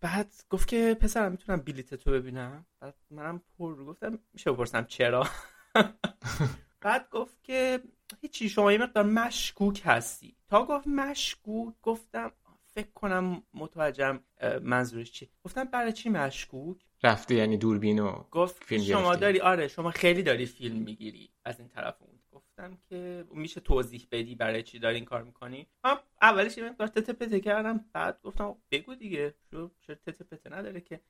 بعد گفت که پسرم می‌تونم بلیت تو ببینم؟ بعد منم پر گفتم میشه بپرسم چرا؟ بعد گفت که هیچی شما یه مقدار مشکوک هستی. تا گفت مشکوک گفتم فکر کنم متوجهم منظورش چی گفتم برای چی مشکوک؟ رفتی یعنی دوربین و گفت فیلم شما. داری آره شما خیلی داری فیلم می‌گیری از این طرف اون گفتم که میشه توضیح بدی برای چی داری این کار می‌کنی هم اولش یه مقدار تته پته کردم بعد گفتم بگو دیگه شو چرا تته پته نداره که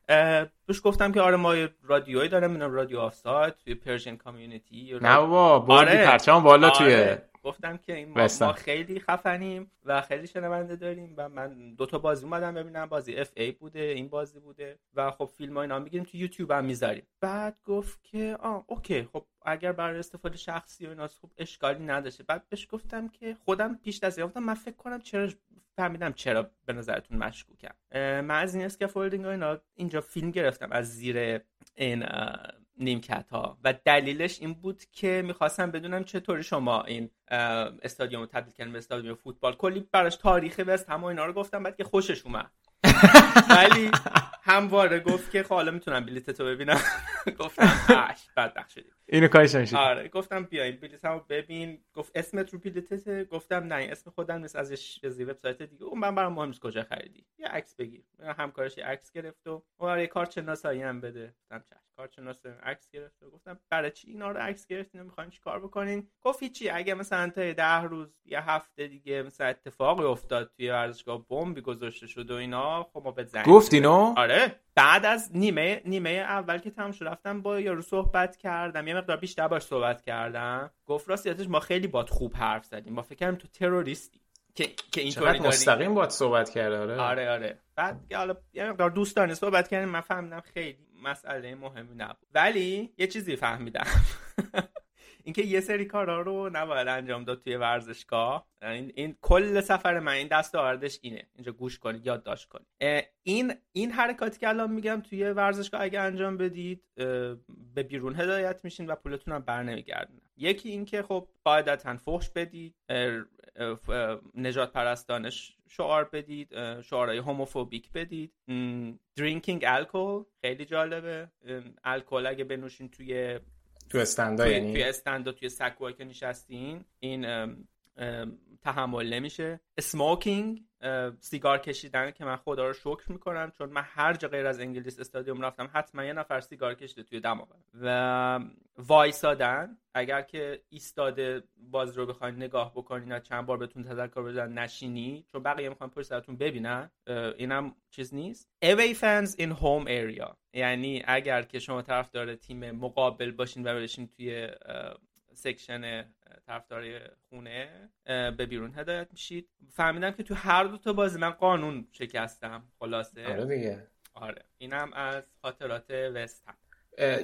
بهش گفتم که آره ما یه رادیویی دارم اینا رادیو آفساید توی Persian community نه بابا بردی آره. پرچم بالا توی آره. گفتم که این ما. ما خیلی خفنیم و خیلی شنونده داریم و من دو تا بازی اومدم ببینم. بازی FA بوده این بازی بوده و خب فیلم ها اینا می‌گیریم. تو یوتیوب هم می‌ذاریم. بعد گفت که آه OK. خب اگر برای استفاده شخصی و ایناست خب اشکالی نداشته. بعد بهش گفتم که خودم پیش دست گفتم من فکر کنم چرا فهمیدم چرا به نظرتون مشکوکم. من از این scaffolding اینا اینجا فیلم گرفتم از زیر این نیمکت ها و دلیلش این بود که می‌خواستم بدونم چطوری شما این استادیوم رو تبدیل کردن به استادیوم فوتبال. کلی براش تاریخ وست هم و اینا رو گفتم بعد که خوشش اومد. ولی همواره گفت که خب حالا می‌تونم بلیت تو ببینم. گفتم اش بدبخت شدی اینو کارش نمیشه آره گفتم بیا این بلیط رو ببین. گفت اسمت رو بلیتته. گفتم نه اسم خودم نیست از یه وبسایت دیگه. اون من برام مهم نیست کجا خریدی. یه عکس بگیر. همکارش یه عکس گرفت و اون یه کارت شناسایی هم بده. گفتم چش کارت شناسایی عکس گرفت و گفتم برای چی اینا رو عکس گرفتین می‌خواین چیکار بکنین؟ گفت چی اگه مثلا تا ده روز یه هفته دیگه مثلا اتفاقی افتاد توی ورزشگاه بمبی گذاشته شد و اینا خب ما به زنگ گفت. اینو؟ آره بعد از نیمه نیمه اول که تمام شد رفتم با یارو صحبت کردم یه مقدار بیشتر باش صحبت کردم. گفت راستیتش ما خیلی باد خوب حرف زدیم. ما فکر کردیم تو تروریستی که که اینطوری مستقیم باید صحبت کرده آره. آره آره. بعد حالا یه مقدار دوستانه صحبت کردیم من فهمیدم خیلی مسئله مهمی نبود. ولی یه چیزی فهمیدم. اینکه یه سری کارا رو نباید انجام داد توی ورزشگاه. این, این کل سفر من این دست آوردش اینه. اینجا گوش کنید یادداشت کنید این این حرکاتی که الان میگم توی ورزشگاه اگه انجام بدید به بیرون هدایت میشین و پولتون هم بر نمیگردن یکی اینکه خب قاعدتا فحش بدید نجات پرستانه شعار بدید شعارهای هوموفوبیک بدید. درینکینگ الکل خیلی جالبه. الکل اگه بنوشین توی تو استندا یعنی توی استندا توی سکوها که نشستین این تحمل نمیشه. اسموکینگ سیگار کشیدن که من خدا رو شکر می‌کنم چون من هر جا غیر از انگلیس استادیوم رفتم حتما یه نفر سیگار کشیده توی دماغم و وایسادن اگر که ایستاده باز رو بخواین نگاه بکنین چند بار بهتون تذکر بدن نشینی چون بقیه می‌خوان پشت سرتون ببینن اینم چیز نیست. Away fans in home area. یعنی اگر که شما طرفدار تیم مقابل باشین و بشین توی section طرفدار خونه به بیرون هدایت میشید. فهمیدم که تو هر دو تا بازی من قانون شکستم. خلاصه. آره دیگه. آره. اینم از خاطرات وست هم.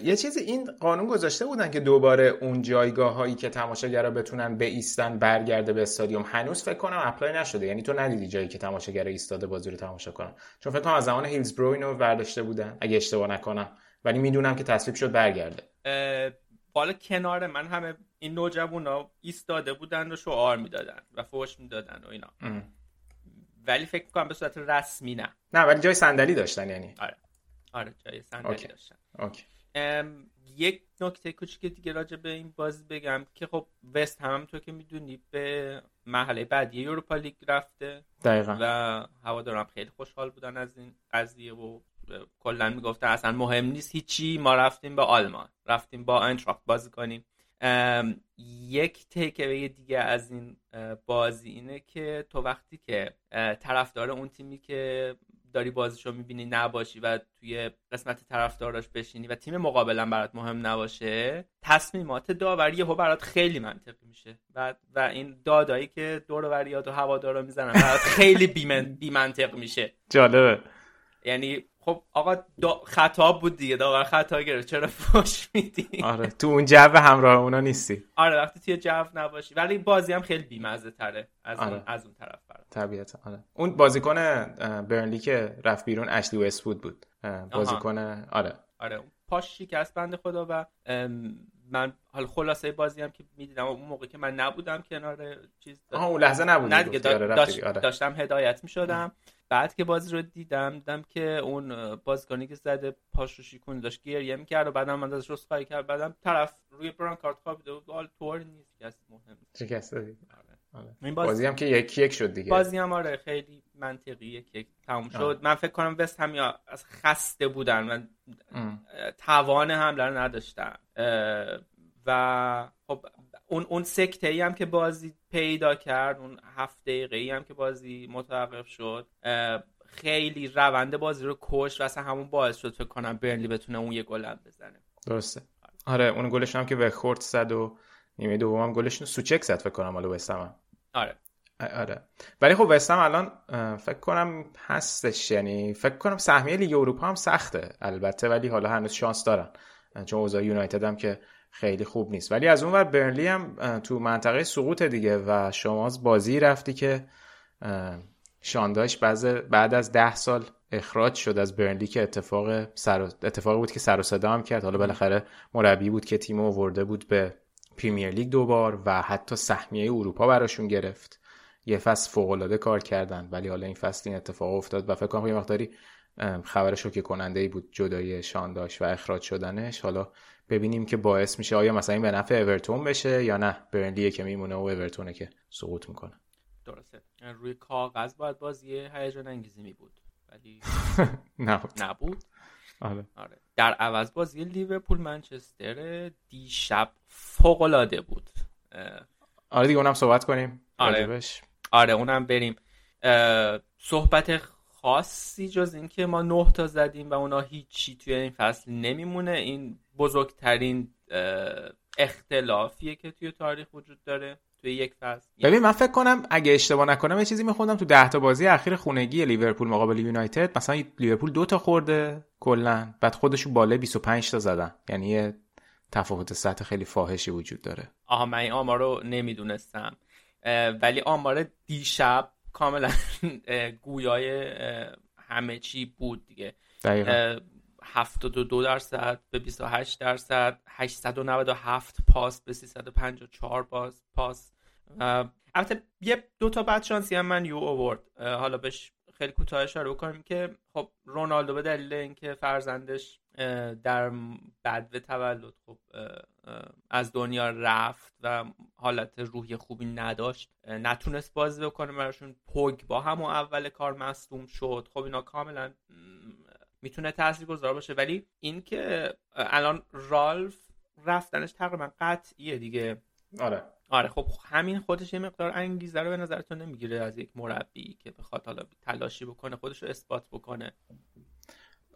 یه چیزی این قانون گذاشته بودن که دوباره اون جایگاه هایی که تماشاگرا بتونن ایستن برگرده به استادیوم. هنوز فکر کنم apply نشده. یعنی تو ندیدی جایی که تماشاگرا ایستاده بازی رو تماشا کنن. چون فکر کنم از زمان هیلزبرو اینو برداشته بودن اگه اشتباه نکنم. ولی می‌دونم که تصویب شد برگرده. بالا کنار من همه این نوجوانا ایستاده بودن و شعار می‌دادن و فوش می‌دادن و اینا. ولی فکر کنم به صورت رسمی نه. نه ولی جای صندلی داشتن یعنی. آره. آره جای صندلی OK. داشتن. OK. یک نکته کوچیک دیگه راجع به این بازی بگم که خب وست هم تو که می‌دونی به مرحله بعدی اروپا لیگ رفته دقیقا. و هوادارم خیلی خوشحال بودن از این قضیه و کلا می‌گفتن اصلا مهم نیست. هیچی ما رفتیم به آلمان. رفتیم با انتراخت بازی کنیم. یک تیکوی دیگه از این بازی اینه که تو وقتی که طرفدار اون تیمی که داری بازیشو می‌بینی نباشی و توی قسمت طرفداراش بشینی و تیم مقابلا برات مهم نباشه تصمیمات داوری یهو برات خیلی منطقی میشه. و و این دادایی که دور و بریات و هوادارا می‌زنن برات خیلی بی منطق میشه. جالبه. یعنی خب آقا دا خطا بود دیگه. داور خطا گرفت. چرا فوش میدی؟ آره تو اون جو همراه اونا نیستی. آره وقتی توی جو نباشی. ولی بازی هم خیلی بیمزه تره از آره. اون از اون طرف برات طبیعتا آره. اون بازیکن برنلی که رفت بیرون اشلی وستوود بود. بازیکن آره. آره پاش شکست بنده خدا و من حال خلاصه بازی هم که می‌دیدم اون موقع که من نبودم کنار چیز آها اون لحظه نبود نه دیگه آره داشت آره. داشتم هدایت می‌شدم. بعد که بازی رو دیدم دیدم که اون بازیکنی که زده پاش رو شیکون داشت گریه می‌کرد و بعدم من ازش رسخایی کرد. بعدم طرف روی بران کارت خوابیده بود. حال طور نیست که مهم شکست دادی آره. این بازی... بازی هم که یک یک شد دیگه. بازی هم آره خیلی منطقی یک یک تموم شد. من فکر کنم وست هم یا از خسته بودن من توان حمله رو نداشتن. و خب اون اون سکته ای هم که بازی پیدا کرد اون هفت دقیقه ای هم که بازی متوقف شد خیلی روند بازی رو کش و اصلا همون باعث شد فکر کنم برنلی بتونه اون یه گل هم بزنه. درسته. آره اون گلش هم که به خورد زد و نیمه دوم هم گلش سوچک زد فکر کنم حالا وستم آره. آره. ولی خب وستم الان فکر کنم هستش یعنی فکر کنم سهمیه لیگ اروپا هم سخته البته ولی حالا هنوز شانس دارن. چون اوضاع یونایتد هم که خیلی خوب نیست. ولی از اون ور برنلی هم تو منطقه سقوط دیگه و شما از بازی رفتی که شانداش بعد از ده سال اخراج شد از برنلی که اتفاق سر... اتفاقی بود که سر و صدا هم کرد. حالا بالاخره مربی بود که تیم آورده بود به پریمیر لیگ دوبار و حتی سهمیه اروپا براشون گرفت. یه فصل فوق العاده کار کردن ولی حالا این فصل این اتفاق افتاد و فکر کنم یه مقداری خبر شوکه کننده ای بود جدای شانداش و اخراج شدنش. حالا ببینیم که باعث میشه آیا مثلا این به نفع اورتون بشه یا نه. برنلیه که میمونه و اورتونه که سقوط می‌کنه. درسته. روی کاغذ باید بازی هیجان انگیزی می بود ولی نبود. نبود. آره. آره. در عوض بازی لیورپول منچستر دیشب فوق العاده بود آره دیگه اونم صحبت کنیم. آره. راجبش. آره اونم بریم. صحبت خاصی جز اینکه ما نه تا زدیم و اونا هیچی توی این فصل نمیمونه. این بزرگترین اختلافیه که توی تاریخ وجود داره. توی یک فصل. ببین من فکر کنم اگه اشتباه نکنم یه چیزی میخوندم تو ده تا بازی اخیر خونگی لیورپول مقابل یونایتد. مثلا لیورپول دو تا خورده کلا بعد خودشون بالا 25 تا زدن. یعنی تفاوت سطح خیلی فاحشی وجود داره. آها من این آمار رو نمی‌دونستم ولی آمار دیشب کاملا گویای همه چی بود دیگه. دقیقا. 72 درصد به 28 درصد 897 پاس به 354 پاس. پاس البته یه دو تا بعد شانسی هم من یو آورد حالا بهش خیلی کوتاه اشاره بکنیم که خب رونالدو به دلیل اینکه فرزندش در بدو تولد خب از دنیا رفت و حالت روحی خوبی نداشت نتونست بازی بکنه براشون پوگ با همون اول کار مصدوم شد. خب اینا کاملا می‌تونه تاثیر گذار باشه. ولی اینکه الان رالف رفتنش تقریبا قطعیه دیگه. آره. آره خب همین خودش یه مقدار انگیزه رو به نظرتون نمی‌گیره از یک مربی که بخواد حالا تلاشی بکنه خودش رو اثبات بکنه.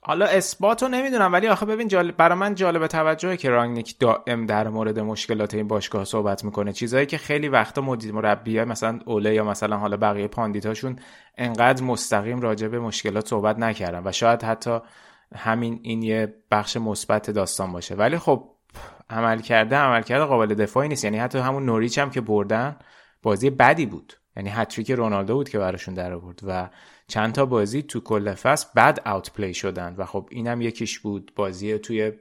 حالا اثبات رو نمی‌دونم ولی آخه ببین جالب برای من جالب توجهه که رانگنیک دائم در مورد مشکلات این باشگاه صحبت می‌کنه. چیزهایی که خیلی وقتا مدیر مربی مثلا اوله یا مثلا حالا بقیه پاندیتاشون انقدر مستقیم راجع به مشکلات صحبت نکردن و شاید حتی همین این یه بخش مثبت داستان باشه. ولی خب عمل کرده عمل کرده قابل دفاعی نیست. یعنی حتی همون نوریچ هم که بردن بازی بدی بود. یعنی هتریک رونالدو بود که براشون در آورد و چند تا بازی تو کل فصل بد اوت پلی شدن و خب اینم یکیش بود. بازی توی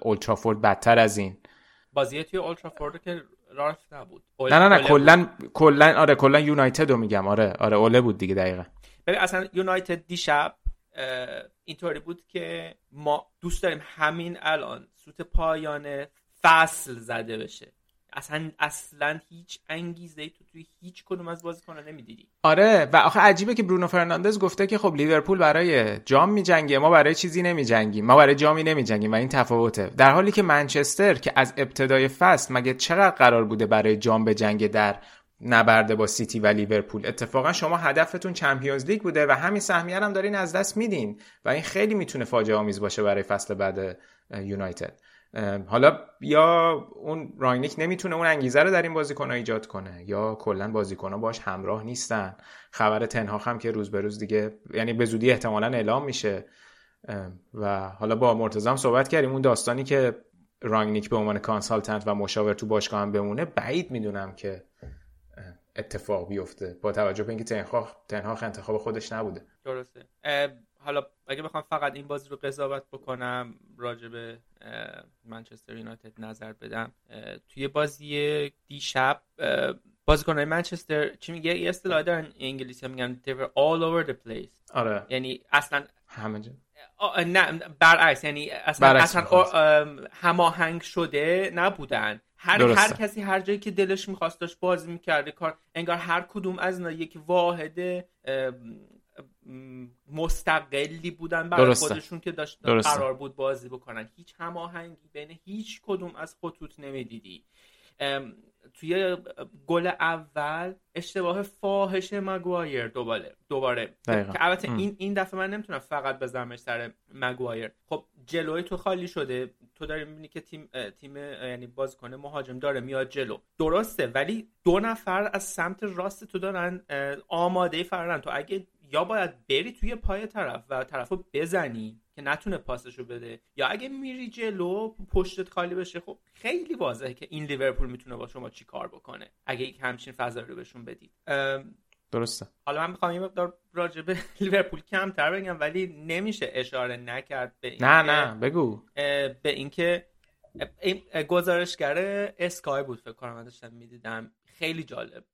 اولترافورد بدتر از این. بازی توی اولترافورد که رالف نبود. نه نه نه کلا کلا آره کلا یونایتد رو میگم. آره آره اوله بود دیگه دقیقا. ببین اصلا یونایتد دیشب اینطوری بود که ما دوست داریم همین الان سوت پایان فصل زده بشه. اصلا اصلا هیچ انگیزه ای تو توی هیچ کدوم از بازیکن‌ها نمی‌دیدی. آره و آخه عجیبه که برونو فرناندز گفته که خب لیورپول برای جام میجنگه ما برای چیزی نمیجنگیم ما برای جامی نمیجنگیم و این تفاوته. در حالی که منچستر که از ابتدای فصل مگه چقدر قرار بوده برای جام به جنگ در نبرده با سیتی و لیورپول؟ اتفاقا شما هدفتون چمپیونز لیگ بوده و همین سهمیه هم دارین از دست میدین و این خیلی می‌تونه فاجعه آمیز باشه برای فصل بعد یونایتد. حالا یا اون رانگنیک نمی‌تونه اون انگیزه رو در این بازیکن ایجاد کنه یا کلا بازیکن باش همراه نیستن. خبر تن‌هاخ هم که روز به روز دیگه یعنی به زودی احتمالا اعلام میشه. و حالا با مرتضی هم صحبت کردیم. اون داستانی که رانگنیک به عنوان کانسالتنت و مشاور تو باشگاه هم بمونه بعید می‌دونم که اتفاق بیفته. با توجه به اینکه تنهاخ تنهاخ انتخاب خودش نبوده. درسته. حالا اگه بخوام فقط این بازی رو قضاوت بکنم راجع به منچستر یونایتد نظر بدم. توی بازی دیشب بازیکنهای منچستر چی میگه؟ یه اصطلاح دارن انگلیسی ها میگن they were all over the place. آره. یعنی اصلا همه جا. نه برعکس یعنی اصلا, برعکس اصلا هماهنگ شده نبودن. هر هر کسی هر جایی که دلش می‌خواست داشت بازی می‌کرده کار انگار هر کدوم از اینا یک واحد مستقلی بودن برای درسته. خودشون که داشت درسته. قرار بود بازی بکنن هیچ هماهنگی بین هیچ کدوم از خطوط نمی‌دیدی توی گل اول اشتباه فاحش مگوایر دوباره دوباره دقیقا. که البته. این این دفعه من نمی‌تونم فقط بزنمش سر مگوایر خب جلوی تو خالی شده تو داری می‌بینی که تیم تیم یعنی بازیکن مهاجم داره میاد جلو درسته ولی دو نفر از سمت راست تو دارن آماده فرارن تو اگه یا باید بری توی پای طرف و طرفو بزنی که نتونه پاسشو بده یا اگه میری جلو پشتت خالی بشه خب خیلی واضحه که این لیورپول می‌تونه با شما چی کار بکنه اگه یک همچین فضا رو بهشون بدید. درسته. حالا من می‌خوام یه مقدار راجع به لیورپول کمتر بگم ولی نمیشه اشاره نکرد به این نه نه بگو. به اینکه این گزارشگر اسکای بود فکر کنم من داشتم می‌دیدم. خیلی جالب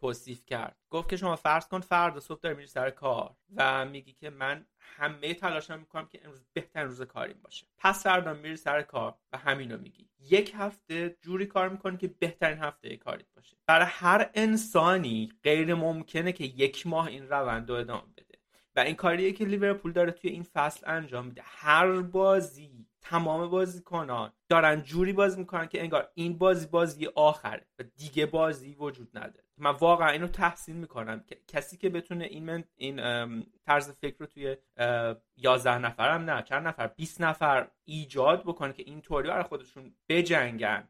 توصیف کرد. گفت که شما فرض کن فردا صبح داری میری سر کار و میگی که من همه تلاشم می‌کنم که امروز بهترین روز کاریم باشه. پس فردا میری سر کار و همینو میگی. یک هفته جوری کار می‌کنی که بهترین هفته کاریت باشه. برای هر انسانی غیر ممکنه که یک ماه این روند رو ادامه بده. و این کاریه که لیورپول داره توی این فصل انجام میده. هر بازی تمام بازیکنان دارن جوری بازی می‌کنن که انگار این بازی بازی آخره و دیگه بازی وجود نداره. من واقعا اینو تحسین می‌کنم که کسی که بتونه این من این طرز فکر رو توی اه، 11 نفرم نه چند نفر 20 نفر ایجاد بکنه که اینطوری برای خودشون بجنگن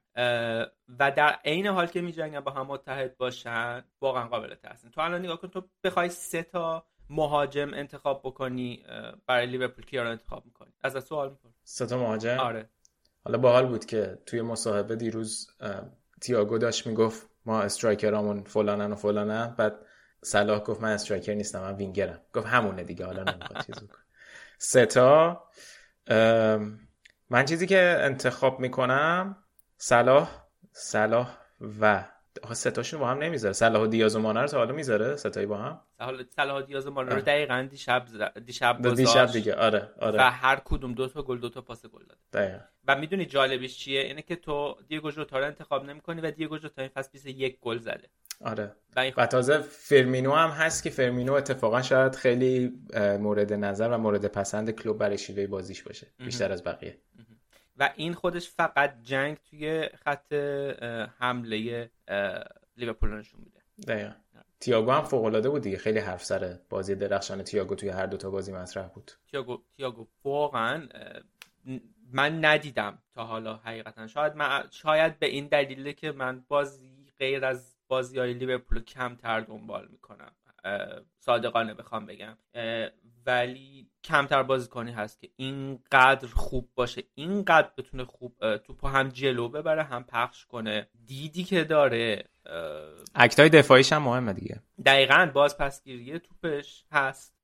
و در عین حال که میجنگن با هم متحد باشن واقعا قابل تحسین. تو الان نگاه کن تو بخوای سه تا مهاجم انتخاب بکنی برای لیورپول کیا رو انتخاب می‌کنی؟ از سوال می‌کنم سه تا مهاجم؟ آره. حالا باحال بود که توی مصاحبه دیروز تییاگو داشت می‌گفت ما استرایکرامون فلانن و فلانن بعد صلاح گفت من استرایکر نیستم من وینگرم. گفت همونه دیگه حالا نمی‌خواد چیز ستا من چیزی که انتخاب می‌کنم صلاح صلاح و ستاشون با هم نمی‌ذاره. صلاح و دیاز و مانه رو تا حالا می‌ذاره؟ ستایی با هم؟ صلاح دیاز و مانه رو دقیقا دیشب دیشب گذاشت دیشب دیگه. آره آره. و هر کدوم دو تا گل دو تا پاس گل داد دقیقا. و می‌دونی جالبش چیه؟ اینه که تو دیگو جوتا رو انتخاب نمی‌کنی و دیگو جوتا این فصل 21 گل زده. آره. و تازه فرمینو هم هست که فرمینو اتفاقا شاید خیلی مورد نظر و مورد پسند کلوب برای شیوه بازیش باشه. بیشتر از بقیه. و این خودش فقط جنگ توی خط حمله لیورپول نشون میده. دقیقا. تییاگو هم فوق العاده بود دیگه. خیلی حرف سر بازی درخشان تییاگو توی هر دو تا بازی مطرح بود. تییاگو تییاگو واقعا من ندیدم تا حالا حقیقتا. شاید من شاید به این دلیله که من بازی غیر از بازی های لیورپول کمتر دنبال می‌کنم. صادقانه بخوام بگم. ولی کمتر بازیکنی هست که اینقدر خوب باشه اینقدر بتونه خوب توپو هم جلو ببره هم پخش کنه. دیدی که داره اکتای دفاعیش هم مهمه دیگه. دقیقا باز پسگیری توپش هست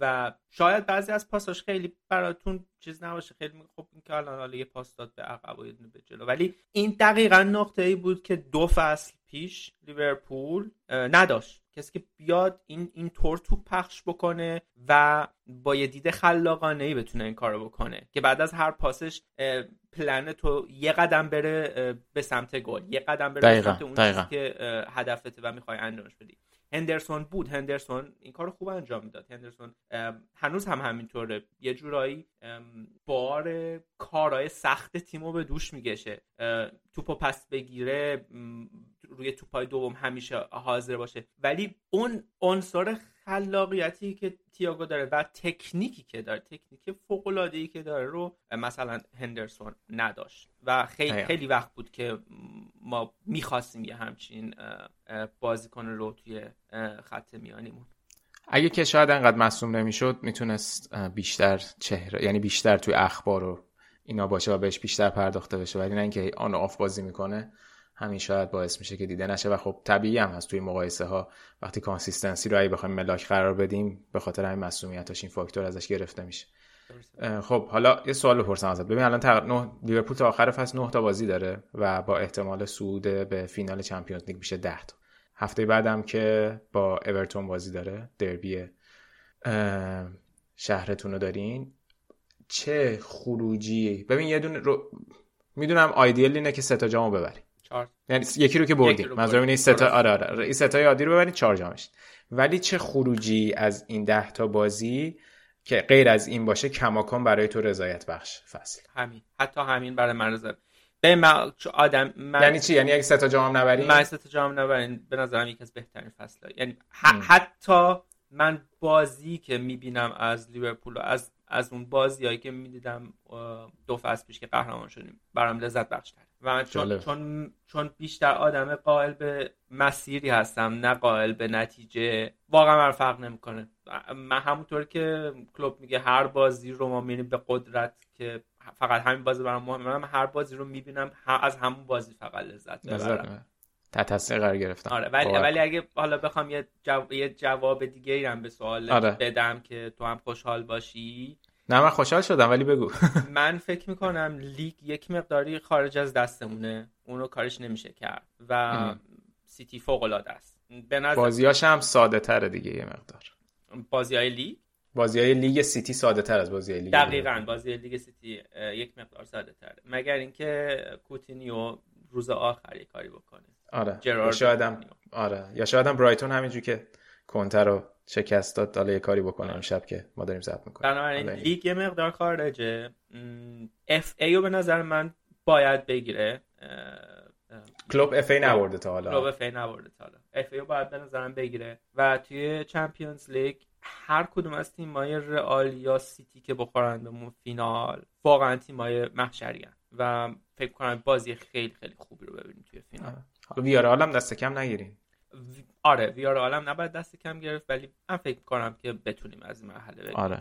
و شاید بعضی از پاساش خیلی براتون چیز نباشه. خیلی خب این که الان حالا یه پاس داد به عقب و به جلو. ولی این دقیقا نقطه ای بود که دو فصل پیش لیورپول نداشت. کسی که بیاد این این طور توپ پخش بکنه و با یه دید خلاقانه ای بتونه این کارو بکنه. که بعد از هر پاسش پلن تو یه قدم بره به سمت گل. یه قدم بره به سمت اون چیزی که هدفته و می‌خوای انجامش بدی. هندرسون بود. هندرسون این کار خوب انجام می‌داد. هندرسون هنوز هم همینطوره. یه جورایی بار کارهای سخت تیمو به دوش میگشه توپو پس بگیره روی توپای دوم همیشه حاضر باشه. ولی اون عنصر خلاقیتی که تییاگو داره و تکنیکی که داره تکنیک فوق العاده ای که داره رو مثلا هندرسون نداشت. و خیلی خیلی وقت بود که ما می‌خواستیم یه همچین بازیکن رو توی خط میانیمون. اگه که شاید انقدر مصوم نمی‌شد می‌تونست بیشتر چهره یعنی بیشتر توی اخبار و اینا باشه و بهش بیشتر پرداخته بشه. ولی نه اینکه آن آف بازی می‌کنه. همین شاید باعث میشه که دیده نشه. و خب طبیعی هم هست توی مقایسه ها وقتی consistency رو اگه بخوایم ملاک قرار بدیم به خاطر همین مسئولیتاش این فاکتور ازش گرفته میشه. خب حالا یه سوال بپرسم ازت. ببین الان تق... لیورپول تا آخر فصل 9 تا بازی داره و با احتمال صعود به فینال چمپیونز لیگ میشه 10 تا. هفته بعدم که با اورتون بازی داره دربی شهرتون رو دارین. چه خروجی؟ ببین یه دونه رو... می‌دونم آیدیل اینه که سه تا جامو ببریم یعنی یکی رو که بردیم. منظورم اینه سه تا آره. آره این سه تا عادی رو ببرید چهار جامش. ولی چه خروجی از این ده تا بازی که غیر از این باشه کماکان برای تو رضایت بخش فصل. همین. حتی همین برای من رضایت. به من آدم من... یعنی چی؟ یعنی اگه سه تا جام نبریم؟ من سه تا جام نبریم. به نظرم یکی از بهترین فصل یعنی حتی من بازی که می‌بینم از لیورپول از از اون بازیایی که می‌دیدم دو فصل پیش که قهرمان شدیم برام لذت بخش و چون, چون چون بیشتر آدم قائل به مسیری هستم نه قائل به نتیجه واقعا من فرق نمی‌کنه. من همونطور که کلوب میگه هر بازی رو ما می‌بینیم به قدرت که فقط همین بازی برام مهمه من هر بازی رو می‌بینم از همون بازی فقط لذت ببرم تحت قرار گرفتم. آره ولی ولی اگه حالا بخوام یه, یه جواب دیگه ایرم به سوال آره. بدم که تو هم خوشحال باشی. نه من خوشحال شدم ولی بگو. من فکر می‌کنم لیگ یک مقداری خارج از دستمونه. اونو کارش نمیشه کرد و سیتی فوق العاده است. به نظر بازیاش هم ساده تره دیگه یه مقدار. بازی های لیگ؟ بازی های لیگ سیتی ساده تر از بازی های لیگ دقیقا بازی لیگ سیتی یک مقدار ساده تره مگر اینکه کوتینیو روز آخر یه کاری بکنه. آره یا شاید هم آره یا شاید هم برایتون همینجور که کنتر رو شکست داد. حالا یه کاری بکنم شب که ما داریم ضبط می‌کنیم. بنابراین لیگ یه مقدار خارجه FA رو به نظر من باید بگیره. کلوب اف ای نبرده تا حالا. کلوب اف ای نبرده تا حالا. اف ای رو باید به نظرم بگیره. و توی چمپیونز لیگ هر کدوم از تیمای رئال یا سیتی که بخورن به فینال واقعا تیمای محشری و فکر کنم بازی خیلی خیلی خوبی رو ببینیم توی فینال. حالا ویارال هم دست کم نگیریم آره ویار عالم نباید دست کم گرفت ولی من فکر کنم که بتونیم از این مرحله بریم آره.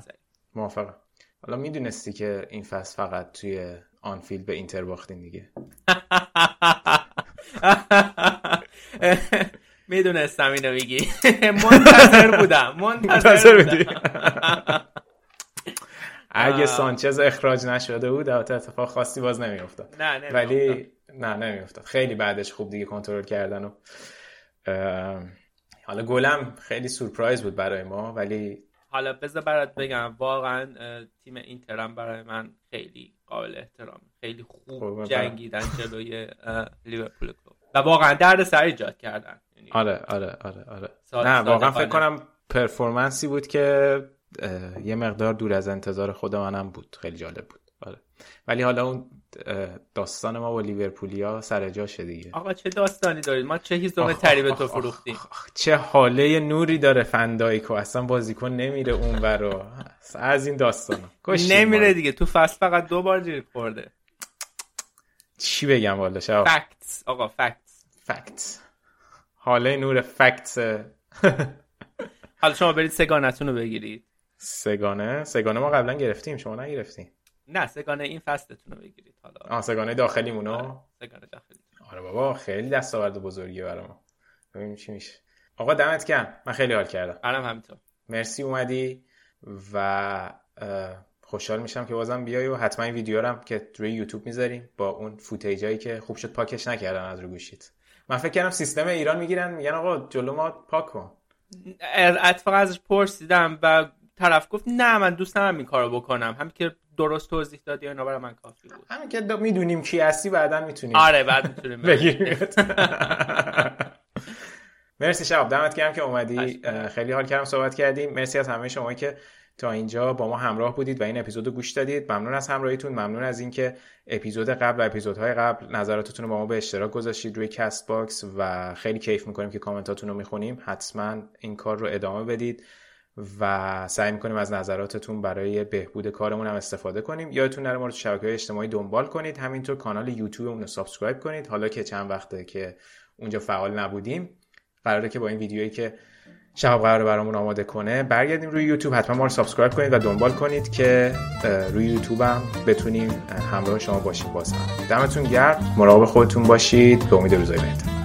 موافقم. حالا می‌دونستی که این فصل فقط توی آنفیلد به اینتر باختین دیگه. می‌دونستم اینو میگی. منتظر بودم منتظر بودم. اگه سانچز اخراج نشده بود البته اتفاق خاصی باز نمیافتاد. نه ولی نه نمیافتاد. خیلی بعدش خوب دیگه کنترل کردن و حالا گلم خیلی سورپرایز بود برای ما ولی حالا بذار برات بگم واقعا تیم اینترم برای من خیلی قابل احترام خیلی خوب جنگیدن جلوی لیورپول کلوب. و واقعا درد سر ایجاد کردن. آره آره آره آره. نه واقعا فکر کنم پرفورمنسی بود که یه مقدار دور از انتظار خود منم بود. خیلی جالب بود. ولی حالا اون داستان ما با لیورپولیا سر جاشه دیگه. آقا چه داستانی دارید؟ ما چه هیزم تری به تو فروختیم؟ چه حاله نوری داره فندایکو. اصلا بازیکن نمیره اون ورا از این داستانا. نمیره دیگه. تو فصل فقط دو بار جیر خورده. چی بگم والا شب فکتس آقا فکتس فکتس حاله نور فکتس حالا شما برید سگانتون رو بگیرید. سگانه؟ سگانه ما قبلا گرفتیم. شما نگرفتیم نه سگانه این فصلتون رو بگیرید حالا. آه سگانه داخلیمونو؟ آره. سگانه داخلی آره بابا خیلی دستاورد بزرگی برای ما ببینیم چی میشه. آقا دمت گرم. من خیلی حال کردم. منم همینطور. مرسی اومدی و خوشحال میشم که بازم بیای و حتما این ویدیو رو که روی یوتیوب می‌ذاریم با اون فوتیجایی که خوب شد پاکش نکردن از رو گوشیت. من فکر کردم سیستم ایران می‌گیرن. میگن آقا جلو ما پاک کن. اتفاقا ازش پرسیدم و طرف گفت نه من دوست ندارم این کارو بکنم. همین که درست توضیح دادی اینا برای من کافی بود؟ همین که می‌دونیم کی هستی بعدا می‌تونیم. آره بعد می‌تونیم بگیریم. مرسی شهاب دمت گرم که اومدی. خیلی حال کردم صحبت کردیم. مرسی از همه شما که تا اینجا با ما همراه بودید و این اپیزود رو گوش دادید. ممنون از همراهیتون. ممنون از اینکه اپیزود قبل و اپیزودهای قبل نظراتتون رو با ما به اشتراک گذاشتید روی Castbox و خیلی کیف می‌کنیم که کامنتاتون رو می‌خونیم. حتما این کار رو ادامه بدید. و سعی می‌کنیم از نظراتتون برای بهبود کارمون هم استفاده کنیم. یادتون نره ما رو شبکه های اجتماعی دنبال کنید. همینطور کانال یوتیوب رو subscribe کنید. حالا که چند وقته که اونجا فعال نبودیم قراره که با این ویدیویی که شهاب قرار برامون آماده کنه برگردیم روی یوتیوب. حتما ما رو subscribe کنید و دنبال کنید که روی یوتیوب هم بتونیم همراه شما باشیم باز هم. دمتون گرم. مراقب خودتون باشید. به امید روزای بهتر.